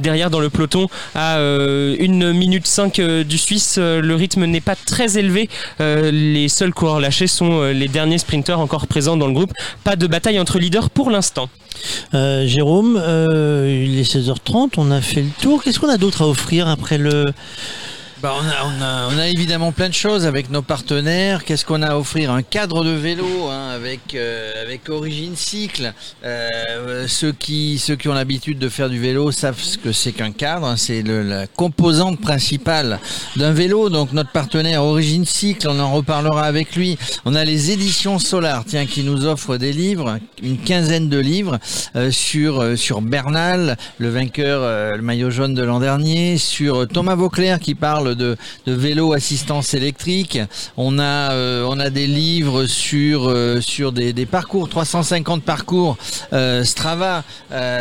Speaker 4: Derrière dans le peloton à euh, 1 minute 5 euh, du Suisse, euh, le rythme n'est pas très élevé. Euh, les seuls coureurs lâchés sont euh, les derniers sprinteurs encore présents dans le groupe. Pas de bataille entre leaders pour l'instant.
Speaker 1: Euh, Jérôme, euh, il est 16h30, on a fait le tour. Qu'est-ce qu'on a d'autre à offrir après le.
Speaker 2: Bah, on, a, évidemment plein de choses avec nos partenaires. Qu'est-ce qu'on a à offrir? Un cadre de vélo hein, avec, euh, avec Origine Cycle. Euh, ceux, qui, ceux qui ont l'habitude de faire du vélo savent ce que c'est qu'un cadre. C'est la composante principale d'un vélo. Donc notre partenaire Origine Cycle, on en reparlera avec lui. On a les éditions Solar tiens, qui nous offrent des livres, une quinzaine de livres euh, sur, euh, sur Bernal, le vainqueur, le maillot jaune de l'an dernier, sur Thomas Vauclair qui parle de, vélo assistance électrique. On a, euh, on a des livres sur, euh, sur des, parcours, 350 parcours euh, Strava.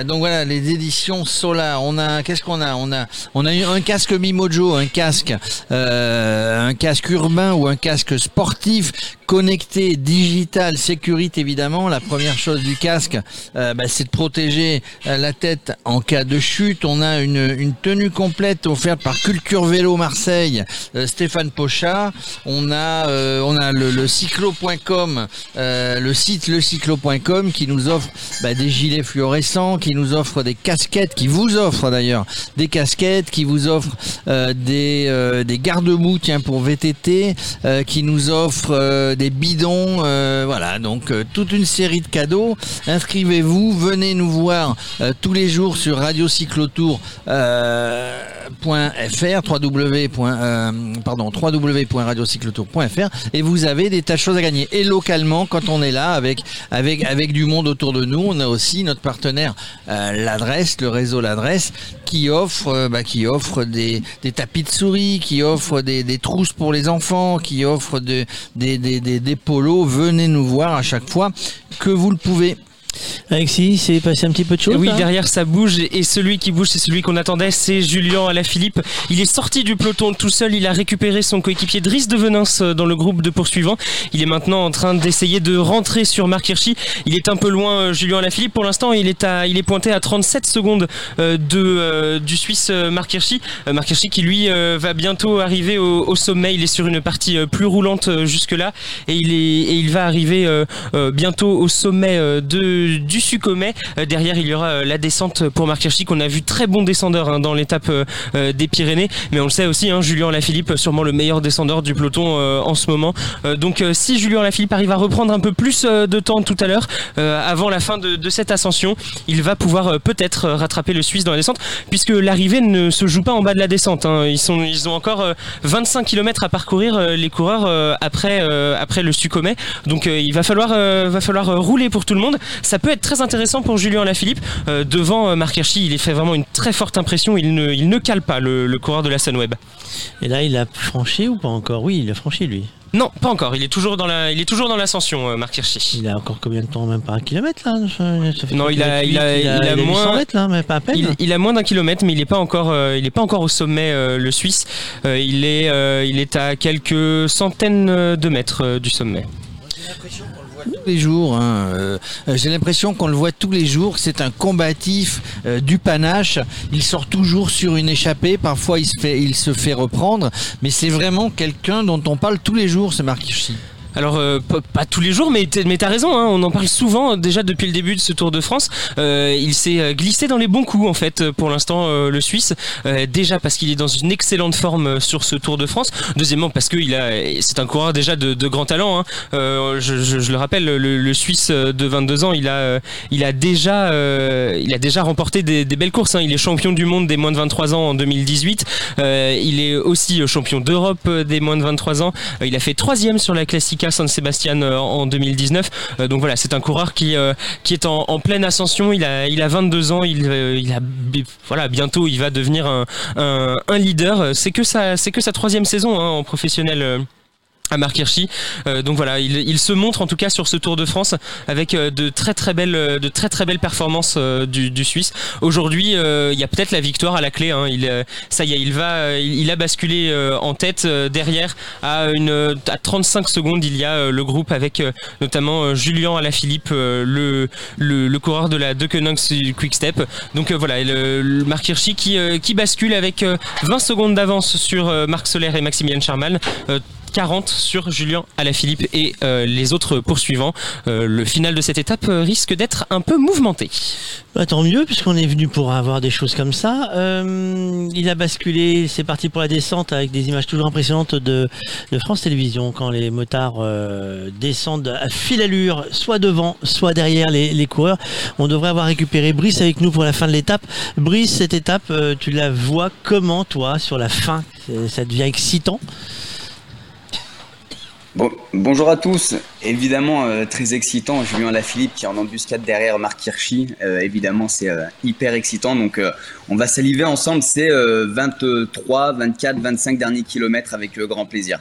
Speaker 2: Donc voilà, les éditions Solar. On a, qu'est-ce qu'on a? On a, on a un casque Mimojo, un casque, un casque urbain ou un casque sportif connecté, digital, sécurité évidemment. La première chose du casque, euh, bah, c'est de protéger euh, la tête en cas de chute. On a une, une tenue complète offerte par Culture Vélo Marseille, euh, Stéphane Pochard. On a, euh, on a le, le cyclo.com, le site lecyclo.com qui nous offre bah, des gilets fluorescents, qui nous offre des casquettes, qui vous offre d'ailleurs des casquettes, qui vous offre des, des garde-mous tiens pour VTT, qui nous offre euh, des bidons, euh, voilà donc euh, toute une série de cadeaux. Inscrivez-vous, venez nous voir euh, tous les jours sur Radio Cyclotour. Euh, .fr www. euh, pardon www.radiocyclotour.fr et vous avez des tas de choses à gagner et localement quand on est là avec du monde autour de nous on a aussi notre partenaire euh, l'adresse le réseau l'adresse qui offre euh, bah, des, tapis de souris qui offre des, trousses pour les enfants qui offre de, des, des, des, des polos venez nous voir à chaque fois que vous le pouvez
Speaker 1: Alexis, c'est passé un petit peu de choses
Speaker 4: oui,
Speaker 1: là
Speaker 4: derrière ça bouge et celui qui bouge, c'est celui qu'on attendait, c'est Julien Alaphilippe. Il est sorti du peloton tout seul, il a récupéré son coéquipier Driss de Venance euh, dans le groupe de poursuivants. Il est maintenant en train d'essayer de rentrer sur Marc Hirschi. Il est un peu loin, euh, Julien Alaphilippe. Pour l'instant, il est à, il est pointé à 37 secondes euh, de euh, du Suisse Marc Hirschi. Marc Hirschi qui lui va bientôt arriver au, au sommet. Il est sur une partie plus roulante jusque là et il est et il va arriver euh, bientôt au sommet de du Succomet. Euh, derrière, il y aura euh, la descente pour Marc Hirschi qu'on a vu très bon descendeur hein, dans l'étape euh, des Pyrénées, mais on le sait aussi, hein, Julien Lafilippe, sûrement le meilleur descendeur du peloton en ce moment. Donc, si Julien Lafilippe arrive à reprendre un peu plus de temps tout à l'heure, avant la fin de, cette ascension, il va pouvoir peut-être rattraper le Suisse dans la descente, puisque l'arrivée ne se joue pas en bas de la descente. hein. Ils ont encore euh, 25 km à parcourir les coureurs après le Succomet. Donc, il va falloir va falloir rouler pour tout le monde. Ça peut être très intéressant pour Julien Lafilippe. Euh, devant euh, Marc Hirschi, il est fait vraiment une très forte impression. Il ne, il ne cale pas le, le coureur de la Sunweb.
Speaker 1: Et là, il a franchi ou pas encore? Oui, il a franchi lui.
Speaker 4: Non, pas encore. Il est toujours dans la, il est toujours dans l'ascension, euh, Marc Hirschi.
Speaker 1: Il a encore combien de temps Même pas un kilomètre là? Ça fait
Speaker 4: Non, il a, il a, il a,
Speaker 1: 800
Speaker 4: moins.
Speaker 1: mètres là, mais pas à peine.
Speaker 4: Il, il a moins d'un kilomètre, mais il est pas encore, euh, il est pas encore au sommet euh, le Suisse. Euh, il est, euh, il est à quelques centaines de mètres euh, du sommet.
Speaker 2: Tous les jours. hein. Euh, J'ai l'impression qu'on le voit tous les jours. C'est un combatif euh, du panache. Il sort toujours sur une échappée. Parfois, il se fait, il se fait reprendre. Mais c'est vraiment quelqu'un dont on parle tous les jours, ce Hirschi.
Speaker 4: Alors euh, pas, tous les jours, mais t'as raison. hein, on en parle souvent euh, déjà depuis le début de ce Tour de France. Euh, il s'est glissé dans les bons coups en fait pour l'instant le Suisse. Déjà parce qu'il est dans une excellente forme sur ce Tour de France. Deuxièmement parce que c'est un coureur déjà de, de grand talent. hein. Je, le rappelle, le, Suisse de 22 ans, il a, déjà, il a déjà remporté des, belles courses. hein. Il est champion du monde des moins de 23 ans en 2018. Euh, il est aussi champion d'Europe des moins de 23 ans. Il a fait troisième sur la Classica San Sebastian euh, en 2019. Euh, donc voilà, c'est un coureur qui euh, qui est en, pleine ascension. Il a il a 22 ans. Il il a voilà bientôt il va devenir un un, leader. C'est que sa que sa troisième saison hein, en professionnel. À Marc Hirschi. Euh, donc voilà, il, se montre en tout cas sur ce Tour de France avec euh, de très très belles euh, de très très belles performances du, Suisse. Aujourd'hui, il y a peut-être la victoire à la clé. hein. Il ça y est, il va il, a basculé en tête derrière à une à 35 secondes. Il y a le groupe avec notamment Julien Alaphilippe, le, le coureur de la Deceuninck Quick Step. Donc voilà, le, le Marc Hirschi qui qui bascule avec euh, 20 secondes d'avance sur Marc Soler et Maximilian Charman. Euh, 40 sur Julien Alaphilippe et euh, les autres poursuivants. Euh, le final de cette étape euh, risque d'être un peu mouvementé.
Speaker 1: Bah, tant mieux, puisqu'on est venu pour avoir des choses comme ça. Il a basculé, c'est parti pour la descente avec des images toujours impressionnantes de, France Télévisions quand les motards descendent à fil allure, soit devant, soit derrière les, coureurs. On devrait avoir récupéré Brice avec nous pour la fin de l'étape. Brice, cette étape, tu la vois comment, toi, sur la fin? Ça devient excitant?
Speaker 3: Bon, bonjour à tous. Évidemment, euh, très excitant. Julien Lafilippe qui est en embuscade derrière Marc Hirschi. Euh, évidemment, c'est euh, hyper excitant. Donc, on va saliver ensemble ces 23, 24, 25 derniers kilomètres avec grand plaisir.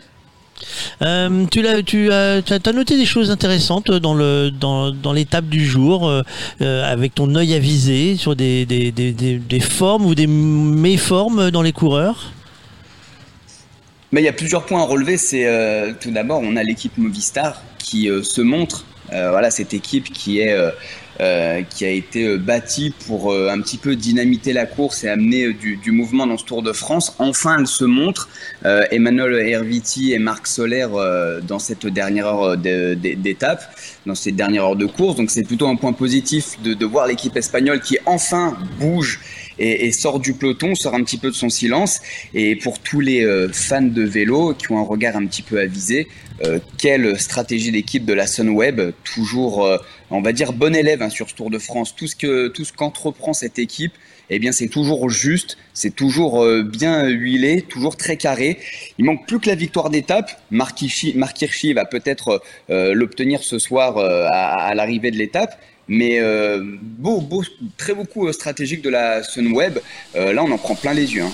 Speaker 1: tu, as, tu as, noté des choses intéressantes dans, l'étape du jour, avec ton œil avisé sur des formes ou des méformes dans les coureurs?
Speaker 3: Mais il y a plusieurs points à relever. C'est euh, tout d'abord, on a l'équipe Movistar qui euh, se montre. Euh, voilà, cette équipe qui est qui a été bâtie pour un petit peu dynamiter la course et amener du, du, mouvement dans ce Tour de France. Enfin, elle se montre. Emmanuel Herviti et Marc Soler dans cette dernière heure d'étape, dans cette dernière heure de course. Donc, c'est plutôt un point positif de, de voir l'équipe espagnole qui enfin bouge et, sort du peloton, sort un petit peu de son silence. Et pour tous les euh, fans de vélo qui ont un regard un petit peu avisé, euh, quelle stratégie d'équipe de la Sunweb, toujours, euh, on va dire, bon élève hein, sur ce Tour de France. Tout ce que tout ce qu'entreprend cette équipe, eh bien, c'est toujours juste, c'est toujours bien huilé, toujours très carré. Il manque plus que la victoire d'étape. Marc Hirschi, va peut-être l'obtenir ce soir à l'arrivée de l'étape mais euh, beau, beau, très beaucoup euh, stratégique de la Sunweb. Euh, là, on en prend plein les yeux. Hein.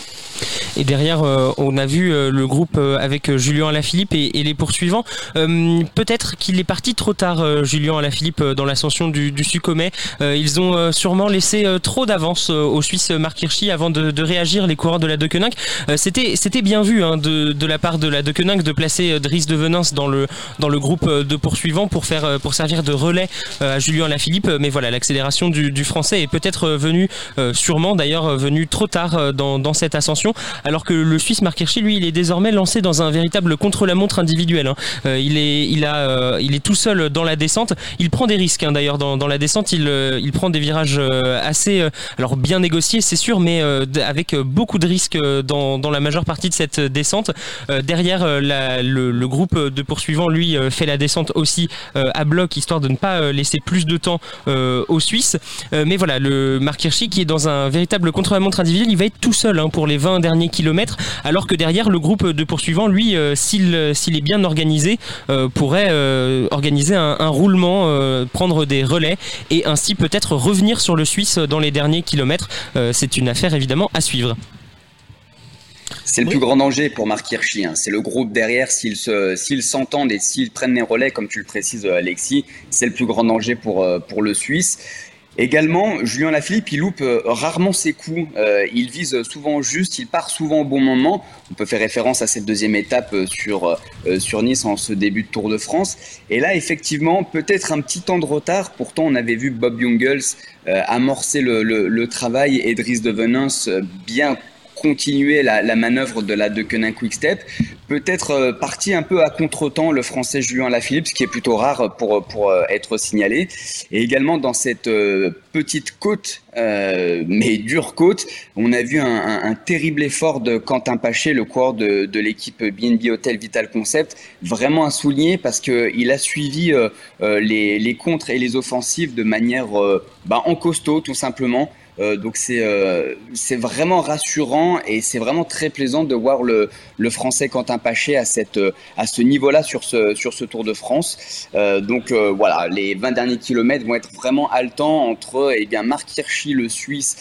Speaker 4: Et derrière, euh, on a vu le groupe avec Julien Alaphilippe et, et les poursuivants. Peut-être qu'il est parti trop tard, Julien Alaphilippe, dans l'ascension du, du Succomet. ils ont sûrement laissé trop d'avance aux Suisses Marc Hirschi avant de, réagir, les coureurs de la Deceuninck. C'était c'était bien vu hein, de, de, la part de la Deceuninck de placer Dries de Venance dans le, dans le groupe de poursuivants pour, faire, pour servir de relais à Julien Alaphilippe. Mais voilà, l'accélération du, Français est peut-être venue, sûrement d'ailleurs, venue trop tard dans, cette ascension alors que le Suisse Marc Hirschi, lui, il est désormais lancé dans un véritable contre-la-montre individuel. Hein. Euh, il, est, il, a, euh, il est tout seul dans la descente. Il prend des risques, hein, d'ailleurs, dans, la descente. Il, euh, prend des virages assez, alors bien négociés, c'est sûr, mais avec beaucoup de risques dans, la majeure partie de cette descente. derrière, le, groupe de poursuivants, lui, fait la descente aussi à bloc, histoire de ne pas laisser plus de temps aux Suisses. mais voilà, le Marc Hirschi, qui est dans un véritable contre-la-montre individuel, il va être tout seul hein, pour les 20 derniers kilomètres, alors que derrière le groupe de poursuivants, lui, euh, s'il est bien organisé, euh, pourrait euh, organiser un, roulement, prendre des relais et ainsi peut-être revenir sur le Suisse dans les derniers kilomètres. C'est une affaire évidemment à suivre.
Speaker 3: C'est le plus grand danger pour Marc Hirschi. Hein. C'est le groupe derrière. S'ils s'entendent et s'ils prennent les relais, comme tu le précises, Alexis, c'est le plus grand danger pour, pour le Suisse. Également, Julien Lafilippe, il loupe euh, rarement ses coups. Euh, il vise souvent juste, il part souvent au bon moment. On peut faire référence à cette deuxième étape euh, sur, Nice en ce début de Tour de France. Et là, effectivement, peut-être un petit temps de retard. Pourtant, on avait vu Bob Jungels amorcer le, le, le, travail et Dries de Venance bien continuer la, manœuvre de la Deceuninck Quick Step. Peut-être euh, parti un peu à contre-temps le français Julien Lafilippe, ce qui est plutôt rare pour, pour euh, être signalé. Et également dans cette euh, petite côte, mais dure côte, on a vu un, un, terrible effort de Quentin Paché, le coureur de, de l'équipe BNB Hotel Vital Concept, vraiment à souligner parce qu'il a suivi les, les contres et les offensives de manière bah, en costaud tout simplement. Euh, donc c'est euh, c'est vraiment rassurant et c'est vraiment très plaisant de voir le, le français Quentin Paché à cette à ce niveau-là sur ce sur ce Tour de France. Euh, donc voilà, les 20 derniers kilomètres vont être vraiment haletants entre eh bien Marc Hirschi le Suisse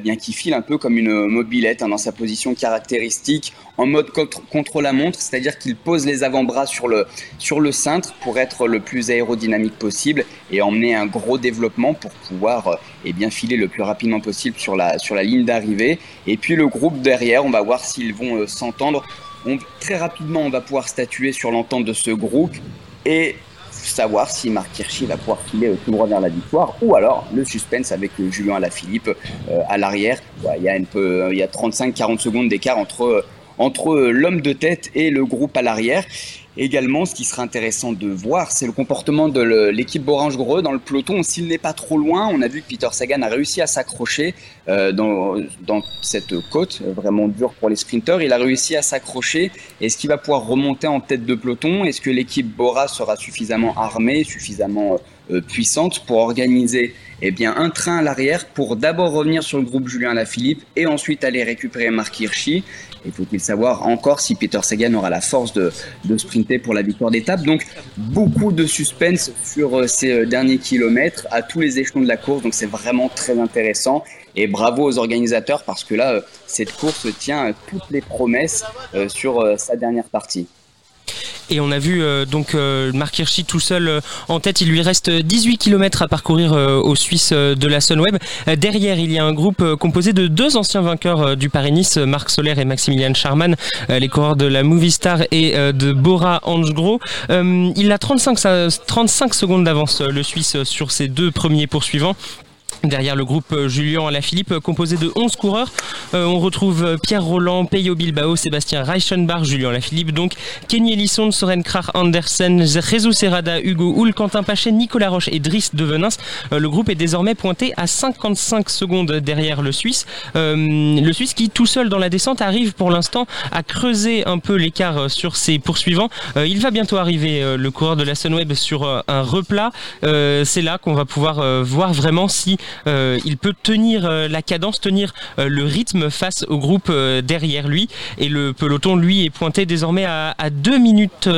Speaker 3: bien qui file un peu comme une mobilette hein, dans sa position caractéristique en mode contre, la montre, c'est-à-dire qu'il pose les avant-bras sur le, sur le cintre pour être le plus aérodynamique possible et emmener un gros développement pour pouvoir eh bien, filer le plus rapidement possible sur la, sur la ligne d'arrivée. Et puis le groupe derrière, on va voir s'ils vont euh, s'entendre. très rapidement, on va pouvoir statuer sur l'entente de ce groupe et savoir si Marc Hirschi va pouvoir filer euh, tout droit vers la victoire ou alors le suspense avec euh, Julien Alaphilippe à l'arrière. Il y a, il y a 35-40 secondes d'écart entre entre l'homme de tête et le groupe à l'arrière. Également, ce qui sera intéressant de voir, c'est le comportement de l'équipe Borange-Greux dans le peloton. S'il n'est pas trop loin, on a vu que Peter Sagan a réussi à s'accrocher euh, dans, cette côte vraiment dure pour les sprinteurs. Il a réussi à s'accrocher. Est-ce qu'il va pouvoir remonter en tête de peloton? Est-ce que l'équipe Bora sera suffisamment armée, suffisamment euh, puissante pour organiser eh bien, un train à l'arrière pour d'abord revenir sur le groupe Julien Lafilippe et ensuite aller récupérer Marc Hirschi. Et faut-il savoir encore si Peter Sagan aura la force de, de sprinter pour la victoire d'étape? Donc, beaucoup de suspense sur euh, ces euh, derniers kilomètres à tous les échelons de la course. Donc, c'est vraiment très intéressant. Et bravo aux organisateurs parce que là, euh, cette course tient toutes les promesses sur sa dernière partie.
Speaker 4: Et on a vu euh, donc euh, Marc Hirschi tout seul euh, en tête. Il lui reste 18 km à parcourir aux Suisses de la Sunweb. Derrière, il y a un groupe composé de deux anciens vainqueurs du Paris-Nice, Marc Soler et Maximilian Charman, les coureurs de la Movistar et euh, de Bora Hansgrohe. Il a 35, sa- 35 secondes d'avance, le Suisse, sur ses deux premiers poursuivants. Derrière le groupe euh, Julien Alaphilippe, euh, composé de 11 coureurs, Euh, on retrouve Pierre Roland, Peyo Bilbao, Sébastien Reichenbach, Julien Alaphilippe, donc Kenny Elisson, Soren Krach Andersen, Jesus Serrada, Hugo Hull, Quentin Pachet, Nicolas Roche et Driss de Venins. Le groupe est désormais pointé à 55 secondes derrière le Suisse. Le Suisse qui, tout seul dans la descente, arrive pour l'instant à creuser un peu l'écart sur ses poursuivants. Il va bientôt arriver, le coureur de la Sunweb, sur un replat. C'est là qu'on va pouvoir voir vraiment si euh, il peut tenir euh, la cadence, tenir euh, le rythme face au groupe derrière lui. Et le peloton, lui, est pointé désormais à, à 2 minutes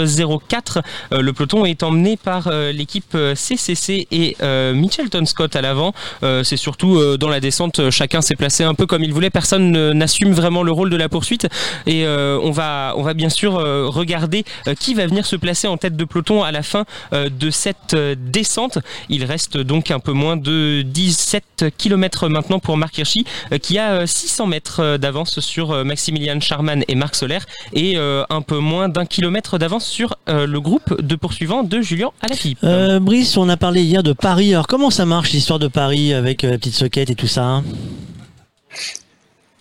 Speaker 4: 04. Euh, le peloton est emmené par l'équipe CCC et Mitchelton Scott à l'avant. C'est surtout dans la descente, chacun s'est placé un peu comme il voulait. Personne ne- n'assume vraiment le rôle de la poursuite. Et on, va, on va bien sûr regarder qui va venir se placer en tête de peloton à la fin de cette descente. Il reste donc un peu moins de 17 km maintenant pour Marc Hirschi, euh, qui a euh, 600 mètres euh, d'avance sur euh, Maximilian Charman et Marc Soler, et euh, un peu moins d'un kilomètre d'avance sur euh, le groupe de poursuivants de Julien Alaphilippe.
Speaker 1: Euh, Brice, on a parlé hier de Paris. Alors comment ça marche l'histoire de Paris avec euh, la petite soquette et tout ça hein?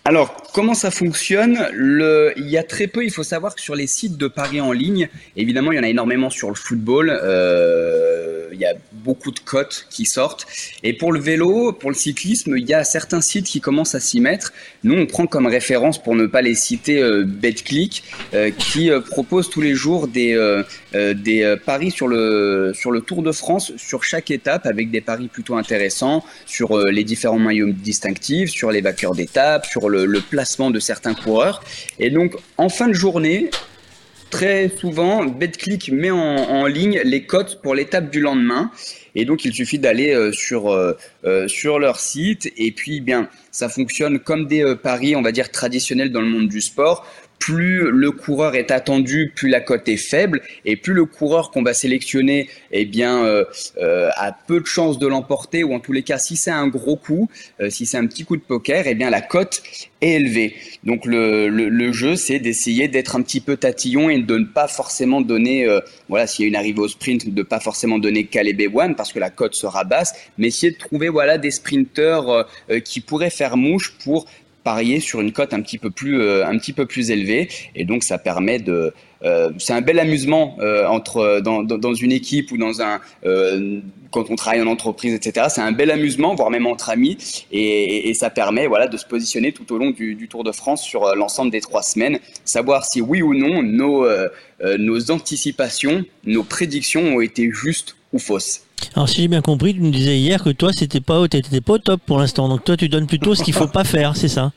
Speaker 3: Alors, comment ça fonctionne? Il y a très peu, il faut savoir que sur les sites de paris en ligne, évidemment, il y en a énormément sur le football. euh, Il y a beaucoup de cotes qui sortent. Et pour le vélo, pour le cyclisme, il y a certains sites qui commencent à s'y mettre. Nous, on prend comme référence, pour ne pas les citer, euh, BetClick, euh, qui propose tous les jours des, paris sur le, Tour de France, sur chaque étape, avec des paris plutôt intéressants, sur les différents maillots distinctifs, sur les vainqueurs d'étape, sur le, placement de certains coureurs. Et donc, en fin de journée, très souvent, BetClick met en, ligne les cotes pour l'étape du lendemain. Et donc, il suffit d'aller euh, sur, euh, euh, sur leur site. Et puis, eh bien, ça fonctionne comme des paris, on va dire, traditionnels dans le monde du sport. Plus le coureur est attendu, plus la cote est faible, et plus le coureur qu'on va sélectionner, eh bien, euh, euh, a peu de chances de l'emporter, ou en tous les cas, si c'est un gros coup, euh, si c'est un petit coup de poker, eh bien, la cote est élevée. Donc, le, le, le jeu, c'est d'essayer d'être un petit peu tatillon et de ne pas forcément donner, euh, voilà, s'il y a une arrivée au sprint, de pas forcément donner Caleb One parce que la cote sera basse, mais essayer de trouver, voilà, des sprinteurs euh, euh, qui pourraient faire mouche pour parier sur une cote un petit peu plus euh, petit peu plus élevée. Et donc ça permet de euh, c'est un bel amusement euh, entre dans, une équipe ou dans un quand on travaille en entreprise etc c'est un bel amusement voire même entre amis. Et, ça permet voilà de se positionner tout au long du, Tour de France sur l'ensemble des trois semaines. Savoir si oui ou non nos nos anticipations nos prédictions ont été justes ou fausses
Speaker 1: Alors si j'ai bien compris, tu nous disais hier que toi c'était pas t'étais pas au top pour l'instant. Donc toi tu donnes plutôt ce qu'il faut pas faire, c'est ça?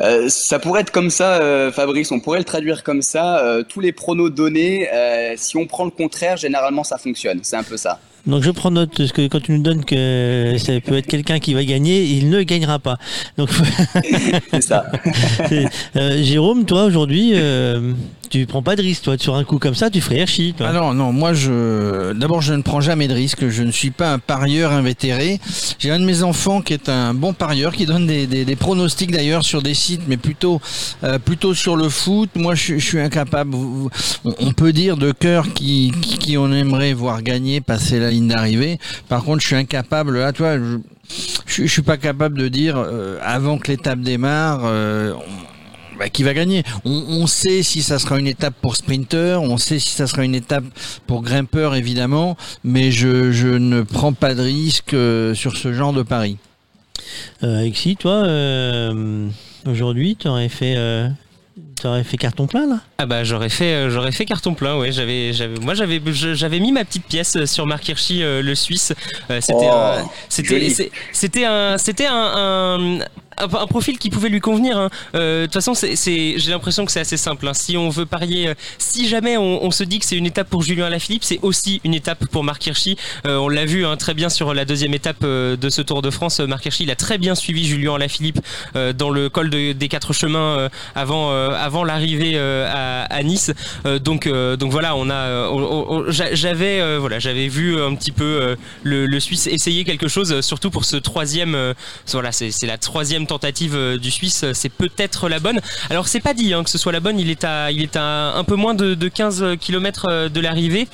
Speaker 3: Euh, ça pourrait être comme ça, euh, Fabrice, on pourrait le traduire comme ça. Euh, tous les pronos donnés, si on prend le contraire, généralement ça fonctionne. C'est un peu ça.
Speaker 1: Donc je prends note parce que quand tu nous donnes que ça peut être quelqu'un qui va gagner, il ne gagnera pas. Donc (laughs)
Speaker 3: c'est ça. (laughs)
Speaker 1: Jérôme, toi aujourd'hui, tu prends pas de risque, toi sur un coup comme ça, tu ferais Hershey. Toi.
Speaker 2: Ah non, non, moi je. D'abord, je ne prends jamais de risque. Je ne suis pas un parieur invétéré. J'ai un de mes enfants qui est un bon parieur, qui donne des, pronostics d'ailleurs sur des sites, mais plutôt, euh, plutôt sur le foot. Moi, je, suis incapable. On, peut dire de cœur qui, on aimerait voir gagner, passer la ligne d'arrivée. Par contre, je suis incapable. Là, toi, je, je, suis pas capable de dire euh, avant que l'étape démarre. Euh, bah, qui va gagner. On, on, sait si ça sera une étape pour sprinter, on sait si ça sera une étape pour grimpeur évidemment, mais je, je ne prends pas de risque euh, sur ce genre de pari.
Speaker 1: Euh, Alexis, toi, euh, aujourd'hui, tu aurais fait. Euh, T'aurais fait carton plein là?
Speaker 4: Ah bah j'aurais fait j'aurais fait carton plein ouais j'avais j'avais moi j'avais j'avais mis ma petite pièce sur Mark Hirschi euh, le Suisse Euh, c'était
Speaker 16: Oh,
Speaker 4: c'était c'était un c'était un, un profil qui pouvait lui convenir. hein. Euh, De toute façon, c'est, j'ai l'impression que c'est assez simple. hein. Si on veut parier, euh, si jamais on, on se dit que c'est une étape pour Julien Alaphilippe, c'est aussi une étape pour Marc Hirschi. Euh, on l'a vu hein, très bien sur la deuxième étape euh, de ce Tour de France. Euh, Marc Hirschi, il a très bien suivi Julien Alaphilippe euh, dans le col de- des quatre chemins avant avant l'arrivée à, à Nice. Donc donc voilà, on a j'avais voilà j'avais vu un petit peu le, le Suisse essayer quelque chose, surtout pour ce troisième. voilà, c'est la troisième tentative euh, du Suisse. euh, C'est peut-être la bonne. Alors c'est pas dit hein, que ce soit la bonne. Il est à il est à un peu moins de, de 15 km de l'arrivée.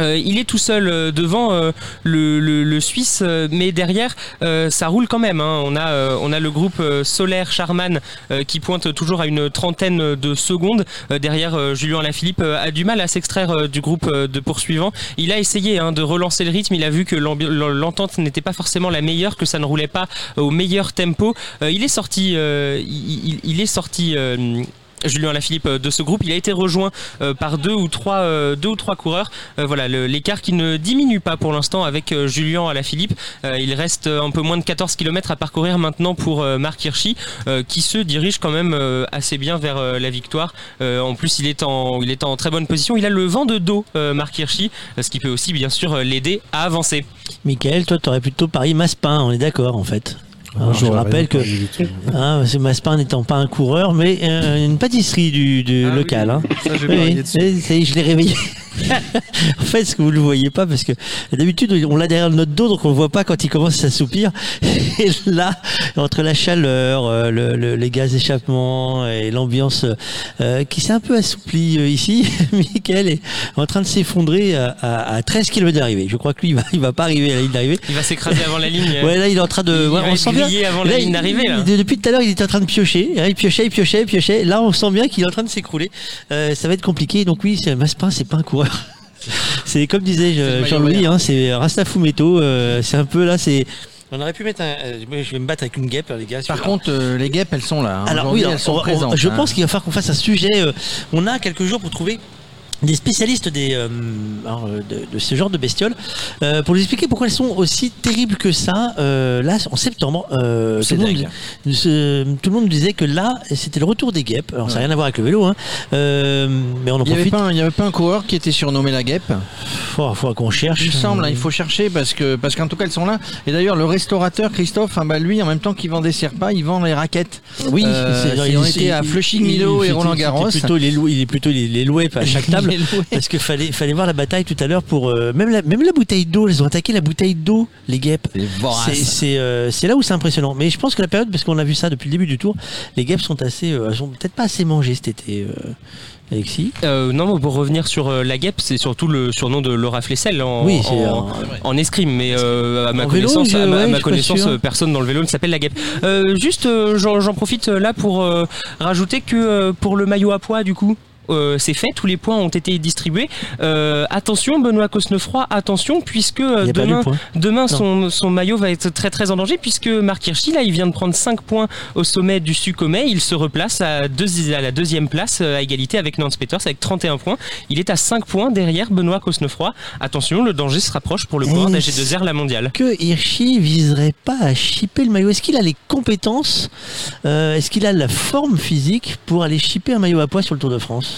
Speaker 4: Euh, il est tout seul euh, devant euh, le, le- le Suisse, euh, mais derrière euh, ça roule quand même. hein. On a on a le groupe Solaire Charman qui pointe toujours à une trentaine de secondes. Derrière Julien Lafilippe a du mal à s'extraire du groupe de poursuivants. Il a essayé hein, de relancer le rythme. Il a vu que l'entente n'était pas forcément la meilleure, que ça ne roulait pas au meilleur tempo. Il est sorti, il- il est sorti. Julien Lafilippe euh, de ce groupe, il a été rejoint euh, par deux ou trois, euh, coureurs. Voilà, l'écart qui ne diminue pas pour l'instant avec Julien Alaphilippe. Euh, il reste un peu moins de 14 km à parcourir maintenant pour Marc Hirschi, qui se dirige quand même assez bien vers la victoire. En plus, il est en, il est en très bonne position. Il a le vent de dos, Marc Hirschi, ce qui peut aussi bien sûr l'aider à avancer.
Speaker 1: Michael, toi, t'aurais plutôt parié Maspin, on est d'accord en fait.
Speaker 17: Ah,
Speaker 1: je vous rappelle que hein, ce Maspin n'étant pas un coureur, mais euh, une pâtisserie du, du
Speaker 17: Ah
Speaker 1: local.
Speaker 17: oui,
Speaker 1: hein.
Speaker 17: ça, j'ai
Speaker 1: Oui, oui,
Speaker 17: dessus.
Speaker 1: oui, ça y est, je l'ai réveillé. (laughs) en fait, ce que vous ne le voyez pas, parce que d'habitude, on l'a derrière notre dos, donc on ne le voit pas quand il commence à s'assoupir. (laughs) Et là, entre la chaleur, euh, le- le- les gaz d'échappement et l'ambiance euh, qui s'est un peu assouplie euh, ici, (laughs) Michael est en train de s'effondrer à, à- à 13 km d'arrivée. Je crois que lui, il va, il va pas arriver à la ligne d'arrivée.
Speaker 4: Il va s'écraser avant la ligne.
Speaker 1: Ouais, là, il est en train de.
Speaker 4: Il
Speaker 1: ouais, on sent bien.
Speaker 4: Grillé avant la
Speaker 1: Là,
Speaker 4: ligne
Speaker 1: il-
Speaker 4: d'arrivée,
Speaker 1: Depuis tout à l'heure, il était en train de piocher. Hein, Il piochait, il piochait, il piochait. Là, on sent bien qu'il est en train de s'écrouler. Euh, ça va être compliqué. Donc oui, c'est Maspin, c'est pas un coureur. (laughs) C'est comme disait Jean-Louis, hein, c'est Rastafumeto. Euh, c'est un peu là, c'est. On aurait pu mettre un. euh, je vais me battre avec une guêpe, les gars.
Speaker 2: Par contre, euh, les guêpes, elles sont là. hein.
Speaker 1: Alors oui, alors,
Speaker 2: elles sont
Speaker 1: on
Speaker 2: présentes.
Speaker 1: je
Speaker 2: hein.
Speaker 1: pense qu'il va falloir qu'on fasse un sujet. euh, on a quelques jours pour trouver des spécialistes des, euh, euh, de, de ce genre de bestioles euh, pour nous expliquer pourquoi elles sont aussi terribles que ça. Euh, là, en septembre, tout, le monde, ce- tout le monde disait que là, c'était le retour des guêpes. Alors, ça n'a rien à voir avec le vélo, hein, mais on en
Speaker 2: Il n'y avait,
Speaker 1: profite.
Speaker 2: pas un- il y avait pas un coureur qui était surnommé la guêpe
Speaker 1: Il faudra qu'on cherche.
Speaker 2: Il me semble, hein, il faut chercher parce que parce qu'en tout cas elles sont là. Et d'ailleurs le restaurateur Christophe, hein, bah, lui en même temps qu'il vend des repas, il vend les raquettes.
Speaker 1: Oui, c'est-
Speaker 2: c'est-
Speaker 1: il-
Speaker 2: on
Speaker 1: il-
Speaker 2: était à
Speaker 1: il-
Speaker 2: Flushing
Speaker 1: il-
Speaker 2: Milo et Roland Garros.
Speaker 1: Plutôt les loups, il est plutôt les, les loués à (laughs) chaque table. (laughs)
Speaker 2: Les
Speaker 1: parce qu'il fallait, fallait voir la bataille tout à l'heure pour euh, même la, même la bouteille d'eau. Ils ont attaqué la bouteille d'eau, les guêpes. C'est c'est, euh, c'est là où c'est impressionnant. Mais je pense que la période, parce qu'on a vu ça depuis le début du tour, les guêpes sont assez, euh, elles sont peut-être pas assez mangées cet été. Euh, Alexis.
Speaker 4: Euh, non, pour revenir sur euh, la guêpe, c'est surtout le surnom de Laura Flessel en,
Speaker 1: Oui, c'est
Speaker 4: en,
Speaker 1: un-
Speaker 4: en escrime. Mais euh, à ma
Speaker 1: En vélo,
Speaker 4: connaissance,
Speaker 1: je-
Speaker 4: à ma,
Speaker 1: ouais,
Speaker 4: à connaissance personne dans le vélo ne s'appelle la guêpe. Euh, juste, euh, j'en profite là pour euh, rajouter que euh, pour le maillot à poids, du coup. Euh, c'est fait, tous les points ont été distribués. Euh, attention, Benoît Cosnefroy, attention, puisque euh, demain, son, son maillot va être très très en danger, puisque Marc Hirschi, là, il vient de prendre 5 points au sommet du Succomet. Il se replace à, deux- à la deuxième place, à égalité avec Nance Peters, avec 31 points. Il est à 5 points derrière Benoît Cosnefroy. Attention, le danger se rapproche pour le coureur
Speaker 1: Eh,
Speaker 4: d'AG2R, la mondiale.
Speaker 1: que Hirschi viserait pas à chipper le maillot? Est-ce qu'il a les compétences euh, Est-ce qu'il a la forme physique pour aller chipper un maillot à poids sur le Tour de France?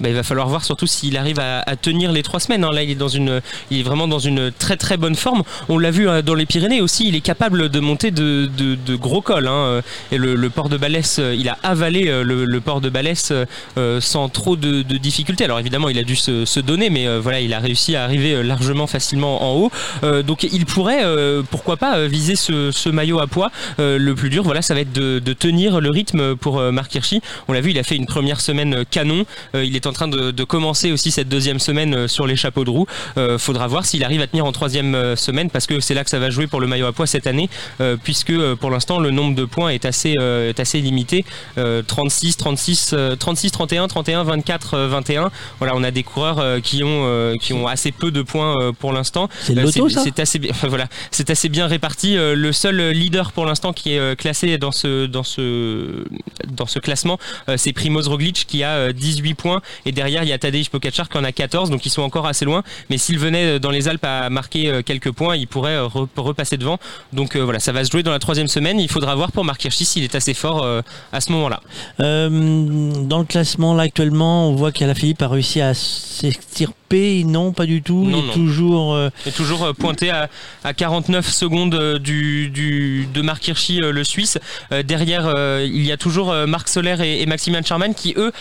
Speaker 4: Bah, il va falloir voir surtout s'il arrive à, à tenir les trois semaines. hein. Là, il est dans une, il est vraiment dans une très très bonne forme. On l'a vu hein, dans les Pyrénées aussi. Il est capable de monter de, de- de gros cols. hein. Et le, le port de Balès, euh, il a avalé euh, le, le port de Balès euh, euh, sans trop de, de difficultés. Alors évidemment, il a dû se, se donner, mais euh, voilà, il a réussi à arriver euh, largement facilement en haut. Euh, donc il pourrait, euh, pourquoi pas, euh, viser ce, ce maillot à poids. Euh, le plus dur, voilà, ça va être de, tenir le rythme pour euh, Marc Hirschi. On l'a vu, il a fait une première semaine euh, canon. Euh, il est est en train de, de commencer aussi cette deuxième semaine euh, sur les chapeaux de roue. Euh, faudra voir s'il arrive à tenir en troisième euh, semaine parce que c'est là que ça va jouer pour le maillot à poids cette année, euh, puisque pour l'instant le nombre de points est assez, euh, est assez limité. Euh, 36, 36, euh, 36, 31, 31, 24, euh, 21. Voilà, on a des coureurs qui ont, qui ont assez peu de points pour l'instant.
Speaker 1: C'est
Speaker 4: c'est assez bien, voilà, c'est assez bien réparti. Le seul leader pour l'instant qui est classé dans ce, dans ce, dans ce classement, c'est Primoz Roglic qui a euh, 18 points et derrière il y a Tadej Pogacar qui en a 14, donc ils sont encore assez loin. Mais s'il venait euh, dans les Alpes à marquer euh, quelques points, il pourrait euh, re- repasser devant. Donc voilà, ça va se jouer dans la troisième semaine. Il faudra voir pour Marc Hirschi s'il est assez fort à ce moment-là.
Speaker 1: Dans le classement, là, actuellement, on voit qu'Alaphilippe a réussi à s'extirper. Non, pas du tout.
Speaker 4: Non,
Speaker 1: il est
Speaker 4: non.
Speaker 1: toujours. euh,
Speaker 4: est toujours euh, pointé à, à 49 secondes euh, du, du- de Marc Hirschi, euh, le Suisse. Euh, derrière, euh, il y a toujours Marc Soler et, et Maximilian Charman qui, eux,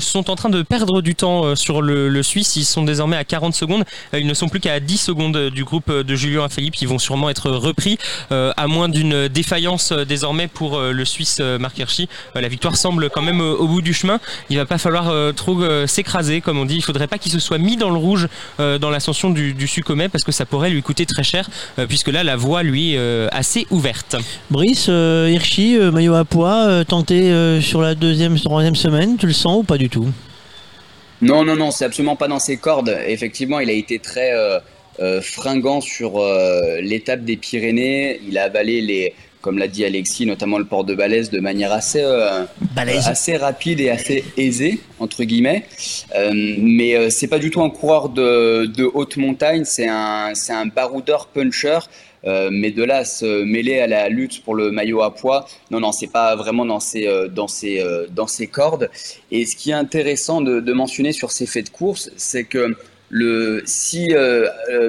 Speaker 4: sont en train de perdre du temps sur le, le Suisse. Ils sont désormais à 40 secondes. Ils ne sont plus qu'à 10 secondes du groupe de Julien Philippe. Ils vont sûrement être repris, à moins d'une défaillance désormais pour le Suisse Marc Hirschi. La victoire semble quand même au bout du chemin. Il va pas falloir trop s'écraser, comme on dit. Il faudrait pas qu'il se soit mis dans le rouge euh, dans l'ascension du, du Succomet parce que ça pourrait lui coûter très cher, euh, puisque là la voie lui est euh, assez ouverte.
Speaker 1: Brice, euh, Hirschi, euh, maillot à poids, euh, tenté euh, sur la deuxième, troisième semaine, tu le sens ou pas du tout?
Speaker 3: Non, non, non, c'est absolument pas dans ses cordes. Effectivement, il a été très euh, euh, fringant sur euh, l'étape des Pyrénées. Il a avalé les, comme l'a dit Alexis, notamment le port de Balèze de manière assez, euh, assez rapide et assez aisée entre guillemets. Euh, mais euh, c'est pas du tout un coureur de, de haute montagne. C'est un, c'est un baroudeur puncher. Euh, mais de là à se mêler à la lutte pour le maillot à poids, non, non, c'est pas vraiment dans ses, dans ses, dans ses cordes. Et ce qui est intéressant de, de mentionner sur ces faits de course, c'est que le, si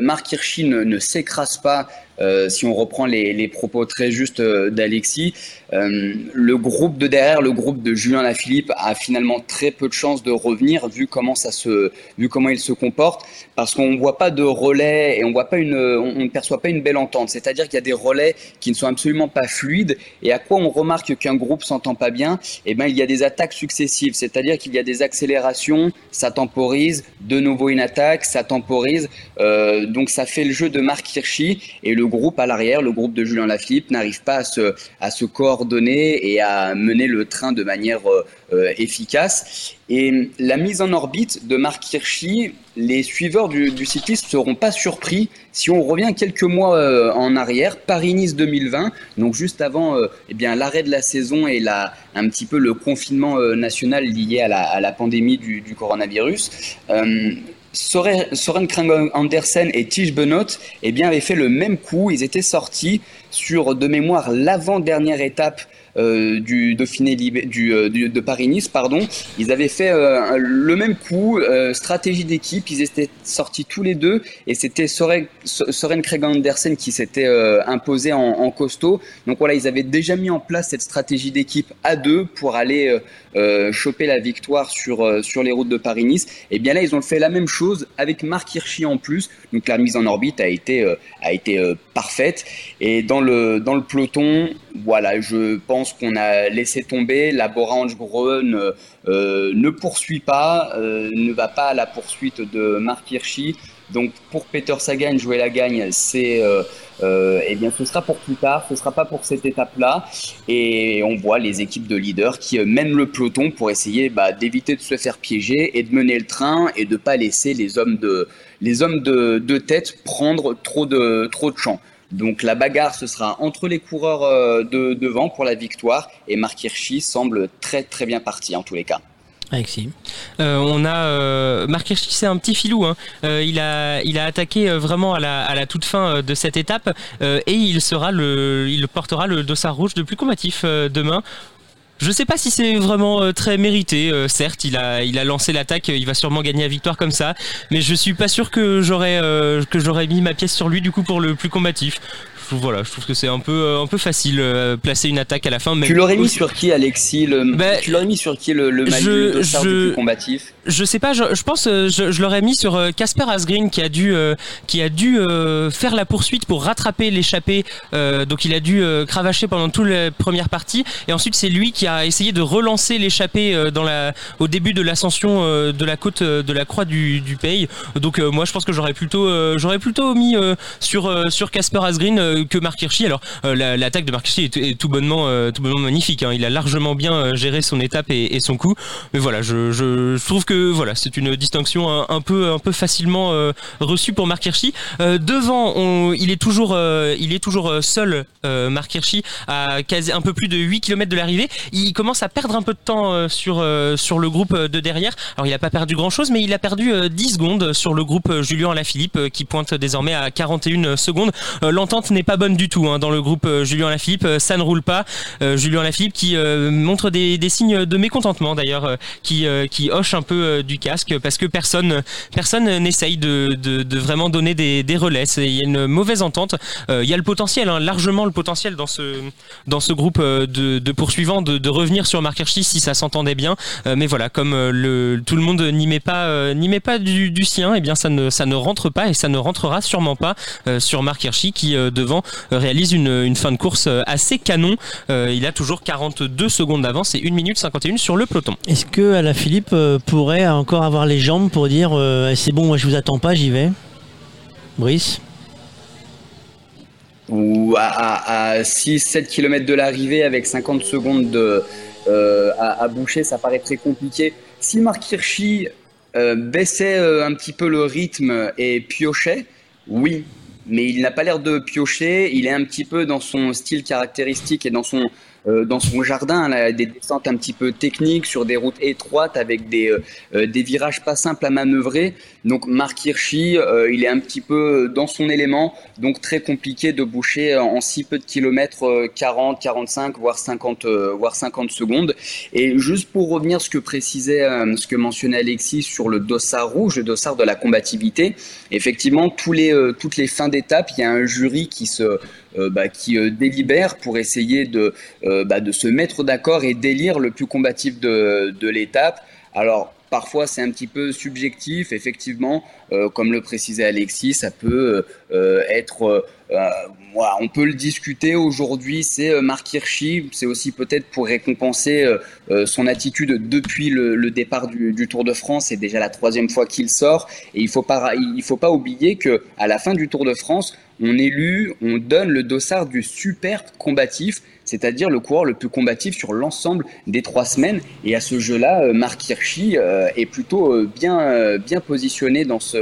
Speaker 3: Marc Hirschi ne, ne s'écrase pas, si on reprend les, les propos très justes euh, d'Alexis, euh, le groupe de derrière, le groupe de Julien Lafilippe, a finalement très peu de chances de revenir vu comment ça se, vu comment il se comporte, parce qu'on voit pas de relais et on voit pas une, on ne perçoit pas une belle entente. C'est-à-dire qu'il y a des relais qui ne sont absolument pas fluides. Et à quoi on remarque qu'un groupe s'entend pas bien Eh ben, il y a des attaques successives. C'est-à-dire qu'il y a des accélérations, ça temporise, de nouveau une attaque, ça temporise. Euh, donc ça fait le jeu de Marc Hirschi et le groupe à l'arrière, le groupe de Julien Lafilippe, n'arrive pas à se, à se coordonner et à mener le train de manière euh, euh, efficace. Et la mise en orbite de Marc Hirschi, les suiveurs du, du cycliste ne seront pas surpris si on revient quelques mois euh, en arrière, Paris-Nice 2020, donc juste avant eh l'arrêt de la saison et la, un petit peu le confinement national lié à la, pandémie du coronavirus. Soren Soren Krang Andersen et Tige Benoît eh avaient fait le même coup. Ils étaient sortis sur, de mémoire, l'avant-dernière étape du Dauphiné euh, du- de Paris-Nice, pardon. Ils avaient fait euh, le même coup, euh, stratégie d'équipe. Ils étaient sortis tous les deux et c'était Soren, Krag Andersen qui s'était euh, imposé en, costaud. Donc voilà, ils avaient déjà mis en place cette stratégie d'équipe à deux pour aller euh, euh, choper la victoire sur, euh, sur les routes de Paris-Nice. Et bien là, ils ont fait la même chose avec Marc Hirschi en plus. Donc la mise en orbite a été, euh, a été euh, parfaite. Et dans le, dans le peloton, voilà, je pense qu'on a laissé tomber. La Borange Groen euh, ne poursuit pas, euh, ne va pas à la poursuite de Marc Hirschi. Donc pour Peter Sagan, jouer la gagne, c'est euh, eh bien ce sera pour plus tard, ce sera pas pour cette étape-là. Et on voit les équipes de leaders qui mènent le peloton pour essayer bah, d'éviter de se faire piéger et de mener le train et de pas laisser les hommes de les hommes de, tête prendre trop de trop de champ. Donc la bagarre, ce sera entre les coureurs euh, de devant pour la victoire et Marc Hirschi semble très très bien parti en tous les cas.
Speaker 1: Alexis.
Speaker 4: Euh, on a euh, Marc Hirschi, c'est un petit filou. hein. Il a il a attaqué vraiment à la, à la toute fin de cette étape et il sera le il portera le dossard rouge de plus combatif demain. Je sais pas si c'est vraiment euh, très mérité. euh, certes, il a, il a lancé l'attaque, euh, il va sûrement gagner la victoire comme ça, mais je suis pas sûr que j'aurais, que j'aurais mis ma pièce sur lui du coup pour le plus combatif. Trouve voilà, je trouve que c'est un peu euh, un peu facile euh, placer une attaque à la fin. même
Speaker 3: Tu l'aurais mis
Speaker 4: aussi-
Speaker 3: sur qui, Alexis le... Tu l'aurais mis sur qui le, le maillot
Speaker 4: je-
Speaker 3: de plus combatif
Speaker 4: Je sais pas, je, je pense, euh, je, je l'aurais mis sur euh, Casper Asgreen qui a dû, euh, qui a dû euh, faire la poursuite pour rattraper l'échappée. euh, donc il a dû euh, cravacher pendant toute la première partie. Et ensuite c'est lui qui a essayé de relancer l'échappée euh, dans la, au début de l'ascension euh, de la côte euh, de la croix du, du Pays. Donc euh, moi je pense que j'aurais plutôt, euh, j'aurais plutôt mis euh, sur euh, sur Casper Asgreen euh, que Mark Hirschi. Alors euh, la- l'attaque de Mark Hirschi est, tout bonnement, euh, tout bonnement magnifique. hein. Il a largement bien euh, géré son étape et, son coup. Mais voilà, je, trouve que voilà, c'est une distinction un, peu un peu facilement reçue pour Mark Hirschi. Devant, il est toujours il est toujours seul Mark Hirschi à quasi un peu plus de 8 km de l'arrivée. Il commence à perdre un peu de temps sur sur le groupe de derrière. Alors il a pas perdu grand chose, mais il a perdu euh, 10 secondes sur le groupe Julien Lafilippe euh, qui pointe désormais à 41 secondes. L'entente n'est pas bonne du tout hein, dans le groupe euh, Julien Lafilippe. Euh, Ça ne roule pas. Euh, Julien Lafilippe qui montre des, des signes de mécontentement d'ailleurs, qui qui hoche un peu du casque parce que personne personne n'essaye de, de, vraiment donner des, des relais. Il y a une mauvaise entente. Il y a le potentiel, hein, largement le potentiel dans ce dans ce groupe de, de poursuivants de, de revenir sur Mark Hirschi si ça s'entendait bien. Mais voilà, comme le, tout le monde n'y met pas n'y met pas du, du sien, et bien ça ne ça ne rentre pas et ça ne rentrera sûrement pas sur Mark Hirschi qui devant euh, réalise une, une fin de course euh, assez canon. Euh, il a toujours 42 secondes d'avance et 1 minute 51 sur le peloton.
Speaker 1: Est-ce que Alain Philippe pourrait encore avoir les jambes pour dire euh, c'est bon, moi je vous attends pas, j'y vais? Brice?
Speaker 3: Ou à, 6-7 km de l'arrivée avec 50 secondes de, euh, à, à boucher, ça paraît très compliqué. Si Mark Hirschi euh, baissait euh, un petit peu le rythme et piochait, oui, mais il n'a pas l'air de piocher, il est un petit peu dans son style caractéristique et dans son, euh, dans son jardin, là, des descentes un petit peu techniques sur des routes étroites avec des, euh, euh, des virages pas simples à manœuvrer. Donc Mark Hirschi, euh, il est un petit peu dans son élément, donc très compliqué de boucher en si peu de kilomètres euh, 40, 45, voire 50, euh, voire 50 secondes. Et juste pour revenir à ce que précisait, euh, ce que mentionnait Alexis sur le dossard rouge, le dossard de la combativité, effectivement, euh, toutes les fins d'étape, il y a un jury qui se euh, bah, qui euh, délibère pour essayer de, euh, bah, de se mettre d'accord et d'élire le plus combatif de, de l'étape. Alors parfois c'est un petit peu subjectif, effectivement, comme le précisait Alexis, ça peut euh, être, euh, euh, voilà, on peut le discuter aujourd'hui. C'est euh, Mark Hirschi, c'est aussi peut-être pour récompenser euh, euh, son attitude depuis le, départ du, Tour de France. C'est déjà la troisième fois qu'il sort, et il faut faut pas oublier que à la fin du Tour de France, on élu, on donne le dossard du super combatif, c'est-à-dire le coureur le plus combatif sur l'ensemble des trois semaines. Et à ce jeu-là, euh, Mark Hirschi euh, est plutôt euh, bien, euh, bien positionné dans ce, euh,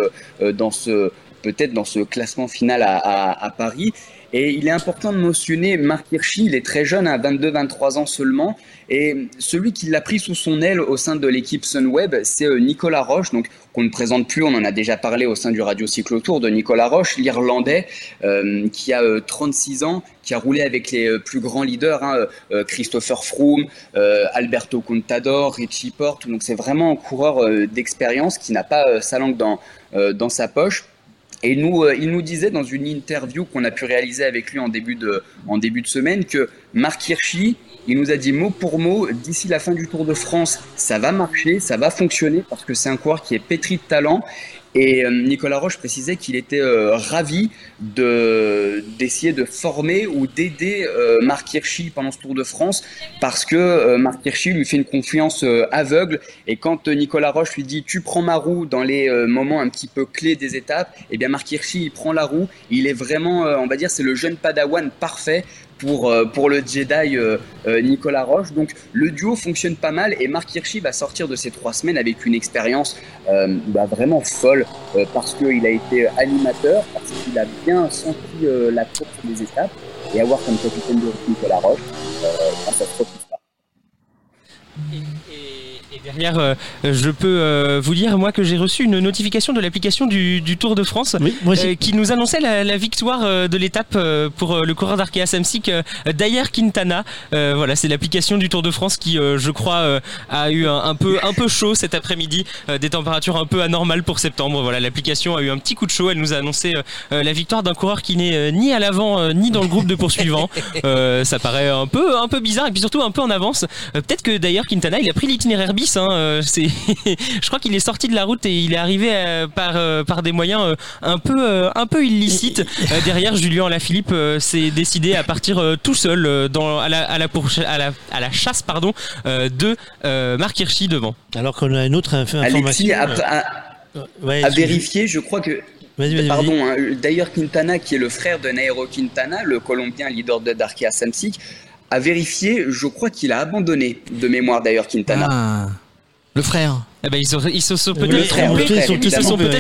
Speaker 3: dans ce, peut-être dans ce classement final à, à, à Paris. Et il est important de mentionner Mark Hirschi, il est très jeune, à 22-23 ans seulement. Et celui qui l'a pris sous son aile au sein de l'équipe Sunweb, c'est euh, Nicolas Roche, donc qu'on ne présente plus, on en a déjà parlé au sein du Radio Cyclotour de Nicolas Roche, l'Irlandais, euh, qui a euh, 36 ans, qui a roulé avec les euh, plus grands leaders, hein, euh, Christopher Froome, euh, Alberto Contador, Richie Porte. Donc c'est vraiment un coureur euh, d'expérience qui n'a pas euh, sa langue dans, euh, dans sa poche. Et nous, euh, il nous disait dans une interview qu'on a pu réaliser avec lui en début de, en début de semaine que Mark Hirschi, il nous a dit mot pour mot, d'ici la fin du Tour de France, ça va marcher, ça va fonctionner parce que c'est un coureur qui est pétri de talent. Et euh, Nicolas Roche précisait qu'il était euh, ravi de d'essayer de former ou d'aider euh, Marc Hirschi pendant ce Tour de France parce que euh, Marc Hirschi lui fait une confiance euh, aveugle. Et quand Nicolas Roche lui dit tu prends ma roue dans les moments un petit peu clés des étapes, et bien Marc Hirschi il prend la roue, il est vraiment on va dire c'est le jeune padawan parfait pour, euh, pour le Jedi euh, euh, Nicolas Roche. Donc le duo fonctionne pas mal et Marc Hirschi va sortir de ces trois semaines avec une expérience bah, vraiment folle parce qu'il a été animateur, parce qu'il a bien senti la course des étapes et avoir comme capitaine de Nicolas Roche, ça se retrouve pas.
Speaker 4: Et derrière, euh, je peux euh, vous dire, moi, que j'ai reçu une notification de l'application du, du Tour de France euh, qui nous annonçait la, la victoire euh, de l'étape euh, pour le coureur d'Arkea Samsic, euh, Dayer Quintana. Euh, voilà, c'est l'application du Tour de France qui, euh, je crois, euh, a eu un, un peu, un peu chaud cet après-midi, euh, des températures un peu anormales pour septembre. Voilà, l'application a eu un petit coup de chaud. Elle nous a annoncé la victoire d'un coureur qui n'est ni à l'avant euh, ni dans le groupe de poursuivants. (laughs) Euh, ça paraît un peu, un peu bizarre et puis surtout un peu en avance. Euh, Peut-être que d'ailleurs Quintana, il a pris l'itinéraire bis. Hein, euh, (laughs) c'est, je crois qu'il est sorti de la route et il est arrivé euh, par euh, par des moyens un peu un peu illicites. (laughs) Derrière, Julien Alaphilippe euh, s'est décidé à partir tout seul dans à la à la, pourcha- à la à la chasse pardon de Marc Hirschi devant.
Speaker 1: Alors qu'on a une autre inf- information.
Speaker 3: Alexis, à,
Speaker 1: Ouais,
Speaker 3: à vérifier, je crois que.
Speaker 1: Vas-y, vas-y,
Speaker 3: Pardon, hein, d'ailleurs Quintana, qui est le frère de Nairo Quintana, le Colombien leader de Darkea Samsic, a vérifié, je crois qu'il a abandonné de mémoire d'ailleurs Quintana.
Speaker 2: Ah, le frère.
Speaker 4: Eh ben, ils, se- ils se sont peut-être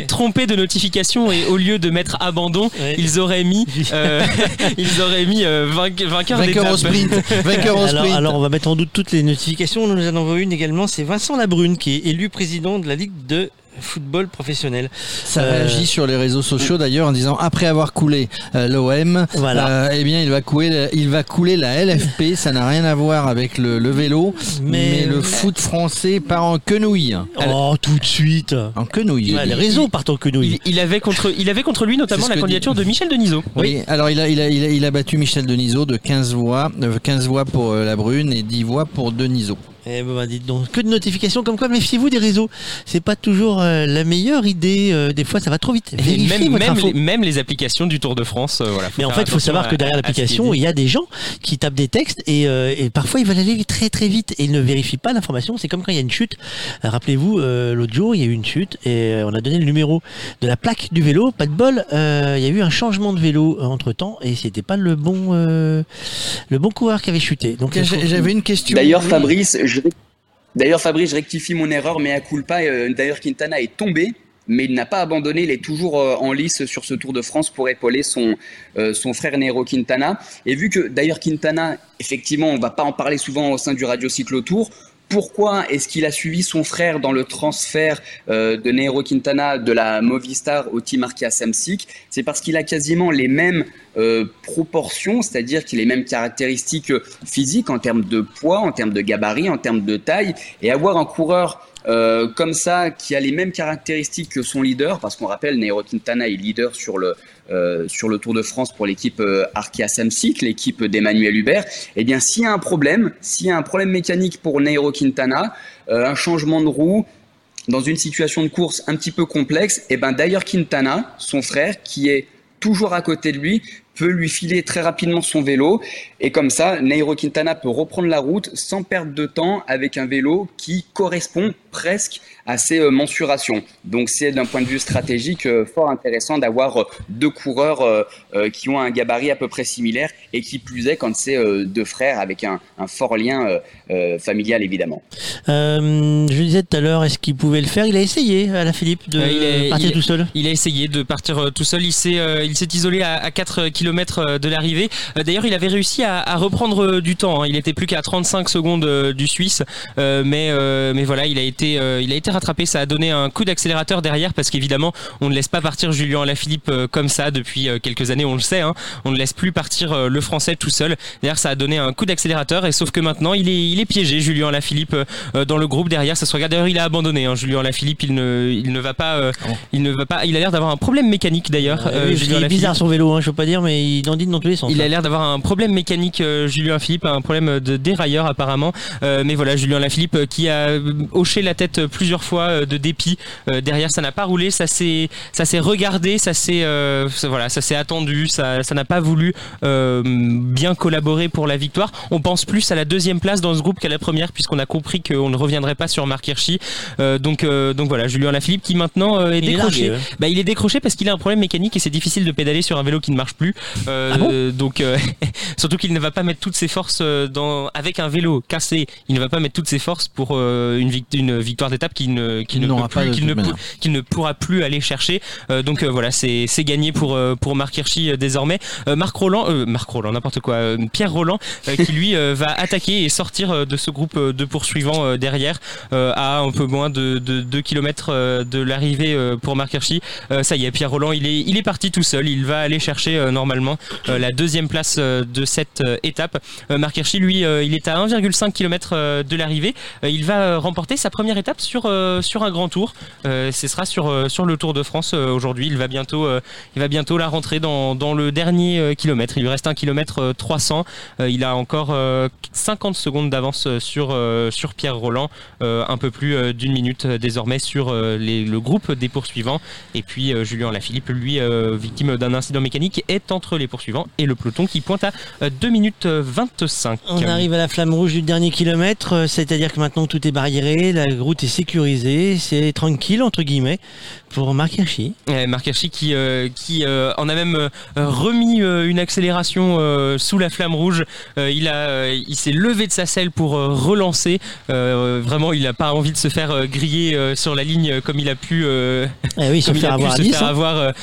Speaker 4: trompés, de notification et au lieu de mettre abandon, ils auraient mis, euh, (laughs) ils auraient mis euh, vainque- vainqueur,
Speaker 2: Vainqueur au
Speaker 4: d'étape.
Speaker 2: sprint. (laughs)
Speaker 1: alors, alors, on va mettre en doute toutes les notifications. Nous en avons une également. C'est Vincent Labrune qui est élu président de la Ligue de football professionnel.
Speaker 2: Ça
Speaker 1: Euh,
Speaker 2: réagit sur les réseaux sociaux d'ailleurs en disant après avoir coulé euh, l'OM,
Speaker 1: Voilà.
Speaker 2: euh, eh bien il va couler, la- il va couler la LFP. Ça n'a rien à voir avec le, le vélo, mais,
Speaker 1: Mais-
Speaker 2: le foot français part en quenouille.
Speaker 1: Oh, tout de suite.
Speaker 2: En quenouille.
Speaker 1: Ouais, les réseaux partent en quenouille.
Speaker 4: Il, il avait contre, il avait contre lui notamment la candidature de Michel Denisot.
Speaker 2: Oui, alors il a, il, a, il, a, il a battu Michel Denisot de 15 voix, euh, 15 voix pour euh, la Brune et 10 voix pour Denisot.
Speaker 1: Eh ben, bah, dites donc, que de notifications comme quoi, méfiez-vous des réseaux. C'est pas toujours euh, la meilleure idée. euh, des fois, ça va trop vite. Vérifiez
Speaker 4: même,
Speaker 1: votre
Speaker 4: même,
Speaker 1: info.
Speaker 4: les, même les applications du Tour de France. euh, voilà,
Speaker 1: Mais en fait, il faut savoir
Speaker 4: à-
Speaker 1: que derrière l'application, il y a des gens qui tapent des textes et, euh, et parfois ils veulent aller très très vite et ils ne vérifient pas l'information. C'est comme quand il y a une chute. Rappelez-vous, euh, l'autre jour, il y a eu une chute et euh, on a donné le numéro de la plaque du vélo. Pas de bol, euh, il y a eu un changement de vélo entre temps et c'était pas le bon euh, le bon coureur qui avait chuté. Donc
Speaker 2: J'avais une question.
Speaker 3: D'ailleurs. Fabrice, je... D'ailleurs, Fabrice, je rectifie mon erreur, mais à culpa, euh, d'ailleurs, Quintana est tombé, mais il n'a pas abandonné. Il est toujours euh, en lice sur ce Tour de France pour épauler son, euh, son frère Nero Quintana. Et vu que, d'ailleurs, Quintana, effectivement, on va pas en parler souvent au sein du Radio Cyclo Tour, pourquoi est-ce qu'il a suivi son frère dans le transfert euh, de Nero Quintana de la Movistar au Team Arkea Samsic C'est parce qu'il a quasiment les mêmes euh, proportions, c'est-à-dire qu'il a les mêmes caractéristiques physiques en termes de poids, en termes de gabarit, en termes de taille, et avoir un coureur euh, comme ça qui a les mêmes caractéristiques que son leader, parce qu'on rappelle, Nairo Quintana est leader sur le euh, sur le Tour de France pour l'équipe euh, Arkea Samsic, l'équipe d'Emmanuel Hubert. Eh bien, s'il y a un problème, s'il y a un problème mécanique pour Nairo Quintana, euh, un changement de roue, dans une situation de course un petit peu complexe, et ben d'ailleurs Quintana, son frère, qui est toujours à côté de lui, lui filer très rapidement son vélo. Et comme ça, Nairo Quintana peut reprendre la route sans perdre de temps avec un vélo qui correspond presque à ses euh, mensurations. Donc c'est d'un point de vue stratégique euh, fort intéressant d'avoir euh, deux coureurs euh, euh, qui ont un gabarit à peu près similaire et qui plus est quand c'est euh, deux frères avec un, un fort lien euh, euh, familial évidemment.
Speaker 1: Euh, je disais tout à l'heure, est-ce qu'il pouvait le faire? Il a essayé à la Philippe de
Speaker 4: Euh, est-
Speaker 1: partir
Speaker 4: il-
Speaker 1: tout seul.
Speaker 4: Il a essayé de partir euh, tout seul. Il s'est, euh, il s'est isolé à, à 4 km de l'arrivée. Euh, D'ailleurs, il avait réussi à, à reprendre euh, du temps. hein. Il était plus qu'à 35 secondes euh, du Suisse, Euh, mais euh, mais voilà, il a été, euh, il a été rattrapé. Ça a donné un coup d'accélérateur derrière parce qu'évidemment, on ne laisse pas partir Julien Alaphilippe euh, comme ça depuis euh, quelques années. On le sait. hein. On ne laisse plus partir euh, le Français tout seul. D'ailleurs, ça a donné un coup d'accélérateur. Et sauf que maintenant, il est, il est piégé, Julien Alaphilippe, dans le groupe derrière. Ça se regarde. D'ailleurs, il a abandonné. Hein, Julien Alaphilippe, il ne, il ne va pas, euh, il ne va pas. Il a l'air d'avoir un problème mécanique d'ailleurs.
Speaker 1: Ah qu'il est
Speaker 4: Alaphilippe.
Speaker 1: bizarre son vélo, hein, je peux pas dire, mais il dandine dans tous les sens.
Speaker 4: Il a l'air d'avoir un problème mécanique, Julien Philippe, un problème de dérailleur apparemment. Mais voilà, Julien Lafilippe euh, qui a hoché la tête plusieurs fois euh, de dépit. Euh, derrière, ça n'a pas roulé, ça s'est, ça s'est regardé, ça s'est, euh, voilà, ça s'est attendu, ça, ça n'a pas voulu bien collaborer pour la victoire. On pense plus à la deuxième place dans ce groupe qu'à la première, puisqu'on a compris qu'on ne reviendrait pas sur Marc Hirschi. Donc, donc voilà, Julien Lafilippe qui maintenant est
Speaker 1: Il est
Speaker 4: décroché.
Speaker 1: largué, ouais.
Speaker 4: Bah, il est décroché parce qu'il a un problème mécanique et c'est difficile de pédaler sur un vélo qui ne marche plus. Euh, donc, euh, (laughs) surtout qu'il ne va pas mettre toutes ses forces dans, avec un vélo cassé. Il ne va pas mettre toutes ses forces pour euh, une, une victoire d'étape qu'il ne, qu'il
Speaker 2: Il
Speaker 4: ne,
Speaker 2: n'aura
Speaker 4: peut
Speaker 2: pas
Speaker 4: plus-
Speaker 2: de
Speaker 4: qu'il
Speaker 2: toute
Speaker 4: ne,
Speaker 2: manière.
Speaker 4: peut- qu'il ne pourra plus aller chercher. Euh, donc euh, voilà, c'est, c'est gagné pour, euh, pour Marc Hirschi désormais. Marc Roland, Marc Roland, n'importe quoi. Pierre Roland, qui lui va attaquer et sortir de ce groupe de poursuivants derrière à un peu moins de, de 2 km de l'arrivée pour Marc Hirschi. Ça y est, Pierre Roland, il est, il est parti tout seul. Il va aller chercher normalement la deuxième place de cette étape. Marc Hirschi, lui, il est à 1,5 km de l'arrivée. Il va remporter sa première étape sur, sur un grand tour. Euh, ce sera sur, euh, sur le Tour de France euh, aujourd'hui. Il va bientôt, euh, la rentrer dans, le dernier euh, kilomètre. Il lui reste un kilomètre euh, 300. Euh, il a encore euh, 50 secondes d'avance euh, sur, euh, Pierre Roland. Euh, un peu plus euh, d'une minute euh, désormais sur euh, le groupe des poursuivants. Et puis euh, Julien Lafilippe, lui, euh, victime d'un incident mécanique, est entre les poursuivants et le peloton qui pointe à euh, 2 minutes euh, 25.
Speaker 1: On arrive à la flamme rouge du dernier kilomètre, euh, c'est-à-dire que maintenant tout est barriéré, la route est sécurisée, c'est tranquille entre guillemets pour Marc Hirschi.
Speaker 4: Ouais, Marc Hirschi qui, euh, qui euh, en a même euh, remis euh, une accélération euh, sous la flamme rouge. Euh, il a, il s'est levé de sa selle pour relancer. Vraiment, il n'a pas envie de se faire griller sur la ligne comme il a pu.
Speaker 1: Eh oui, se faire avoir à
Speaker 4: se
Speaker 1: Nice,
Speaker 4: faire
Speaker 1: hein.
Speaker 4: avoir,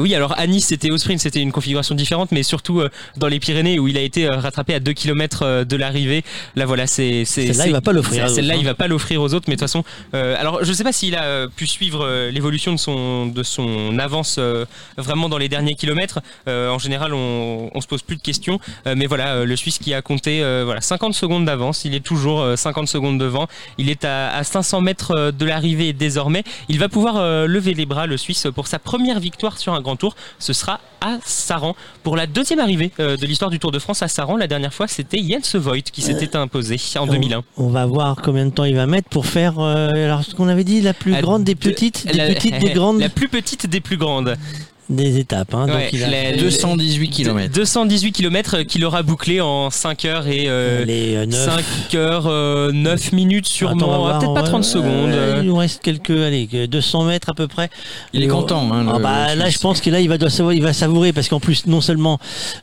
Speaker 4: oui, alors à Nice, c'était au sprint, c'était une configuration différente, mais surtout dans les Pyrénées où il a été rattrapé à 2 km de l'arrivée. Là, voilà, c'est.
Speaker 1: Celle-là, il va pas l'offrir
Speaker 4: Celle-là,
Speaker 1: autres,
Speaker 4: il
Speaker 1: hein.
Speaker 4: va pas l'offrir aux autres, mais de toute façon, alors je sais pas s'il a pu suivre euh, l'évolution de son, de son avance euh, vraiment dans les derniers kilomètres. Euh, en général, on, on se pose plus de questions, Euh, mais voilà, le Suisse qui a compté voilà 50 secondes d'avance, il est toujours euh, 50 secondes devant. Il est à, à 500 mètres de l'arrivée désormais. Il va pouvoir lever les bras, le Suisse, pour sa première victoire sur un grand tour. Ce sera à Saran pour la deuxième arrivée de l'histoire du Tour de France à Saran. La dernière fois, c'était Jens Voigt qui s'était imposé en 2001.
Speaker 1: On va voir combien de temps il va mettre pour faire, euh, alors ce qu'on avait dit, la plus grande des
Speaker 4: deux-
Speaker 1: petites, des
Speaker 4: la-
Speaker 1: petites, des (laughs) grandes,
Speaker 4: La plus petite des plus grandes.
Speaker 1: Des étapes. hein. Donc
Speaker 4: Ouais,
Speaker 1: il a
Speaker 4: les-
Speaker 1: fait
Speaker 2: 218 km.
Speaker 4: 218 km qu'il aura bouclé en 5 heures et euh,
Speaker 1: les euh, neuf.
Speaker 4: 5 heures euh, 9 minutes sûrement,
Speaker 1: voir,
Speaker 4: peut-être pas
Speaker 1: ouais,
Speaker 4: 30
Speaker 1: ouais,
Speaker 4: secondes.
Speaker 1: il nous reste quelques, allez, que 200 mètres à peu près.
Speaker 2: Il est content, hein,
Speaker 1: Ah
Speaker 2: le-
Speaker 1: bah,
Speaker 2: le
Speaker 1: là, je pense que là, il va, doit savourer, il va savourer parce qu'en plus, non seulement,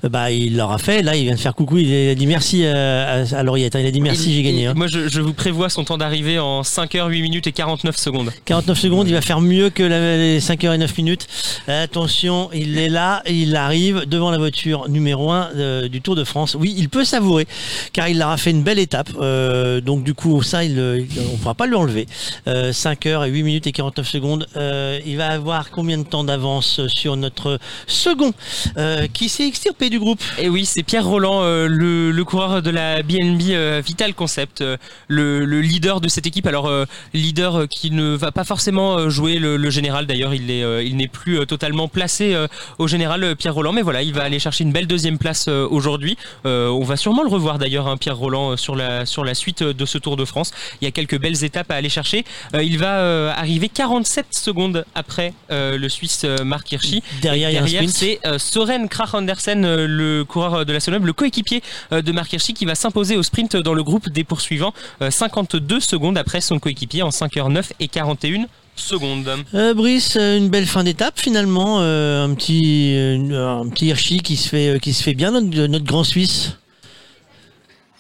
Speaker 1: euh, bah, il l'aura fait, là, il vient de faire coucou, il a dit merci à, à, à Lauriette, hein. il a dit merci, j'ai gagné.
Speaker 4: il-
Speaker 1: hein.
Speaker 4: Moi, je, je vous prévois son temps d'arrivée en 5 heures 8 minutes et 49 secondes.
Speaker 1: 49 secondes, il va faire mieux que la- les 5 heures et 9 minutes. Attention, il est là, il arrive devant la voiture numéro 1 du Tour de France. Oui, il peut savourer, car il aura fait une belle étape. Euh, donc du coup, ça, il, il- on ne pourra pas lui enlever. Euh, 5 heures et 8 minutes et 49 secondes. Euh, il va avoir combien de temps d'avance sur notre second, euh, qui s'est extirpé du groupe?
Speaker 4: Et oui, c'est Pierre Roland, euh, le, coureur de la BNB euh, Vital Concept, euh, le, le leader de cette équipe. Alors, euh, leader euh, qui ne va pas forcément euh, jouer le, général. D'ailleurs, il est, euh, il n'est plus euh, totalement placé euh, au général euh, Pierre Roland. Mais voilà, il va aller chercher une belle deuxième place euh, aujourd'hui. On va sûrement le revoir d'ailleurs, hein, Pierre Roland, sur la, sur la suite de ce Tour de France. Il y a quelques belles étapes à aller chercher. Il va arriver 47 secondes après le Suisse Marc Hirschi.
Speaker 1: Derrière, il y a un
Speaker 4: Derrière, c'est Soren Krach Andersen, le coureur de la Sonobe, le coéquipier de Marc Hirschi, qui va s'imposer au sprint dans le groupe des poursuivants, euh, 52 secondes après son coéquipier en 5h09 et 41 secondes.
Speaker 1: Euh, Brice, euh, une belle fin d'étape finalement, euh, un petit, euh, un petit Hirschi qui se fait, euh, qui se fait bien notre, notre grand Suisse.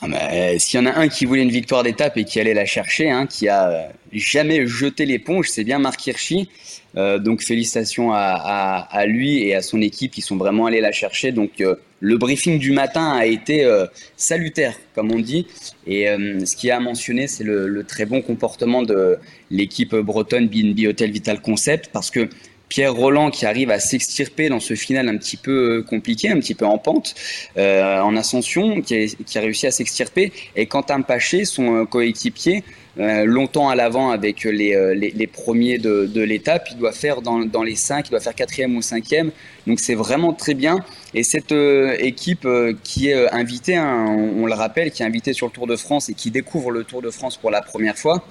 Speaker 3: Ah bah, euh, S'il y en a un qui voulait une victoire d'étape et qui allait la chercher, hein, qui a jamais jeté l'éponge, c'est bien Marc Hirschi. Euh, donc félicitations à, à- à lui et à son équipe qui sont vraiment allés la chercher. Donc euh, le briefing du matin a été euh, salutaire, comme on dit. Et euh, ce qui a mentionné, c'est le, le très bon comportement de l'équipe bretonne BNB Hotel Vital Concept, parce que Pierre Roland qui arrive à s'extirper dans ce final un petit peu euh, compliqué, un petit peu en pente, euh, en ascension, qui, a- réussi à s'extirper. Et Quentin Paché, son euh, coéquipier, longtemps à l'avant avec les, les, premiers de, de l'étape, il doit faire dans, dans les cinq, il doit faire quatrième ou cinquième. Donc c'est vraiment très bien. Et cette équipe qui est invitée, hein, on le rappelle, qui est invitée sur le Tour de France et qui découvre le Tour de France pour la première fois,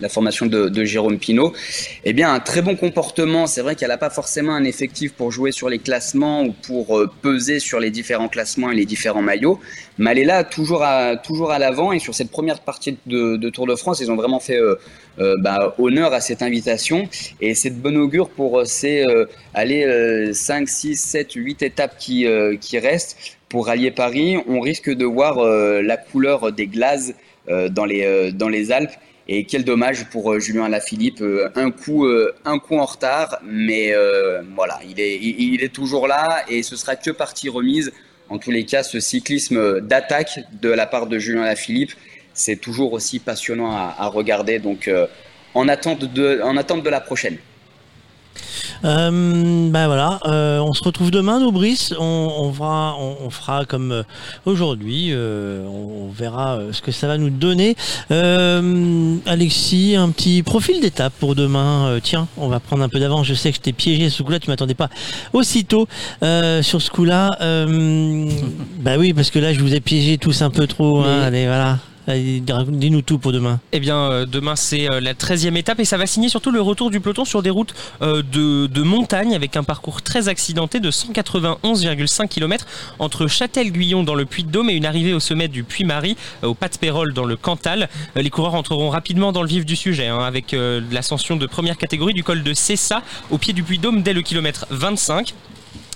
Speaker 3: la formation de, Jérôme Pinault. Eh bien, un très bon comportement. C'est vrai qu'elle n'a pas forcément un effectif pour jouer sur les classements ou pour euh, peser sur les différents classements et les différents maillots. Mais elle est là, toujours à, toujours à l'avant. Et sur cette première partie de, Tour de France, ils ont vraiment fait euh, euh, bah, honneur à cette invitation. Et c'est de bon augure pour ces allez, euh, 5, 6, 7, 8 étapes qui, qui restent. Pour rallier Paris, on risque de voir la couleur des glaces dans, les, dans les Alpes. Et quel dommage pour euh, Julien Alaphilippe, euh, un coup, euh, un coup en retard, mais voilà, il est, il, est toujours là et ce sera que partie remise. En tous les cas, ce cyclisme d'attaque de la part de Julien Alaphilippe, c'est toujours aussi passionnant à, regarder. Donc, en attente de, en attente de la prochaine.
Speaker 1: Euh, ben voilà, euh, on se retrouve demain, nous, Brice. On, on, fera, on, on fera comme euh, aujourd'hui. euh, on, on verra ce que ça va nous donner. Alexis, un petit profil d'étape pour demain. Tiens, on va prendre un peu d'avance. Je sais que je t'ai piégé ce coup-là. Tu m'attendais pas aussitôt sur ce coup-là. (laughs) Bah oui, parce que là, je vous ai piégé tous un peu trop. hein. Allez, voilà. Allez, Dis-nous tout pour demain.
Speaker 4: Eh bien, euh, demain, c'est euh, la 13e étape et ça va signer surtout le retour du peloton sur des routes euh, de, montagne avec un parcours très accidenté de 191,5 km entre Châtel-Guyon dans le Puy-de-Dôme et une arrivée au sommet du Puy-Marie euh, au Pas de Pérol dans le Cantal. Euh, les coureurs entreront rapidement dans le vif du sujet hein, avec euh, l'ascension de première catégorie du col de Cessa au pied du Puy-de-Dôme dès le kilomètre 25.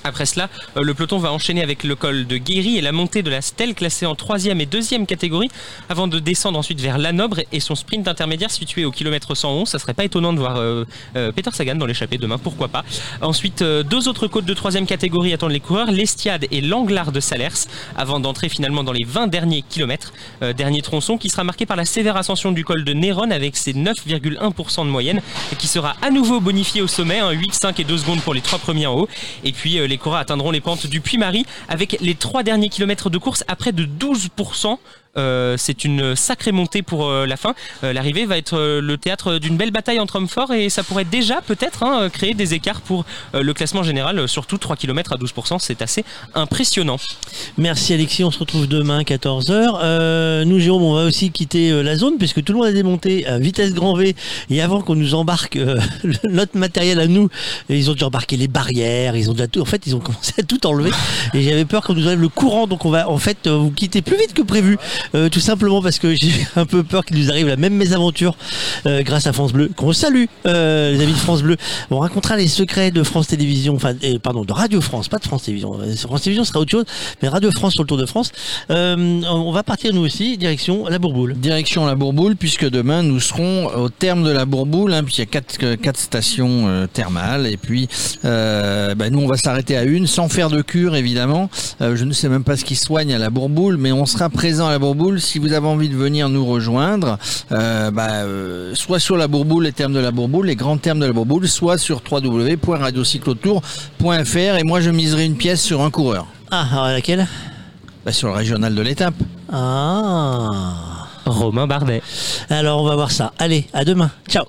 Speaker 4: Après cela, euh, le peloton va enchaîner avec le col de Guéry et la montée de la Stèle classée en troisième et deuxième catégorie avant de descendre ensuite vers Lanobre et son sprint intermédiaire situé au kilomètre 111. Ça serait pas étonnant de voir euh, euh, Peter Sagan dans l'échappée demain, pourquoi pas. Ensuite, deux autres côtes de troisième catégorie attendent les coureurs, l'Estiade et l'Anglard de Salers avant d'entrer finalement dans les 20 derniers kilomètres. Dernier tronçon qui sera marqué par la sévère ascension du col de Néron avec ses 9,1% de moyenne et qui sera à nouveau bonifié au sommet, hein, 8, 5 et 2 secondes pour les trois premiers en haut. Et puis les coureurs atteindront les pentes du Puy-Marie avec les trois derniers kilomètres de course à près de 12%. Euh, c'est une sacrée montée pour euh, la fin. Euh, L'arrivée va être le théâtre d'une belle bataille entre hommes forts et ça pourrait déjà peut-être hein, créer des écarts pour le classement général, surtout 3 km à 12%. C'est assez impressionnant.
Speaker 1: Merci Alexis, on se retrouve demain 14h. Euh, nous Jérôme, on va aussi quitter la zone puisque tout le monde a démonté à vitesse grand V et avant qu'on nous embarque (laughs) notre matériel à nous, ils ont déjà embarqué les barrières, ils ont déjà tout, en fait ils ont (laughs) commencé à tout enlever et j'avais peur qu'on nous enlève le courant donc on va en fait vous quitter plus vite que prévu euh, tout simplement parce que (laughs) j'ai un peu peur qu'il nous arrive la même mésaventure euh, grâce à France Bleu qu'on salue euh, les amis de France Bleu. On racontera les secrets de France Télévisions, enfin euh, pardon de Radio France, pas de France Télévisions. Euh, France Télévisions sera autre chose, mais Radio France sur le Tour de France. Euh, on va partir nous aussi direction la Bourboule.
Speaker 2: Direction la Bourboule, puisque demain nous serons au terme de la Bourboule, hein, puisqu'il y a quatre, quatre stations thermales, et puis bah, nous on va s'arrêter à une, sans faire de cure évidemment. Je ne sais même pas ce qui soigne à la Bourboule, mais on sera présent à la Bourboule. Si vous avez envie de venir nous rejoindre, euh, bah, euh, soit sur la Bourboule, les termes de la Bourboule, les grands termes de la Bourboule, soit sur www.radiocyclotour.fr, et moi je miserai une pièce sur un coureur.
Speaker 1: Ah, alors laquelle?
Speaker 2: Bah, Sur le régional de l'étape.
Speaker 1: Ah.
Speaker 4: Romain Bardet.
Speaker 1: Alors on va voir ça. Allez, à demain. Ciao.